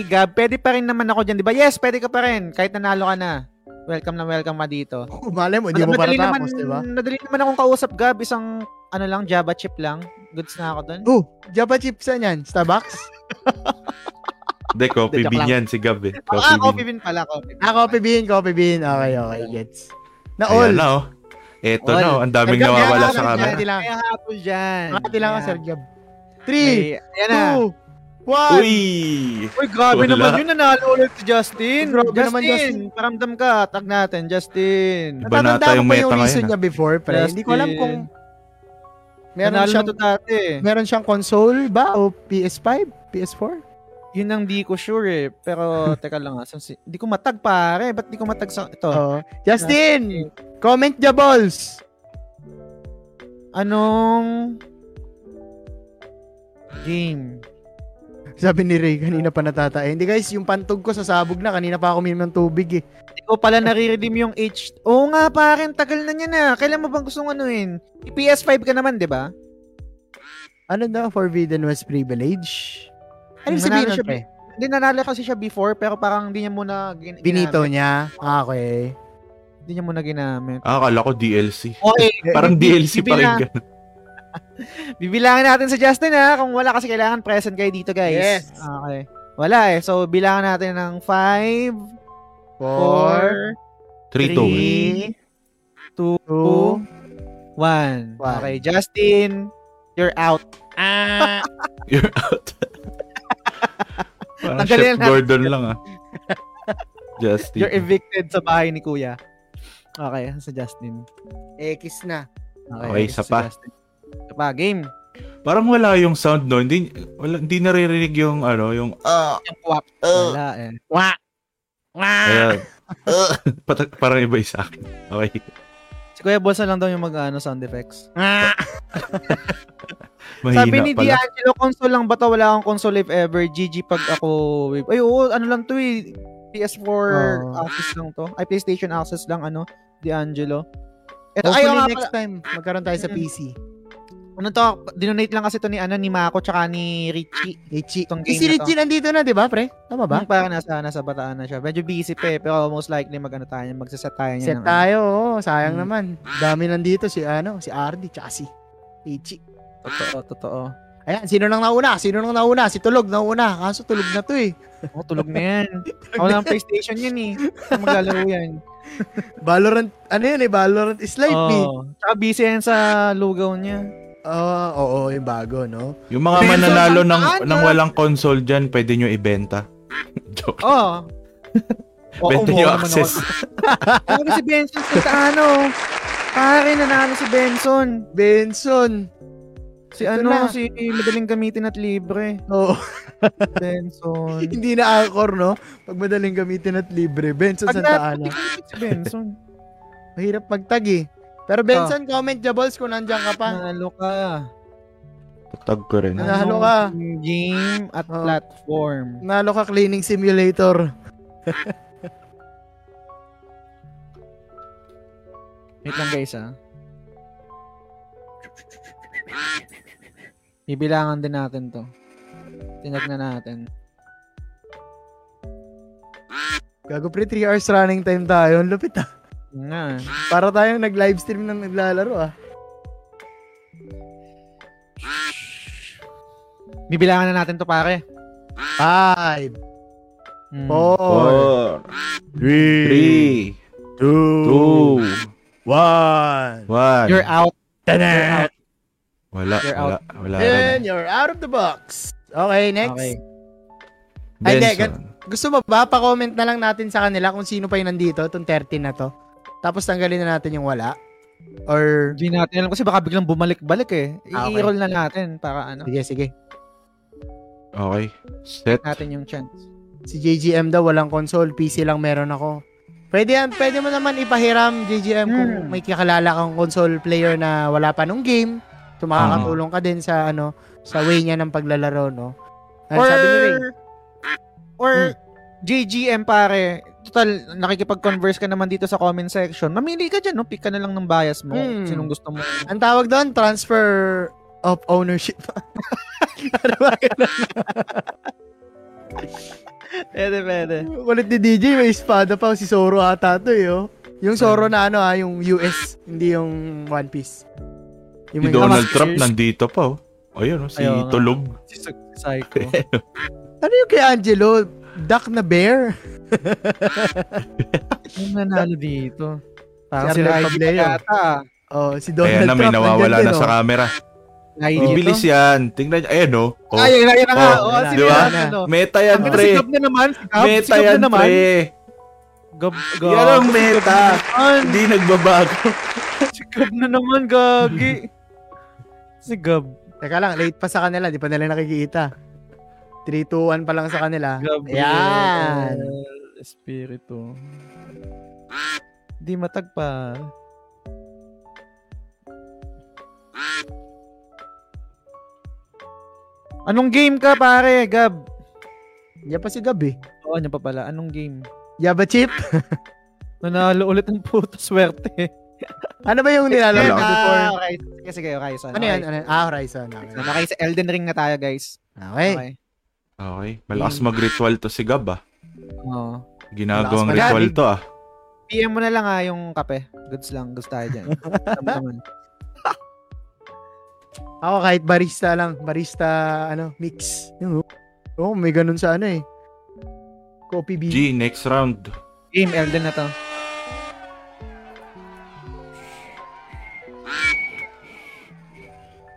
Gab, pwede pa rin naman ako dyan, di ba? Yes, pwede ka pa rin. Kahit nanalo ka na. Welcome na welcome ka dito. Oh, malay mo, hindi mo pa Madali naman, natapos, di ba? Madali naman akong kausap, Gab. Isang, ano lang, Java chip lang. Goods na ako dun. Oh, Java chips yan yan. Starbucks? (laughs) Hindi, coffee bean lang. yan si Gab eh. Ah, Coffee coffee bean. bean pala. Coffee bean. Ah, coffee bean, coffee bean. Okay, okay, gets. Na all. Ayan na oh. Eto All. na oh, ang daming Gab, nawawala sa camera. yan. lang. Kaya hapon dyan. Makati lang Kaya- Sir Gab. Three, Ay, Ayan na. two, one. Uy! Uy, grabe Wala. naman yun. Nanalo ulit si Justin. Grabe Justin, naman, Justin. paramdam ka. Tag natin, Justin. Iba na Natatandaan yung ko pa meta yung reason ngayon, ah. niya before, pre. Hindi ko alam kung meron Nanalo siyang, to dati. meron siyang console ba o PS5, PS4? Yun ang di ko sure eh. Pero, (laughs) teka lang ha. Si, di ko matag pare. Ba't di ko matag sa ito? Oo. Justin, comment the balls. Anong game? Sabi ni Ray, kanina pa natatay. Hindi guys, yung pantog ko sasabog na. Kanina pa ako uminom ng tubig eh. Di ko pala nare-redeem yung H... Oo nga pare, tagal na niya na. Kailan mo bang gustong anuin? PS5 ka naman, di ba? Ano daw, Forbidden West Privilege? Ano sabihin nanalo nun, siya pre? Hindi, nanalo kasi siya before, pero parang hindi niya muna gin- Binito ginamit. niya. Ah, okay. Hindi niya muna ginamit. Ah, akala ko DLC. Okay. (laughs) Parang DLC pa rin ganun. (laughs) Bibilangin natin sa Justin ha. Kung wala kasi kailangan present kayo dito guys. Yes. Okay. Wala eh. So, bilangan natin ng 5, 4, 3, 2, 3, 2, 1. One. Okay, Justin, you're out. Ah. (laughs) You're out. Parang Tanggalin Chef na. Gordon lang ah. (laughs) Justin. You're evicted sa bahay ni Kuya. Okay, sa Justin. X na. Okay, isa sa pa. Justin. Isa pa, game. Parang wala yung sound no. Hindi, wala, hindi naririnig yung ano, yung ah, Yung kwak. Wala eh. Wah. Wah. ayan. Pat- parang iba isa akin. Okay. Si Kuya Boss na lang daw yung mag-ano sound effects. (laughs) Mahina Sabi ni pala. D'Angelo, console lang ba to? Wala akong console if ever. GG pag ako. Ay, oo, ano lang to eh. PS4 Oh. access lang to. Ay, PlayStation access lang, ano, D'Angelo. Ito, Hopefully ayaw nga next pala. time, magkaroon tayo sa. PC. Ano to, dinonate lang kasi to ni, ano, ni Mako tsaka ni Richie. Richie. Itong Eh, game si na. Richie nandito na, di ba, pre? Tama ba? Hmm, parang nasa, nasa bataan na siya. Medyo busy pa eh, pero most likely mag-ano tayo, magsaset tayo niya. Set ng, ano. tayo, oo. Sayang Mm. naman. Dami nandito si, ano, si RD, tsaka si Richie. Totoo, totoo. Ayan, sino nang nauna? Sino nang nauna? Si Tulog nauna. Kaso tulog na to eh. Oh, tulog na yan. (laughs) Ako lang PlayStation yan eh. Maglalaro yan. (laughs) Valorant, ano yan eh, Valorant is life eh. Oh, tsaka busy yan sa lugaw niya. Ah, oo, yung bago, no? Yung mga Benson, mananalo ng, ng na. walang console dyan, pwede nyo ibenta. (laughs) Joke. Oh. Oo, Benta umuha nyo access. Ano si Benson sa ano? Pare, nanalo si Benson. Benson. Si Ito ano, na. si madaling gamitin at libre. Oo. Benson. (laughs) Hindi na anchor, no? Pag madaling gamitin at libre. Benson Pag Santa Ana. na, si Benson. Mahirap magtag eh. Pero Benson, comment Jabols kung nandiyan ka pa. Nanalo ka. Tag ko rin. Nanalo ka. Game at Oh. platform. Nalo ka cleaning simulator. (laughs) Wait lang guys ah. Bibilangan din natin to. Tinag na natin. Gago pre, 3 hours running time tayo. Ang lupit ah. Nga. Para tayong nag-livestream ng naglalaro ah. Bibilangan na natin to pare. 5, Hmm. 4, 3, 2, 1. 1. You're out. Wala, You're wala, wala. And you're out of the box. Okay, next. Okay. Ay, Benson. Gusto mo ba, pa-comment na lang natin sa kanila kung sino pa yung nandito, itong 13 na to. Tapos tanggalin na natin yung wala. Or, Hindi natin alam kasi baka biglang bumalik-balik eh. Ah, okay. I-roll na natin para ano, sige, sige. Okay. Set. natin yung chance. Si JGM daw, walang console, PC lang meron ako. Pwede, yan, pwede mo naman ipahiram, JGM, kung Hmm. may kakalala kang console player na wala pa nung game. So, makakatulong ka din sa, ano, sa way niya ng paglalaro, no? Ano Or, sabi ni Ray? or Hmm. JGM pare, total, nakikipag-converse ka naman dito sa comment section. Mamili ka dyan, no? Pick ka na lang ng bias mo. Hmm. Sinong gusto mo. Ang tawag doon, transfer of ownership. ano (laughs) ba? Pwede, pwede. Kulit ni DJ, may espada pa. Si Zoro ata to eh, oh. Yung Zoro na ano ah, yung US, hindi yung One Piece. Si Yung may- Donald Trump nandito pa, oh. Ayun, oh, si Ayun nga. Tulog. Si Psycho. (laughs) Ano yung kay Angelo? Duck na bear? (laughs) Yung nanalo dito. Parang Si si Pableo. yata. ah. Oh, si Donald Ayan na, may Trump. nawawala na din, sa oh. camera. Raiji Bibilis to. yan. Tingnan niyo. Ayan, oh. oh. Ay, ayun, ayun na nga. Oh, Oh, na. si Di ba? Ano. Meta yan, Ang pre. si Gab na naman. Si Gab, si Meta Gab yan, na naman. pre. Gab, Gab. Yan ang si meta. na. Hindi nagbabago. Si Gab na naman, gagi. Si Gab. Teka lang, late pa sa kanila. Di pa nila nakikita. 3, 2, 1 pa lang sa kanila. Gabriel. Ayan. Espiritu. Di matagpa. Anong game ka, pare, Gab? Yan pa si Gab eh. Oo, niya pa pala. Anong game? Yaba Chip? (laughs) Nanalo ulit ng puto swerte. Ano ba yung nilalaro ko before? Ah, okay. Sige, sige, okay. So, Ano yan? Ano yan? Ah, Horizon. Okay. Okay, sa Elden Ring na tayo, guys. Okay. Okay. Okay. Malakas mag-ritual to si Gab, ah. Oo. Ginagawang ritual to, ah. PM mo na lang ah, yung kape. Goods lang. Goods tayo dyan. (laughs) Ako kahit barista lang, barista ano, mix. Yung oh, may ganun sa ano eh. Coffee bean. G, next round. Game, Elden na to.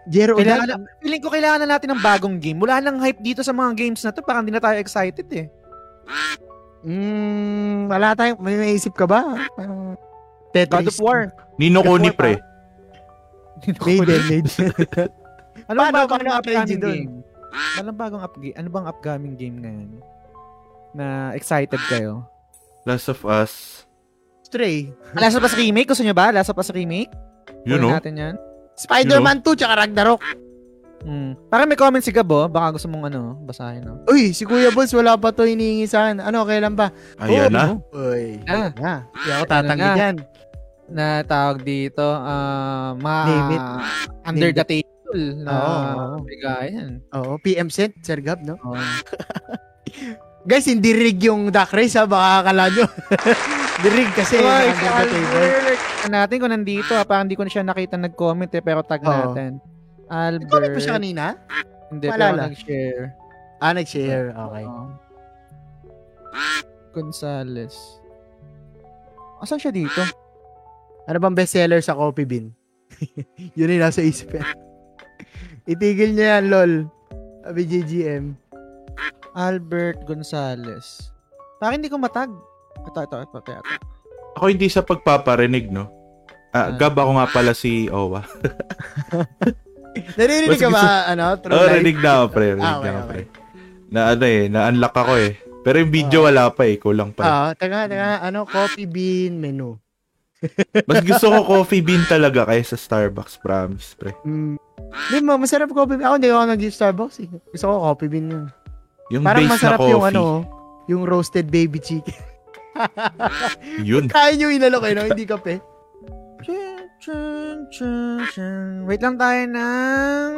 Jero Kailangan na, feeling ko kailangan na natin ng bagong game. Wala nang hype dito sa mga games na to. Parang hindi na tayo excited eh. Mm, wala tayong, may naisip ka ba? Parang God Tetris. of War. Nino ko ni War, pre. Maiden, Maiden. Ano bang bagong upcoming game? Ano bagong up ano bang upcoming game ngayon? Na excited kayo? Last of Us. Stray. (laughs) Last of Us remake? Gusto nyo ba? Last of Us remake? You know? natin yan. Spider-Man 2 tsaka Ragnarok. Hmm. Parang may comment si Gabo. Baka gusto mong ano, basahin. No? Uy, si Kuya Balls wala pa to hinihingi sa akin. Ano, kailan ba? Ayan na. Uy. Ah. Na. Hindi ako tatanggi Ano na? dyan. Na tawag dito, ah, ma Name it. under Name the table na Oo, oo. bigayan. Oo, PM sent, Sir Gab, no? Oh. (laughs) Guys, hindi rig yung duck race ha, baka akala nyo. (laughs) Dirig kasi. Oy, under the table. Tingnan natin kung nandito. Ah. Parang hindi ko na siya nakita nag-comment eh, pero tag Oo. natin. Albert. Comment pa siya kanina? Hindi, pero Maalala. nag-share. Ah, nag-share. Okay. Oo. Gonzales. Asan siya dito? Ano bang bestseller sa Coffee Bean? (laughs) Yun yung nasa isip yan. Itigil niya yan, lol. Sabi JGM. Albert Gonzales. Parang hindi ko matag. Ito, ito, ito, ito. ito. Ako hindi sa pagpaparinig, no? Ah, Ah. Gab ako nga pala si Owa. (laughs) Naririnig ka ba, ano, through Oh, live? rinig na ako, pre. Rinig Ah, okay, na ako, okay. pre. Na ano eh, na-unlock ako eh. Pero yung video wala pa eh, kulang pa. eh. Ah, taga, taga, ano, Coffee Bean menu. (laughs) Mas gusto ko coffee bean talaga kaysa Starbucks, promise, pre. Mm. Hindi mo, masarap coffee bean. Ako, hindi ako nag-Starbucks eh. Gusto ko coffee bean yun. Yung Parang masarap yung ano, yung roasted baby chicken. (laughs) yun. Kain yung inalok eh, no? (laughs) Hindi kape. Wait lang tayo ng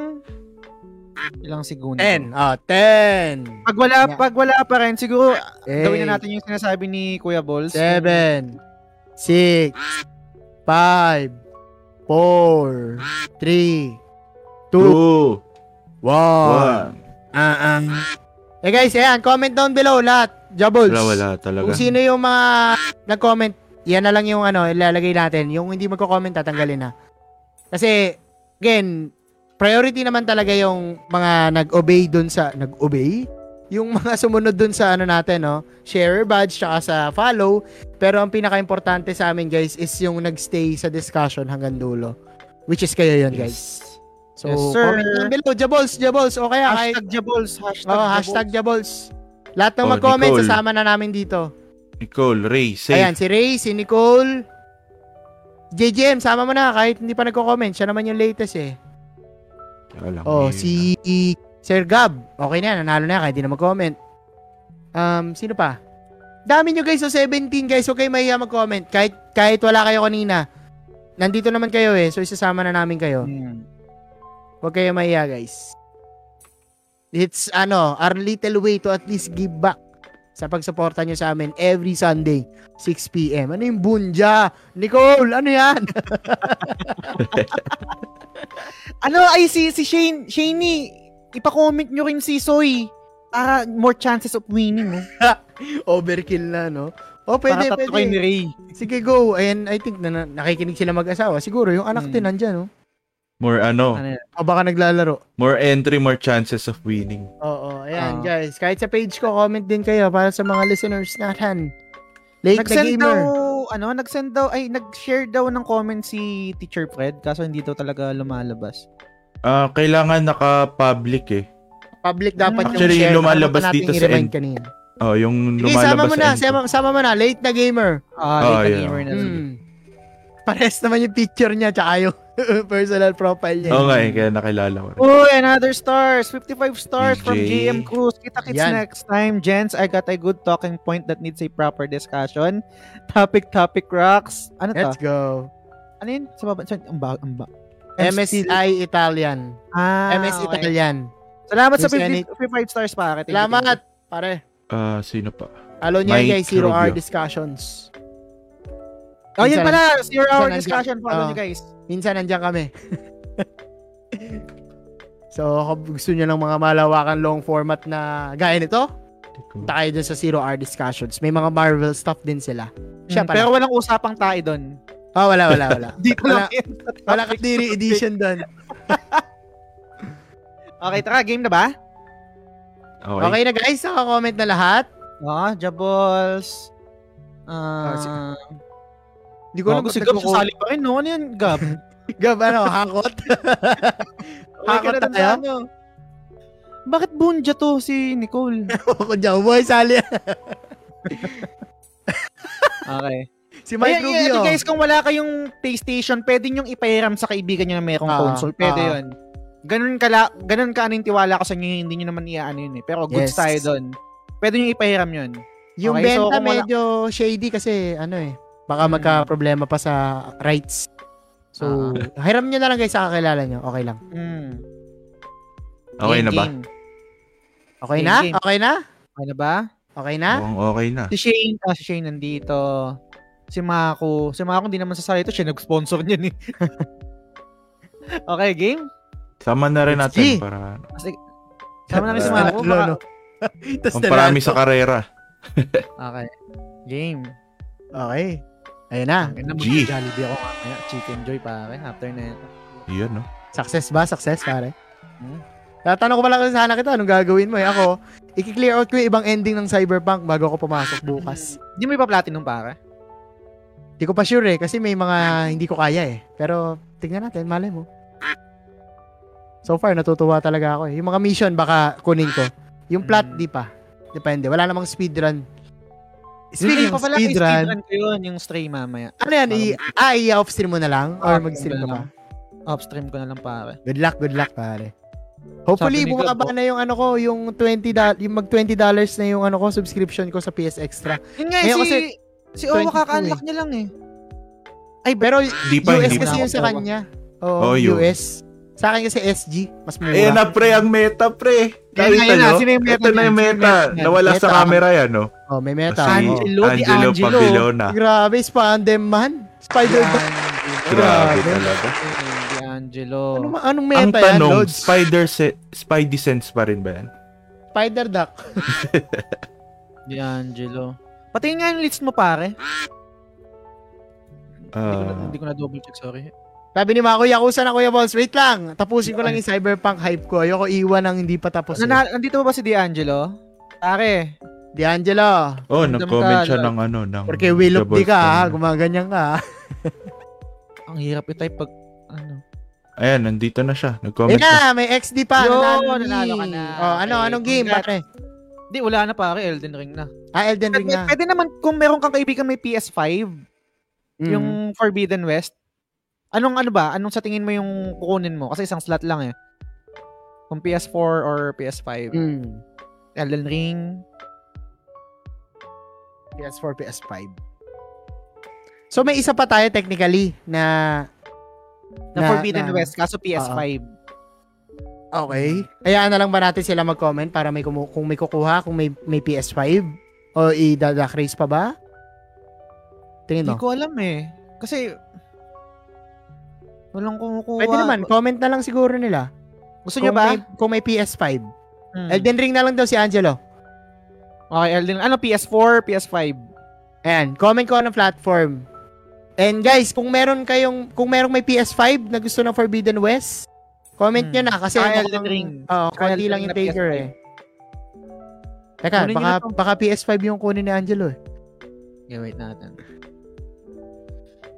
ilang segundo. 10. Ah, 10. Pag wala, Yeah. pag wala pa rin, siguro Eight. gawin na natin yung sinasabi ni Kuya Balls. 7, 6, 5, 4, 3, 2, Two, 1. one. Ah, ah. Eh guys, ayan, comment down below lahat. Jabbles. Wala, wala talaga. Kung sino yung mga nag-comment, yan na lang yung ano, ilalagay natin. Yung hindi magko-comment, tatanggalin na. Kasi, again, priority naman talaga yung mga nag-obey dun sa, nag-obey? Yung mga sumunod dun sa ano natin, no? Share badge, tsaka sa follow. Pero ang pinaka-importante sa amin, guys, is yung nag-stay sa discussion hanggang dulo. Which is kayo yun, guys. So, Yes, sir. comment down below. Jabols, Jabols. O kaya kahit Hashtag Jabols. Hashtag, Oh, Jabols. hashtag Jabols. Lahat ng Oh, mag-comment, Nicole. sasama na namin dito. Nicole, Ray, safe. Ayan, si Ray, si Nicole. JJM, sama mo na kahit hindi pa nagko-comment. Siya naman yung latest eh. Alam Oh, mo si Sir Gab. Okay na, nanalo na kahit hindi na mag-comment. Um, sino pa? Dami nyo guys, so 17 guys. Okay, mahiya mag-comment. Kahit, kahit wala kayo kanina. Nandito naman kayo eh. So, isasama na namin kayo. Hmm. Huwag kayo mahiya guys. It's ano, our little way to at least give back sa pagsuporta nyo sa amin every Sunday, 6pm. Ano yung bunja? Nicole, ano yan? (laughs) Ano, ay, si, si Shane, Shaney, ipa-comment nyo rin si Soy para more chances of winning. No? (laughs) Overkill na, no? Oh, pwede, para kay ni pwede. Ray. Sige, go. And I think na, na nakikinig sila mag-asawa. Siguro, yung anak Hmm. din nandyan, no? More ano, Ano yan? O baka naglalaro. more entry, more chances of winning. Oo, ayan, Ah. guys. Kahit sa page ko, comment din kayo para sa mga listeners natin. Late na Nag-send gamer. daw, ano, nag-send daw, ay, nag-share daw ng comment si Teacher Fred, kaso hindi daw talaga lumalabas. Ah, kailangan naka-public eh. Public dapat Actually, yung share. lumalabas Ano pa dito sa i-remind end. kanina. Oh, yung Sige, lumalabas sama mo na. sa Sama, sama mo na. Late na gamer. Ah, Oh, late yeah. gamer na. Hmm. Pares naman yung picture niya tsaka yung (laughs) personal profile niya. Nga eh, kaya nakilala ko. rin. Uy, another stars. 55 stars from DJ. GM Cruz. Kita-kits Yan. next time. Gents, I got a good talking point that needs a proper discussion. Topic, topic rocks. Ano to? Let's go. Ano yun? Sa baba? Sa, ang ba? Ang ba? MSI Italian. Ah, MS okay. Italian. Salamat sa Miss Yannick. 55 stars you, Salamat, pare. Ah, sino pa? Alo niya guys, Zero Rubio. Discussions. Oh, yun Minsan- pala. Zero hour discussion. nandiyan- Follow oh. nyo guys. Minsan nandiyan kami. (laughs) So, kung gusto nyo ng mga malawakan long format na gaya nito, punta kayo dun sa Zero Hour Discussions. May mga Marvel stuff din sila. Siya Mm, pala. pero walang usapang tayo doon. Ah, wala, wala, wala. (laughs) Dito Wala. wala Kadiri edition doon. (laughs) Okay, tara, game na ba? Okay. Okay na guys, naka-comment na lahat. Oo, Jaballs. Ah, Ah, Hindi ko alam na kung si Gab sasali pa rin, no? Ano yan, Gab? (laughs) Gab, ano, hakot? (laughs) Ka Hakot na tayo? ano. Bakit bunja to si Nicole? (laughs) Ako dyan, boy, sali. Okay. si Mike Ayan, Rubio. ayan, guys, kung wala kayong PlayStation, pwede nyo ipahiram sa kaibigan nyo na mayroong Ah, console. Pwede ah. yun. Ganun kala, ganun ka yung tiwala ko sa inyo, hindi nyo naman iaano yun eh. Pero goods Yes. tayo doon. Pwede nyo ipahiram yun. Yung Okay, so benta wala- medyo shady kasi ano eh. Baka Hmm. magka-problema pa sa rights. So, hiram nyo na lang guys sa kakilala nyo. Okay lang. Mm. Okay Game, na ba? game. Okay Game, na? game. Okay na? Okay na ba? Okay na? Mukhang okay na. Si Shane, ah, si Shane nandito. Si Mako. Si Mako hindi naman sasali ito. Siya nag-sponsor niyan eh. (laughs) okay, game? Sama na rin natin Sige. para Sige. Sama na rin si Mako. Tapos pamparami nanalo. sa karera. (laughs) Okay. Game. Okay. Ayun na. Ang ina mo, G. Jollibee ako mamaya. Chicken Joy pare. After na ito. Yun, no? Success ba? Success, pare? Hmm? Tatanong ko pala kasi sana kita, anong gagawin mo eh? Ako, i-clear out ko yung ibang ending ng Cyberpunk bago ako pumasok bukas. Hindi mo ipa-platinum pare? Hindi ko pa sure eh, kasi may mga hindi ko kaya eh. Pero, tingnan natin, malay mo. So far, natutuwa talaga ako eh. Yung mga mission, baka kunin ko. Yung plot, Hmm. di pa. Depende. Wala namang speedrun. Speaking pa of pala, speedrun, speedrun ko yun, yung stray mamaya. ano yan? I, ah, i-off-stream mo na lang? Or Off-stream mag-stream ka na ba? Off-stream ko na lang pare. Good luck, good luck, pare. Hopefully, bumaba Gabo. na yung ano ko, yung 20 da- yung mag 20 dollars na yung ano ko, subscription ko sa PS Extra. Yun nga, eh, Ngayon si, kasi, si Owa 22 kaka-unlock niya lang eh. Ay, pero Hindi pa, US hindi kasi pa. yung sa kanya. Oo, Oh, US. US. Sa akin kasi SG, mas mura. Eh na pre, ang meta pre. Nakita nyo? Sino yung meta Ito na yung meta. Nawala sa camera yan, no? Oh, may meta. Si. Angelo, di Angelo Angelo. Pabiliona. Grabe, Spandem man. Spider-Man. Grabe Grabe. talaga. Di Angelo. Ano, anong Ang meta yan, tanong, Lods? Spider se- Spidey sense pa rin ba yan? Spider-Duck. (laughs) Di Angelo. Pati nga yung list mo pare. Hindi ko na, Ah, hindi ko na double check, sorry. Sabi ni Mako, Yakuza na Kuya Balls. Wait lang. Tapusin ko lang yung Cyberpunk hype ko. Ayoko iwan ng hindi pa tapos. eh. Nana, nandito ba ba si D'Angelo? Pare. D'Angelo. oh, Ganda nag-comment siya ng ano, ng... Porque will of di ka, ha? Gumaganyan ka? (laughs) Ang hirap i-type pag, ano. Ayan, nandito na siya. Eh Nag-comment na. na, may XD pa. Yo, nanalo, nanalo ka na. Oh, ano, Okay, anong game, pare? Hindi, wala na pare. Elden Ring na. Ah, Elden Ring Pwede, na. pwede naman kung meron kang kaibigan may PS5, Mm. yung Forbidden West. Anong ano ba? Anong sa tingin mo yung kukunin mo? Kasi isang slot lang eh. Kung PS4 or PS5. Mm. Elden Ring. PS4, PS5. So may isa pa tayo technically na Na, Na- Forbidden na- West. Kaso PS5. okay. Hayaan na lang ba natin sila mag-comment para may kumu- kung may kukuha, kung may may PS5 o i-duck race pa ba? Tingin Hindi mo. ko alam eh. Kasi walang kumukuha. Pwede naman, comment na lang siguro nila. Gusto niyo Kung ba? may, kung may PS5. Hmm. Elden Ring na lang daw si Angelo. Okay, Elden Ano, PS4, PS5? Ayan, comment ko ng platform. And guys, kung meron kayong, kung merong may PS5 na gusto ng Forbidden West, comment Hmm. nyo na kasi Saka mukhang- Elden Ring. Oo, Saka konti lang yung taker PS5. eh. Teka, Kunin baka, baka PS5 yung kunin ni Angelo eh. Okay, wait natin.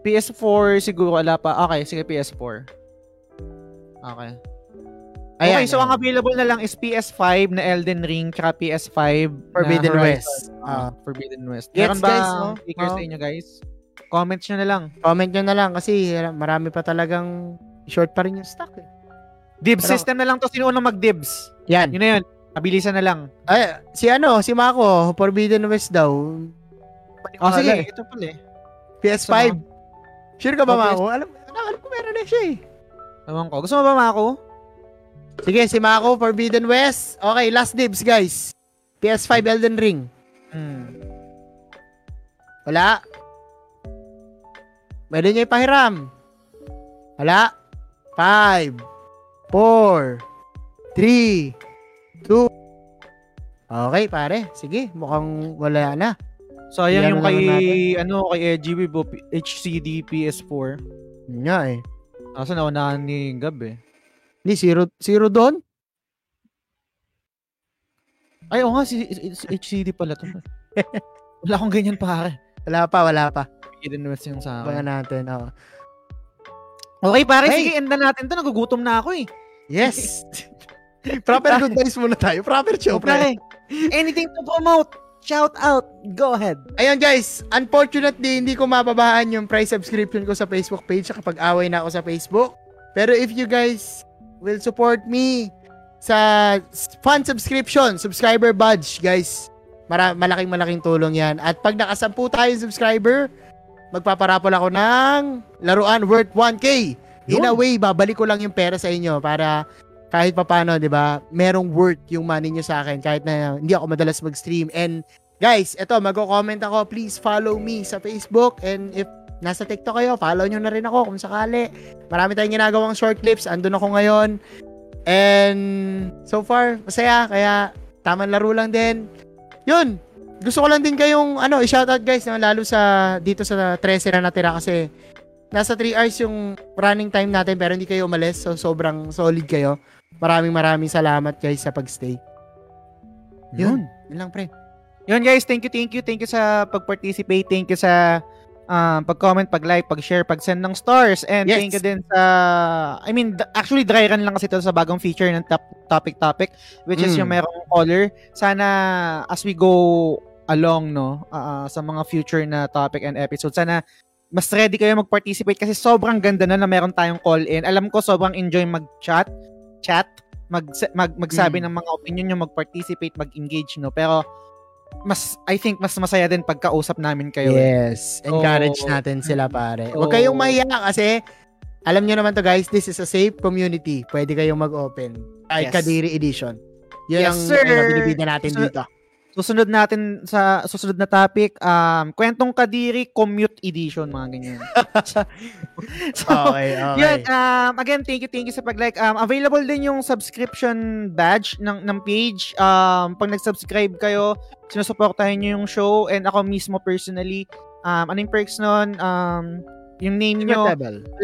PS4 siguro wala pa. Okay, sige PS4. Okay. Ayan, okay, so ayan. ang available na lang is PS5 na Elden Ring tsaka PS5 Forbidden na West. Horizon. Ah. Ah, Forbidden West. Gets, Meron ba guys, no? stickers Oh. sa inyo, guys? Comments nyo na lang. Comment nyo na lang kasi marami pa talagang short pa rin yung stock eh. Dibs Pero- system na lang to. Sino unang mag-dibs? Yan. Yun na yun. Mabilisan na lang. Ay, si ano, si Mako, Forbidden West daw. Oh, sige. eh. Ito pala eh. PS5. Sure ka ba, Oh, Mako? Alam, alam, alam ko meron na siya eh. Ewan ko. Gusto mo ba, Mako? Sige, si Mako, Forbidden West. Okay, last dibs, guys. PS5 Elden Ring. Hmm. Wala. Pwede nyo ipahiram. Wala. Five. Four. 3, 2. Okay, pare. Sige, mukhang wala na. Sayang Ilan yung kay, ano, kay EGB, bo, HCD PS4. Yun nga eh. Kaso naunahan ni Gab eh. Hindi, zero, zero doon? Ay, oo nga, si, si HCD pala to. (laughs) Wala akong ganyan pare. Wala pa, wala pa. Hidden West yung sa akin. natin. oo. Okay pare, Hey! sige, enda natin to. Nagugutom na ako eh. Yes! (laughs) Proper good vibes muna tayo. Proper show, So, pare, anything to promote, shout out, go ahead. Ayun guys, unfortunately, hindi ko mababaan yung price subscription ko sa Facebook page kapag away na ako sa Facebook. Pero if you guys will support me sa fun subscription, subscriber badge, guys, mara- malaking malaking tulong yan. At pag nakasampu tayong subscriber, magpaparapol ako ng laruan worth 1K. In a way, babalik ko lang yung pera sa inyo para kahit papano, 'di ba? Merong worth yung money nyo sa akin kahit na hindi ako madalas mag-stream. And guys, eto magko-comment ako, please follow me sa Facebook and if nasa TikTok kayo, follow nyo na rin ako kung sakali. Marami tayong ginagawang short clips, andun ako ngayon. And so far, masaya, kaya tamang laro lang din. Yun, gusto ko lang din kayong ano, i-shoutout guys, no, lalo sa dito sa 13 na natira kasi nasa 3 hours yung running time natin pero hindi kayo umalis. So sobrang solid kayo. Maraming maraming salamat guys sa pagstay. Yun, yun lang pre. Yun guys, thank you, thank you, thank you sa pag-participate, thank you sa um, pag-comment, pag-like, pag-share, pag-send ng stars, and Yes. thank you din sa, I mean, actually dry run lang kasi ito sa bagong feature ng top, topic topic, which is Mm. yung merong caller. Sana as we go along, no, ah, sa mga future na topic and episode, sana mas ready kayo mag-participate kasi sobrang ganda na na meron tayong call-in. Alam ko sobrang enjoy mag-chat, chat, mag, mag magsabi Mm. ng mga opinion nyo, mag-participate, mag-engage, no. Pero mas I think mas masaya din pagkausap namin kayo. eh. Yes. Encourage So, natin sila pare. Huwag kayong mahiya kasi alam nyo naman to guys, this is a safe community. Pwede kayong mag-open. Kahit Yes. Kadiri Edition. Yun Yes, ang sir. binibida natin So- dito. Susunod natin sa susunod na topic, um, kwentong kadiri commute edition mga ganyan. (laughs) so, Okay, okay. Yun, um, again, thank you, thank you sa pag-like. Um, available din yung subscription badge ng, ng page. Um, pag nag-subscribe kayo, sinusuportahan nyo yung show and ako mismo personally, um, anong perks nun? Um, yung name nyo,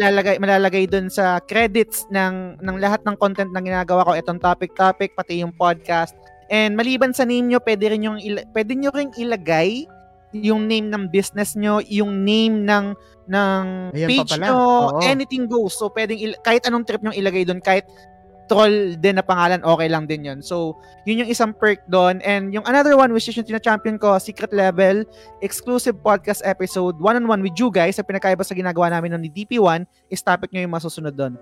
malalagay, malalagay dun sa credits ng, ng lahat ng content na ginagawa ko. Itong topic-topic, pati yung podcast. And maliban sa name nyo, pwede rin yung ila- pwede nyo ring ilagay yung name ng business nyo, yung name ng ng Ayan pa page pala. nyo, Oo. anything goes. So pwedeng il- kahit anong trip nyo ilagay doon, kahit troll din na pangalan, okay lang din yun. So, yun yung isang perk doon. And yung another one, which is yung tina-champion ko, Secret Level, exclusive podcast episode, one-on-one with you guys, sa pinakaiba sa ginagawa namin ng DP1, is topic nyo yung masusunod doon.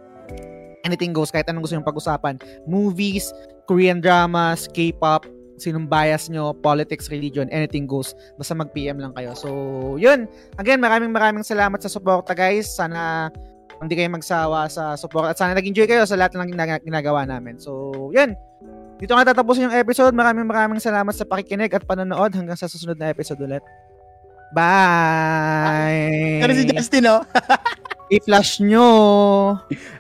Anything goes, kahit anong gusto yung pag-usapan. Movies, Korean dramas, K-pop, sinong bias nyo, politics, religion, anything goes. Basta mag-PM lang kayo. So, yun. Again, maraming maraming salamat sa suporta guys. Sana hindi kayo magsawa sa support at sana nag-enjoy kayo sa lahat ng gina- ginagawa namin. So, yun. Dito nga tatapusin yung episode. Maraming maraming salamat sa pakikinig at panonood hanggang sa susunod na episode ulit. Bye! Pero si Justin, oh. I-flash nyo (laughs)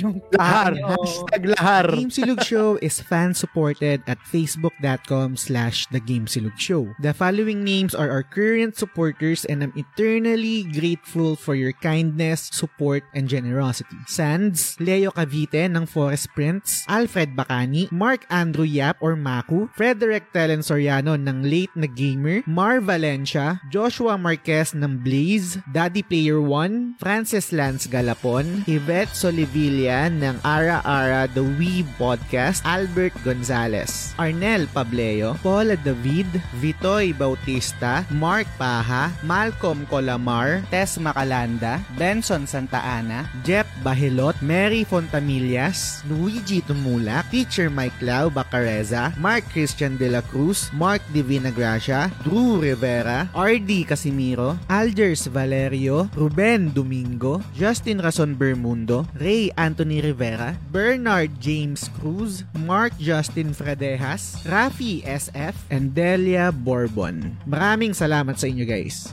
yung Lahar. Hashtag lahar. Game Silog Show is fan-supported at facebook.com slash The Game Silog Show. The following names are our current supporters and I'm eternally grateful for your kindness, support, and generosity. Sands, Leo Cavite ng Forest Prince, Alfred Bacani, Mark Andrew Yap or Maku, Frederick Telen Soriano ng Late na Gamer, Mar Valencia, Joshua Marquez ng Blaze, Daddy Player 1, Francis Lance Galapon, Yvette Solivilla ng Ara Ara The Wee Podcast, Albert Gonzalez, Arnel Pableo, Paula David, Vitoy Bautista, Mark Paha, Malcolm Colamar, Tess Macalanda, Benson Santa Ana, Jeff Bahilot, Mary Fontamillas, Luigi Tumulak, Teacher Mike Lau Bacareza, Mark Christian De La Cruz, Mark Divina Gracia, Drew Rivera, RD Casimiro, Algers Valerio, Ruben Domingo, Justin Rason Bermundo, Ray Anthony Rivera, Bernard James Cruz, Mark Justin Fredejas, Rafi SF, and Delia Bourbon. Maraming salamat sa inyo guys.